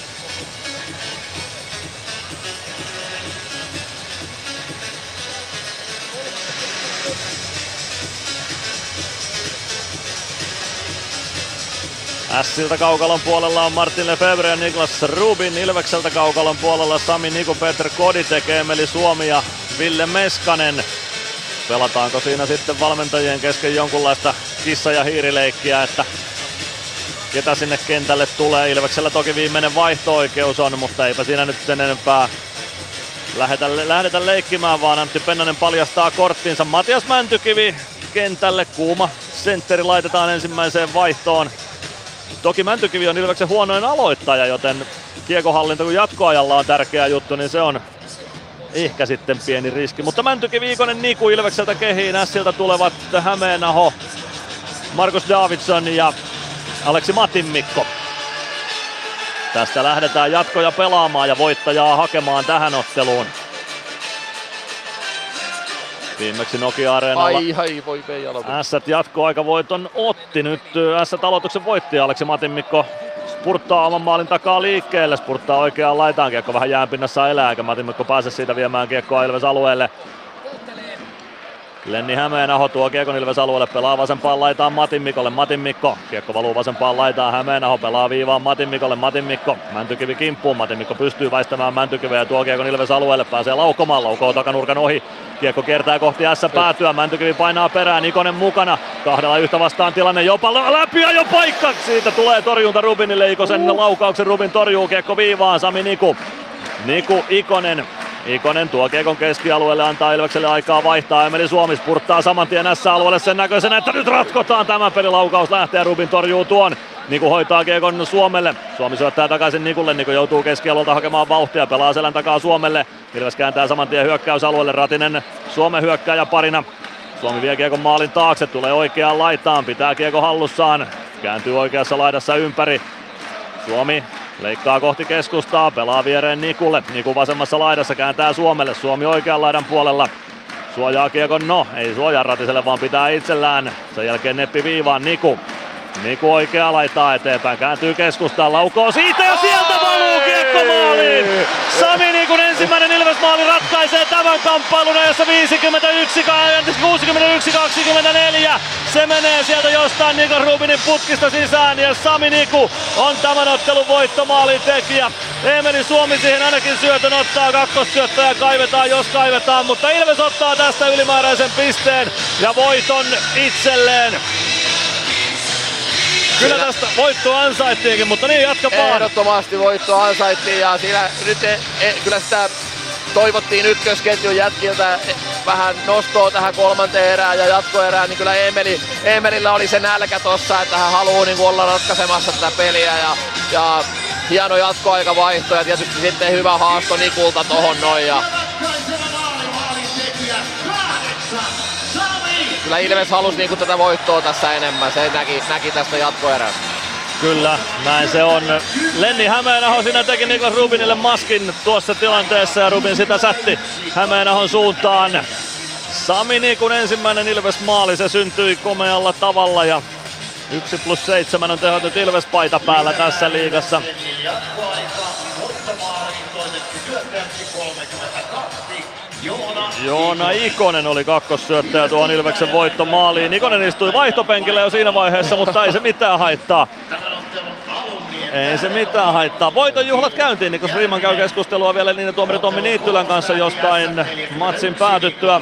Ässiltä kaukalon puolella on Martin Lefebvre ja Niklas Rubin. Ilvekseltä kaukalon puolella Sami Niku, Petr Koditek, Emeli Suomi ja Ville Meskanen. Pelataanko siinä sitten valmentajien kesken jonkunlaista kissa- ja hiirileikkiä, että ketä sinne kentälle tulee. Ilveksellä toki viimeinen vaihto-oikeus on, mutta eipä siinä nyt sen enempää lähdetä, lähdetä leikkimään, vaan Antti Pennanen paljastaa korttinsa. Matias Mäntykivi kentälle, kuuma sentteri laitetaan ensimmäiseen vaihtoon. Toki Mäntykivi on Ilveksen huonoin aloittaja, joten kiekohallinta kun jatkoajalla on tärkeä juttu, niin se on ehkä sitten pieni riski. Mutta Mäntyki Viikonen Niku Ilvekseltä kehiin, Ässiltä tulevat Hämeenaho, Markus Davidson ja Aleksi Matinmikko. Tästä lähdetään jatkoja pelaamaan ja voittajaa hakemaan tähän otteluun. Viimeksi Nokia-areenalla. Ai, ai, voi Ässät jatkoaikavoiton otti. Nyt Ässät aloituksen voitti Aleksi Matinmikko spurttaa oman maalin takaa liikkeelle, spurttaa oikeaan laitaan, kiekko vähän jäänpinnassa elää, eikä Matimikko pääse siitä viemään kiekkoa Ilves alueelle. Lenni Hämeenaho tuo Kiekon Ilves alueelle, pelaa vasempaan laitaan Matin Mikolle, Matin Mikko. Kiekko valuu vasempaan laitaan Hämeenaho, pelaa viivaan Matin Mikolle, Matin Mikko. Mäntykivi kimppuun, Matin Mikko pystyy väistämään Mäntykiveä ja tuo Kiekon Ilves alueelle, pääsee laukomaan, laukoo takanurkan ohi. Kiekko kiertää kohti S päätyä, Mäntykivi painaa perään, Ikonen mukana. Kahdella yhtä vastaan tilanne jopa läpi ja jo paikka. Siitä tulee torjunta Rubinille, Ikosen laukauksen Rubin torjuu Kiekko viivaan, Sami Niku Niku Ikonen. Ikonen tuo Kiekon keskialueelle, antaa Ilvekselle aikaa vaihtaa. Emeli Suomi spurttaa saman tien S-alueelle sen näköisenä, että nyt ratkotaan tämä pelilaukaus lähtee. Rubin torjuu tuon. Niku hoitaa Kiekon Suomelle. Suomi syöttää takaisin Nikulle. Niku joutuu keskialueelta hakemaan vauhtia. Pelaa selän takaa Suomelle. Ilves kääntää saman tien hyökkäysalueelle. Ratinen Suomen hyökkääjä parina. Suomi vie Kiekon maalin taakse, tulee oikeaan laitaan, pitää Kiekon hallussaan, kääntyy oikeassa laidassa ympäri. Suomi leikkaa kohti keskustaa, pelaa viereen Nikulle. Niku vasemmassa laidassa kääntää Suomelle, Suomi oikean laidan puolella. Suojaa Kiekon, no ei suojaa Ratiselle vaan pitää itsellään. Sen jälkeen neppi viivaan Niku. Niku oikea laittaa eteenpäin, kääntyy keskustaan, laukoo siitä ja sieltä valuu kiekko maaliin! Sami Nikun ensimmäinen Ilves-maali ratkaisee tämän kamppailun ajassa 51, 61-24. Se menee sieltä jostain Nikon Rubinin putkista sisään ja Sami Niku on tämän ottelun voittomaalin tekijä. Emeli Suomi siihen ainakin syötön ottaa kakkossyöttö ja kaivetaan jos kaivetaan, mutta Ilves ottaa tästä ylimääräisen pisteen ja voiton itselleen. Kyllä tästä voitto ansaittiinkin, mutta niin jatka vaan. Ehdottomasti voitto ansaittiin ja siinä nyt e, e, kyllä sitä toivottiin ykkösketjun jätkiltä e, vähän nostoa tähän kolmanteen erään ja jatkoerään, niin kyllä Emeli, Emelillä oli se nälkä tossa, että hän haluaa niin olla ratkaisemassa tätä peliä ja, ja hieno jatkoaikavaihto ja tietysti sitten hyvä haasto Nikulta tohon noin ja kyllä Ilves halusi niinku tätä voittoa tässä enemmän, se näki, näki tästä jatkoerästä. Kyllä, näin se on. Lenni Hämeenaho siinä teki Niklas Rubinille maskin tuossa tilanteessa ja Rubin sitä sätti Hämeenahon suuntaan. Sami Nikun ensimmäinen Ilves maali, se syntyi komealla tavalla ja 1 plus 7 on tehot nyt Ilves paita päällä tässä liigassa. Joona Ikonen oli kakkossyöttäjä tuohon Ilveksen voittomaaliin. Ikonen istui vaihtopenkillä jo siinä vaiheessa, mutta ei se mitään haittaa. Ei se mitään haittaa. Voiton juhlat käyntiin, niin kun Riiman käy keskustelua vielä niin tuomari Tommi Niittylän kanssa jostain matsin päätyttyä.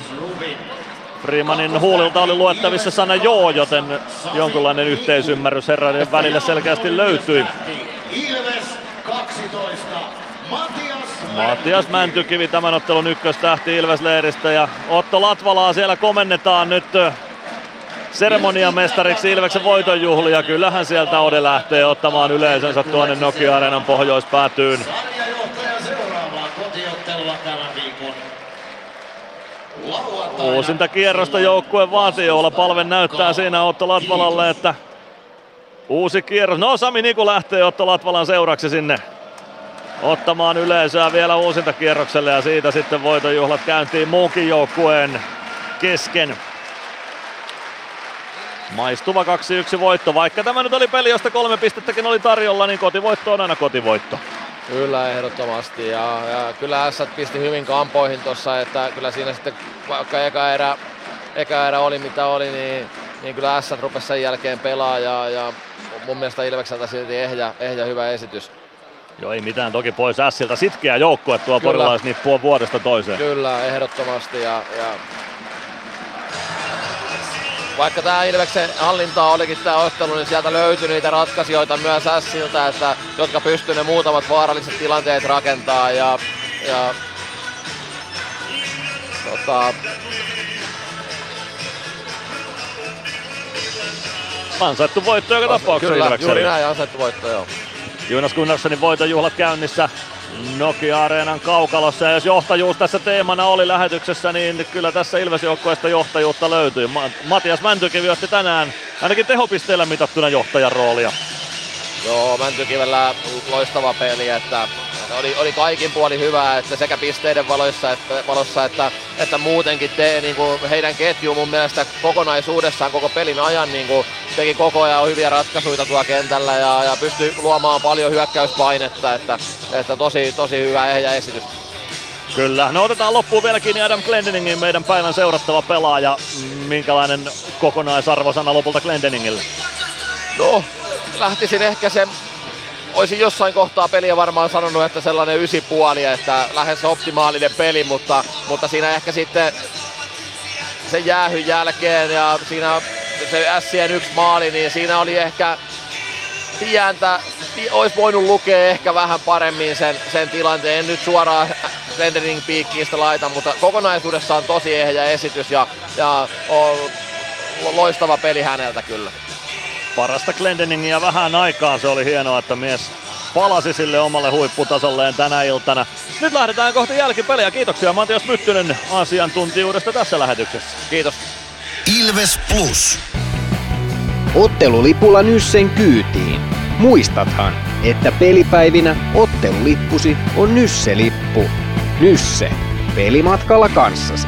Freemanin huulilta oli luettavissa sana joo, joten jonkinlainen yhteisymmärrys herroiden välillä selkeästi löytyi. Ilves 12. Matias Mäntykivi tämän ottelun ykköstähti Ilves-leiristä ja Otto Latvalaa siellä komennetaan nyt seremoniamestariksi Ilveksen voitonjuhlia. Kyllähän sieltä Ode lähtee ottamaan yleisönsä tuonne Nokia-areenan pohjoispäätyyn. Uusinta kierrosta joukkue vaatii, jolla palve näyttää siinä Otto Latvalalle, että uusi kierros. No Sami Niku lähtee Otto Latvalan seuraksi sinne ottamaan yleisöä vielä uusinta kierrokselle ja siitä sitten voitonjuhlat käyntiin muunkin joukkueen kesken. Maistuva 2-1 voitto, vaikka tämä nyt oli peli, josta kolme pistettäkin oli tarjolla, niin kotivoitto on aina kotivoitto. Kyllä, ehdottomasti. Ja, ja kyllä S pisti hyvin kampoihin tuossa, että kyllä siinä sitten, vaikka eka erä, eka erä oli mitä oli, niin, niin kyllä S rupesi sen jälkeen pelaa ja, ja mun mielestä Ilvekseltä silti ehjä, ehjä hyvä esitys. Joo, ei mitään toki pois Ässiltä. Sitkeä joukkue tuo porilaisnippua vuodesta toiseen. Kyllä, ehdottomasti. Ja, ja vaikka tämä Ilveksen hallintaa olikin tämä ottelu, niin sieltä löytyi niitä ratkaisijoita myös Ässiltä, että, jotka pystyivät ne muutamat vaaralliset tilanteet rakentaa. Ja, ja tota, Ansaittu voitto joka tapauksessa Kyllä, Ilvekselle. juuri näin, ansaittu voitto, joo. Jonas Gunnarssonin voitonjuhlat käynnissä Nokia-areenan kaukalossa. Ja jos johtajuus tässä teemana oli lähetyksessä, niin kyllä tässä Ilves-joukkueesta johtajuutta löytyy. Ma- Matias Mäntykivi otti tänään ainakin tehopisteellä mitattuna johtajan roolia. Joo, Mäntykivellä loistava peli, että oli, oli kaikin puoli hyvää, että sekä pisteiden valoissa että, valossa, että, että muutenkin te, niin kuin heidän ketju mun mielestä kokonaisuudessaan koko pelin ajan niin kuin teki koko ajan hyviä ratkaisuja tuolla kentällä ja, ja pystyi luomaan paljon hyökkäyspainetta, että, että tosi, tosi hyvä ehjä esitys. Kyllä. No otetaan loppuun vielä kiinni Adam Glendeningin, meidän päivän seurattava pelaaja. Minkälainen kokonaisarvosana lopulta Glendeningille? No, lähtisin ehkä se, olisin jossain kohtaa peliä varmaan sanonut, että sellainen ysi puoli, että lähes optimaalinen peli, mutta, mutta siinä ehkä sitten sen jäähyn jälkeen ja siinä se Sien yksi maali, niin siinä oli ehkä tiedän, että olisi voinut lukea ehkä vähän paremmin sen, sen tilanteen. En nyt suoraan Glendening piikkiin sitä laita, mutta kokonaisuudessaan tosi ehjä esitys ja, ja on loistava peli häneltä kyllä. Parasta Glendeningia vähän aikaan. Se oli hienoa, että mies palasi sille omalle huipputasolleen tänä iltana. Nyt lähdetään kohti jälkipeliä. Kiitoksia Matias Myttynen asiantuntijuudesta tässä lähetyksessä. Kiitos. Ilves Plus. Ottelulipulla Nyssen kyytiin. Muistathan, että pelipäivinä ottelulippusi on Nysse-lippu. Nysse. Pelimatkalla kanssasi.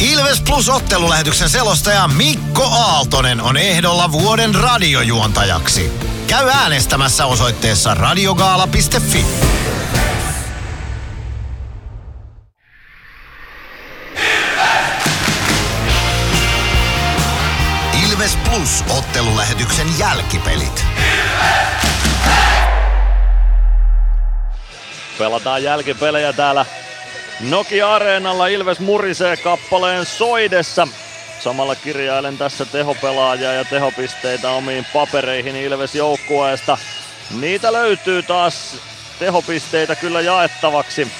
Ilves Plus ottelulähetyksen selostaja Mikko Aaltonen on ehdolla vuoden radiojuontajaksi. Käy äänestämässä osoitteessa radiogaala.fi. Ilves Plus ottelulähetyksen jälkipelit. Pelataan jälkipelejä täällä Nokia-areenalla. Ilves murisee kappaleen soidessa. Samalla kirjailen tässä tehopelaajia ja tehopisteitä omiin papereihin Ilves joukkueesta. Niitä löytyy taas tehopisteitä kyllä jaettavaksi.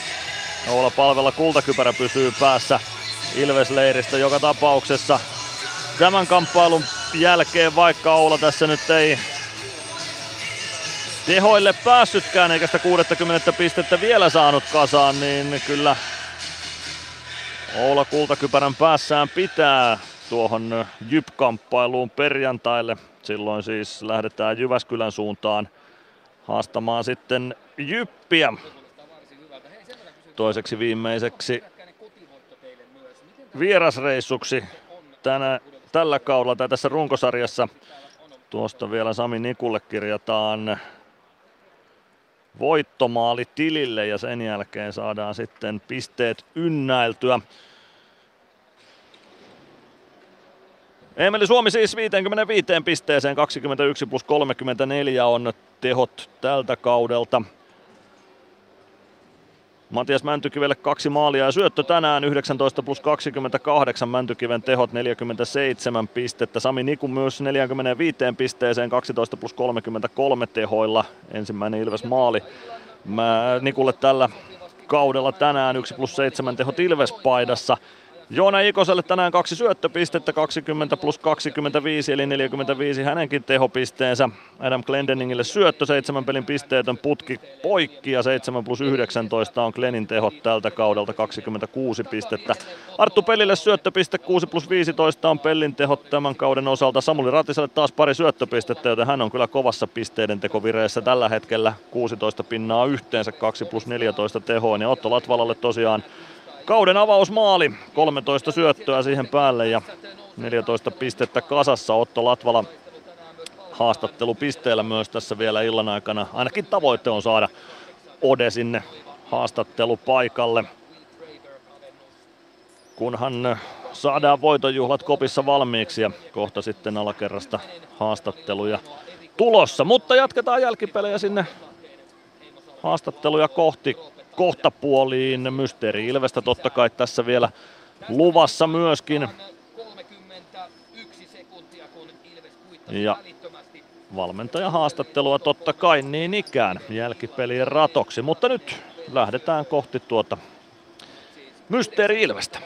Oula palvella kultakypärä pysyy päässä Ilves-leiristä joka tapauksessa. Tämän kamppailun jälkeen, vaikka Oula tässä nyt ei tehoille päässytkään eikä sitä 60 pistettä vielä saanut kasaan, niin kyllä Oula kultakypärän päässään pitää tuohon Jyp-kamppailuun perjantaille. Silloin siis lähdetään Jyväskylän suuntaan haastamaan sitten Jyppiä. Toiseksi viimeiseksi vierasreissuksi tänä, tällä kaudella tai tässä runkosarjassa. Tuosta vielä Sami Nikulle kirjataan voittomaali tilille ja sen jälkeen saadaan sitten pisteet ynnäiltyä. Emeli Suomi siis 55 pisteeseen, 21 plus 34 on tehot tältä kaudelta. Matias Mäntykivelle kaksi maalia ja syöttö tänään 19 plus 28, Mäntykiven tehot 47 pistettä. Sami Niku myös 45 pisteeseen 12 plus 33 tehoilla. Ensimmäinen Ilves maali Mä Nikulle tällä kaudella tänään 1 plus 7 tehot Ilves-paidassa. Joona Ikoselle tänään kaksi syöttöpistettä, 20 plus 25 eli 45 hänenkin tehopisteensä. Adam Glendeningille syöttö, seitsemän pelin pisteetön putki poikki ja 7 plus 19 on Glenin tehot tältä kaudelta 26 pistettä. Arttu Pelille syöttöpiste 6 plus 15 on Pellin tehot tämän kauden osalta. Samuli Ratiselle taas pari syöttöpistettä, joten hän on kyllä kovassa pisteiden tekovireessä tällä hetkellä 16 pinnaa yhteensä 2 plus 14 tehoon ja Otto Latvalalle tosiaan Kauden avausmaali, 13 syöttöä siihen päälle ja 14 pistettä kasassa Otto Latvala haastattelupisteellä myös tässä vielä illan aikana. Ainakin tavoite on saada Ode sinne haastattelupaikalle. Kunhan saadaan voitonjuhlat kopissa valmiiksi ja kohta sitten alakerrasta haastatteluja tulossa. Mutta jatketaan jälkipelejä sinne haastatteluja kohti kohtapuoliin. Mysteeri Ilvestä totta kai tässä vielä luvassa myöskin. Ja valmentajan haastattelua totta kai niin ikään jälkipelien ratoksi, mutta nyt lähdetään kohti tuota Mysteeri Ilvestä.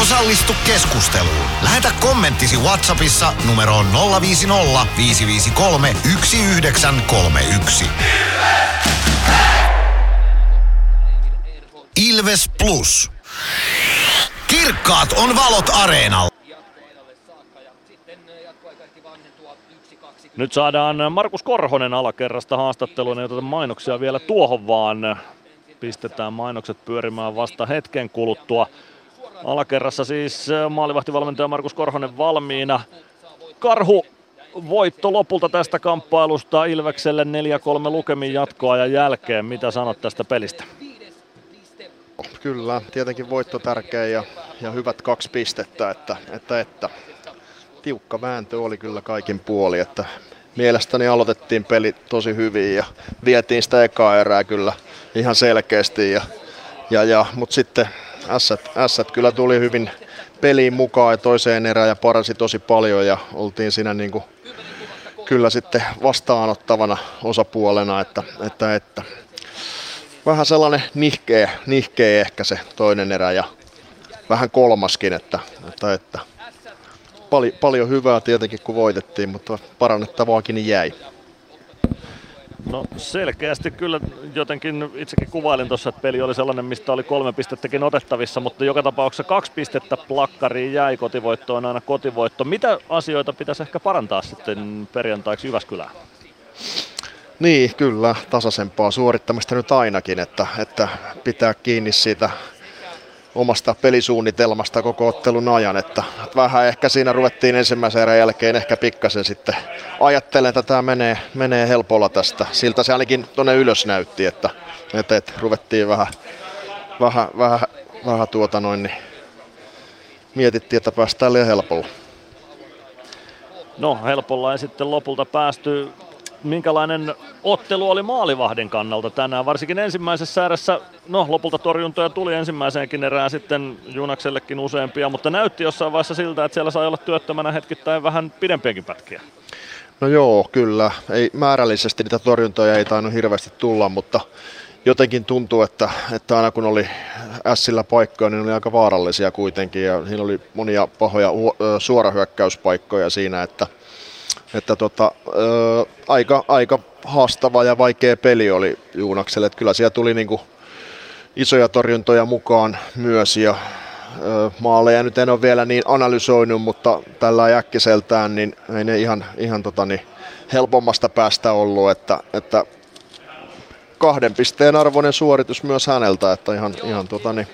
Osallistu keskusteluun. Lähetä kommenttisi Whatsappissa numeroon 050 553 1931. Ilves Plus. Kirkkaat on valot areenalla. Nyt saadaan Markus Korhonen alakerrasta haastatteluun, ei mainoksia vielä tuohon vaan. Pistetään mainokset pyörimään vasta hetken kuluttua. Alakerrassa siis maalivahtivalmentaja Markus Korhonen valmiina. Karhu voitto lopulta tästä kamppailusta Ilvekselle 4-3 lukemin jatkoajan jälkeen. Mitä sanot tästä pelistä? Kyllä, tietenkin voitto tärkeä ja, ja hyvät kaksi pistettä, että, että, että. Tiukka vääntö oli kyllä kaikin puoli, että mielestäni aloitettiin peli tosi hyvin ja vietiin sitä ekaa erää kyllä ihan selkeästi, ja, ja, ja, mutta sitten ässät, ässät kyllä tuli hyvin peliin mukaan ja toiseen erään ja paransi tosi paljon ja oltiin siinä niin kuin kyllä sitten vastaanottavana osapuolena, että, että, että vähän sellainen nihkeä, nihkeä ehkä se toinen erä ja vähän kolmaskin, että, että, että Pali, paljon hyvää tietenkin kun voitettiin, mutta parannettavaakin jäi. No selkeästi kyllä jotenkin itsekin kuvailin tuossa, että peli oli sellainen, mistä oli kolme pistettäkin otettavissa, mutta joka tapauksessa kaksi pistettä plakkariin jäi kotivoittoon aina kotivoitto. Mitä asioita pitäisi ehkä parantaa sitten perjantaiksi Jyväskylään? Niin, kyllä, tasaisempaa suorittamista nyt ainakin, että, että pitää kiinni siitä omasta pelisuunnitelmasta koko ottelun ajan, että vähän ehkä siinä ruvettiin ensimmäisen erän jälkeen ehkä pikkasen sitten ajattelen, että tämä menee, menee helpolla tästä. Siltä se ainakin tuonne ylös näytti, että, että, että ruvettiin vähän, vähän, vähän, vähän tuota noin, niin mietittiin, että päästään liian helpolla. No helpolla ei sitten lopulta päästy minkälainen ottelu oli maalivahden kannalta tänään, varsinkin ensimmäisessä erässä, no lopulta torjuntoja tuli ensimmäiseenkin erään sitten Junaksellekin useampia, mutta näytti jossain vaiheessa siltä, että siellä sai olla työttömänä hetkittäin vähän pidempiäkin pätkiä. No joo, kyllä. Ei, määrällisesti niitä torjuntoja ei tainnut hirveästi tulla, mutta jotenkin tuntuu, että, että aina kun oli Sillä paikkoja, niin oli aika vaarallisia kuitenkin ja siinä oli monia pahoja suorahyökkäyspaikkoja siinä, että – että tota, ö, aika, aika haastava ja vaikea peli oli Juunakselle. Että kyllä siellä tuli niinku isoja torjuntoja mukaan myös ja ö, maaleja nyt en ole vielä niin analysoinut, mutta tällä äkkiseltään niin ei ne ihan, ihan tota niin, helpommasta päästä ollut, että, että kahden pisteen arvoinen suoritus myös häneltä, että ihan, ihan tota niin,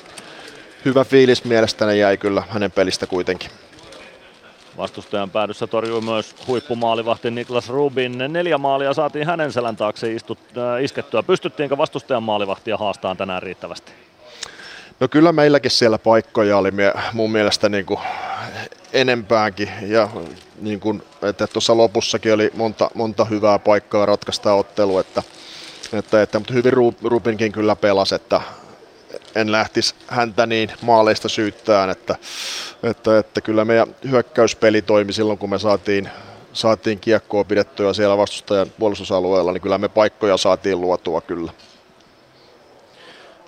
hyvä fiilis mielestäni jäi kyllä hänen pelistä kuitenkin. Vastustajan päädyssä torjui myös huippumaalivahti Niklas Rubin. Neljä maalia saatiin hänen selän taakse istut, äh, iskettyä. Pystyttiinkö vastustajan maalivahtia haastaan tänään riittävästi? No kyllä meilläkin siellä paikkoja oli mun mielestä niin kuin enempäänkin ja niin kuin, että tuossa lopussakin oli monta, monta hyvää paikkaa ratkaista ottelu, että, että, että, mutta hyvin Rubinkin kyllä pelasi, että en lähtisi häntä niin maaleista syyttään, että, että, että kyllä meidän hyökkäyspeli toimi silloin, kun me saatiin, saatiin kiekkoa pidettyä siellä vastustajan puolustusalueella, niin kyllä me paikkoja saatiin luotua kyllä.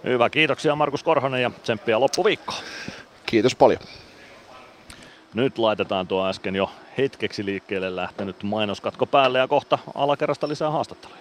Hyvä, kiitoksia Markus Korhonen ja tsemppiä loppuviikkoa. Kiitos paljon. Nyt laitetaan tuo äsken jo hetkeksi liikkeelle lähtenyt mainoskatko päälle ja kohta alakerrasta lisää haastatteluja.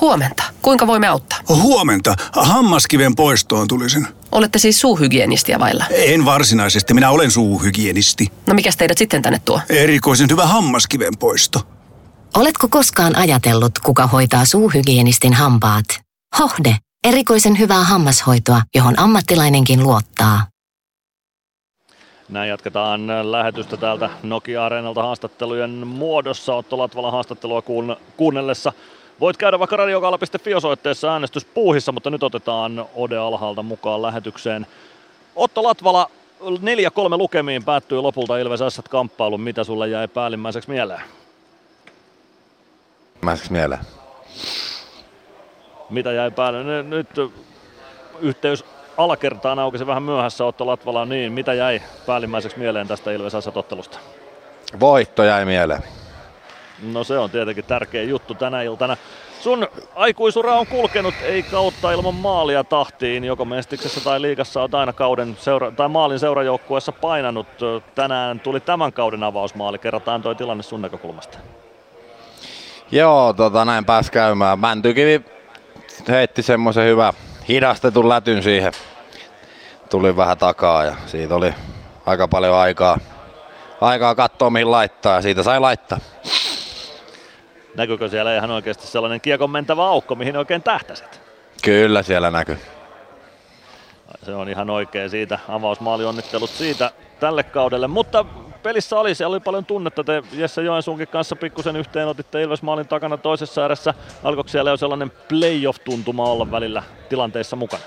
Huomenta. Kuinka voimme auttaa? Huomenta. Hammaskiven poistoon tulisin. Olette siis suuhygienistiä vailla? En varsinaisesti. Minä olen suuhygienisti. No mikä teidät sitten tänne tuo? Erikoisen hyvä hammaskiven poisto. Oletko koskaan ajatellut, kuka hoitaa suuhygienistin hampaat? Hohde. Erikoisen hyvää hammashoitoa, johon ammattilainenkin luottaa. Näin jatketaan lähetystä täältä Nokia-areenalta haastattelujen muodossa. Otto Latvala haastattelua kuunnellessa Voit käydä vaikka radiokaala.fi osoitteessa äänestyspuuhissa, mutta nyt otetaan Ode alhaalta mukaan lähetykseen. Otto Latvala, 4-3 lukemiin päättyi lopulta Ilves Ässät kamppailun. Mitä sulle jäi päällimmäiseksi mieleen? Päällimmäiseksi mieleen? Mitä jäi päälle? Nyt yhteys alakertaan aukesi vähän myöhässä Otto Latvala. Niin, mitä jäi päällimmäiseksi mieleen tästä Ilves ottelusta? Voitto jäi mieleen. No se on tietenkin tärkeä juttu tänä iltana. Sun aikuisura on kulkenut ei kautta ilman maalia tahtiin, joko mestiksessä tai liigassa on aina kauden seura- tai maalin seurajoukkueessa painanut. Tänään tuli tämän kauden avausmaali, kerrotaan toi tilanne sun näkökulmasta. Joo, tota, näin pääs käymään. Mäntykivi heitti semmoisen hyvä hidastetun lätyn siihen. Tuli vähän takaa ja siitä oli aika paljon aikaa, aikaa katsoa mihin laittaa ja siitä sai laittaa. Näkyykö siellä ihan oikeasti sellainen kiekon mentävä aukko, mihin oikein tähtäsit? Kyllä siellä näkyy. Se on ihan oikein siitä. Avausmaalionnittelut siitä tälle kaudelle. Mutta pelissä oli, siellä oli paljon tunnetta. Te Jesse Joensuunkin kanssa pikkusen yhteen otitte Ilves maalin takana toisessa erässä. Alkoiko siellä jo sellainen playoff-tuntuma olla välillä tilanteissa mukana?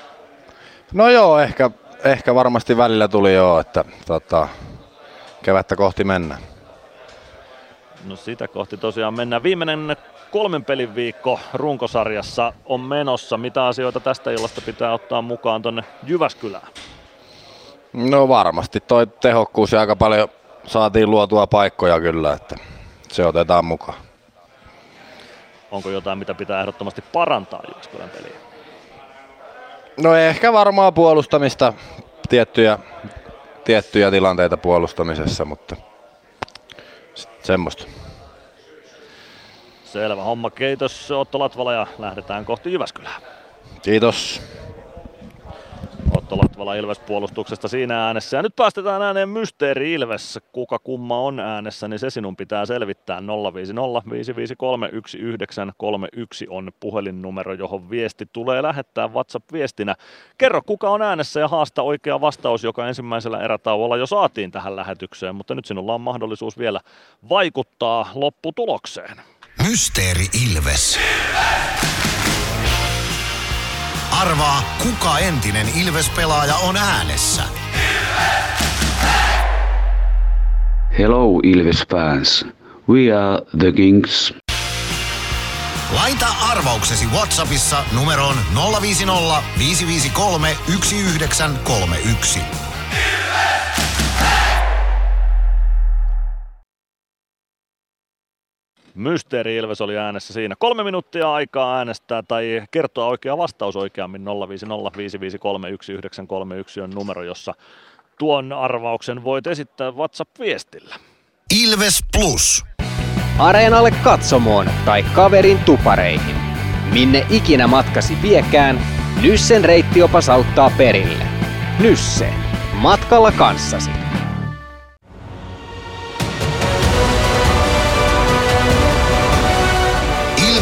No joo, ehkä, ehkä varmasti välillä tuli joo, että tota, kevättä kohti mennään. No sitä kohti tosiaan mennään. Viimeinen kolmen pelin viikko runkosarjassa on menossa. Mitä asioita tästä illasta pitää ottaa mukaan tuonne Jyväskylään? No varmasti toi tehokkuus ja aika paljon saatiin luotua paikkoja kyllä, että se otetaan mukaan. Onko jotain, mitä pitää ehdottomasti parantaa Jyväskylän peliä? No ehkä varmaan puolustamista, tiettyjä, tiettyjä tilanteita puolustamisessa, mutta semmoista. Selvä homma. Kiitos Otto Latvala ja lähdetään kohti Jyväskylää. Kiitos. Otto Latvala Ilves puolustuksesta siinä äänessä. Ja nyt päästetään ääneen Mysteeri Ilves. Kuka kumma on äänessä, niin se sinun pitää selvittää. 050 553 1931 on puhelinnumero, johon viesti tulee lähettää WhatsApp-viestinä. Kerro kuka on äänessä ja haasta oikea vastaus, joka ensimmäisellä erätauolla jo saatiin tähän lähetykseen. Mutta nyt sinulla on mahdollisuus vielä vaikuttaa lopputulokseen. Mysteeri Ilves. Arvaa, kuka entinen Ilves-pelaaja on äänessä. Hello Ilves fans. We are the Kings. Laita arvauksesi Whatsappissa numeroon 050 553 1931. Mysteeri Ilves oli äänessä siinä. Kolme minuuttia aikaa äänestää tai kertoa oikea vastaus oikeammin 050 on numero, jossa tuon arvauksen voit esittää WhatsApp-viestillä. Ilves Plus. Areenalle katsomoon tai kaverin tupareihin. Minne ikinä matkasi viekään, Nyssen reittiopas auttaa perille. Nysse. Matkalla kanssasi.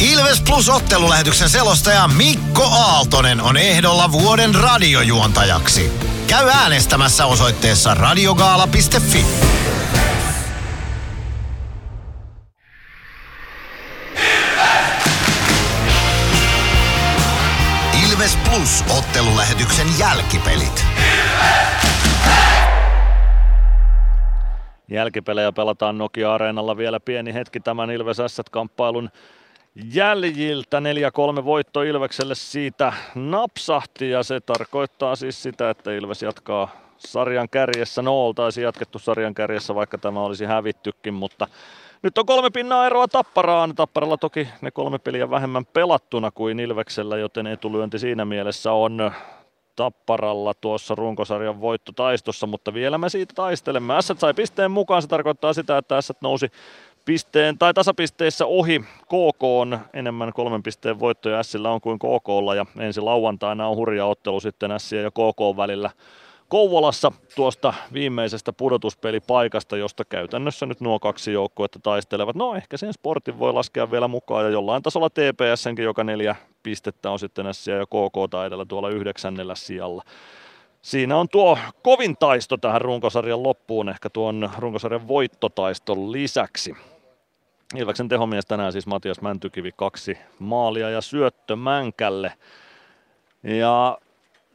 Ilves Plus ottelulähetyksen selostaja Mikko Aaltonen on ehdolla vuoden radiojuontajaksi. Käy äänestämässä osoitteessa radiogaala.fi. Ilves Plus ottelulähetyksen jälkipelit. Jälkipelejä pelataan Nokia-areenalla vielä pieni hetki tämän Ilves kamppailun jäljiltä. 4-3 voitto Ilvekselle siitä napsahti ja se tarkoittaa siis sitä, että Ilves jatkaa sarjan kärjessä. No oltaisiin jatkettu sarjan kärjessä, vaikka tämä olisi hävittykin, mutta nyt on kolme pinnaa eroa Tapparaan. Tapparalla toki ne kolme peliä vähemmän pelattuna kuin Ilveksellä, joten etulyönti siinä mielessä on Tapparalla tuossa runkosarjan voittotaistossa, mutta vielä me siitä taistelemme. S sai pisteen mukaan, se tarkoittaa sitä, että S nousi pisteen tai tasapisteissä ohi KK on enemmän kolmen pisteen voittoja Sillä on kuin KKlla ja ensi lauantaina on hurja ottelu sitten S ja KK välillä Kouvolassa tuosta viimeisestä pudotuspelipaikasta, josta käytännössä nyt nuo kaksi joukkuetta taistelevat. No ehkä sen sportin voi laskea vielä mukaan ja jollain tasolla TPSnkin, joka neljä pistettä on sitten S ja KK taidella tuolla yhdeksännellä sijalla. Siinä on tuo kovin taisto tähän runkosarjan loppuun, ehkä tuon runkosarjan voittotaiston lisäksi. Ilveksen tehomies tänään siis Matias Mäntykivi kaksi maalia ja syöttö Mänkälle. Ja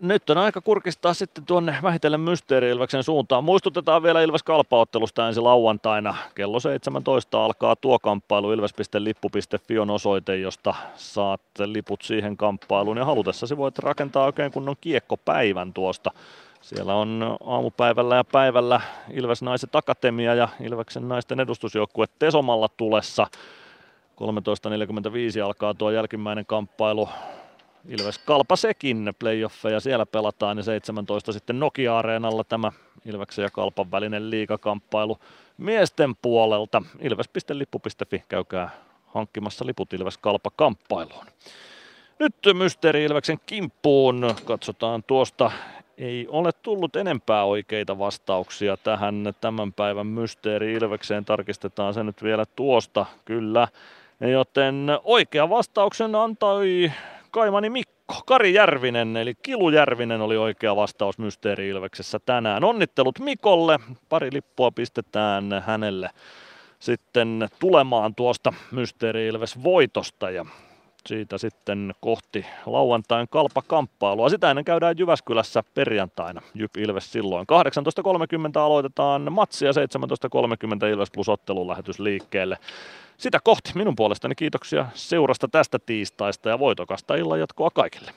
nyt on aika kurkistaa sitten tuonne vähitellen Mysteeri-Ilveksen suuntaan. Muistutetaan vielä Ilves Kalpaottelusta ensi lauantaina. Kello 17 alkaa tuo kamppailu. Ilves.lippu.fi on osoite, josta saat liput siihen kamppailuun. Ja halutessasi voit rakentaa oikein kunnon kiekkopäivän tuosta. Siellä on aamupäivällä ja päivällä Ilves Naiset Akatemia ja Ilveksen naisten edustusjoukkue Tesomalla tulessa. 13.45 alkaa tuo jälkimmäinen kamppailu. Ilves Kalpa sekin playoffeja siellä pelataan ja 17 sitten Nokia-areenalla tämä Ilveksen ja Kalpan välinen liikakamppailu miesten puolelta. Ilves.lippu.fi käykää hankkimassa liput Ilves Kalpa kamppailuun. Nyt Mysteeri Ilveksen kimppuun. Katsotaan tuosta. Ei ole tullut enempää oikeita vastauksia tähän tämän päivän Mysteeri Ilvekseen. Tarkistetaan se nyt vielä tuosta. Kyllä. Joten oikea vastauksen antoi Kaimani Mikko, Kari Järvinen, eli Kilu Järvinen oli oikea vastaus Mysteeri Ilveksessä tänään. Onnittelut Mikolle, pari lippua pistetään hänelle sitten tulemaan tuosta Mysteeri Ilves voitosta ja siitä sitten kohti lauantain kalpakamppailua. Sitä ennen käydään Jyväskylässä perjantaina. Jyp Ilves silloin. 18.30 aloitetaan matsi ja 17.30 Ilves plus ottelun lähetys liikkeelle. Sitä kohti minun puolestani kiitoksia seurasta tästä tiistaista ja voitokasta illan jatkoa kaikille.